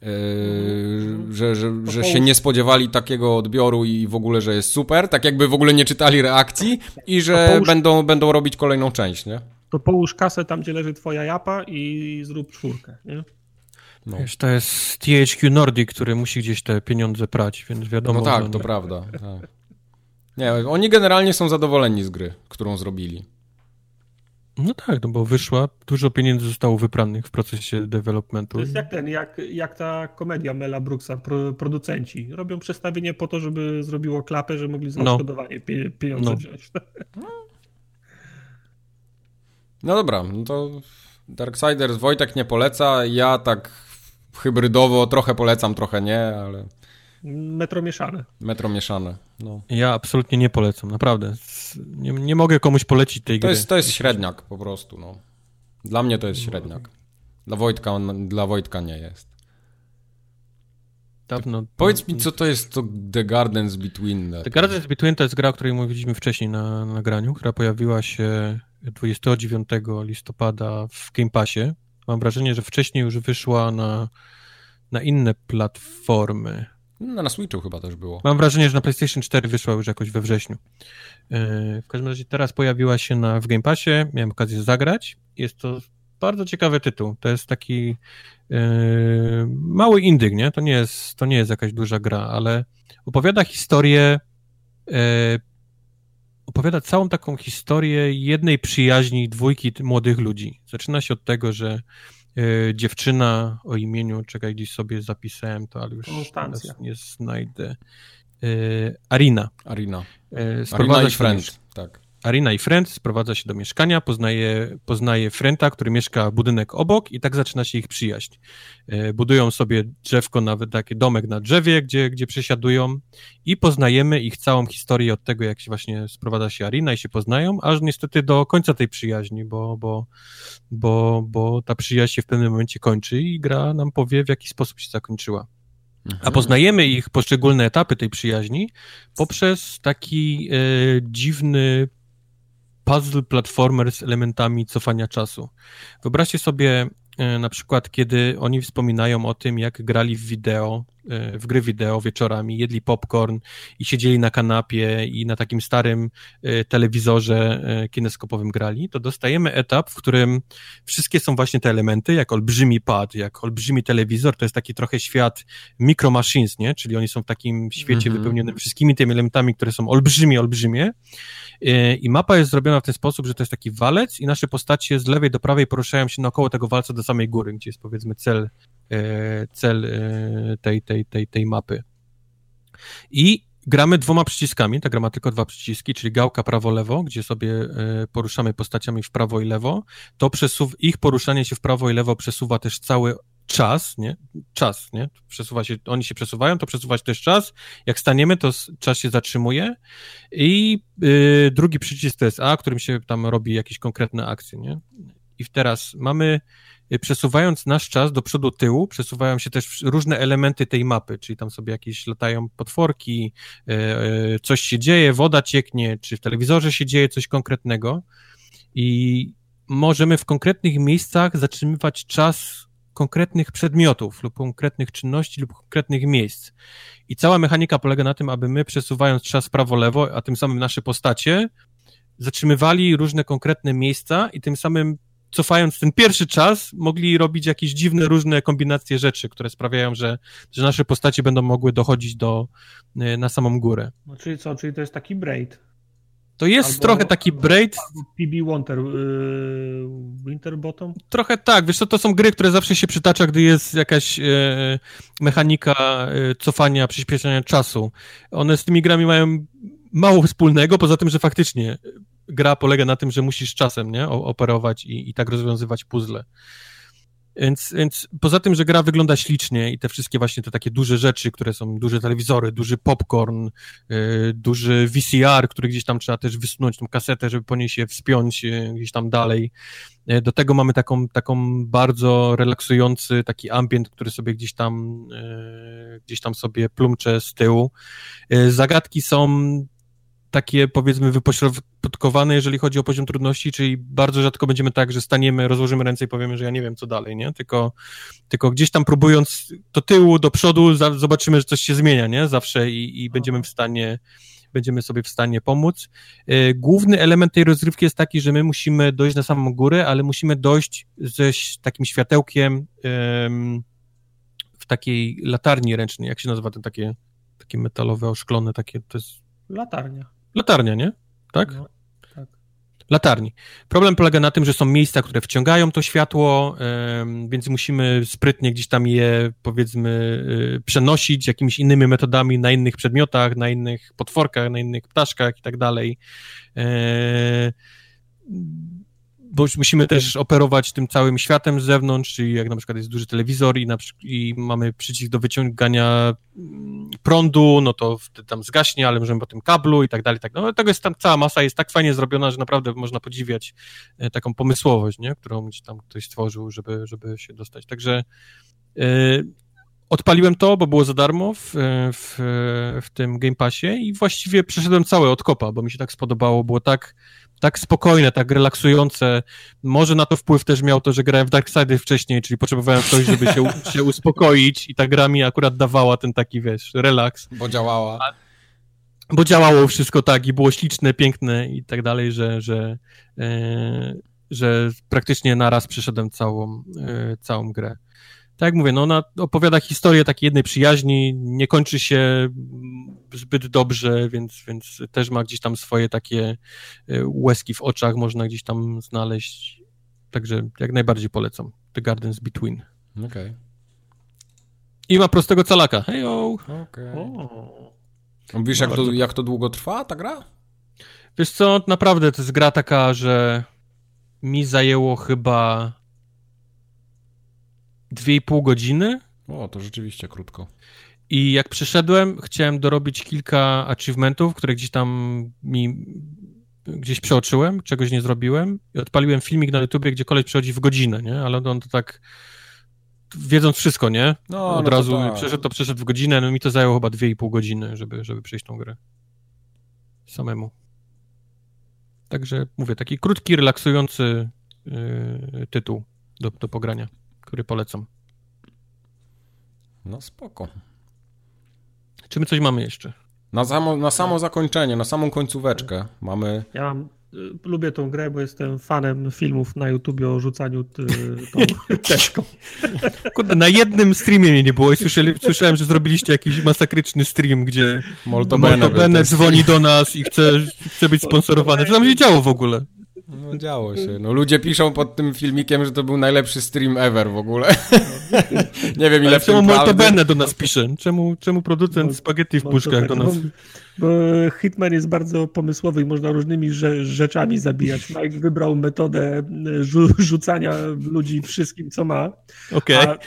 Yy, że, że, że się nie spodziewali takiego odbioru i w ogóle, że jest super, tak jakby w ogóle nie czytali reakcji i że połóż, będą, będą robić kolejną część, nie? To połóż kasę tam, gdzie leży twoja japa i zrób czwórkę, nie? No. Wiesz, to jest THQ Nordic, który musi gdzieś te pieniądze brać, więc wiadomo. No tak, to prawda. Tak. Nie, oni generalnie są zadowoleni z gry, którą zrobili. No tak, no bo wyszła, dużo pieniędzy zostało wypranych w procesie developmentu. To jest jak ten, jak, jak ta komedia Mela Brooksa, pro, producenci. Robią przestawienie po to, żeby zrobiło klapę, że mogli za no. pieniądze no. wziąć. No dobra, no to Darksiders Wojtek nie poleca, ja tak hybrydowo trochę polecam, trochę nie, ale... Metro mieszane. Metro mieszane, no. Ja absolutnie nie polecam, naprawdę. Nie, nie mogę komuś polecić tej to gry. Jest, to jest średniak po prostu, no. Dla mnie to jest średniak. Dla Wojtka, on, dla Wojtka nie jest. Dawno, Powiedz mi, co to jest to The Gardens Between. The Gardens Between to jest gra, o której mówiliśmy wcześniej na nagraniu, która pojawiła się 29 listopada w Game Passie. Mam wrażenie, że wcześniej już wyszła na, na inne platformy. No, na Switchu chyba też było. Mam wrażenie, że na PlayStation 4 wyszła już jakoś we wrześniu. E, w każdym razie teraz pojawiła się na, w Game Passie, miałem okazję zagrać. Jest to bardzo ciekawy tytuł. To jest taki yy, mały indyk, nie? To nie, jest, to nie jest jakaś duża gra, ale opowiada historię yy, opowiada całą taką historię jednej przyjaźni dwójki młodych ludzi. Zaczyna się od tego, że y, dziewczyna o imieniu, czekaj, gdzieś sobie zapisałem to, ale już nie znajdę. Y, Arina. Arina. Y, Arina i Friends, tak. Arina i Friend sprowadza się do mieszkania, poznaje, poznaje Frenta, który mieszka budynek obok i tak zaczyna się ich przyjaźń. E, budują sobie drzewko, nawet taki domek na drzewie, gdzie, gdzie przesiadują i poznajemy ich całą historię od tego, jak się właśnie sprowadza się Arina i się poznają, aż niestety do końca tej przyjaźni, bo, bo, bo, bo ta przyjaźń się w pewnym momencie kończy i gra nam powie, w jaki sposób się zakończyła. A mhm. poznajemy ich poszczególne etapy tej przyjaźni poprzez taki e, dziwny puzzle platformer z elementami cofania czasu. Wyobraźcie sobie e, na przykład, kiedy oni wspominają o tym, jak grali w wideo, w gry wideo wieczorami, jedli popcorn i siedzieli na kanapie i na takim starym e, telewizorze kineskopowym grali, to dostajemy etap, w którym wszystkie są właśnie te elementy, jak olbrzymi pad, jak olbrzymi telewizor, to jest taki trochę świat micro machines, nie? Czyli oni są w takim świecie mm -hmm. wypełnionym wszystkimi tymi elementami, które są olbrzymie, olbrzymie E, I mapa jest zrobiona w ten sposób, że to jest taki walec i nasze postacie z lewej do prawej poruszają się naokoło tego walca do samej góry, gdzie jest powiedzmy cel, e, cel e, tej, tej, tej, tej mapy. I gramy dwoma przyciskami, ta gra ma tylko dwa przyciski, czyli gałka prawo-lewo, gdzie sobie poruszamy postaciami w prawo i lewo. To przesuw, ich poruszanie się w prawo i lewo przesuwa też cały czas, nie? Czas, nie? Przesuwa się, oni się przesuwają, to przesuwać też czas. Jak staniemy, to czas się zatrzymuje. I yy, drugi przycisk to jest A, którym się tam robi jakieś konkretne akcje, nie? I teraz mamy, y, przesuwając nasz czas do przodu, tyłu, przesuwają się też różne elementy tej mapy, czyli tam sobie jakieś latają potworki, yy, coś się dzieje, woda cieknie, czy w telewizorze się dzieje coś konkretnego. I możemy w konkretnych miejscach zatrzymywać czas konkretnych przedmiotów lub konkretnych czynności lub konkretnych miejsc. I cała mechanika polega na tym, aby my przesuwając czas prawo-lewo, a tym samym nasze postacie, zatrzymywali różne konkretne miejsca i tym samym cofając ten pierwszy czas, mogli robić jakieś dziwne, różne kombinacje rzeczy, które sprawiają, że, że nasze postacie będą mogły dochodzić do, e, na samą górę. No, czyli co, czyli to jest taki braid? To jest albo, trochę taki braid. PB Winter, yy, Winterbottom? Trochę tak, wiesz co, to są gry, które zawsze się przytacza, gdy jest jakaś yy, mechanika yy, cofania, przyspieszania czasu. One z tymi grami mają mało wspólnego, poza tym, że faktycznie gra polega na tym, że musisz czasem nie, operować i, i tak rozwiązywać puzzle. Więc, więc poza tym, że gra wygląda ślicznie i te wszystkie właśnie te takie duże rzeczy, które są duże telewizory, duży popcorn, yy, duży VCR, który gdzieś tam trzeba też wysunąć tą kasetę, żeby po niej się wspiąć yy, gdzieś tam dalej. Yy, do tego mamy taką, taką bardzo relaksujący taki ambient, który sobie gdzieś tam yy, gdzieś tam sobie plumcze z tyłu. Yy, zagadki są takie powiedzmy wypośrodkowane, jeżeli chodzi o poziom trudności, czyli bardzo rzadko będziemy tak, że staniemy, rozłożymy ręce i powiemy, że ja nie wiem co dalej, nie? Tylko, tylko gdzieś tam próbując do tyłu, do przodu, za, zobaczymy, że coś się zmienia, nie? Zawsze i, i będziemy w stanie będziemy sobie w stanie pomóc. E, główny element tej rozrywki jest taki, że my musimy dojść na samą górę, ale musimy dojść ze takim światełkiem w takiej latarni ręcznej. Jak się nazywa ten takie, takie metalowe, oszklone, takie, to jest... Latarnia. Latarnia, nie? Tak? No, tak. Latarni. Problem polega na tym, że są miejsca, które wciągają to światło, więc musimy sprytnie gdzieś tam je, powiedzmy, y, przenosić jakimiś innymi metodami na innych przedmiotach, na innych potworkach, na innych ptaszkach i tak dalej. E, bo musimy też operować tym całym światem z zewnątrz, czyli jak na przykład jest duży telewizor i, i mamy przycisk do wyciągania mm, prądu, no to tam zgaśnie, ale możemy po tym kablu i tak dalej, tak No tego jest tam cała masa, jest tak fajnie zrobiona, że naprawdę można podziwiać e, taką pomysłowość, nie? którą tam ktoś stworzył, żeby, żeby się dostać. Także yy, odpaliłem to, bo było za darmo w, w, w tym Game Passie i właściwie przeszedłem całe od kopa, bo mi się tak spodobało, było tak tak spokojne, tak relaksujące. Może na to wpływ też miał to, że grałem w Darksidy wcześniej, czyli potrzebowałem coś, żeby się, się uspokoić i ta gra mi akurat dawała ten taki, wiesz, relaks. Bo działała. bo działało wszystko tak i było śliczne, piękne i tak dalej, że, że, e, że praktycznie naraz przeszedłem całą, e, całą grę tak jak mówię, no ona opowiada historię takiej jednej przyjaźni, nie kończy się zbyt dobrze, więc, więc też ma gdzieś tam swoje takie e, łezki w oczach, można gdzieś tam znaleźć. Także jak najbardziej polecam. The Gardens Between. Okej. Okay. I ma prostego calaka. Hejo! Okej. Okay. Wiesz, jak to, jak to długo trwa ta gra? Wiesz co, naprawdę to jest gra taka, że mi zajęło chyba dwie i pół godziny. O, to rzeczywiście krótko. I jak przyszedłem, chciałem dorobić kilka achievementów, które gdzieś tam mi gdzieś przeoczyłem, czegoś nie zrobiłem i odpaliłem filmik na YouTubie, gdzie koleś przychodzi w godzinę, nie? Ale on to tak wiedząc wszystko, nie? No, Od no razu tak. przeszedł, to przeszedł w godzinę, no mi to zajęło chyba dwie i pół godziny, żeby, żeby przejść tą grę. Samemu. Także mówię, taki krótki, relaksujący yy, tytuł do, do pogrania który polecam. No spoko. Czy my coś mamy jeszcze? Na samo, na samo zakończenie, na samą końcóweczkę mamy... Ja mam, y, lubię tą grę, bo jestem fanem filmów na YouTubie o rzucaniu y, tą teczką. Kurde, na jednym streamie mnie nie było i słyszeli, słyszałem, że zrobiliście jakiś masakryczny stream, gdzie Molto Bene dzwoni do nas i chce, chce być sponsorowany. Co tam się działo w ogóle? No działo się. No ludzie piszą pod tym filmikiem, że to był najlepszy stream ever w ogóle. nie wiem ile Ale w czemu Moltebene do nas pisze? Czemu, czemu producent Mol spaghetti w puszkach do nas... Bo, Hitman jest bardzo pomysłowy i można różnymi rze rzeczami zabijać. Mike wybrał metodę rzu rzucania ludzi wszystkim, co ma. Okay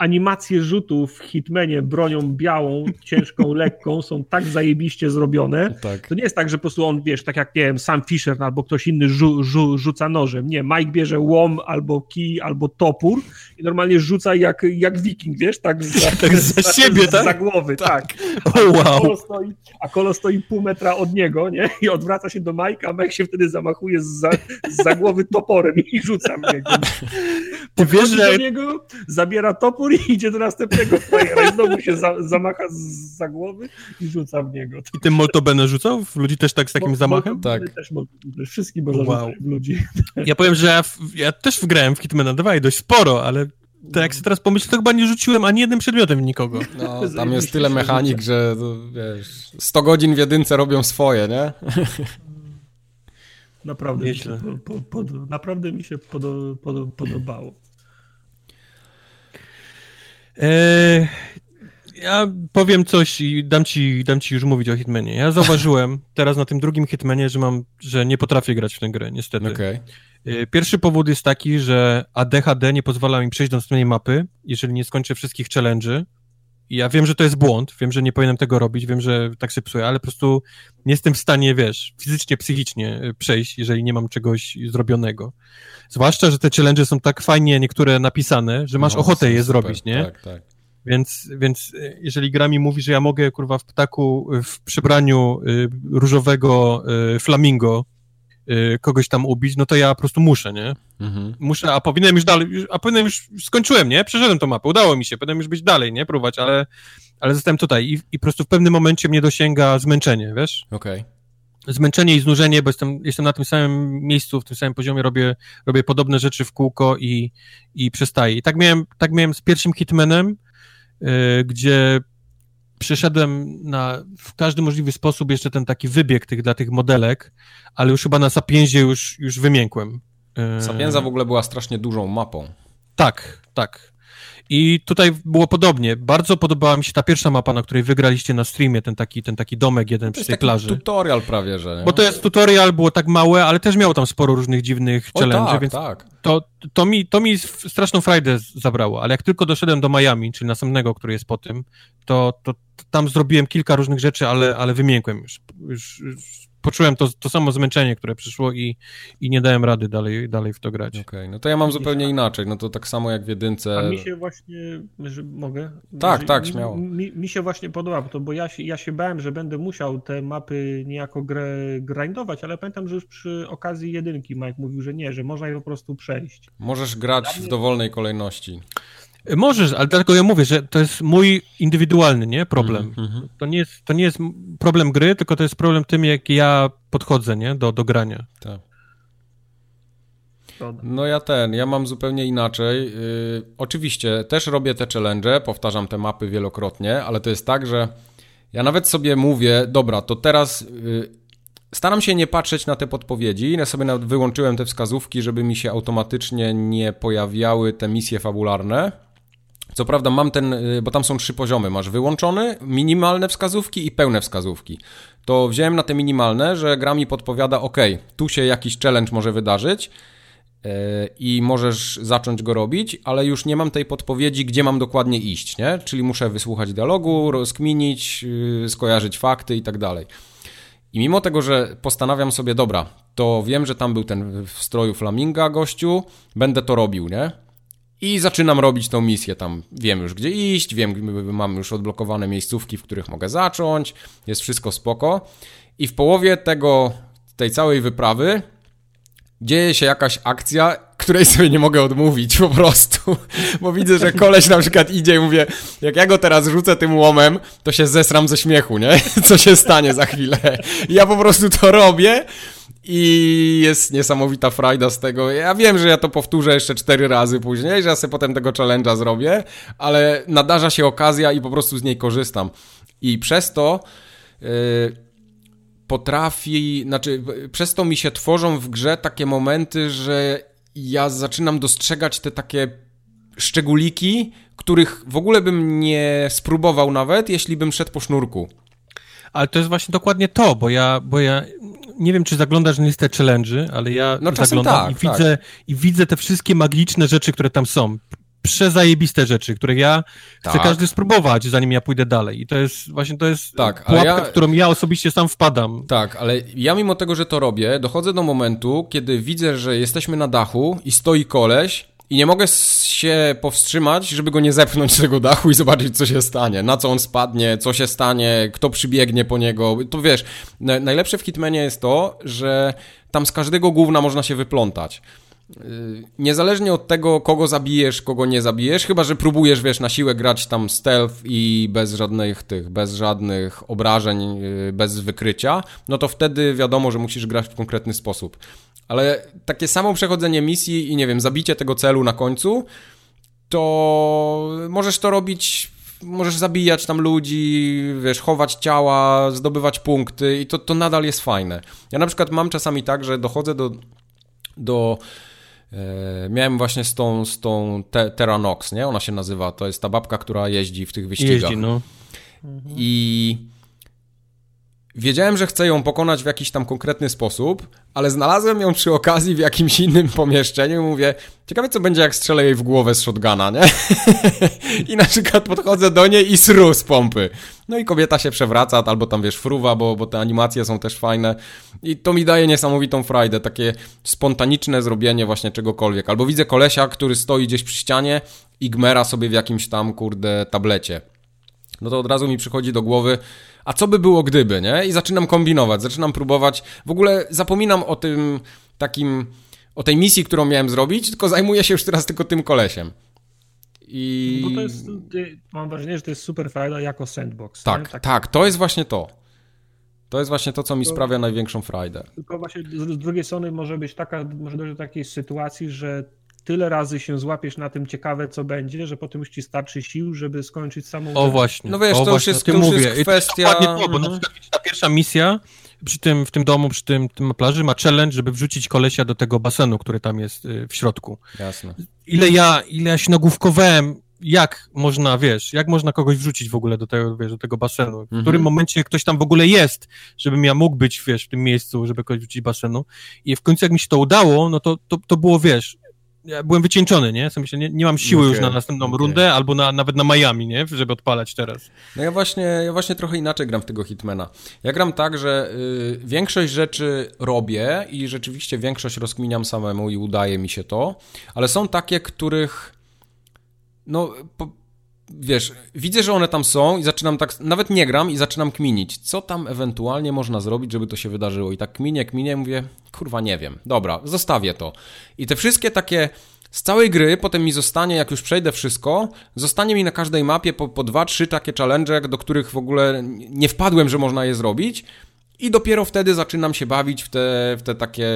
animacje rzutów w Hitmanie bronią białą, ciężką, lekką są tak zajebiście zrobione. Tak. To nie jest tak, że po prostu on, wiesz, tak jak, nie wiem, Sam Fisher albo ktoś inny rzu, rzu, rzuca nożem. Nie, Mike bierze łom albo kij, albo topór i normalnie rzuca jak, jak wiking, wiesz, tak za, tak za, za siebie, tak? Za głowy, tak. tak. Oh, wow. A kolo, stoi, a kolo stoi pół metra od niego, nie? I odwraca się do Mike'a, a Mike się wtedy zamachuje za, za głowy toporem i rzuca mnie. Ty wiesz, że... do niego, zabiera topór i idzie do następnego frajera i znowu się za, zamacha z, za głowy i rzuca w niego. I tym Moltobene rzucał? W ludzi też tak z takim zamachem? Tak. Też, wszystkim można wow. w ludzi. Ja powiem, że ja, w, ja też wgrałem w Hitmana 2 i dość sporo, ale to jak sobie teraz pomyślę, to chyba nie rzuciłem ani jednym przedmiotem nikogo. No, tam jest tyle mechanik, że to, wiesz, 100 godzin w jedynce robią swoje, nie? Naprawdę, mi się, po, po, naprawdę mi się podo, podo, podobało. Eee, ja powiem coś i dam ci, dam ci już mówić o Hitmanie. Ja zauważyłem teraz na tym drugim Hitmanie, że mam, że nie potrafię grać w tę grę, niestety. Okay. Pierwszy powód jest taki, że ADHD nie pozwala mi przejść do następnej mapy, jeżeli nie skończę wszystkich challenge'y. Ja wiem, że to jest błąd, wiem, że nie powinienem tego robić, wiem, że tak się psuję, ale po prostu nie jestem w stanie, wiesz, fizycznie, psychicznie przejść, jeżeli nie mam czegoś zrobionego. Zwłaszcza, że te challenge są tak fajnie niektóre napisane, że masz no, ochotę je super, zrobić, nie? Tak, tak. Więc, więc e, jeżeli gra mi mówi, że ja mogę, kurwa, w ptaku, w przybraniu y, różowego y, flamingo kogoś tam ubić, no to ja po prostu muszę, nie? Mhm. Muszę, a powinienem już dalej, a powinienem już, skończyłem, nie? Przeszedłem tą mapę, udało mi się, powinienem już być dalej, nie? Próbować, ale, ale zostałem tutaj i, i po prostu w pewnym momencie mnie dosięga zmęczenie, wiesz? Okej. Okay zmęczenie i znużenie, bo jestem, jestem na tym samym miejscu, w tym samym poziomie, robię, robię podobne rzeczy w kółko i, i przestaję. I tak miałem, tak miałem z pierwszym Hitmanem, yy, gdzie przeszedłem na, w każdy możliwy sposób jeszcze ten taki wybieg tych, dla tych modelek, ale już chyba na Sapienzie już, już wymiękłem. Sapienza w ogóle była strasznie dużą mapą. Tak, tak. I tutaj było podobnie. Bardzo podobała mi się ta pierwsza mapa, na której wygraliście na streamie, ten taki, ten taki domek jeden przy tej plaży. tutorial prawie, że. Nie? Bo to jest tutorial, było tak małe, ale też miało tam sporo różnych dziwnych challenge, tak, więc tak. To, to, mi, to mi straszną frajdę zabrało, ale jak tylko doszedłem do Miami, czyli następnego, który jest po tym, to, to, to tam zrobiłem kilka różnych rzeczy, ale, ale wymiękłem już. już, już poczułem to, to samo zmęczenie, które przyszło i, i nie dałem rady dalej, dalej w to grać. Okej, okay, no to ja mam zupełnie inaczej, no to tak samo jak w jedynce. A mi się właśnie, że mogę? Tak, że, tak, śmiało. Mi, mi, się właśnie podoba, to, bo ja się, ja się bałem, że będę musiał te mapy niejako grę, grindować, ale pamiętam, że już przy okazji jedynki Mike mówił, że nie, że można je po prostu przejść. Możesz grać w dowolnej kolejności. Możesz, ale dlatego ja mówię, że to jest mój indywidualny nie problem. Mm -hmm. To, nie jest, to nie jest problem gry, tylko to jest problem tym, jak ja podchodzę nie? Do, do grania. Tak. No ja ten, ja mam zupełnie inaczej. Yy, oczywiście też robię te challenge, powtarzam te mapy wielokrotnie, ale to jest tak, że ja nawet sobie mówię, dobra, to teraz yy, staram się nie patrzeć na te podpowiedzi. Ja sobie nawet wyłączyłem te wskazówki, żeby mi się automatycznie nie pojawiały te misje fabularne co prawda mam ten, y, bo tam są trzy poziomy. Masz wyłączony, minimalne wskazówki i pełne wskazówki. To wziąłem na te minimalne, że gra mi podpowiada, ok, tu się jakiś challenge może wydarzyć yy, i możesz zacząć go robić, ale już nie mam tej podpowiedzi, gdzie mam dokładnie iść, nie? Czyli muszę wysłuchać dialogu, rozkminić, yy, skojarzyć fakty i tak dalej. I mimo tego, że postanawiam sobie, dobra, to wiem, że tam był ten w stroju flaminga gościu, będę to robił, nie? I zaczynam robić tą misję tam. Wiem już gdzie iść, wiem, mam już odblokowane miejscówki, w których mogę zacząć, jest wszystko spoko. I w połowie tego, tej całej wyprawy dzieje się jakaś akcja, której sobie nie mogę odmówić po prostu. Bo widzę, że koleś na przykład idzie i mówię, jak ja go teraz rzucę tym łomem, to się zesram ze śmiechu, nie? Co się stanie za chwilę. I ja po prostu to robię i jest niesamowita frajda z tego. Ja wiem, że ja to powtórzę jeszcze cztery razy później, że ja sobie potem tego challenge'a zrobię, ale nadarza się okazja i po prostu z niej korzystam. I przez to yy, potrafi, znaczy przez to mi się tworzą w grze takie momenty, że ja zaczynam dostrzegać te takie szczególiki, których w ogóle bym nie spróbował nawet, jeśli bym szedł po sznurku. Ale to jest właśnie dokładnie to, bo ja, bo ja nie wiem, czy zaglądasz na listę challenge'y, ale ja no, zaglądam tak, i, widzę, tak. i widzę te wszystkie magiczne rzeczy, które tam są. Przezajebiste rzeczy, które ja tak. chcę każdy spróbować, zanim ja pójdę dalej. I to jest właśnie to jest tak, pułapka, ja... w którą ja osobiście sam wpadam. Tak, ale ja mimo tego, że to robię, dochodzę do momentu, kiedy widzę, że jesteśmy na dachu i stoi koleś i nie mogę się powstrzymać, żeby go nie zepchnąć z tego dachu i zobaczyć, co się stanie, na co on spadnie, co się stanie, kto przybiegnie po niego. To wiesz, najlepsze w Hitmanie jest to, że tam z każdego główna można się wyplątać. Y, niezależnie od tego, kogo zabijesz, kogo nie zabijesz, chyba że próbujesz, wiesz, na siłę grać tam stealth i bez żadnych tych, bez żadnych obrażeń, y, bez wykrycia, no to wtedy wiadomo, że musisz grać w konkretny sposób. Ale takie samo przechodzenie misji i nie wiem, zabicie tego celu na końcu, to możesz to robić możesz zabijać tam ludzi, wiesz, chować ciała, zdobywać punkty i to, to nadal jest fajne. Ja na przykład mam czasami tak, że dochodzę do, do miałem właśnie z tą, z tą te, Terranox, nie? Ona się nazywa, to jest ta babka, która jeździ w tych wyścigach. Jeździ, no. I wiedziałem, że chcę ją pokonać w jakiś tam konkretny sposób, ale znalazłem ją przy okazji w jakimś innym pomieszczeniu i mówię, ciekawe co będzie jak strzelę jej w głowę z shotguna, nie? I na przykład podchodzę do niej i sru z pompy. No i kobieta się przewraca, albo tam wiesz, fruwa, bo, bo te animacje są też fajne. I to mi daje niesamowitą frajdę, takie spontaniczne zrobienie właśnie czegokolwiek. Albo widzę kolesia, który stoi gdzieś przy ścianie i gmera sobie w jakimś tam, kurde, tablecie. No to od razu mi przychodzi do głowy, a co by było gdyby, nie? I zaczynam kombinować, zaczynam próbować. W ogóle zapominam o tym takim, o tej misji, którą miałem zrobić, tylko zajmuję się już teraz tylko tym kolesiem. I... Bo to jest, mam wrażenie, że to jest super frajda jako sandbox. Tak, tak, tak, to jest właśnie to. To jest właśnie to, co mi to, sprawia największą frajdę. Tylko właśnie z, z drugiej strony może być taka, może dojść do takiej sytuacji, że tyle razy się złapiesz na tym ciekawe, co będzie, że potem już ci starczy sił, żeby skończyć samą... O właśnie. No wiesz, o to już jest, to już jest kwestia... to, bo na przykład ta pierwsza misja przy tym, w tym domu, przy tym, tym plaży ma challenge, żeby wrzucić kolesia do tego basenu, który tam jest y, w środku. Jasne. Ile ja, ile ja się nagłówkowałem, jak można, wiesz, jak można kogoś wrzucić w ogóle do tego, wiesz, do tego basenu, w mhm. którym momencie ktoś tam w ogóle jest, żebym ja mógł być, wiesz, w tym miejscu, żeby kogoś wrzucić basenu i w końcu jak mi się to udało, no to, to, to było, wiesz, ja byłem wycieńczony, nie? myślę, nie, nie mam siły okay, już na następną okay. rundę, albo na, nawet na Miami, nie? Żeby odpalać teraz. No ja właśnie, ja właśnie trochę inaczej gram w tego Hitmana. Ja gram tak, że y, większość rzeczy robię i rzeczywiście większość rozkminiam samemu i udaje mi się to, ale są takie, których no, po, wiesz, widzę, że one tam są i zaczynam tak, nawet nie gram i zaczynam kminić, co tam ewentualnie można zrobić, żeby to się wydarzyło. I tak kminię, kminię, mówię, kurwa, nie wiem, dobra, zostawię to. I te wszystkie takie z całej gry, potem mi zostanie, jak już przejdę wszystko, zostanie mi na każdej mapie po, po dwa, trzy takie challenge, do których w ogóle nie wpadłem, że można je zrobić. I dopiero wtedy zaczynam się bawić w te, w te takie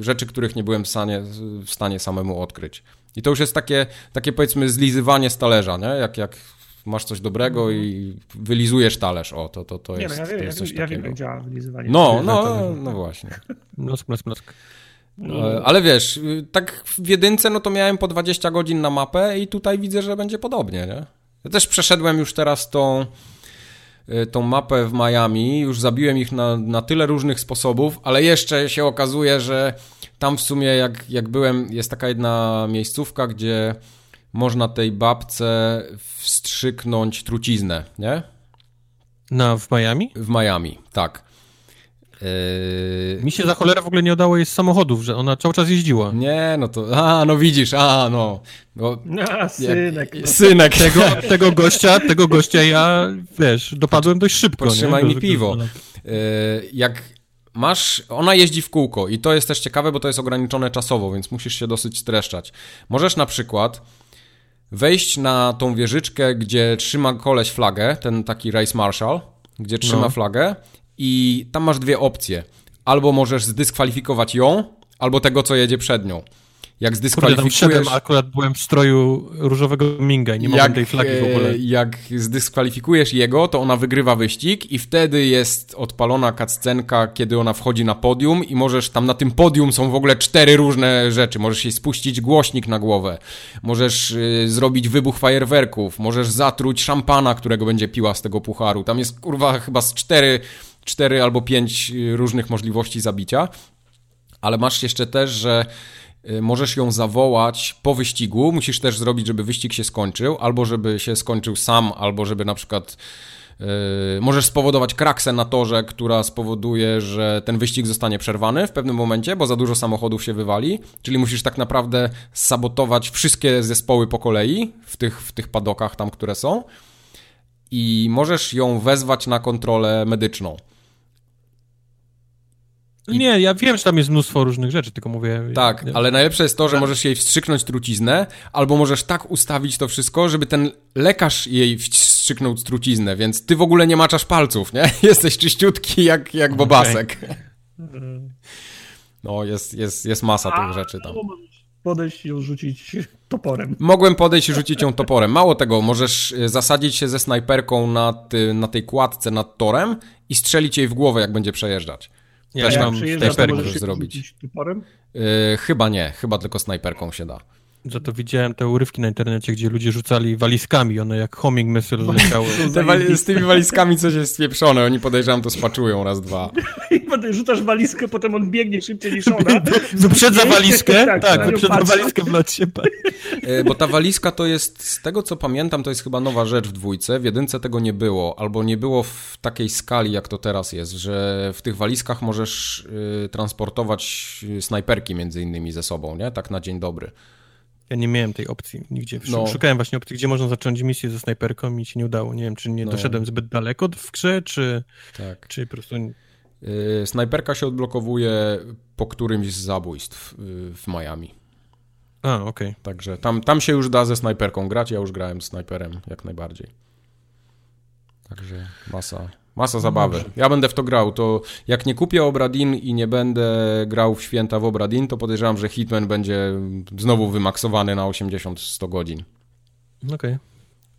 rzeczy, których nie byłem w stanie, w stanie samemu odkryć. I to już jest takie, takie powiedzmy zlizywanie z talerza, nie? Jak, jak masz coś dobrego i wylizujesz talerz, o, to, to, to jest, nie, no, ja wiem, to jest coś ja, takiego. Ja wiem, jak działa wylizywanie. No, no, no właśnie. Mlask, mlask, mlask. No. Ale wiesz, tak w jedynce no to miałem po 20 godzin na mapę i tutaj widzę, że będzie podobnie, nie? Ja też przeszedłem już teraz tą, y, tą mapę w Miami, już zabiłem ich na, na tyle różnych sposobów, ale jeszcze się okazuje, że tam w sumie jak, jak byłem, jest taka jedna miejscówka, gdzie można tej babce wstrzyknąć truciznę, nie? Na, w Miami? W Miami, tak. Yy... Mi się za cholera w ogóle nie udało jej z samochodów, że ona cały czas jeździła. Nie, no to, a, no widzisz, a, no. Bo, a, synek. Jak, no. synek. Tego, tego gościa, tego gościa ja, wiesz, dopadłem dość szybko. Potrzymaj nie? mi piwo. Yy, jak masz, ona jeździ w kółko i to jest też ciekawe, bo to jest ograniczone czasowo, więc musisz się dosyć streszczać. Możesz na przykład wejść na tą wieżyczkę, gdzie trzyma koleś flagę, ten taki race marshal, gdzie trzyma no. flagę i tam masz dwie opcje. Albo możesz zdyskwalifikować ją, albo tego, co jedzie przed nią. Jak zdyskwalifikujesz... Kurde, tam akurat byłem w stroju różowego minga i nie mogłem tej flagi w ogóle. E, jak zdyskwalifikujesz jego, to ona wygrywa wyścig i wtedy jest odpalona cutscenka, kiedy ona wchodzi na podium i możesz, tam na tym podium są w ogóle cztery różne rzeczy. Możesz jej spuścić głośnik na głowę, możesz y, zrobić wybuch fajerwerków, możesz zatruć szampana, którego będzie piła z tego pucharu. Tam jest kurwa chyba z cztery, cztery albo pięć y, różnych możliwości zabicia. Ale masz jeszcze też, że możesz ją zawołać po wyścigu. Musisz też zrobić, żeby wyścig się skończył, albo żeby się skończył sam, albo żeby na przykład Yy, możesz spowodować kraksę na torze, która spowoduje, że ten wyścig zostanie przerwany w pewnym momencie, bo za dużo samochodów się wywali. Czyli musisz tak naprawdę sabotować wszystkie zespoły po kolei w tych, w tych padokach tam, które są. I możesz ją wezwać na kontrolę medyczną. I... Nie, ja wiem, że tam jest mnóstwo różnych rzeczy, tylko mówię... Tak, nie? ale najlepsze jest to, że możesz jej wstrzyknąć truciznę, albo możesz tak ustawić to wszystko, żeby ten lekarz jej wstrzyknął truciznę, więc ty w ogóle nie maczasz palców, nie? Jesteś czyściutki jak, jak bobasek. Okay. No, jest, jest, jest masa A, tych rzeczy tam. podejść i ją rzucić toporem. Mogłem podejść i rzucić ją toporem. Mało tego, możesz e, zasadzić się ze snajperką na, ty, na tej kładce nad torem i strzelić jej w głowę, jak będzie przejeżdżać. Ja Też mam snajperkę zrobić. Yy, chyba nie, chyba tylko snajperką się da. Za to widziałem te urywki na internecie, gdzie ludzie rzucali walizkami, one jak homing missile leciały. wali z tymi walizkami coś jest spieprzone, oni podejrzewam to spaczują raz, dwa. I potem rzucasz walizkę, potem on biegnie szybciej niż ona. Wyprzedza walizkę? tak, tak wyprzedza walizkę w locie. E, bo ta walizka to jest, z tego co pamiętam, to jest chyba nowa rzecz w dwójce, w jedynce tego nie było, albo nie było w takiej skali, jak to teraz jest, że w tych walizkach możesz y, transportować snajperki między innymi ze sobą, nie? Tak na dzień dobry. Ja nie miałem tej opcji nigdzie. No. Szukałem właśnie opcji, gdzie można zacząć misję ze snajperką i się nie udało. Nie wiem, czy nie no. doszedłem zbyt daleko w grze, czy, tak. czy po prostu... Yy, snajperka się odblokowuje po którymś z zabójstw yy, w Miami. A, okej. Okay. Także tam, tam się już da ze snajperką grać, ja już grałem z snajperem jak najbardziej. Także masa, Masa zabawy. Ja będę w to grał. To jak nie kupię Obradin i nie będę grał w święta w Obradin, to podejrzewam, że Hitman będzie znowu wymaksowany na 80-100 godzin. Okej. Okay.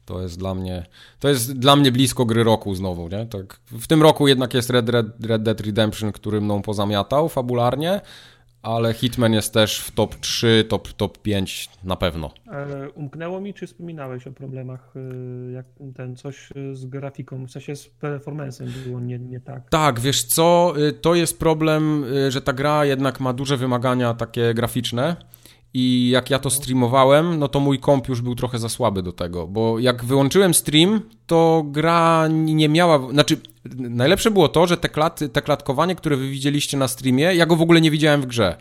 To jest dla mnie, to jest dla mnie blisko gry roku znowu, nie? Tak, w tym roku jednak jest Red, Red, Red Dead Redemption, który mną pozamiatał fabularnie, ale Hitman jest też w top 3, top, top 5 na pewno. Ale umknęło mi, czy wspominałeś o problemach, y, jak ten coś z grafiką, w sensie z performancem było nie, nie tak? Tak, wiesz co, y, to jest problem, y, że ta gra jednak ma duże wymagania takie graficzne i jak ja to streamowałem, no to mój komp już był trochę za słaby do tego, bo jak wyłączyłem stream, to gra nie miała, znaczy najlepsze było to, że te, klat, te klatkowanie, które wy widzieliście na streamie, ja go w ogóle nie widziałem w grze.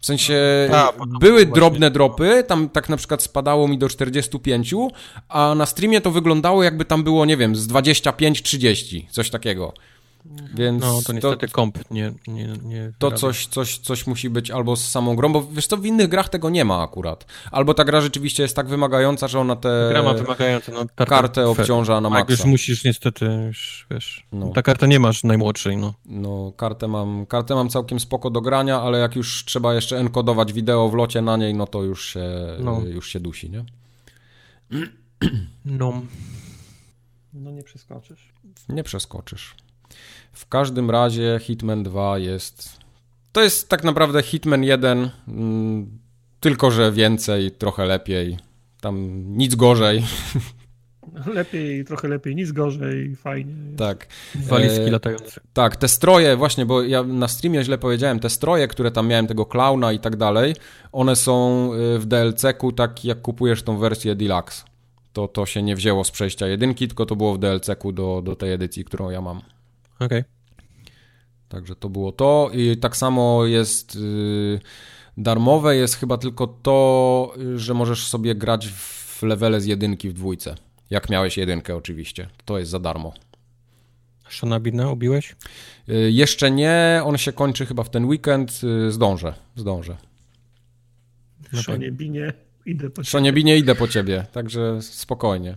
W sensie A, były drobne dropy, tam tak na przykład spadało mi do 45, a na streamie to wyglądało jakby tam było, nie wiem, z 25-30, coś takiego. Więc no to niestety to, komp nie, nie, nie To coś, coś, coś musi być albo z samą grą, bo wiesz co, w innych grach tego nie ma akurat. Albo ta gra rzeczywiście jest tak wymagająca, że ona te gra ma wymagające, no, kartę, kartę obciąża na maksa. już musisz niestety, już, wiesz, no. ta karta nie masz najmłodszej, no. No, kartę mam, kartę mam całkiem spoko do grania, ale jak już trzeba jeszcze enkodować wideo w locie na niej, no to już się, no. już się dusi, nie? No. No nie przeskoczysz. Nie przeskoczysz. W każdym razie Hitman 2 jest. To jest tak naprawdę Hitman 1, mm, tylko że więcej, trochę lepiej. Tam nic gorzej. Lepiej, trochę lepiej, nic gorzej, fajnie. Tak. Walizki e, latające. Tak, te stroje, właśnie, bo ja na streamie źle powiedziałem, te stroje, które tam miałem, tego klauna i tak dalej, one są e, w DLC-ku tak jak kupujesz tą wersję Deluxe. To, to się nie wzięło z przejścia jedynki, tylko to było w DLC-ku do, do tej edycji, którą ja mam. Okej. Okay. Także to było to. I tak samo jest yy, darmowe, jest chyba tylko to, że możesz sobie grać w levele z jedynki w dwójce. Jak miałeś jedynkę oczywiście. To jest za darmo. Shonabina ubiłeś? Yy, jeszcze nie, on się kończy chyba w ten weekend. Yy, zdążę, zdążę. Szoniebinie, idę po ciebie. Szoniebinie, idę po ciebie, także spokojnie.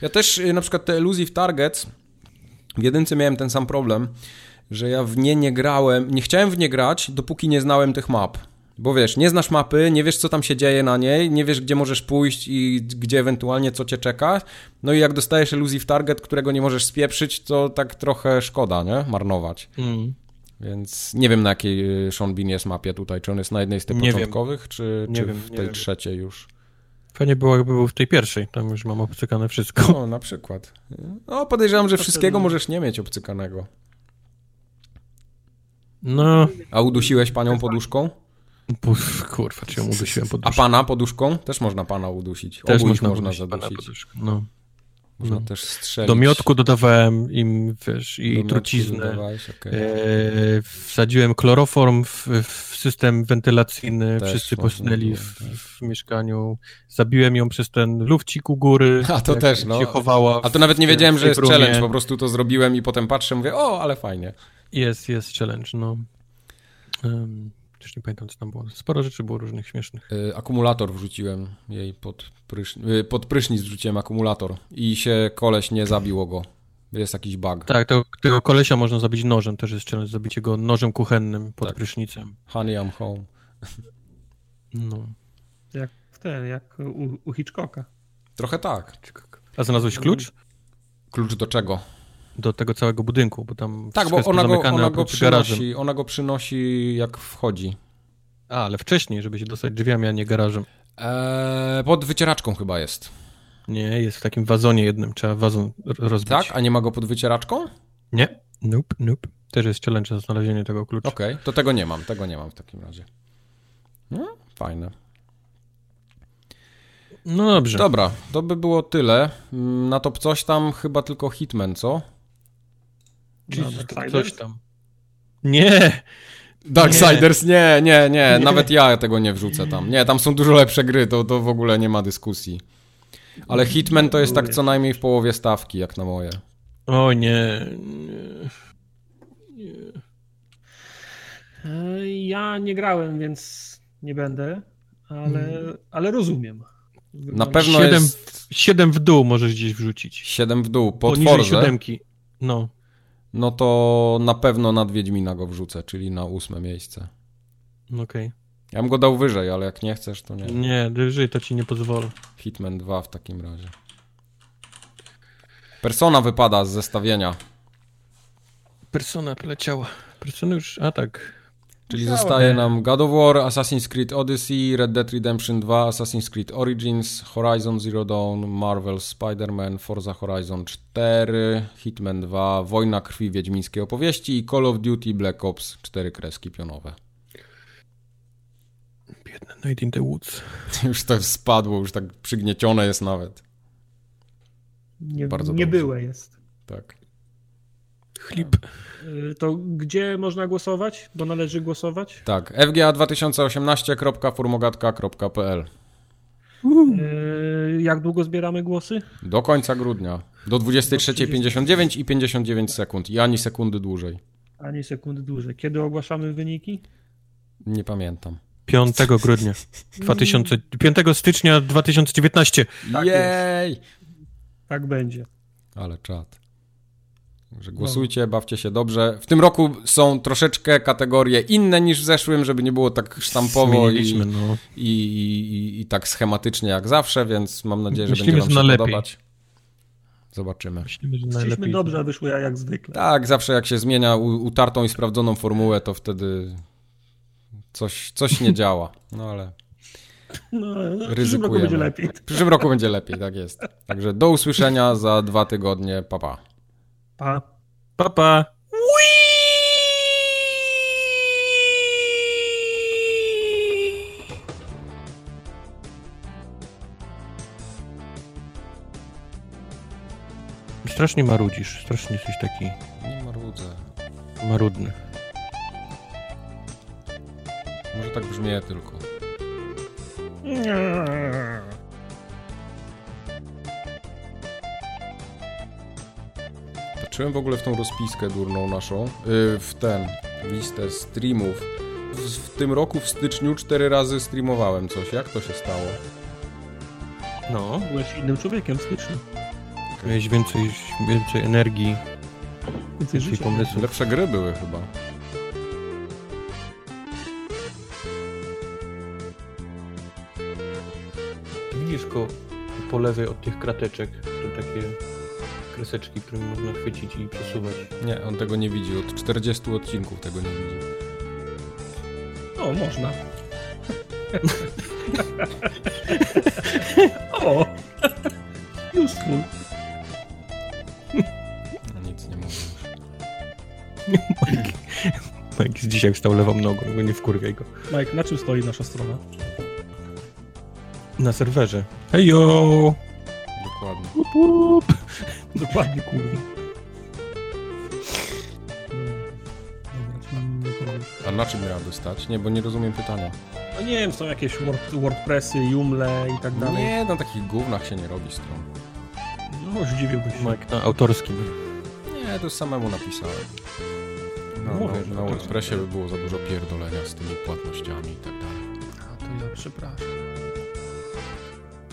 Ja też y, na przykład te Elusive Targets w jedynce miałem ten sam problem, że ja w nie nie grałem, nie chciałem w nie grać, dopóki nie znałem tych map. Bo wiesz, nie znasz mapy, nie wiesz co tam się dzieje na niej, nie wiesz gdzie możesz pójść i gdzie ewentualnie co cię czeka. No i jak dostajesz elusive target, którego nie możesz spieprzyć, to tak trochę szkoda, nie? Marnować. Mm. Więc nie wiem na jakiej y, Sean Bean jest mapie tutaj, czy on jest na jednej z tych nie początkowych, wiem. czy, czy wiem, w tej trzeciej już. Fajnie było, jakby był w tej pierwszej. Tam już mam obcykane wszystko. No, na przykład. No, podejrzewam, że wszystkiego możesz nie mieć obcykanego. No. A udusiłeś panią poduszką? Puf, kurwa, czy ją udusiłem poduszką? A pana poduszką? Też można pana udusić. Też Obu można, można zadusić. No. Można no. też strzelić. Do miotku dodawałem im, wiesz, i truciznę. Okay. E, wsadziłem chloroform w, w system wentylacyjny. Też Wszyscy posnęli w, w, mieszkaniu. Zabiłem ją przez ten lufcik u góry. A to też, no. Się chowała A to nawet nie wiedziałem, że jest challenge. Po prostu to zrobiłem i potem patrzę, mówię, o, ale fajnie. Jest, jest challenge, no. Um, już nie pamiętam, co tam było. Sporo rzeczy było różnych śmiesznych. Yy, akumulator wrzuciłem jej pod, prysz... yy, pod prysznic, wrzuciłem akumulator i się koleś nie zabiło go. Jest jakiś bug. Tak, to, tego kolesia można zabić nożem, też jest challenge, zabicie go nożem kuchennym pod tak. prysznicem. Honey, I'm home. No. Jak w ten, jak u, u Hitchcocka. Trochę tak. A znalazłeś klucz? Klucz do czego? Do tego całego budynku, bo tam Tak, bo ona go, ona, go przynosi, ona go przynosi jak wchodzi. A, ale wcześniej, żeby się dostać drzwiami, a nie garażem. Eee, pod wycieraczką chyba jest. Nie, jest w takim wazonie jednym, trzeba wazon rozbić. Tak? A nie ma go pod wycieraczką? Nie, nope, nope. Też jest challenge za znalezienie tego klucza. Okej, okay. to tego nie mam, tego nie mam w takim razie. No, fajne. No dobrze. Dobra, to by było tyle. Mm, na top coś tam chyba tylko Hitman, co? No, coś tam. Nie! Darksiders, nie, nie, nie, nawet ja tego nie wrzucę tam. Nie, tam są dużo lepsze gry, to, to w ogóle nie ma dyskusji. Ale Hitman to jest tak co najmniej w połowie stawki, jak na moje. O nie. nie. nie. Ja nie grałem, więc nie będę, ale, hmm. ale rozumiem. Na pewno 7, jest... 7 w dół możesz gdzieś wrzucić. 7 w dół, po Poniżej siódemki. No. No to na pewno nad Wiedźmina go wrzucę, czyli na ósme miejsce. Okej. Okay. Ja bym go dał wyżej, ale jak nie chcesz, to nie. Nie, wyżej to ci nie pozwolę. Hitman 2 w takim razie. Persona wypada z zestawienia. Persona poleciała. Persona już, a tak. Czyli zostaje nam God of War, Assassin's Creed Odyssey, Red Dead Redemption 2, Assassin's Creed Origins, Horizon Zero Dawn, Marvel Spider-Man, Forza Horizon 4, Hitman 2, Wojna Krwi Wiedźmińskiej Opowieści i Call of Duty Black Ops 4 kreski pionowe. Biedne Night in the Woods. już to spadło, już tak przygniecione jest nawet. Nie, Bardzo nie byłe jest. Tak. Chlip. Y, to gdzie można głosować? Bo należy głosować? Tak, fga2018.furmogatka.pl y, Jak długo zbieramy głosy? Do końca grudnia. Do 23.59 i 59 sekund. I ani sekundy dłużej. Ani sekundy dłużej. Kiedy ogłaszamy wyniki? Nie pamiętam. 5 grudnia 2000, 5 stycznia 2019. Tak Jej! Jest. Tak będzie. Ale czad. Że głosujcie, no. bawcie się dobrze. W tym roku są troszeczkę kategorie inne niż w zeszłym, żeby nie było tak sztampowo i, no. i, i, i, tak schematycznie jak zawsze, więc mam nadzieję, że Myślimy, będzie wam się podobać. Zobaczymy. Myślimy, że najlepiej. dobrze, a wyszło jak zwykle. Tak, zawsze jak się zmienia utartą i sprawdzoną formułę, to wtedy coś, coś nie działa. No ale... No, w przyszłym roku będzie lepiej. W przyszłym roku będzie lepiej, tak jest. Także do usłyszenia za dwa tygodnie. Pa, pa. Pa. Pa, pa. Strasznie marudzisz, strasznie jesteś taki... Nie marudzę. Marudny. Może tak brzmi tylko. Patrzyłem w ogóle w tą rozpiskę durną naszą, yy, w ten, listę streamów. W, w, tym roku w styczniu cztery razy streamowałem coś. Jak to się stało? No. Byłeś innym człowiekiem w styczniu. Miałeś więcej, więcej energii, więcej, więcej pomysłów. Lepsze gry były chyba. Widzisz go po lewej od tych krateczek, to takie kreseczki, którymi można chwycić i przesuwać. Nie, on tego nie widzi. Od 40 odcinków tego nie widzi. O, można. o! Useful. No nic nie mówię Mike, Mike dzisiaj wstał lewą nogą, bo nie wkurwiaj go. Mike, na czym stoi nasza strona? Na serwerze. Hejo! Dokładnie. Łup, łup. Dokładnie, kurwa. A na czym miałaby stać? Nie, bo nie rozumiem pytania. No nie wiem, są jakieś word, WordPressy, Joomla i tak dalej. Nie, na takich gównach się nie robi stron. No, zdziwiłbyś się. Jak na autorskim. Nie, to samemu napisałem. No, no, na, na WordPressie by było za dużo pierdolenia z tymi płatnościami i tak dalej. A to ja przepraszam.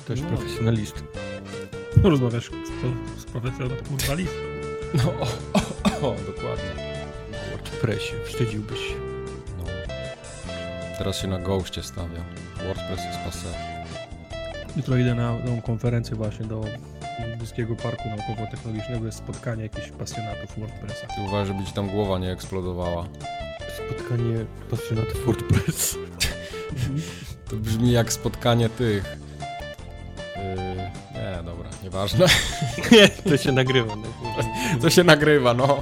Też no. profesjonalista. Rozmawiasz z, z profesjonalistą, kurwa No, o, o, o, dokładnie. W WordPressie, wstydziłbyś się. No. Teraz się na Ghostie stawia. WordPress jest passe. Jutro idę na tą konferencję właśnie do Włoskiego Parku Naukowo-Technologicznego. Jest spotkanie jakichś pasjonatów WordPressa. Ty uważaj, żeby ci tam głowa nie eksplodowała. Spotkanie pasjonatów WordPress. To brzmi jak spotkanie tych... Yy, nie, dobra, nieważne. Nie, to się nagrywa. No. To się nagrywa, no.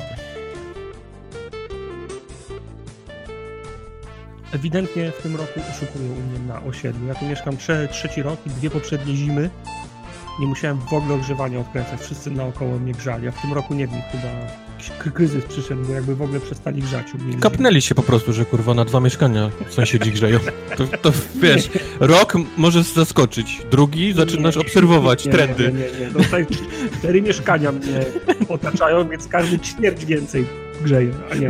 Ewidentnie w tym roku oszukują u mnie na osiedlu. Ja tu mieszkam trze trzeci rok i dwie poprzednie zimy nie musiałem w ogóle ogrzewania odkręcać. Wszyscy naokoło mnie grzali, a w tym roku nie wiem, chyba jakiś kryzys przyszedł, bo jakby w ogóle przestali grzać. Kapnęli się po prostu, że kurwa na dwa mieszkania sąsiedzi grzeją. To, to wiesz, rok możesz zaskoczyć, drugi zaczynasz nie, obserwować nie, trendy. Nie, nie, nie. Tutaj cztery mieszkania mnie otaczają, więc każdy ćwierć więcej grzeje, a nie...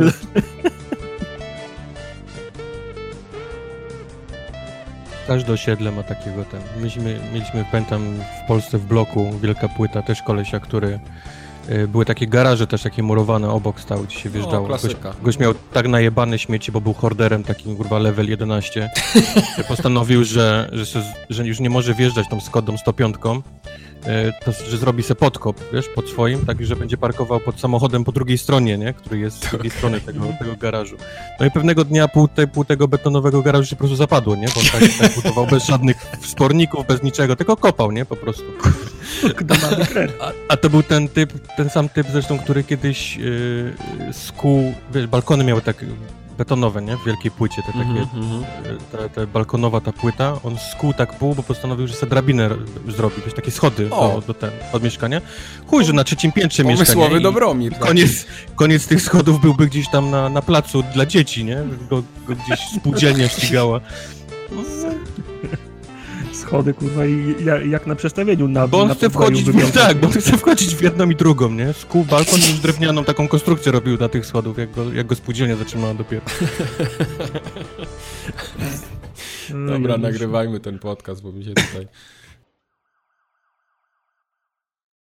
Każde osiedle ma takiego ten. Myśmy, mieliśmy, pamiętam, w Polsce w bloku wielka płyta, też kolesia, który były takie garaże też takie murowane obok stał, gdzie się wjeżdżało. Goś, goś miał tak najebane śmieci, bo był horderem takim kurwa level 11. postanowił, że, że, że, już nie może wjeżdżać tą Skodą 105 E, to, że zrobi se podkop, wiesz, pod swoim, tak, że będzie parkował pod samochodem po drugiej stronie, nie, który jest z drugiej strony tego, tego garażu. No i pewnego dnia pół, te, pół tego betonowego garażu się po prostu zapadło, nie, bo on tak, tak budował bez żadnych wsporników, bez niczego, tylko kopał, nie, po prostu. A, a to był ten typ, ten sam typ zresztą, który kiedyś yy, skół, wiesz, balkony miały tak betonowe, nie? W wielkiej płycie, te takie, mm -hmm. te, te, balkonowa ta płyta, on skół tak pół, bo postanowił, że sobie drabinę zrobi, wiesz, takie schody do, do, ten, od mieszkania. Chuj, że na trzecim piętrze mieszkania. Pomysłowy Dobromir. Koniec, koniec tych schodów byłby gdzieś tam na, na placu dla dzieci, nie? Go, go gdzieś spółdzielnia ścigała. schody, kurwa, i jak na przestawieniu na Bo on na chce wchodzić w, tak, bo on chce wchodzić w jedną i drugą, nie? Z kół balkon już drewnianą taką konstrukcję robił na tych schodów, jak go, jak go spółdzielnia zatrzymała dopiero. Dobra, nagrywajmy ten podcast, bo mi się tutaj